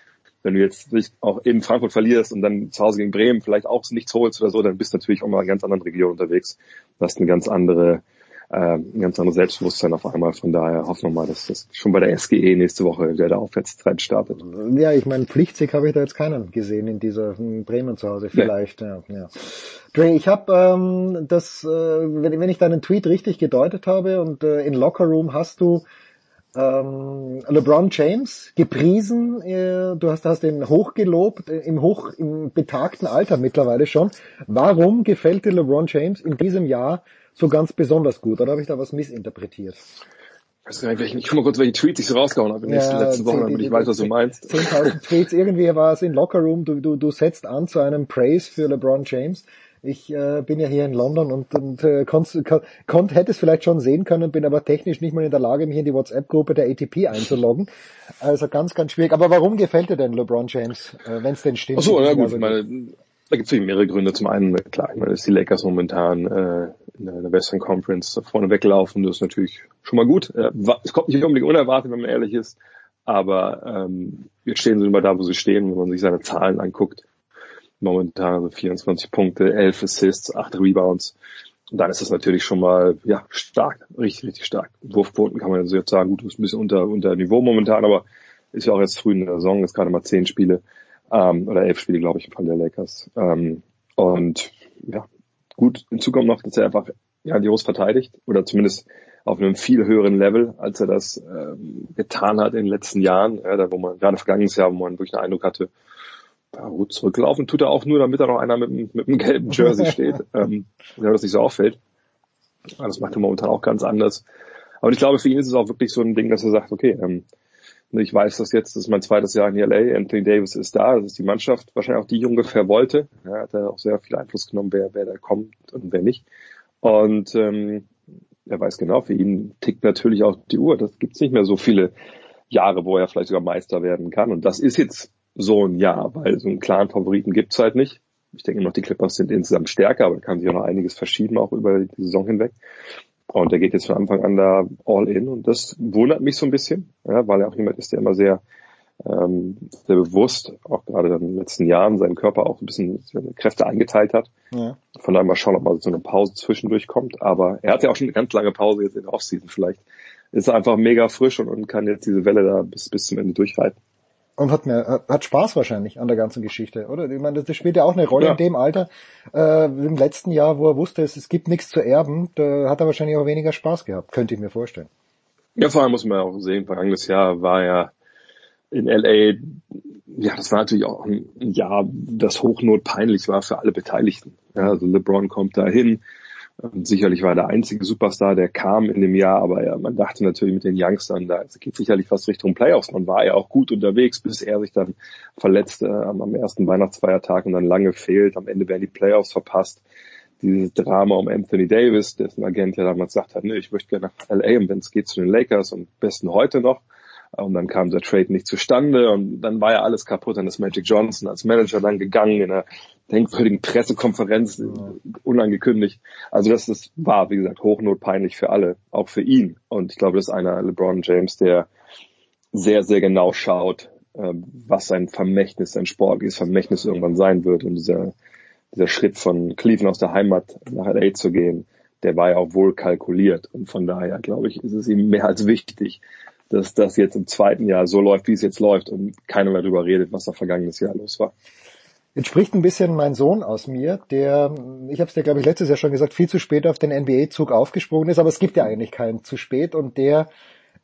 wenn du jetzt nicht auch in Frankfurt verlierst und dann zu Hause gegen Bremen vielleicht auch nichts holst oder so, dann bist du natürlich auch mal in einer ganz anderen Region unterwegs. Du hast eine ganz andere, äh, ein ganz anderes Selbstbewusstsein auf einmal. Von daher hoffen wir mal, dass das schon bei der SGE nächste Woche wieder der Aufwärtstrend startet. Ja, ich meine, Pflichtsieg habe ich da jetzt keinen gesehen in dieser in Bremen zu Hause. Vielleicht, ja. ja. Dre, ich habe ähm, das, äh, wenn, wenn ich deinen Tweet richtig gedeutet habe und äh, in Locker Room hast du ähm, LeBron James gepriesen, äh, du hast, hast ihn hochgelobt, äh, im hoch, im betagten Alter mittlerweile schon. Warum gefällt dir LeBron James in diesem Jahr so ganz besonders gut? Oder habe ich da was missinterpretiert? Ich weiß gar nicht, welchen, ich guck mal kurz, welche Tweets ich so rausgehauen habe in den Ja, letzten Wochen, zehn- damit ich weiß, was du meinst. 10.000 Tweets, irgendwie war es in Locker Room, du, du, du setzt an zu einem Praise für LeBron James. Ich äh, bin ja hier in London und, und äh, konnt, konnt, hätte es vielleicht schon sehen können, bin aber technisch nicht mal in der Lage, mich in die WhatsApp-Gruppe der ATP einzuloggen. Also ganz, ganz schwierig. Aber warum gefällt dir denn LeBron James, äh, wenn es denn stimmt? Ach so, ja gut, meine, Da gibt es mehrere Gründe. Zum einen, klar, ich meine, dass die Lakers momentan äh, in der Western Conference vorne weglaufen. Das ist natürlich schon mal gut. Äh, es kommt nicht unbedingt unerwartet, wenn man ehrlich ist. Aber ähm, jetzt stehen sie immer da, wo sie stehen, wenn man sich seine Zahlen anguckt. Momentan also 24 Punkte, 11 Assists, 8 Rebounds. Und dann ist das natürlich schon mal ja stark, richtig, richtig stark. Wurfquoten kann man also jetzt sagen, gut, ist ein bisschen unter, unter Niveau momentan, aber ist ja auch jetzt früh in der Saison, ist gerade mal 10 Spiele ähm, oder 11 Spiele, glaube ich, im Fall der Lakers. Ähm, und ja, gut, hinzu kommt noch, dass er einfach grandios verteidigt oder zumindest auf einem viel höheren Level, als er das ähm, getan hat in den letzten Jahren, ja, da wo man gerade vergangenes Jahr, wo man wirklich den Eindruck hatte, ja, gut, zurücklaufen tut er auch nur, damit da noch einer mit, mit einem gelben Jersey steht, ähm, ja, das nicht so auffällt. Das macht er momentan auch ganz anders. Aber ich glaube, für ihn ist es auch wirklich so ein Ding, dass er sagt, okay, ähm, ich weiß das jetzt, das ist mein zweites Jahr in LA, Anthony Davis ist da, das ist die Mannschaft, wahrscheinlich auch die ich ungefähr wollte. Er hat da auch sehr viel Einfluss genommen, wer, wer da kommt und wer nicht. Und ähm, er weiß genau, für ihn tickt natürlich auch die Uhr. Das gibt's nicht mehr so viele Jahre, wo er vielleicht sogar Meister werden kann. Und das ist jetzt so ein Jahr, weil so einen klaren Favoriten gibt's halt nicht. Ich denke noch, die Clippers sind insgesamt stärker, aber da kann sich auch noch einiges verschieben, auch über die Saison hinweg. Und er geht jetzt von Anfang an da all in und das wundert mich so ein bisschen, ja, weil er auch jemand ist, der immer sehr, ähm, sehr bewusst, auch gerade in den letzten Jahren, seinen Körper auch ein bisschen seine Kräfte eingeteilt hat. Ja. Von daher mal schauen, ob mal so eine Pause zwischendurch kommt. Aber er hat ja auch schon eine ganz lange Pause jetzt in der Offseason. Vielleicht ist er einfach mega frisch und, und kann jetzt diese Welle da bis, bis zum Ende durchreiten. Und hat mir hat Spaß wahrscheinlich an der ganzen Geschichte, oder? Ich meine, das spielt ja auch eine Rolle ja. in dem Alter. Äh, Im letzten Jahr, wo er wusste, es, es gibt nichts zu erben, da hat er wahrscheinlich auch weniger Spaß gehabt, könnte ich mir vorstellen. Ja, vor allem muss man auch sehen, vergangenes Jahr war ja in LA, ja, das war natürlich auch ein Jahr, das hochnot peinlich war für alle Beteiligten. Ja, also LeBron kommt da hin, und sicherlich war er der einzige Superstar, der kam in dem Jahr, aber ja, man dachte natürlich mit den Youngstern, da geht sicherlich was Richtung Playoffs. Man war ja auch gut unterwegs, bis er sich dann verletzte äh, am ersten Weihnachtsfeiertag und dann lange fehlt. Am Ende werden die Playoffs verpasst. Dieses Drama um Anthony Davis, dessen Agent ja damals gesagt hat, nee, ich möchte gerne nach LA und wenn es geht zu den Lakers und besten heute noch. Und dann kam der Trade nicht zustande und dann war ja alles kaputt. Dann ist Magic Johnson als Manager dann gegangen in einer denkwürdigen Pressekonferenz, unangekündigt. Also das, das war, wie gesagt, hochnotpeinlich für alle, auch für ihn. Und ich glaube, das ist einer LeBron James, der sehr, sehr genau schaut, ähm, was sein Vermächtnis, sein sportliches Vermächtnis irgendwann sein wird. Und dieser, dieser Schritt von Cleveland aus der Heimat nach LA zu gehen, der war ja auch wohl kalkuliert. Und von daher, glaube ich, ist es ihm mehr als wichtig, dass das jetzt im zweiten Jahr so läuft, wie es jetzt läuft und keiner mehr darüber redet, was da vergangenes Jahr los war. Jetzt spricht ein bisschen mein Sohn aus mir, der, ich habe es dir glaube ich letztes Jahr schon gesagt, viel zu spät auf den NBA-Zug aufgesprungen ist, aber es gibt ja eigentlich keinen zu spät und der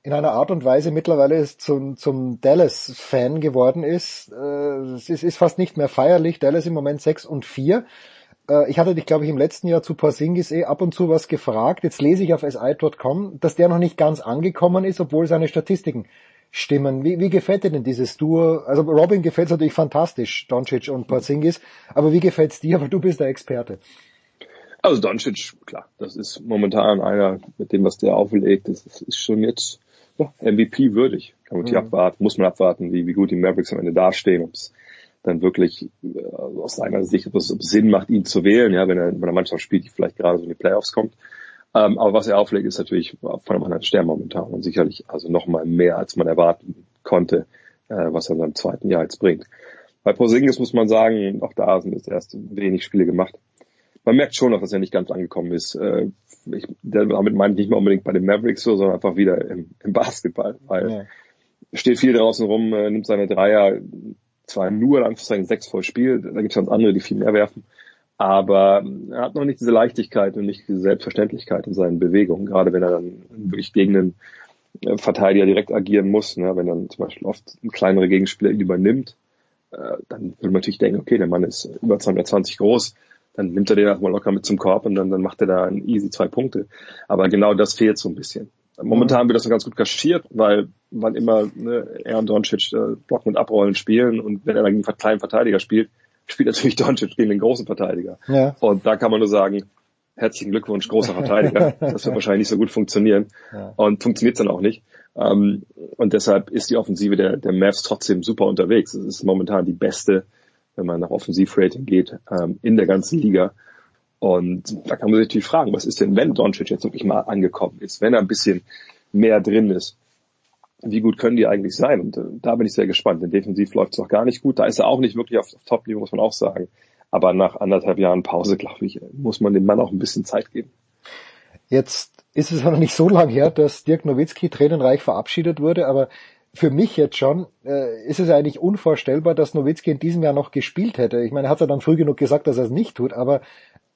in einer Art und Weise mittlerweile zum, zum Dallas-Fan geworden ist. Äh, es ist, ist fast nicht mehr feierlich. Dallas im Moment 6 und 4. Äh, ich hatte dich, glaube ich, im letzten Jahr zu Porzingis eh ab und zu was gefragt. Jetzt lese ich auf si.com, dass der noch nicht ganz angekommen ist, obwohl seine Statistiken stimmen. Wie, wie gefällt dir denn dieses Duo? Also Robin gefällt es natürlich fantastisch, Doncic und Porzingis, aber wie gefällt's dir? Weil du bist der Experte. Also Doncic, klar, das ist momentan einer, mit dem, was der auflegt, das ist schon jetzt ja, MVP würdig. Kann man mhm. abwarten, muss man abwarten, wie, wie gut die Mavericks am Ende dastehen, ob es dann wirklich äh, aus seiner Sicht, ob es, es Sinn macht, ihn zu wählen, ja, wenn er bei einer Mannschaft spielt, die vielleicht gerade so in die Playoffs kommt. Ähm, aber was er auflegt, ist natürlich von einem anderen Stern momentan und sicherlich also noch mal mehr, als man erwarten konnte, äh, was er in seinem zweiten Jahr jetzt bringt. Bei Porzingis muss man sagen, auch da sind jetzt erst wenig Spiele gemacht. Man merkt schon noch, dass er nicht ganz angekommen ist. Äh, ich, damit meine ich nicht mal unbedingt bei den Mavericks so, sondern einfach wieder im, im Basketball, weil ja. steht viel draußen rum, äh, nimmt seine Dreier, zwar nur in Anführungszeichen sechs voll Spiel, da gibt es ganz andere, die viel mehr werfen, aber er hat noch nicht diese Leichtigkeit und nicht diese Selbstverständlichkeit in seinen Bewegungen, gerade wenn er dann wirklich gegen einen äh, Verteidiger direkt agieren muss, ne? wenn dann zum Beispiel oft ein kleinere Gegenspieler übernimmt, äh, dann würde man natürlich denken, okay, der Mann ist über 220 groß, dann nimmt er den erstmal locker mit zum Korb und dann, dann macht er da ein easy zwei Punkte. Aber genau das fehlt so ein bisschen. Momentan wird das noch ganz gut kaschiert, weil wann immer ne, er und Doncic äh, blocken und abrollen spielen und wenn er dann gegen einen kleinen Verteidiger spielt, spielt natürlich Doncic gegen den großen Verteidiger. Ja. Und da kann man nur sagen, herzlichen Glückwunsch, großer Verteidiger. das wird wahrscheinlich nicht so gut funktionieren. Ja. Und funktioniert dann auch nicht. Ähm, und deshalb ist die Offensive der, der Mavs trotzdem super unterwegs. Es ist momentan die beste wenn man nach Offensivrating geht, ähm, in der ganzen Liga. Und da kann man sich natürlich fragen, was ist denn, wenn Doncic jetzt wirklich mal angekommen ist, wenn er ein bisschen mehr drin ist, wie gut können die eigentlich sein? Und äh, da bin ich sehr gespannt, denn defensiv läuft es noch gar nicht gut. Da ist er auch nicht wirklich auf, Top-Niveau, muss man auch sagen. Aber nach anderthalb Jahren Pause, glaube ich, muss man dem Mann auch ein bisschen Zeit geben. Jetzt ist es noch nicht so lange her, dass Dirk Nowitzki tränenreich verabschiedet wurde, aber für mich jetzt schon äh, ist es eigentlich unvorstellbar, dass Nowitzki in diesem Jahr noch gespielt hätte. Ich meine, er hat ja dann früh genug gesagt, dass er es nicht tut, aber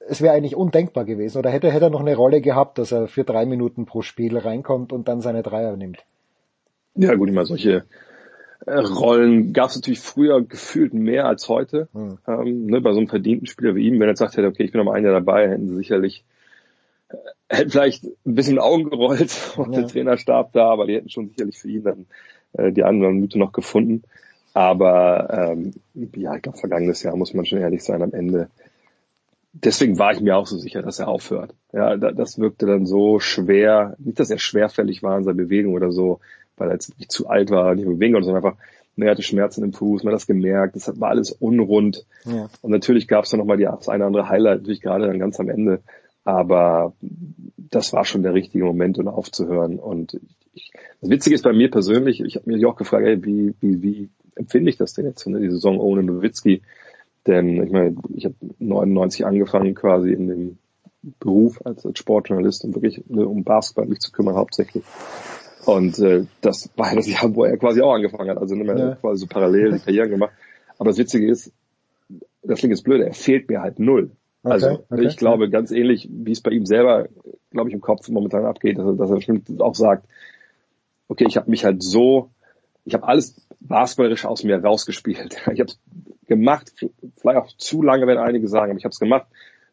es wäre eigentlich undenkbar gewesen. Oder hätte, hätte er noch eine Rolle gehabt, dass er für drei Minuten pro Spiel reinkommt und dann seine Dreier nimmt? Ja gut, immer solche äh, Rollen gab es natürlich früher gefühlt mehr als heute. Hm. Ähm, ne, bei so einem verdienten Spieler wie ihm, wenn er jetzt sagt hätte, okay, ich bin noch mal ein Jahr dabei, hätten sie sicherlich äh, hätten vielleicht ein bisschen Augen gerollt und ja. der Trainerstab da, aber die hätten schon sicherlich für ihn dann äh, die anderen Mythe noch gefunden. Aber ähm, ja, ich glaube, vergangenes Jahr muss man schon ehrlich sein, am Ende. Deswegen war ich mir auch so sicher, dass er aufhört. Ja, das wirkte dann so schwer, nicht, dass er schwerfällig war in seiner Bewegung oder so, weil er jetzt nicht zu alt war, nicht bewegen konnte, sondern einfach, mehr hatte Schmerzen im Fuß, man hat das gemerkt, das war alles unrund. Ja. Und natürlich gab es dann nochmal die, das eine oder andere Highlight, natürlich gerade dann ganz am Ende. Aber das war schon der richtige Moment, um aufzuhören. Und ich, das Witzige ist bei mir persönlich, ich habe mich auch gefragt, ey, wie, wie, wie empfinde ich das denn jetzt, ne, die Saison ohne Nowitzki? Denn ich meine, ich habe 99 angefangen quasi in dem Beruf als, als Sportjournalist und wirklich ne, um Basketball mich zu kümmern hauptsächlich. Und äh, das war das Jahr, wo er quasi auch angefangen hat. Also nicht mehr ja. quasi so parallel die Karrieren gemacht. Aber das Witzige ist, das klingt jetzt blöd, er fehlt mir halt null. Okay, also okay, ich glaube, ganz ähnlich, wie es bei ihm selber, glaube ich, im Kopf momentan abgeht, dass er, dass er bestimmt auch sagt, okay, ich habe mich halt so, ich habe alles basketballerisch aus mir rausgespielt. Ich habe es gemacht, vielleicht auch zu lange, wenn einige sagen, aber ich habe es gemacht,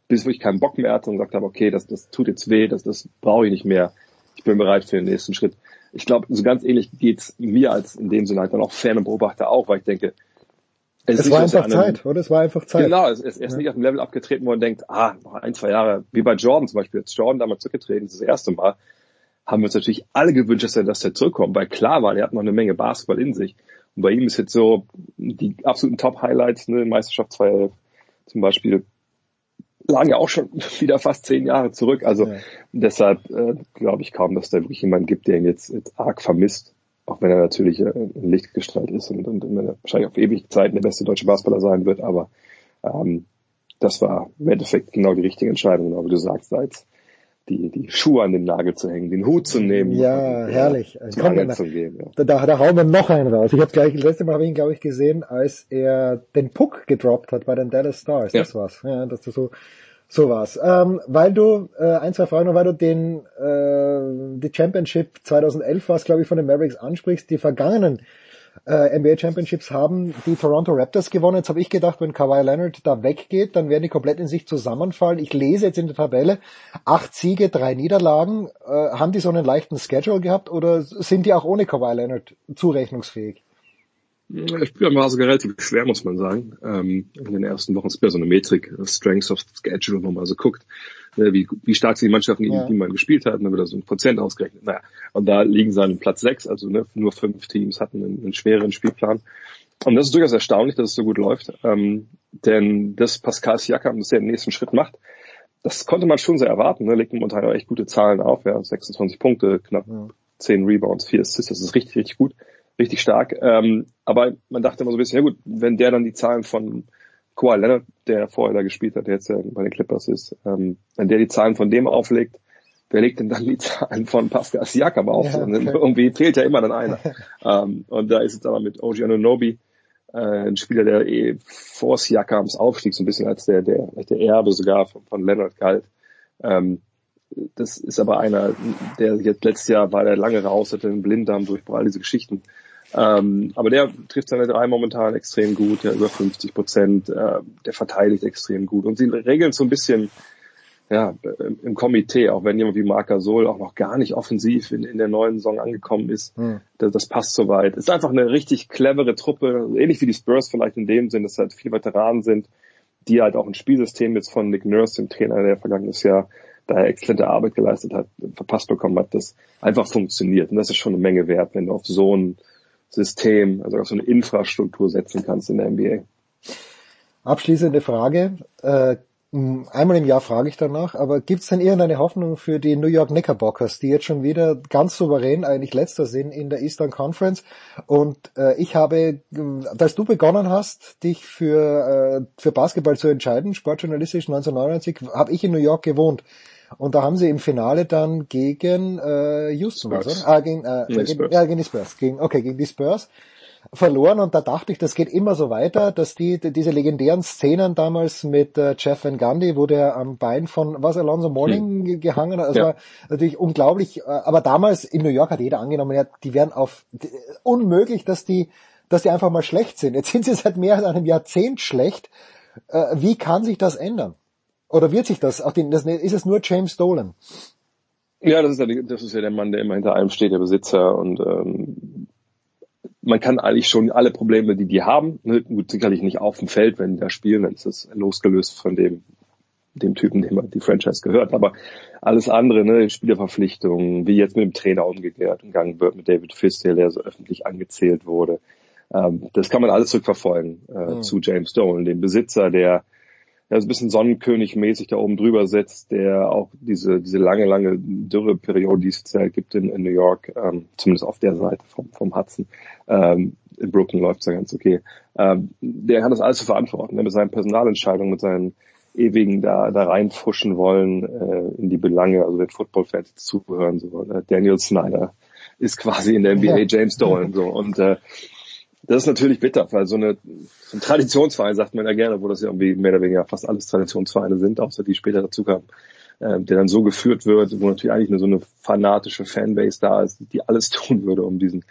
bis ich keinen Bock mehr hatte und gesagt habe, okay, das, das tut jetzt weh, das, das brauche ich nicht mehr. Ich bin bereit für den nächsten Schritt ich glaube, so ganz ähnlich geht's mir als in dem Sinne halt dann auch Fan und Beobachter auch, weil ich denke, es, es war einfach Zeit, oder? Es war einfach Zeit. Genau, es, es, er ist ja. nicht auf dem Level abgetreten, wo man denkt, ah, noch ein, zwei Jahre, wie bei Jordan zum Beispiel, jetzt Jordan damals zurückgetreten, das, ist das erste Mal, haben wir uns natürlich alle gewünscht, dass er, dass er zurückkommt, weil klar war, er hat noch eine Menge Basketball in sich. Und bei ihm ist jetzt so die absoluten Top-Highlights, ne, Meisterschaft 2011 zum Beispiel, lagen ja auch schon wieder fast zehn Jahre zurück. Also ja. deshalb äh, glaube ich kaum, dass da wirklich jemand gibt, der ihn jetzt, jetzt arg vermisst. Auch wenn er natürlich äh, ein Lichtgestalt ist und, und, und wahrscheinlich auf ewig Zeit der beste deutsche Basketballer sein wird. Aber ähm, das war im Endeffekt genau die richtige Entscheidung, genau wie du sagst, als die, die Schuhe an den Nagel zu hängen, den Hut zu nehmen. Ja, und, herrlich. Ja, Komm, zu gehen, ja. da, da hauen wir noch einen raus. Ich habe gleich, das letzte Mal habe ich ihn, glaube ich, gesehen, als er den Puck gedroppt hat bei den Dallas Stars. Ja. Das war's. Ja, dass du so, so war's. Ähm, weil du, äh, ein, zwei Fragen, weil du den, äh, die Championship 2011 was, glaube ich, von den Mavericks ansprichst, die vergangenen äh, NBA Championships haben die Toronto Raptors gewonnen. Jetzt habe ich gedacht, wenn Kawhi Leonard da weggeht, dann werden die komplett in sich zusammenfallen. Ich lese jetzt in der Tabelle acht Siege, drei Niederlagen. Äh, haben die so einen leichten Schedule gehabt oder sind die auch ohne Kawhi Leonard zurechnungsfähig? Das Spiel war sogar relativ schwer, muss man sagen. Ähm, in den ersten Wochen ist ja so eine Metrik, Strengths of Schedule, wo man mal so guckt, ne, wie, wie stark sind die Mannschaften, ja. die man gespielt hat, dann wird da so ein Prozent ausgerechnet. Naja, und da liegen sie an Platz sechs, also ne, nur fünf Teams hatten einen, einen schweren Spielplan. Und das ist durchaus erstaunlich, dass es so gut läuft, ähm, denn das Pascal Siakam, das er den nächsten Schritt macht, das konnte man schon sehr erwarten. Ne? Legt momentan auch echt gute Zahlen auf, ja, 26 Punkte, knapp ja. 10 Rebounds, 4 Assists, das ist richtig, richtig gut richtig stark. Ähm, aber man dachte immer so ein bisschen, ja gut, wenn der dann die Zahlen von Kawhi Leonard, der vorher da gespielt hat, der jetzt ja bei den Clippers ist, ähm, wenn der die Zahlen von dem auflegt, wer legt denn dann die Zahlen von Pascal Siakam auf? Ja, okay. Irgendwie fehlt ja immer dann einer. ähm, und da ist es aber mit OG Anunobi äh, ein Spieler, der eh vor Siakams Aufstieg so ein bisschen als der, der, der Erbe sogar von, von Leonard galt. Ähm, das ist aber einer, der jetzt letztes Jahr war der lange raus, hatte einen Blinddarm durch all diese Geschichten. Ähm, aber der trifft seine drei momentan extrem gut, ja über 50 Prozent, äh, der verteidigt extrem gut. Und sie regeln so ein bisschen ja, im Komitee, auch wenn jemand wie Marc Gasol auch noch gar nicht offensiv in, in der neuen Saison angekommen ist, hm. das, das, passt soweit. Ist einfach eine richtig clevere Truppe, ähnlich wie die Spurs vielleicht in dem Sinn, dass halt viele Veteranen sind, die halt auch ein Spielsystem jetzt von Nick Nurse, dem Trainer, der vergangenes Jahr da exzellente Arbeit geleistet hat, verpasst bekommen hat, das einfach funktioniert. Und das ist schon eine Menge wert, wenn du auf so ein System, also auf so eine Infrastruktur setzen kannst in der NBA. Abschließende Frage. Äh, einmal im Jahr frage ich danach, aber gibt es denn irgendeine Hoffnung für die New York Knickerbockers, die jetzt schon wieder ganz souverän eigentlich letzter sind in der Eastern Conference? Und äh, ich habe, als du begonnen hast, dich für, äh, für Basketball zu entscheiden, sportjournalistisch 1999, habe ich in New York gewohnt. Und da haben sie im Finale dann gegen äh, Houston, also, ah, gegen, äh, gegen, gegen, ja, gegen die Spurs, gegen, okay, gegen die Spurs verloren und da dachte ich, das geht immer so weiter, dass die, die diese legendären Szenen damals mit äh, Jeff Van Gundy, wo der am Bein von was Alonso Morning hm. gehangen hat, das ja. war natürlich unglaublich, äh, aber damals in New York hat jeder angenommen, ja, die wären auf die, unmöglich, dass die dass die einfach mal schlecht sind. Jetzt sind sie seit mehr als einem Jahrzehnt schlecht. Äh, wie kann sich das ändern? Oder wird sich das? Auch den, das ist es nur James Dolan? Ja, das ist ja, das ist ja der Mann, der immer hinter allem steht, der Besitzer und ähm, man kann eigentlich schon alle Probleme, die die haben, ne, gut, sicherlich nicht auf dem Feld, wenn die da spielen, dann ist es losgelöst von dem, dem Typen, dem die Franchise gehört. Aber alles andere, ne, Spielerverpflichtungen, wie jetzt mit dem Trainer umgekehrt umgegangen wird, mit David Fistel, der so öffentlich angezählt wurde, ähm, das kann man alles zurückverfolgen äh, mhm. zu James Dolan, dem Besitzer, der ja, so ein bisschen Sonnenkönig-mäßig da oben drüber sitzt, der auch diese, diese lange, lange Dürreperiode, die es ja gibt in, in New York, ähm, zumindest auf der Seite vom, vom Hudson, ähm, in Brooklyn läuft es ja ganz okay, ähm, der hat das alles zu verantworten, ne, mit seinen Personalentscheidungen, mit seinen ewigen da, da reinfuschen wollen äh, in die Belange, also wenn Football-Fans zuhören, so, äh, Daniel Snyder ist quasi in der NBA James Dolan, so, und äh, das ist natürlich bitter, weil so, eine, so ein Traditionsverein sagt man ja gerne, wo das ja irgendwie mehr oder weniger fast alles Traditionsvereine sind, außer die später dazu kamen, äh, der dann so geführt wird, wo natürlich eigentlich nur so eine fanatische Fanbase da ist, die alles tun würde, um diesen,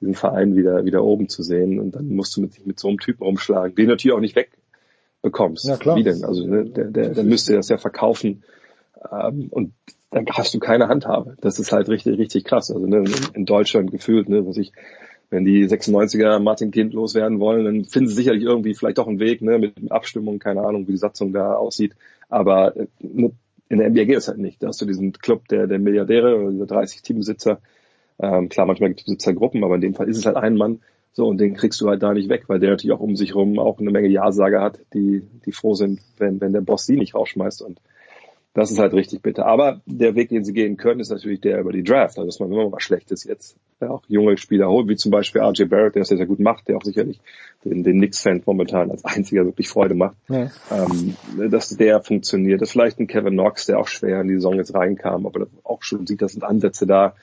diesen Verein wieder, wieder oben zu sehen. Und dann musst du mit, mit so einem Typen umschlagen, den natürlich auch nicht wegbekommst. Ja, klar. Wie denn? Also ne, der, der, der müsste das ja verkaufen. Ähm, und dann hast du keine Handhabe. Das ist halt richtig, richtig krass. Also ne, in, in Deutschland gefühlt, ne, was ich wenn die 96er Martin Kind loswerden wollen, dann finden sie sicherlich irgendwie vielleicht auch einen Weg, ne, mit Abstimmung, keine Ahnung, wie die Satzung da aussieht. Aber äh, in der NBA geht es halt nicht. Da hast du diesen Club der, der Milliardäre oder dieser 30 Teambesitzer. Ähm, klar, manchmal gibt es Besitzergruppen, aber in dem Fall ist es halt ein Mann. So, und den kriegst du halt da nicht weg, weil der natürlich auch um sich rum auch eine Menge Ja-Sager hat, die, die froh sind, wenn, wenn der Boss sie nicht rausschmeißt. Und das ist halt richtig bitter. Aber der Weg, den sie gehen können, ist natürlich der über die Draft. Also dass man immer was Schlechtes jetzt ja, auch junge Spieler holt, wie zum Beispiel RJ Barrett, der das sehr, sehr gut macht, der auch sicherlich den, den Knicks-Fan momentan als einziger wirklich Freude macht. Ja. Ähm, dass der funktioniert. Das ist vielleicht ein Kevin Knox, der auch schwer in die Saison jetzt reinkam, aber auch schon sieht, das sind Ansätze da.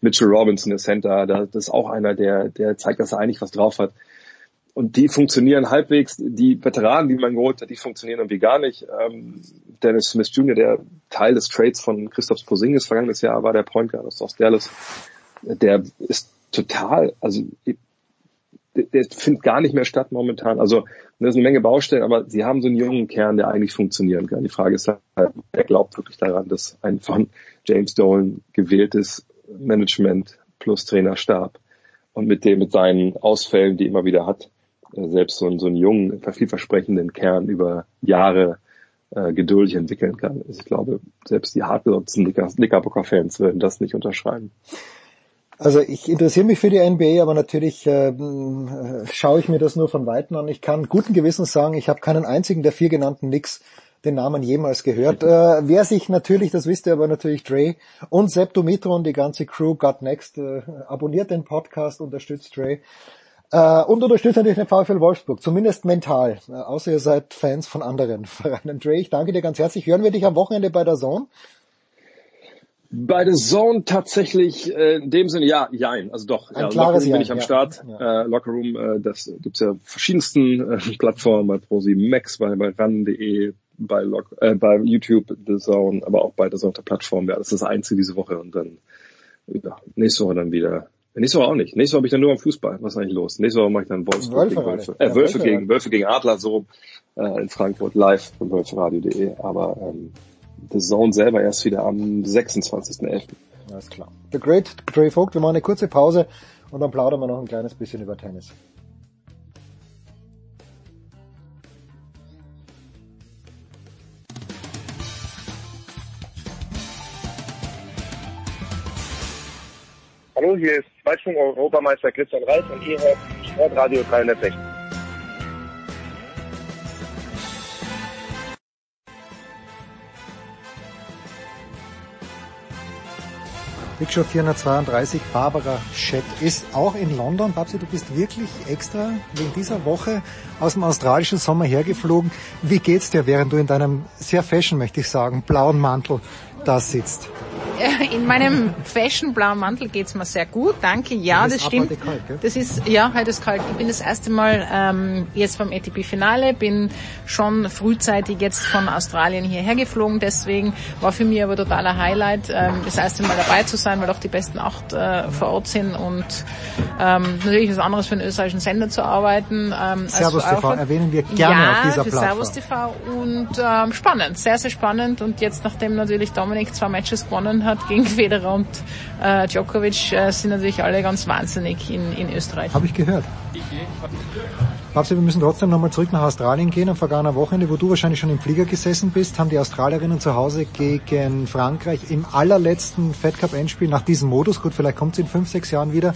Mitchell Robinson, der Center, das ist auch einer, der, der zeigt, dass er eigentlich was drauf hat und die funktionieren halbwegs. Die Veteranen, die man geholt hat, die funktionieren irgendwie gar nicht. Ähm, Dennis Smith Jr., der Teil des Trades von Christoph Posingis vergangenes Jahr war, der Point Guard aus Dallas, der ist total, also der, findet gar nicht mehr statt momentan. Also da ist eine Menge Baustellen, aber sie haben so einen jungen Kern, der eigentlich funktionieren kann. Die Frage ist halt, wer glaubt wirklich daran, dass ein von James Dolan gewähltes Management plus Trainerstab und mit dem, mit seinen Ausfällen, die immer wieder hat, selbst so, so einen jungen, vielversprechenden Kern über Jahre äh, geduldig entwickeln kann. Also ich glaube, selbst die hartgesotzten Knickerbocker-Fans würden das nicht unterschreiben. Also ich interessiere mich für die NBA, aber natürlich äh, schaue ich mir das nur von Weitem an. Ich kann guten Gewissens sagen, ich habe keinen einzigen der vier genannten Knicks den Namen jemals gehört. Äh, wer sich natürlich, das wisst ihr aber natürlich Dre und Sepp Dumitron, die ganze Crew Got Next, äh, abonniert den Podcast, unterstützt Dre. Äh, und unterstützt natürlich den VfL Wolfsburg, zumindest mental, äh, außer ihr seid Fans von anderen Vereinen. Dre, ich danke dir ganz herzlich. Hören wir dich am Wochenende bei der Zone? Bei der Zone tatsächlich äh, in dem Sinne, ja, jein, also doch. Ein ja, klares Lockerroom bin ich am ja. Start. Ja. Äh, Lockerroom, äh, das gibt's ja verschiedensten äh, Plattformen, bei Prosi Max, bei, bei ran.de, bei, Log, äh, bei YouTube, The Zone, aber auch bei der Zone Plattform. Ja, das ist das Einzige diese Woche und dann ja, nächste Woche dann wieder Nächste Woche auch nicht. Nächste Woche bin ich dann nur am Fußball. Was ist eigentlich los? Nächste Woche mache ich dann Wolfsburg Wölfe gegen Wölfe. Äh, ja, Wölfe, Wölfe gegen Wölfe gegen Adler so äh, in Frankfurt live von wölferadio.de. Aber ähm, The Zone selber erst wieder am 26.11. Alles klar. The Great Trey Vogt, wir machen eine kurze Pause und dann plaudern wir noch ein kleines bisschen über Tennis. Hallo, hier ist Weitsprung-Europameister Christian Reis und ihr hört Sportradio 360. Big Show 432, Barbara Schett ist auch in London. Babsi, du bist wirklich extra wegen dieser Woche aus dem australischen Sommer hergeflogen. Wie geht's dir, während du in deinem sehr fashion, möchte ich sagen, blauen Mantel da sitzt? In meinem fashionblauen Mantel geht's mir sehr gut, danke. Ja, das, das stimmt. Kalt, gell? Das ist ja heute ist kalt. Ich bin das erste Mal ähm, jetzt vom ATP-Finale, bin schon frühzeitig jetzt von Australien hierher geflogen. Deswegen war für mich aber totaler Highlight, ähm, das erste Mal dabei zu sein, weil auch die besten acht äh, vor Ort sind und ähm, natürlich was anderes für einen österreichischen Sender zu arbeiten. Ähm, Servus TV erwähnen wir gerne ja, auf dieser für Plattform. Servus TV und ähm, spannend, sehr sehr spannend und jetzt nachdem natürlich Dominik zwei Matches gewonnen hat gegen Federer und äh, Djokovic, äh, sind natürlich alle ganz wahnsinnig in, in Österreich. Habe ich gehört. Babsi, wir müssen trotzdem nochmal zurück nach Australien gehen. Am vergangenen Wochenende, wo du wahrscheinlich schon im Flieger gesessen bist, haben die Australierinnen zu Hause gegen Frankreich im allerletzten Fed Cup Endspiel nach diesem Modus, gut, vielleicht kommt es in fünf, sechs Jahren wieder,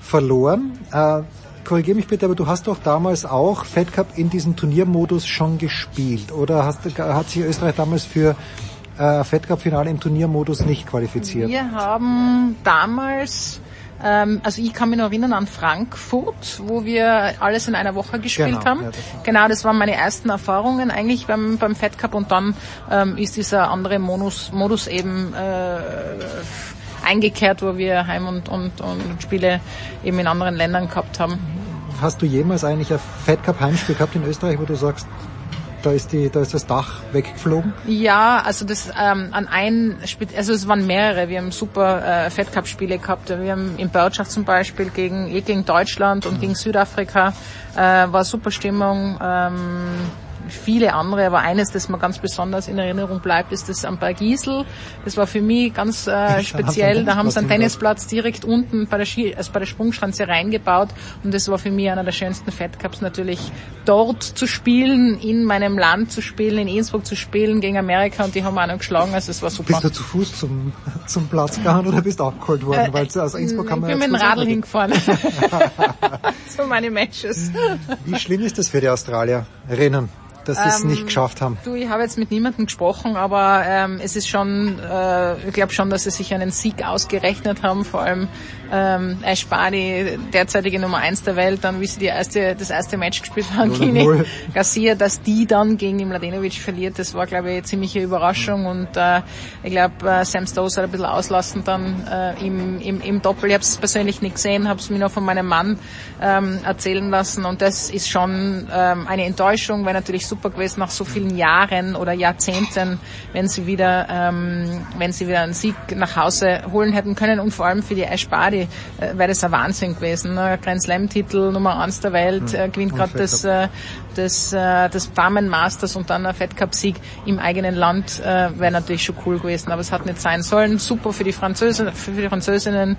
verloren. Äh, korrigier mich bitte, aber du hast doch damals auch Fed Cup in diesem Turniermodus schon gespielt, oder hast, hat sich Österreich damals für äh, Fed Cup Finale im Turniermodus nicht qualifiziert? Wir haben damals ähm, also ich kann mich noch erinnern an Frankfurt, wo wir alles in einer Woche gespielt Genau, haben. ja, das genau, das waren meine ersten Erfahrungen eigentlich beim, beim Fed Cup und dann ähm, ist dieser andere Modus, Modus eben äh, eingekehrt, wo wir Heim- und, und, und Spiele eben in anderen Ländern gehabt haben. Hast du jemals eigentlich ein Fed Cup Heimspiel gehabt in Österreich, wo du sagst, da ist, die, da ist das Dach weggeflogen? Ja, also das ähm, an ein, also es waren mehrere. Wir haben super äh, Fed Cup Spiele gehabt. Wir haben in Birdschaft zum Beispiel gegen eh gegen Deutschland und gegen Südafrika äh, war super Stimmung. Ähm, viele andere, aber eines, das mir ganz besonders in Erinnerung bleibt, ist das am Bergisel. Das war für mich ganz äh, speziell. Da haben sie einen Tennisplatz direkt unten bei der, Ski, also bei der Sprungschanze reingebaut und das war für mich einer der schönsten Fed Cups natürlich dort zu spielen, in meinem Land zu spielen, in Innsbruck zu spielen gegen Amerika und die haben auch noch geschlagen, also es war super. Bist du zu Fuß zum, zum Platz gegangen oder bist du abgeholt worden? Äh, Weil aus Innsbruck ich kann man bin mit dem Radl hingefahren. so meine Matches. Wie schlimm ist das für die Australierinnen, dass sie es Ähm, nicht geschafft haben? Du, ich habe jetzt mit niemandem gesprochen, aber ähm, es ist schon, äh, ich glaube schon, dass sie sich einen Sieg ausgerechnet haben, vor allem ähm, Barty, derzeitige Nummer eins der Welt, dann wie sie die erste, das erste Match gespielt haben gegen null. Garcia, dass die dann gegen den Mladenovic verliert, das war glaube ich eine ziemliche Überraschung. Und äh, ich glaube äh, Sam Stosur hat ein bisschen auslassen dann äh, im, im, im Doppel. Ich habe es persönlich nicht gesehen, habe es mir nur von meinem Mann ähm, erzählen lassen. Und das ist schon ähm, eine Enttäuschung, wäre natürlich super gewesen nach so vielen Jahren oder Jahrzehnten, wenn sie wieder, ähm, wenn sie wieder einen Sieg nach Hause holen hätten können. Und vor allem für die Ash Barty äh, wäre das ein Wahnsinn gewesen. Ne? Grand Slam Titel Nummer eins der Welt, äh, gewinnt Und gerade das, äh, das, äh, das Damen Masters und dann ein Fed Cup Sieg im eigenen Land äh, wäre natürlich schon cool gewesen, aber es hat nicht sein sollen. Super für die Französin, für die Französinnen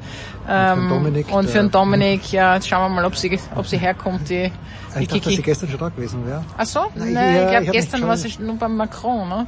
ähm, Dominik, und für der- den Dominik. Ja, jetzt schauen wir mal, ob sie, ob sie herkommt, die, die Ich dachte, dass sie Kiki. gestern schon da gewesen wäre. Ach so? Nein, Nein, ja, ich glaube ich hab gestern war sie nur beim Macron, ne?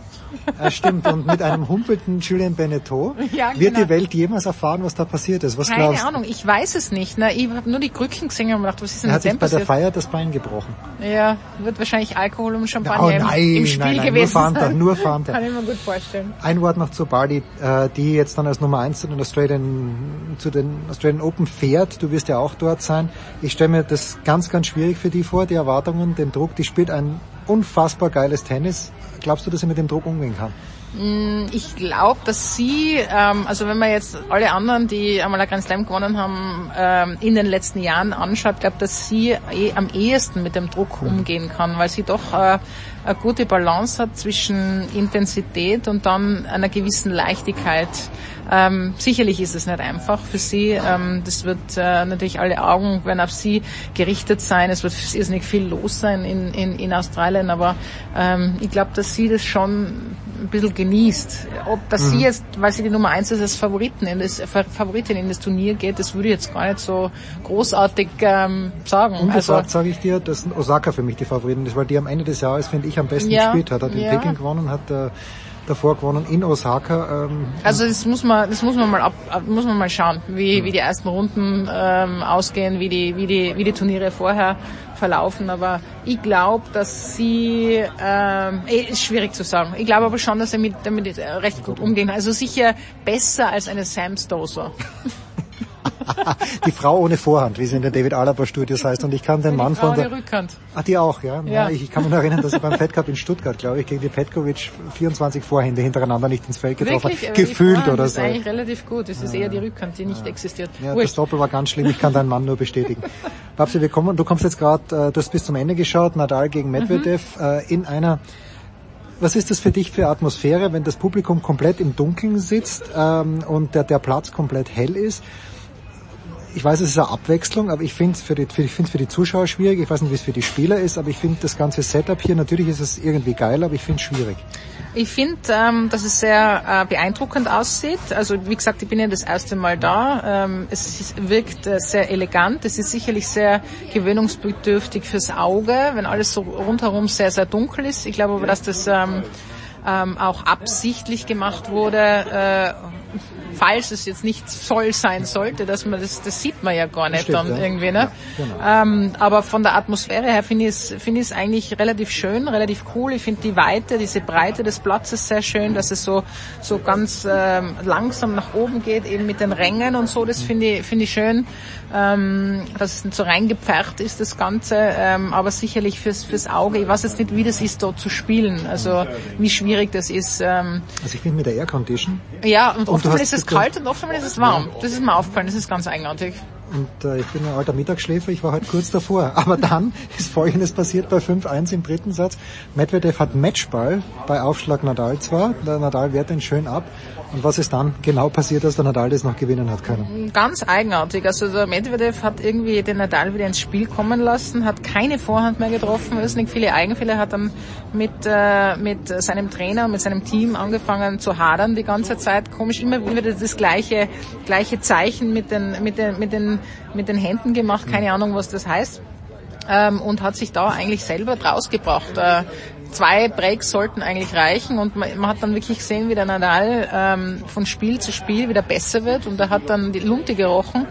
Ah, stimmt, und mit einem humpelnden Julien Beneteau Ja, wird genau. die Welt jemals erfahren, was da passiert ist. Was Keine glaubst? Ahnung, ich weiß es nicht. Ne? Ich habe nur die Krücken gesehen und mir gedacht, was ist denn Er hat sich bei der passiert? Feier das Bein gebrochen. Ja, wird wahrscheinlich Alkohol und Champagner Oh im, nein, im Spiel nein, nein, nur gewesen Fanta, sein. nur Fanta. Kann ich mir gut vorstellen. Ein Wort noch zu Bardi, äh, die jetzt dann als Nummer eins zu den Australian, zu den Australian Open fährt. Du wirst ja auch dort sein. Ich stelle mir das ganz, ganz schwierig für die vor, die Erwartungen, den Druck. Die spielt ein unfassbar geiles Tennis. Glaubst du, dass sie mit dem Druck umgehen kann? Mm, Ich glaube, dass sie, ähm, also wenn man jetzt alle anderen, die einmal ein Grand Slam gewonnen haben, ähm, in den letzten Jahren anschaut, glaube dass sie eh am ehesten mit dem Druck umgehen kann, weil sie doch äh, eine gute Balance hat zwischen Intensität und dann einer gewissen Leichtigkeit. Ähm, sicherlich ist es nicht einfach für sie. Ähm, das wird äh, natürlich alle Augen werden auf sie gerichtet sein. Es wird irrsinnig viel los sein in, in, in Australien, aber ähm, ich glaube, dass sie das schon ein bisschen genießt. Ob sie Mhm. jetzt, weil sie die Nummer eins ist, als Favoriten in das, Favoritin in das Turnier geht, das würde ich jetzt gar nicht so großartig ähm, sagen. Ungesagt Also, sage ich dir, dass Osaka für mich die Favoritin ist, weil die am Ende des Jahres, finde ich, am besten Ja, gespielt hat. Hat in ja. Peking gewonnen, hat äh, davor gewonnen in Osaka. Ähm, also das muss man, das muss man mal ab, muss man mal schauen, wie, wie die ersten Runden ähm, ausgehen, wie die, wie die, wie die Turniere vorher verlaufen. Aber ich glaube, dass sie, ähm, eh, ist schwierig zu sagen. Ich glaube aber schon, dass er mit, damit recht recht gut umgehen. Also sicher besser als eine Sam Stoser. die Frau ohne Vorhand, wie sie in der David Alaba Studios heißt. Und ich kann den Mann von der... Rückhand. Ah, die auch, ja. Ja. ja ich, ich kann mich noch erinnern, dass er beim Fed Cup in Stuttgart, glaube ich, gegen die Petkovic 24 Vorhände hintereinander nicht ins Feld getroffen hat. Gefühlt oder ist so. eigentlich relativ gut. Es ist eher die Rückhand, die nicht existiert. Ja, das Wurscht. Doppel war ganz schlimm. Ich kann deinen Mann nur bestätigen. Babsi, wir kommen, du kommst jetzt gerade, äh, du hast bis zum Ende geschaut, Nadal gegen Medvedev Mhm. äh, in einer. Was ist das für dich für Atmosphäre, wenn das Publikum komplett im Dunkeln sitzt ähm, und der, der Platz komplett hell ist? Ich weiß, es ist eine Abwechslung, aber ich finde es für die, für, für die Zuschauer schwierig. Ich weiß nicht, wie es für die Spieler ist, aber ich finde das ganze Setup hier, natürlich ist es irgendwie geil, aber ich finde es schwierig. Ich finde, ähm, dass es sehr äh, beeindruckend aussieht. Also wie gesagt, ich bin ja das erste Mal da. Ähm, es wirkt äh, sehr elegant. Es ist sicherlich sehr gewöhnungsbedürftig fürs Auge, wenn alles so rundherum sehr, sehr dunkel ist. Ich glaube aber, dass das ähm, ähm, auch absichtlich gemacht wurde, äh, falls es jetzt nicht soll sein sollte, dass man das, das sieht man ja gar nicht Stimmt, dann ja. irgendwie, ne? genau. Ähm, aber von der Atmosphäre her finde ich es finde ich es eigentlich relativ schön, relativ cool. Ich finde die Weite, diese Breite des Platzes sehr schön, dass es so so ganz ähm, langsam nach oben geht, eben mit den Rängen und so. Das finde ich finde ich schön, ähm, dass es so reingepfercht ist das Ganze. Ähm, aber sicherlich fürs fürs Auge. Ich weiß jetzt nicht, wie das ist, dort zu spielen. Also wie schwierig das ist. Ähm, Also ich finde mit der Air Condition ja, und Und oft du mal hast ist es kalt und oft mal ist es warm. Das ist mir aufgefallen. Das ist ganz eigenartig. Und äh, ich bin ein alter Mittagsschläfer, ich war heute kurz davor. Aber dann ist Folgendes passiert bei 5-1 im dritten Satz. Medvedev hat Matchball bei Aufschlag Nadal zwar, der Nadal wehrt ihn schön ab. Und was ist dann genau passiert, dass der Nadal das noch gewinnen hat können? Ganz eigenartig. Also der Medvedev hat irgendwie den Nadal wieder ins Spiel kommen lassen, hat keine Vorhand mehr getroffen, irrsinnig viele Eigenfälle, hat dann mit, äh, mit seinem Trainer, mit seinem Team angefangen zu hadern die ganze Zeit. Komisch, immer wieder das gleiche, gleiche Zeichen mit den, mit den, mit den, mit den Händen gemacht, keine Ahnung, was das heißt. Ähm, und hat sich da eigentlich selber draus gebracht. Äh, zwei Breaks sollten eigentlich reichen und man, man hat dann wirklich gesehen, wie der Nadal ähm, von Spiel zu Spiel wieder besser wird und er hat dann die Lunte gerochen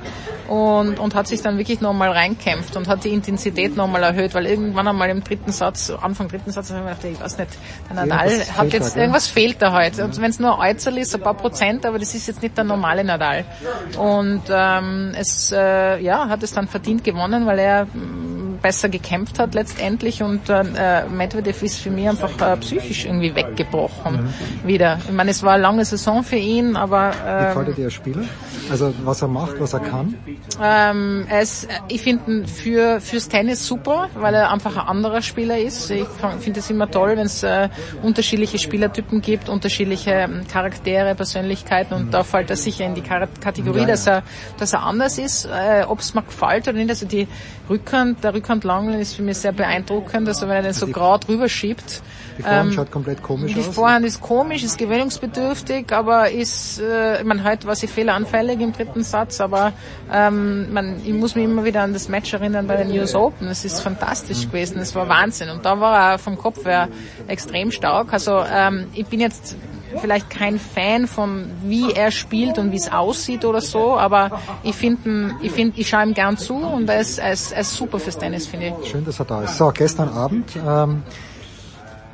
und, und hat sich dann wirklich nochmal reinkämpft und hat die Intensität nochmal erhöht, weil irgendwann einmal im dritten Satz, Anfang dritten Satz, habe ich mir gedacht, ich weiß nicht, der Nadal Irgendwas hat jetzt, da, gell? irgendwas fehlt da heute. Und wenn es nur Äußerl ist, ein paar Prozent, aber das ist jetzt nicht der normale Nadal. Und ähm, es äh, ja, hat es dann verdient gewonnen, weil er besser gekämpft hat letztendlich und äh, Medvedev ist für mich einfach äh, psychisch irgendwie weggebrochen wieder. Ich meine, es war eine lange Saison für ihn, aber Wie gefällt dir ähm, der Spieler? Also was er macht, was er kann? ähm, er ist, ich finde ihn für fürs Tennis super, weil er einfach ein anderer Spieler ist. Ich finde es immer toll, wenn es äh, unterschiedliche Spielertypen gibt, unterschiedliche ähm, Charaktere, Persönlichkeiten und da fällt er sicher in die Kategorie, Ja, dass ja. er dass er anders ist. Äh, Ob es mir gefällt oder nicht, also die Rückhand, der Rückhandlangeln ist für mich sehr beeindruckend, also wenn er den so gerade rüberschiebt. Die Vorhand ähm, schaut komplett komisch die aus. Vorhand ist komisch, ist gewöhnungsbedürftig, aber ist, äh, man heute war sie fehleranfällig im dritten Satz, aber ähm, man, ich muss mich immer wieder an das Match erinnern bei den US Open. Es ist fantastisch Mhm. gewesen, es war Wahnsinn und da war er vom Kopf her extrem stark. Also ähm, ich bin jetzt vielleicht kein Fan von wie er spielt und wie es aussieht oder so, aber ich finde, ich finde, ich schaue ihm gern zu und er ist, er ist, er ist super fürs Tennis, finde ich. Schön, dass er da ist. So, gestern Abend ähm,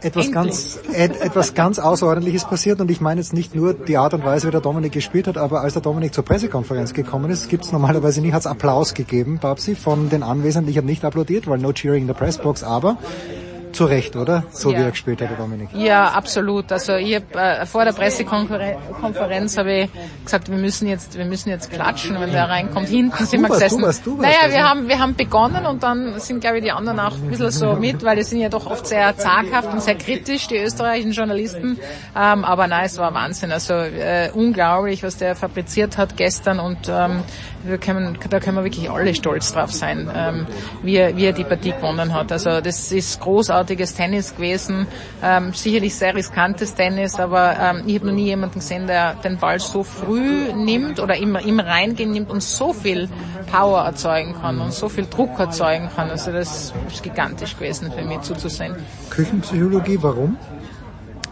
etwas ganz et, etwas ganz Außerordentliches passiert und ich meine jetzt nicht nur die Art und Weise, wie der Dominik gespielt hat, aber als der Dominik zur Pressekonferenz gekommen ist, gibt es normalerweise nie, hat es Applaus gegeben, Babsi, von den Anwesenden. Ich habe nicht applaudiert, weil no cheering in der Pressbox, aber zu Recht, oder? So Ja. wie er gespielt hat, der Dominik. Ja, absolut. Also ich hab, äh, vor der Pressekonferenz habe ich gesagt, wir müssen jetzt, wir müssen jetzt klatschen, wenn der reinkommt. Hinten sind wir gesessen. du warst- du warst naja, wir haben, wir haben begonnen und dann sind, glaube ich, die anderen auch ein bisschen so mit, weil die sind ja doch oft sehr zaghaft und sehr kritisch, die österreichischen Journalisten. Ähm, aber nein, es war Wahnsinn. Also äh, unglaublich, was der fabriziert hat gestern und ähm, können, da können wir wirklich alle stolz drauf sein, ähm, wie, er, wie er die Partie gewonnen hat. Also das ist großartiges Tennis gewesen, ähm, sicherlich sehr riskantes Tennis, aber ähm, ich habe noch nie jemanden gesehen, der den Ball so früh nimmt oder immer im Reingehen nimmt und so viel Power erzeugen kann und so viel Druck erzeugen kann. Also das ist gigantisch gewesen für mich zuzusehen. Küchenpsychologie, warum?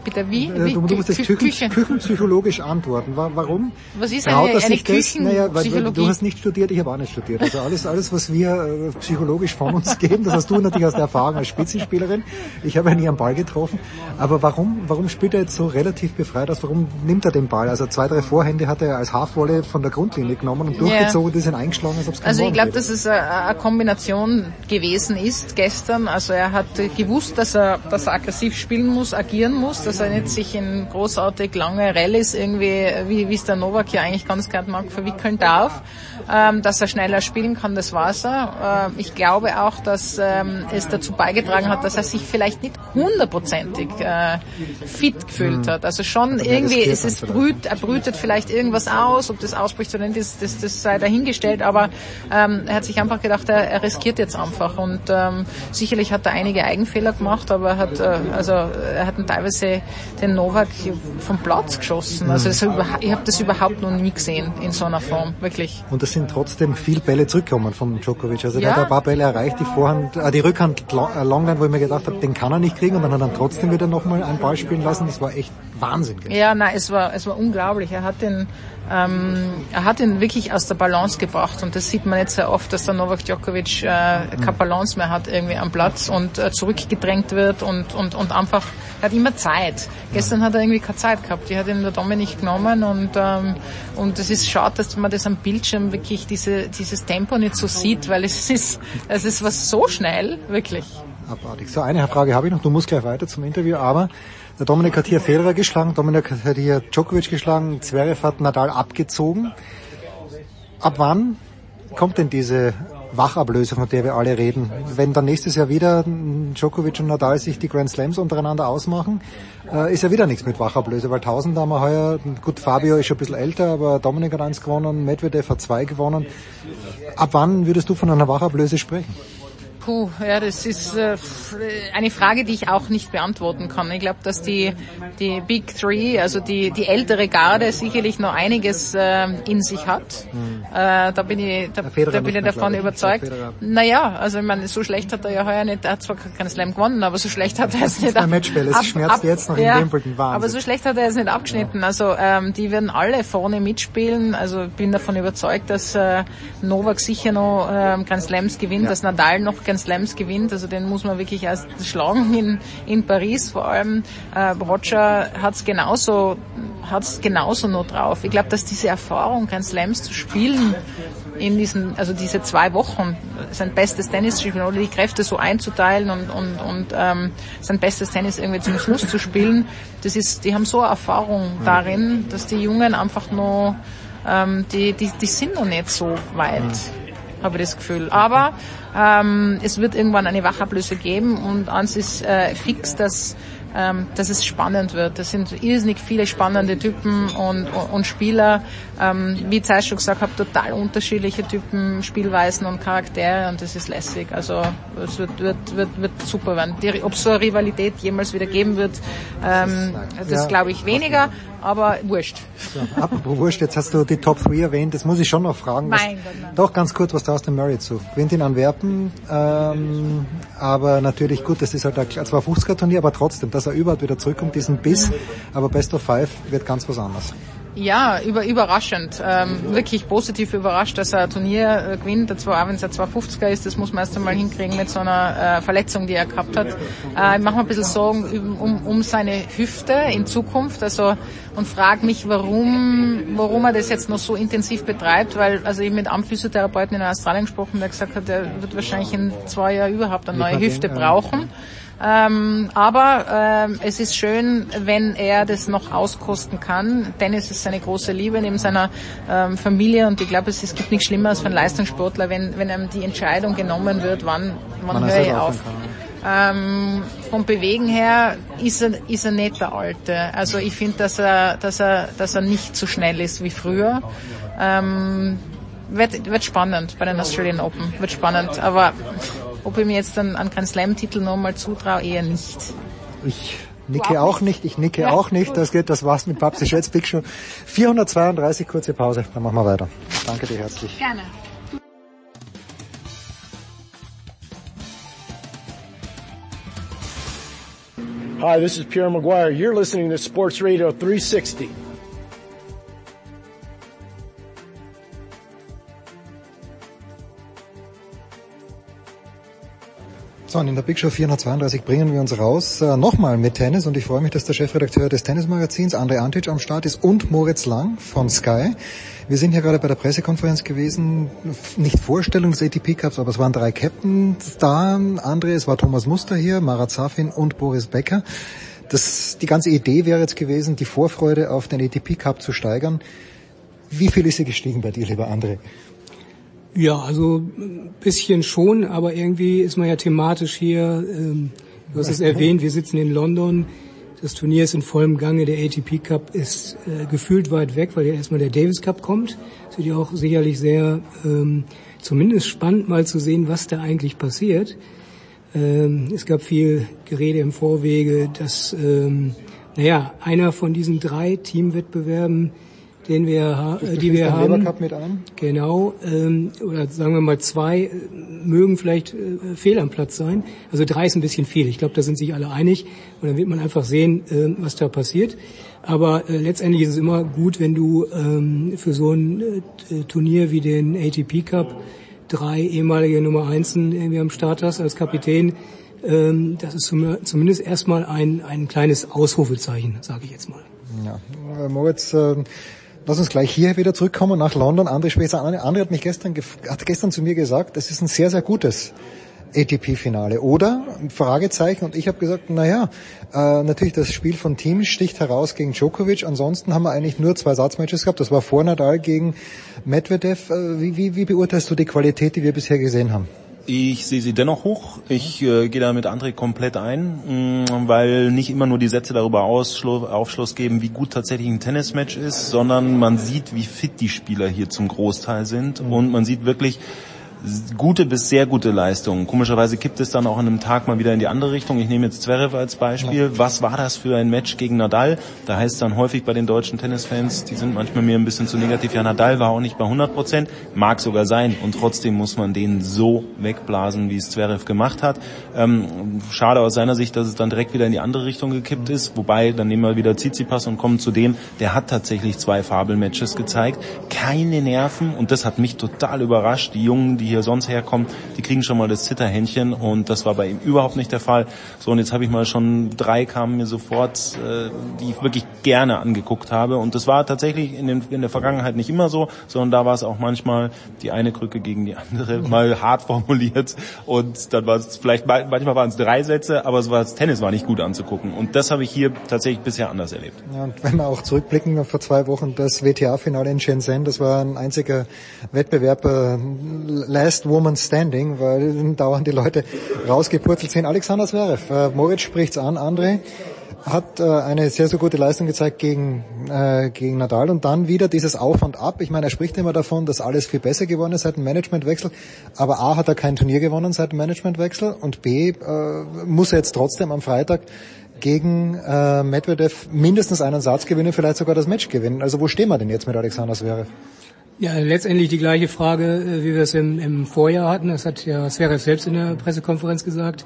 Bitte wie? Äh, wie? Du, du musst das Kü- Küchen, küchenpsychologisch antworten. Wa- Warum? Was ist eine- eine sich das? Naja, weil, weil du hast nicht studiert, ich habe auch nicht studiert. Also alles, alles, was wir äh, psychologisch von uns geben, das hast du natürlich aus der Erfahrung als Spitzenspielerin. Ich habe ja nie am Ball getroffen. Aber warum, warum spielt er jetzt so relativ befreit aus? Warum nimmt er den Ball? Also zwei, drei Vorhände hat er als Halfvolley von der Grundlinie genommen und durchgezogen, die sind eingeschlagen, als ob es kein Also ich glaube, dass es eine, eine Kombination gewesen ist gestern. Also er hat gewusst, dass er, dass er aggressiv spielen muss, agieren muss, er nicht sich in großartig lange Rallyes irgendwie, wie es der Novak ja eigentlich ganz gerne mag, verwickeln darf. Ähm, dass er schneller spielen kann, das war's er. Ähm, ich glaube auch, dass ähm, es dazu beigetragen hat, dass er sich vielleicht nicht hundertprozentig äh, fit gefühlt Hm. hat. Also schon er irgendwie, es ist brüt, er brütet vielleicht irgendwas aus, ob das ausbricht oder nicht, das, das, das sei dahingestellt, aber ähm, er hat sich einfach gedacht, er, er riskiert jetzt einfach und ähm, sicherlich hat er einige Eigenfehler gemacht, aber er hat, äh, also er hat teilweise den Novak vom Platz geschossen. Also das, überha- ich habe das überhaupt noch nie gesehen in so einer Form, wirklich. Und es sind trotzdem viel Bälle zurückgekommen von Djokovic. Also der Ja. hat ein paar Bälle erreicht, die Vorhand, äh, die Rückhand äh, Longline, wo ich mir gedacht habe, den kann er nicht kriegen und dann hat er trotzdem wieder nochmal einen Ball spielen lassen. Das war echt Wahnsinn. gell? Ja, nein, es war, es war unglaublich. Er hat den, ähm, er hat ihn wirklich aus der Balance gebracht und das sieht man jetzt sehr oft, dass der Novak Djokovic äh, keine Balance mehr hat irgendwie am Platz und äh, zurückgedrängt wird und, und, und einfach, er hat immer Zeit. Gestern hat er irgendwie keine Zeit gehabt, die hat ihn der Dominik genommen und, ähm, und es ist schade, dass man das am Bildschirm wirklich diese, dieses Tempo nicht so sieht, weil es ist, es ist was so schnell, wirklich. Abartig. So, eine Frage habe ich noch. Du musst gleich weiter zum Interview, aber der Dominik hat hier Federer geschlagen, Dominik hat hier Djokovic geschlagen, Zverev hat Nadal abgezogen. Ab wann kommt denn diese Wachablöse, von der wir alle reden? Wenn dann nächstes Jahr wieder Djokovic und Nadal sich die Grand Slams untereinander ausmachen, äh, ist ja wieder nichts mit Wachablöse, weil Tausend haben wir heuer, gut, Fabio ist schon ein bisschen älter, aber Dominik hat eins gewonnen, Medvedev hat zwei gewonnen. Ab wann würdest du von einer Wachablöse sprechen? Puh, ja, das ist äh, eine Frage, die ich auch nicht beantworten kann. Ich glaube, dass die, die Big Three, also die, die ältere Garde, sicherlich noch einiges äh, in sich hat. Äh, da bin ich, da, da bin ich davon ich. überzeugt. Naja, also ich meine, so schlecht hat er ja heuer nicht, er hat zwar keinen Slam gewonnen, aber so schlecht hat er es nicht Zwei Matchbälle, es schmerzt jetzt noch in Wimbledon, Wahnsinn. Aber so schlecht hat er es nicht abgeschnitten. Also ähm, die werden alle vorne mitspielen. Also bin davon überzeugt, dass äh, Novak sicher noch ähm, Grand Slams gewinnt, Ja. dass Nadal noch Grand Slams gewinnt. Also den muss man wirklich erst schlagen in, in Paris vor allem. Äh, Roger hat es genauso, hat's genauso noch drauf. Ich glaube, dass diese Erfahrung, Grand Slams zu spielen, in diesen, also diese zwei Wochen, sein bestes Tennis zu spielen oder die Kräfte so einzuteilen und, und, und ähm, sein bestes Tennis irgendwie zum Schluss zu spielen, das ist, die haben so Erfahrung darin, dass die Jungen einfach noch, ähm, die, die, die sind noch nicht so weit, habe ich das Gefühl. Aber ähm, es wird irgendwann eine Wachablöse geben und eins ist äh, fix, dass ähm, dass es spannend wird. Das sind irrsinnig viele spannende Typen und, und Spieler, ähm, wie ich schon gesagt habe, total unterschiedliche Typen, Spielweisen und Charaktere und das ist lässig. Also es wird, wird, wird, wird super werden. Ob es so eine Rivalität jemals wieder geben wird, ähm, das Ja. glaube ich weniger, aber wurscht. So, apropos Wurscht, jetzt hast du die Top 3 erwähnt, das muss ich schon noch fragen. Was, Mein Gott, nein. doch ganz kurz, was traust du Murray zu? Gewinnt in Antwerpen, ähm, aber natürlich gut, das ist halt ein 250er Turnier, aber trotzdem, dass er überhaupt wieder zurückkommt, diesen Biss, aber Best of Five wird ganz was anderes. Ja, über, überraschend. Ähm, wirklich positiv überrascht, dass er ein Turnier äh, gewinnt. Zwar auch wenn es ein 250er ist, das muss man erst einmal hinkriegen mit so einer äh, Verletzung, die er gehabt hat. Äh, ich mache mir ein bisschen Sorgen um, um seine Hüfte in Zukunft. Also und frage mich, warum, warum er das jetzt noch so intensiv betreibt, weil also ich mit einem Physiotherapeuten in Australien gesprochen, der gesagt hat, er wird wahrscheinlich in zwei Jahren überhaupt eine neue Hüfte brauchen. Ähm, aber ähm, es ist schön, wenn er das noch auskosten kann. Tennis ist seine große Liebe neben seiner ähm, Familie und ich glaube, es, es gibt nichts Schlimmeres für einen Leistungssportler, wenn, wenn ihm die Entscheidung genommen wird, wann, wann Man er höre ich auf. Ähm, vom Bewegen her ist er, ist er nicht der Alte. Also ich finde, dass er, dass er, dass er nicht so schnell ist wie früher. Ähm, wird, wird spannend bei den Australian Open. Wird spannend. Aber ob ich mir jetzt dann an keinen Slam-Titel nochmal zutraue, eher nicht. Ich nicke auch nicht, ich nicke auch nicht. Das geht, das war's mit Babsi Schätz Big Show. 432, kurze Pause, dann machen wir weiter. Danke dir herzlich. Gerne. Hi, this is Pierre Maguire. You're listening to Sports Radio 360. So, und in der Big Show 432 bringen wir uns raus äh, nochmal mit Tennis und ich freue mich, dass der Chefredakteur des Tennismagazins, André Antic, am Start ist und Moritz Lang von Sky. Wir sind hier gerade bei der Pressekonferenz gewesen, nicht Vorstellung des ATP Cups, aber es waren drei Captains da, André, es war Thomas Muster hier, Marat Safin und Boris Becker. Das, die ganze Idee wäre jetzt gewesen, die Vorfreude auf den ATP Cup zu steigern. Wie viel ist sie gestiegen bei dir, lieber André? Ja, also ein bisschen schon, aber irgendwie ist man ja thematisch hier, ähm, du hast es erwähnt, wir sitzen in London, das Turnier ist in vollem Gange, der ATP Cup ist äh, gefühlt weit weg, weil ja erstmal der Davis Cup kommt. Es wird ja auch sicherlich sehr, ähm, zumindest spannend mal zu sehen, was da eigentlich passiert. Ähm, es gab viel Gerede im Vorwege, dass, ähm, naja, einer von diesen drei Teamwettbewerben den wir, äh, die wir haben. Cup mit ein? Genau, ähm, oder sagen wir mal zwei äh, mögen vielleicht äh, fehl am Platz sein. Also drei ist ein bisschen viel. Ich glaube, da sind sich alle einig und dann wird man einfach sehen, äh, was da passiert. Aber äh, letztendlich ist es immer gut, wenn du ähm, für so ein äh, Turnier wie den ATP Cup drei ehemalige Nummer Einsen irgendwie am Start hast als Kapitän. Ähm, das ist zum, zumindest erstmal ein, ein kleines Ausrufezeichen, sage ich jetzt mal. Ja, äh, Moritz, äh, Lass uns gleich hier wieder zurückkommen nach London. André Späßer, André hat mich gestern, hat gestern zu mir gesagt, es ist ein sehr, sehr gutes ATP-Finale. Oder? Fragezeichen. Und ich habe gesagt, naja, äh, natürlich das Spiel von Teams sticht heraus gegen Djokovic. Ansonsten haben wir eigentlich nur zwei Satzmatches gehabt. Das war vor Nadal gegen Medvedev. Äh, wie, wie, wie beurteilst du die Qualität, die wir bisher gesehen haben? Ich sehe sie dennoch hoch. Ich äh, gehe da mit André komplett ein, mh, weil nicht immer nur die Sätze darüber Aufschluss geben, wie gut tatsächlich ein Tennismatch ist, sondern man sieht, wie fit die Spieler hier zum Großteil sind mhm. und man sieht wirklich, gute bis sehr gute Leistungen. Komischerweise kippt es dann auch an einem Tag mal wieder in die andere Richtung. Ich nehme jetzt Zverev als Beispiel. Was war das für ein Match gegen Nadal? Da heißt dann häufig bei den deutschen Tennisfans, die sind manchmal mir ein bisschen zu negativ. Ja, Nadal war auch nicht bei 100 Prozent. Mag sogar sein. Und trotzdem muss man den so wegblasen, wie es Zverev gemacht hat. Ähm, schade aus seiner Sicht, dass es dann direkt wieder in die andere Richtung gekippt ist. Wobei, dann nehmen wir wieder Tsitsipas und kommen zu dem, der hat tatsächlich zwei Fabelmatches gezeigt. Keine Nerven. Und das hat mich total überrascht. Die Jungen, die hier sonst herkommen, die kriegen schon mal das Zitterhändchen und das war bei ihm überhaupt nicht der Fall. So und jetzt habe ich mal schon drei kamen mir sofort, äh, die ich wirklich gerne angeguckt habe und das war tatsächlich in, den, in der Vergangenheit nicht immer so, sondern da war es auch manchmal die eine Krücke gegen die andere, mal hart formuliert und dann war es vielleicht manchmal waren es drei Sätze, aber es war das Tennis war nicht gut anzugucken und das habe ich hier tatsächlich bisher anders erlebt. Ja, und wenn wir auch zurückblicken vor zwei Wochen das WTA-Finale in Shenzhen, das war ein einziger Wettbewerb äh, Last Woman Standing, weil dauernd die Leute rausgepurzelt sind. Alexander Zverev, äh, Moritz spricht's an, André hat äh, eine sehr, sehr gute Leistung gezeigt gegen, äh, gegen Nadal und dann wieder dieses Auf und Ab. Ich meine, er spricht immer davon, dass alles viel besser geworden ist seit dem Managementwechsel, aber A hat er kein Turnier gewonnen seit dem Managementwechsel und B äh, muss er jetzt trotzdem am Freitag gegen äh, Medvedev mindestens einen Satz gewinnen, vielleicht sogar das Match gewinnen. Also wo stehen wir denn jetzt mit Alexander Zverev? Ja, letztendlich die gleiche Frage, äh, wie wir es im, im Vorjahr hatten. Das hat ja Zverev selbst in der Pressekonferenz gesagt.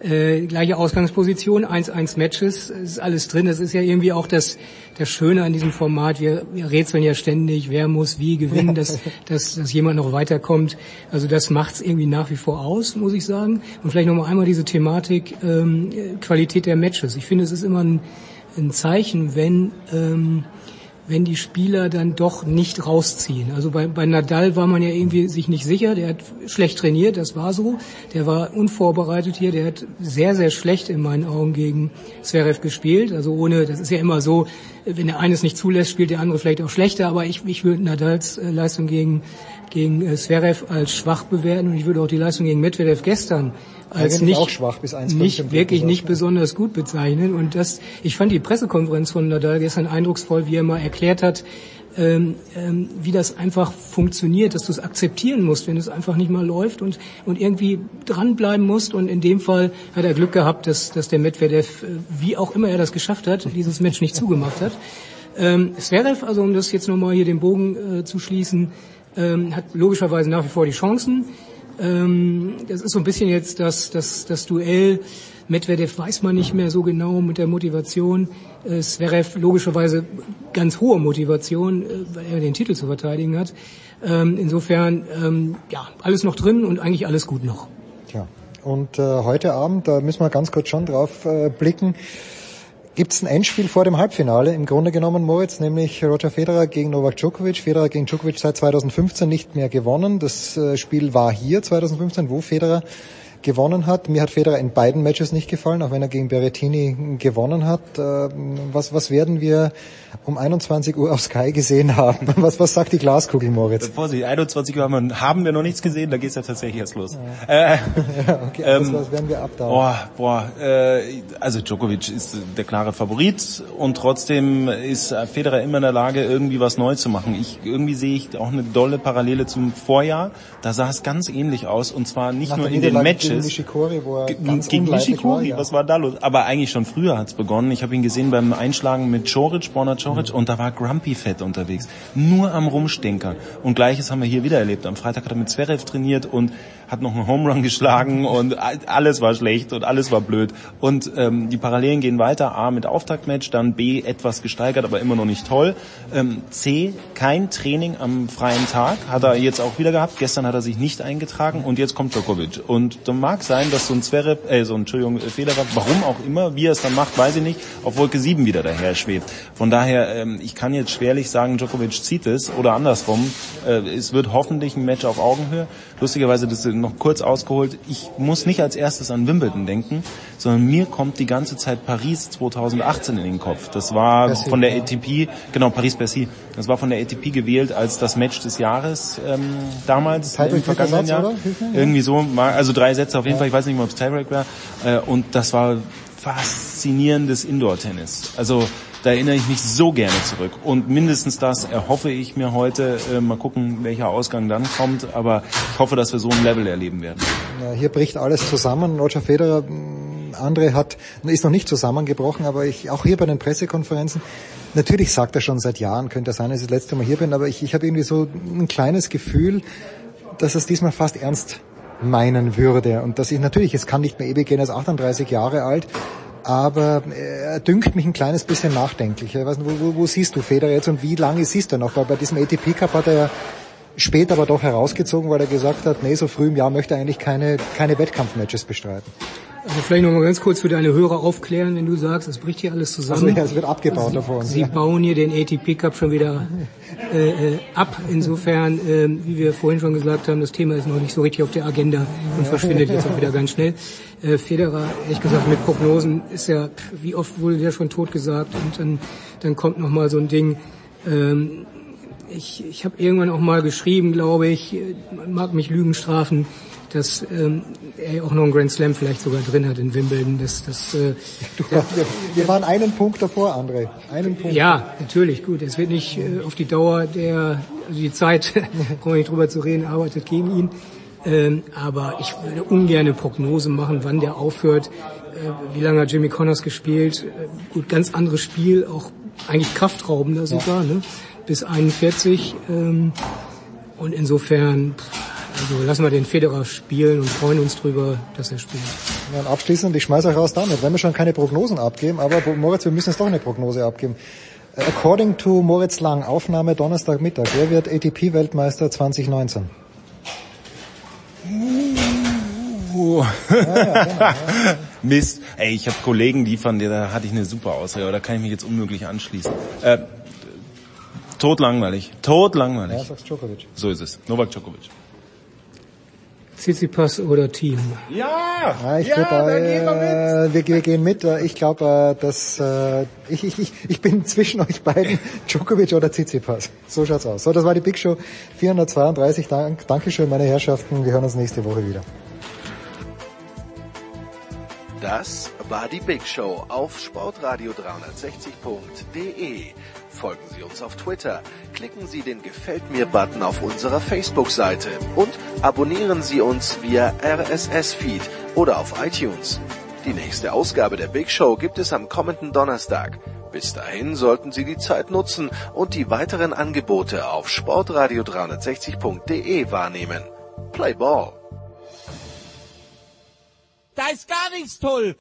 Äh, gleiche Ausgangsposition, 1-1 Matches, ist alles drin. Das ist ja irgendwie auch das, das Schöne an diesem Format. Wir, wir rätseln ja ständig, wer muss wie gewinnen, dass, dass, dass jemand noch weiterkommt. Also das macht es irgendwie nach wie vor aus, muss ich sagen. Und vielleicht nochmal einmal diese Thematik ähm, Qualität der Matches. Ich finde, es ist immer ein, ein Zeichen, wenn ähm, wenn die Spieler dann doch nicht rausziehen. Also bei, bei Nadal war man ja irgendwie sich nicht sicher, der hat schlecht trainiert, das war so. Der war unvorbereitet hier, der hat sehr, sehr schlecht in meinen Augen gegen Zverev gespielt. Also ohne, das ist ja immer so, wenn der eines nicht zulässt, spielt der andere vielleicht auch schlechter, aber ich, ich würde Nadals äh, Leistung gegen, gegen äh, Zverev als schwach bewerten und ich würde auch die Leistung gegen Medvedev gestern als nicht, auch schwach bis 1, nicht wirklich nicht besonders gut bezeichnen. Und das, ich fand die Pressekonferenz von Nadal gestern eindrucksvoll, wie er mal erklärt hat, ähm, ähm, wie das einfach funktioniert, dass du es akzeptieren musst, wenn es einfach nicht mal läuft und, und irgendwie dranbleiben musst. Und in dem Fall hat er Glück gehabt, dass, dass der Medvedev, äh, wie auch immer er das geschafft hat, dieses Match nicht zugemacht hat. Ähm, Zverev, also um das jetzt nochmal hier den Bogen äh, zu schließen, ähm, hat logischerweise nach wie vor die Chancen Ähm, das ist so ein bisschen jetzt das, das, das Duell. Medvedev weiß man nicht mehr so genau mit der Motivation. Äh, Zverev logischerweise ganz hohe Motivation, äh, weil er den Titel zu verteidigen hat. Ähm, insofern, ähm, ja, alles noch drin und eigentlich alles gut noch. Tja. Und äh, heute Abend, da müssen wir ganz kurz schon drauf äh, blicken, gibt es ein Endspiel vor dem Halbfinale, im Grunde genommen, Moritz, nämlich Roger Federer gegen Novak Djokovic. Federer gegen Djokovic seit 2015 nicht mehr gewonnen. Das äh, Spiel war hier 2015, wo Federer gewonnen hat. Mir hat Federer in beiden Matches nicht gefallen, auch wenn er gegen Berrettini gewonnen hat. Äh, was, was werden wir um 21 Uhr auf Sky gesehen haben? Was, was sagt die Glaskugel, Moritz? Vorsicht, 21 Uhr haben wir, haben wir noch nichts gesehen, da geht's ja tatsächlich erst los. Ja. Äh, ja, okay, ähm, was werden wir abdauern? Boah, boah, äh, also Djokovic ist der klare Favorit und trotzdem ist Federer immer in der Lage, irgendwie was neu zu machen. Ich, irgendwie sehe ich auch eine dolle Parallele zum Vorjahr. Da sah es ganz ähnlich aus und zwar nicht Nach nur in den Matches. Gegen Nishikori, wo er ganz gegen Nishikori, war, was war da los? Aber eigentlich schon früher hat's begonnen. Ich habe ihn gesehen beim Einschlagen mit Choric, Borna Choric, Mhm. und da war Grumpy Fett unterwegs. Nur am Rumstinkern. Und gleiches haben wir hier wieder erlebt. Am Freitag hat er mit Zverev trainiert und hat noch einen Home Run geschlagen und alles war schlecht und alles war blöd. Und ähm, die Parallelen gehen weiter. A mit Auftaktmatch, dann B etwas gesteigert, aber immer noch nicht toll. Ähm, C kein Training am freien Tag, hat er jetzt auch wieder gehabt. Gestern hat er sich nicht eingetragen und jetzt kommt Djokovic. Und da mag sein, dass so ein Zverev, äh, so ein Entschuldigung, äh, Federer, warum auch immer, wie er es dann macht, weiß ich nicht, auf Wolke 7 wieder daher schwebt. Von daher, ähm, ich kann jetzt schwerlich sagen, Djokovic zieht es oder andersrum. Äh, es wird hoffentlich ein Match auf Augenhöhe. Lustigerweise, das ist noch kurz ausgeholt, ich muss nicht als erstes an Wimbledon denken, sondern mir kommt die ganze Zeit Paris 2018 in den Kopf. Das war Bercy, von der ja. ATP, genau, Paris-Bercy, das war von der ATP gewählt als das Match des Jahres ähm, damals, im Tiebreak vergangenen Satz, Jahr. ja. Irgendwie so, mal- also drei Sätze auf jeden Fall, ich weiß nicht mehr, ob es Tiebreak war. Äh, und das war faszinierendes Indoor-Tennis. Also da erinnere ich mich so gerne zurück. Und mindestens das erhoffe ich mir heute. Äh, mal gucken, welcher Ausgang dann kommt. Aber ich hoffe, dass wir so ein Level erleben werden. Ja, hier bricht alles zusammen. Roger Federer, mh, André hat, ist noch nicht zusammengebrochen, aber ich, auch hier bei den Pressekonferenzen, natürlich sagt er schon seit Jahren, könnte sein, dass ich das letzte Mal hier bin, aber ich, ich habe irgendwie so ein kleines Gefühl, dass er es diesmal fast ernst meinen würde. Und dass ich natürlich, es kann nicht mehr ewig gehen, er ist 38 Jahre alt, aber er dünkt mich ein kleines bisschen nachdenklich. Ich weiß nicht, wo, wo, wo siehst du Federer jetzt und wie lange siehst du noch? Weil bei diesem ATP Cup hat er ja spät aber doch herausgezogen, weil er gesagt hat, nee, so früh im Jahr möchte er eigentlich keine, keine Wettkampfmatches bestreiten. Also vielleicht noch mal ganz kurz für deine Hörer aufklären, wenn du sagst, es bricht hier alles zusammen. Also ja, es wird abgebaut Sie, davon. Sie ja. bauen hier den ATP Cup schon wieder äh, äh, ab. Insofern, ähm, wie wir vorhin schon gesagt haben, das Thema ist noch nicht so richtig auf der Agenda und verschwindet jetzt auch wieder ganz schnell. Äh, Federer, ehrlich gesagt, mit Prognosen ist ja, wie oft wurde der schon tot gesagt und dann, dann kommt noch mal so ein Ding. Ähm, ich ich habe irgendwann auch mal geschrieben, glaube ich, man mag mich Lügen strafen, dass ähm, er auch noch einen Grand Slam vielleicht sogar drin hat in Wimbledon. Das, das, äh, Wir, wir waren einen Punkt davor, André. Einen Punkt. ja, natürlich, gut. Es wird nicht äh, auf die Dauer der, also die Zeit, brauchen wir nicht drüber zu reden, arbeitet gegen ihn. Ähm, aber ich würde ungern eine Prognose machen, wann der aufhört. Äh, wie lange hat Jimmy Connors gespielt? Äh, gut, ganz anderes Spiel, auch eigentlich kraftraubender sogar, ne? bis 41. Ähm, und insofern, also lassen wir den Federer spielen und freuen uns drüber, dass er spielt. Ja, und abschließend, ich schmeiße euch raus damit, wenn wir schon keine Prognosen abgeben, aber Moritz, wir müssen jetzt doch eine Prognose abgeben. According to Moritz Lang, Aufnahme Donnerstagmittag, wer wird ATP-Weltmeister 2019? Mist. Ey, ich habe Kollegen, die von dir, da hatte ich eine super Ausrede, da kann ich mich jetzt unmöglich anschließen. Äh, totlangweilig. Totlangweilig. Ja, sagst Djokovic. So ist es. Novak Djokovic. Tsitsipas oder Team? Ja! Ja, ich würd, äh, wir, wir gehen mit. Äh, Ich glaube, äh, dass äh, ich, ich, ich, ich bin zwischen euch beiden Djokovic oder Tsitsipas. So schaut's aus. So, das war die Big Show 432. Dank, Dankeschön, meine Herrschaften. Wir hören uns nächste Woche wieder. Das war die Big Show auf sportradio360.de. Folgen Sie uns auf Twitter, klicken Sie den Gefällt mir Button auf unserer Facebook-Seite und abonnieren Sie uns via RSS-Feed oder auf iTunes. Die nächste Ausgabe der Big Show gibt es am kommenden Donnerstag. Bis dahin sollten Sie die Zeit nutzen und die weiteren Angebote auf sportradio360.de wahrnehmen. Play Ball! Da ist gar nichts toll.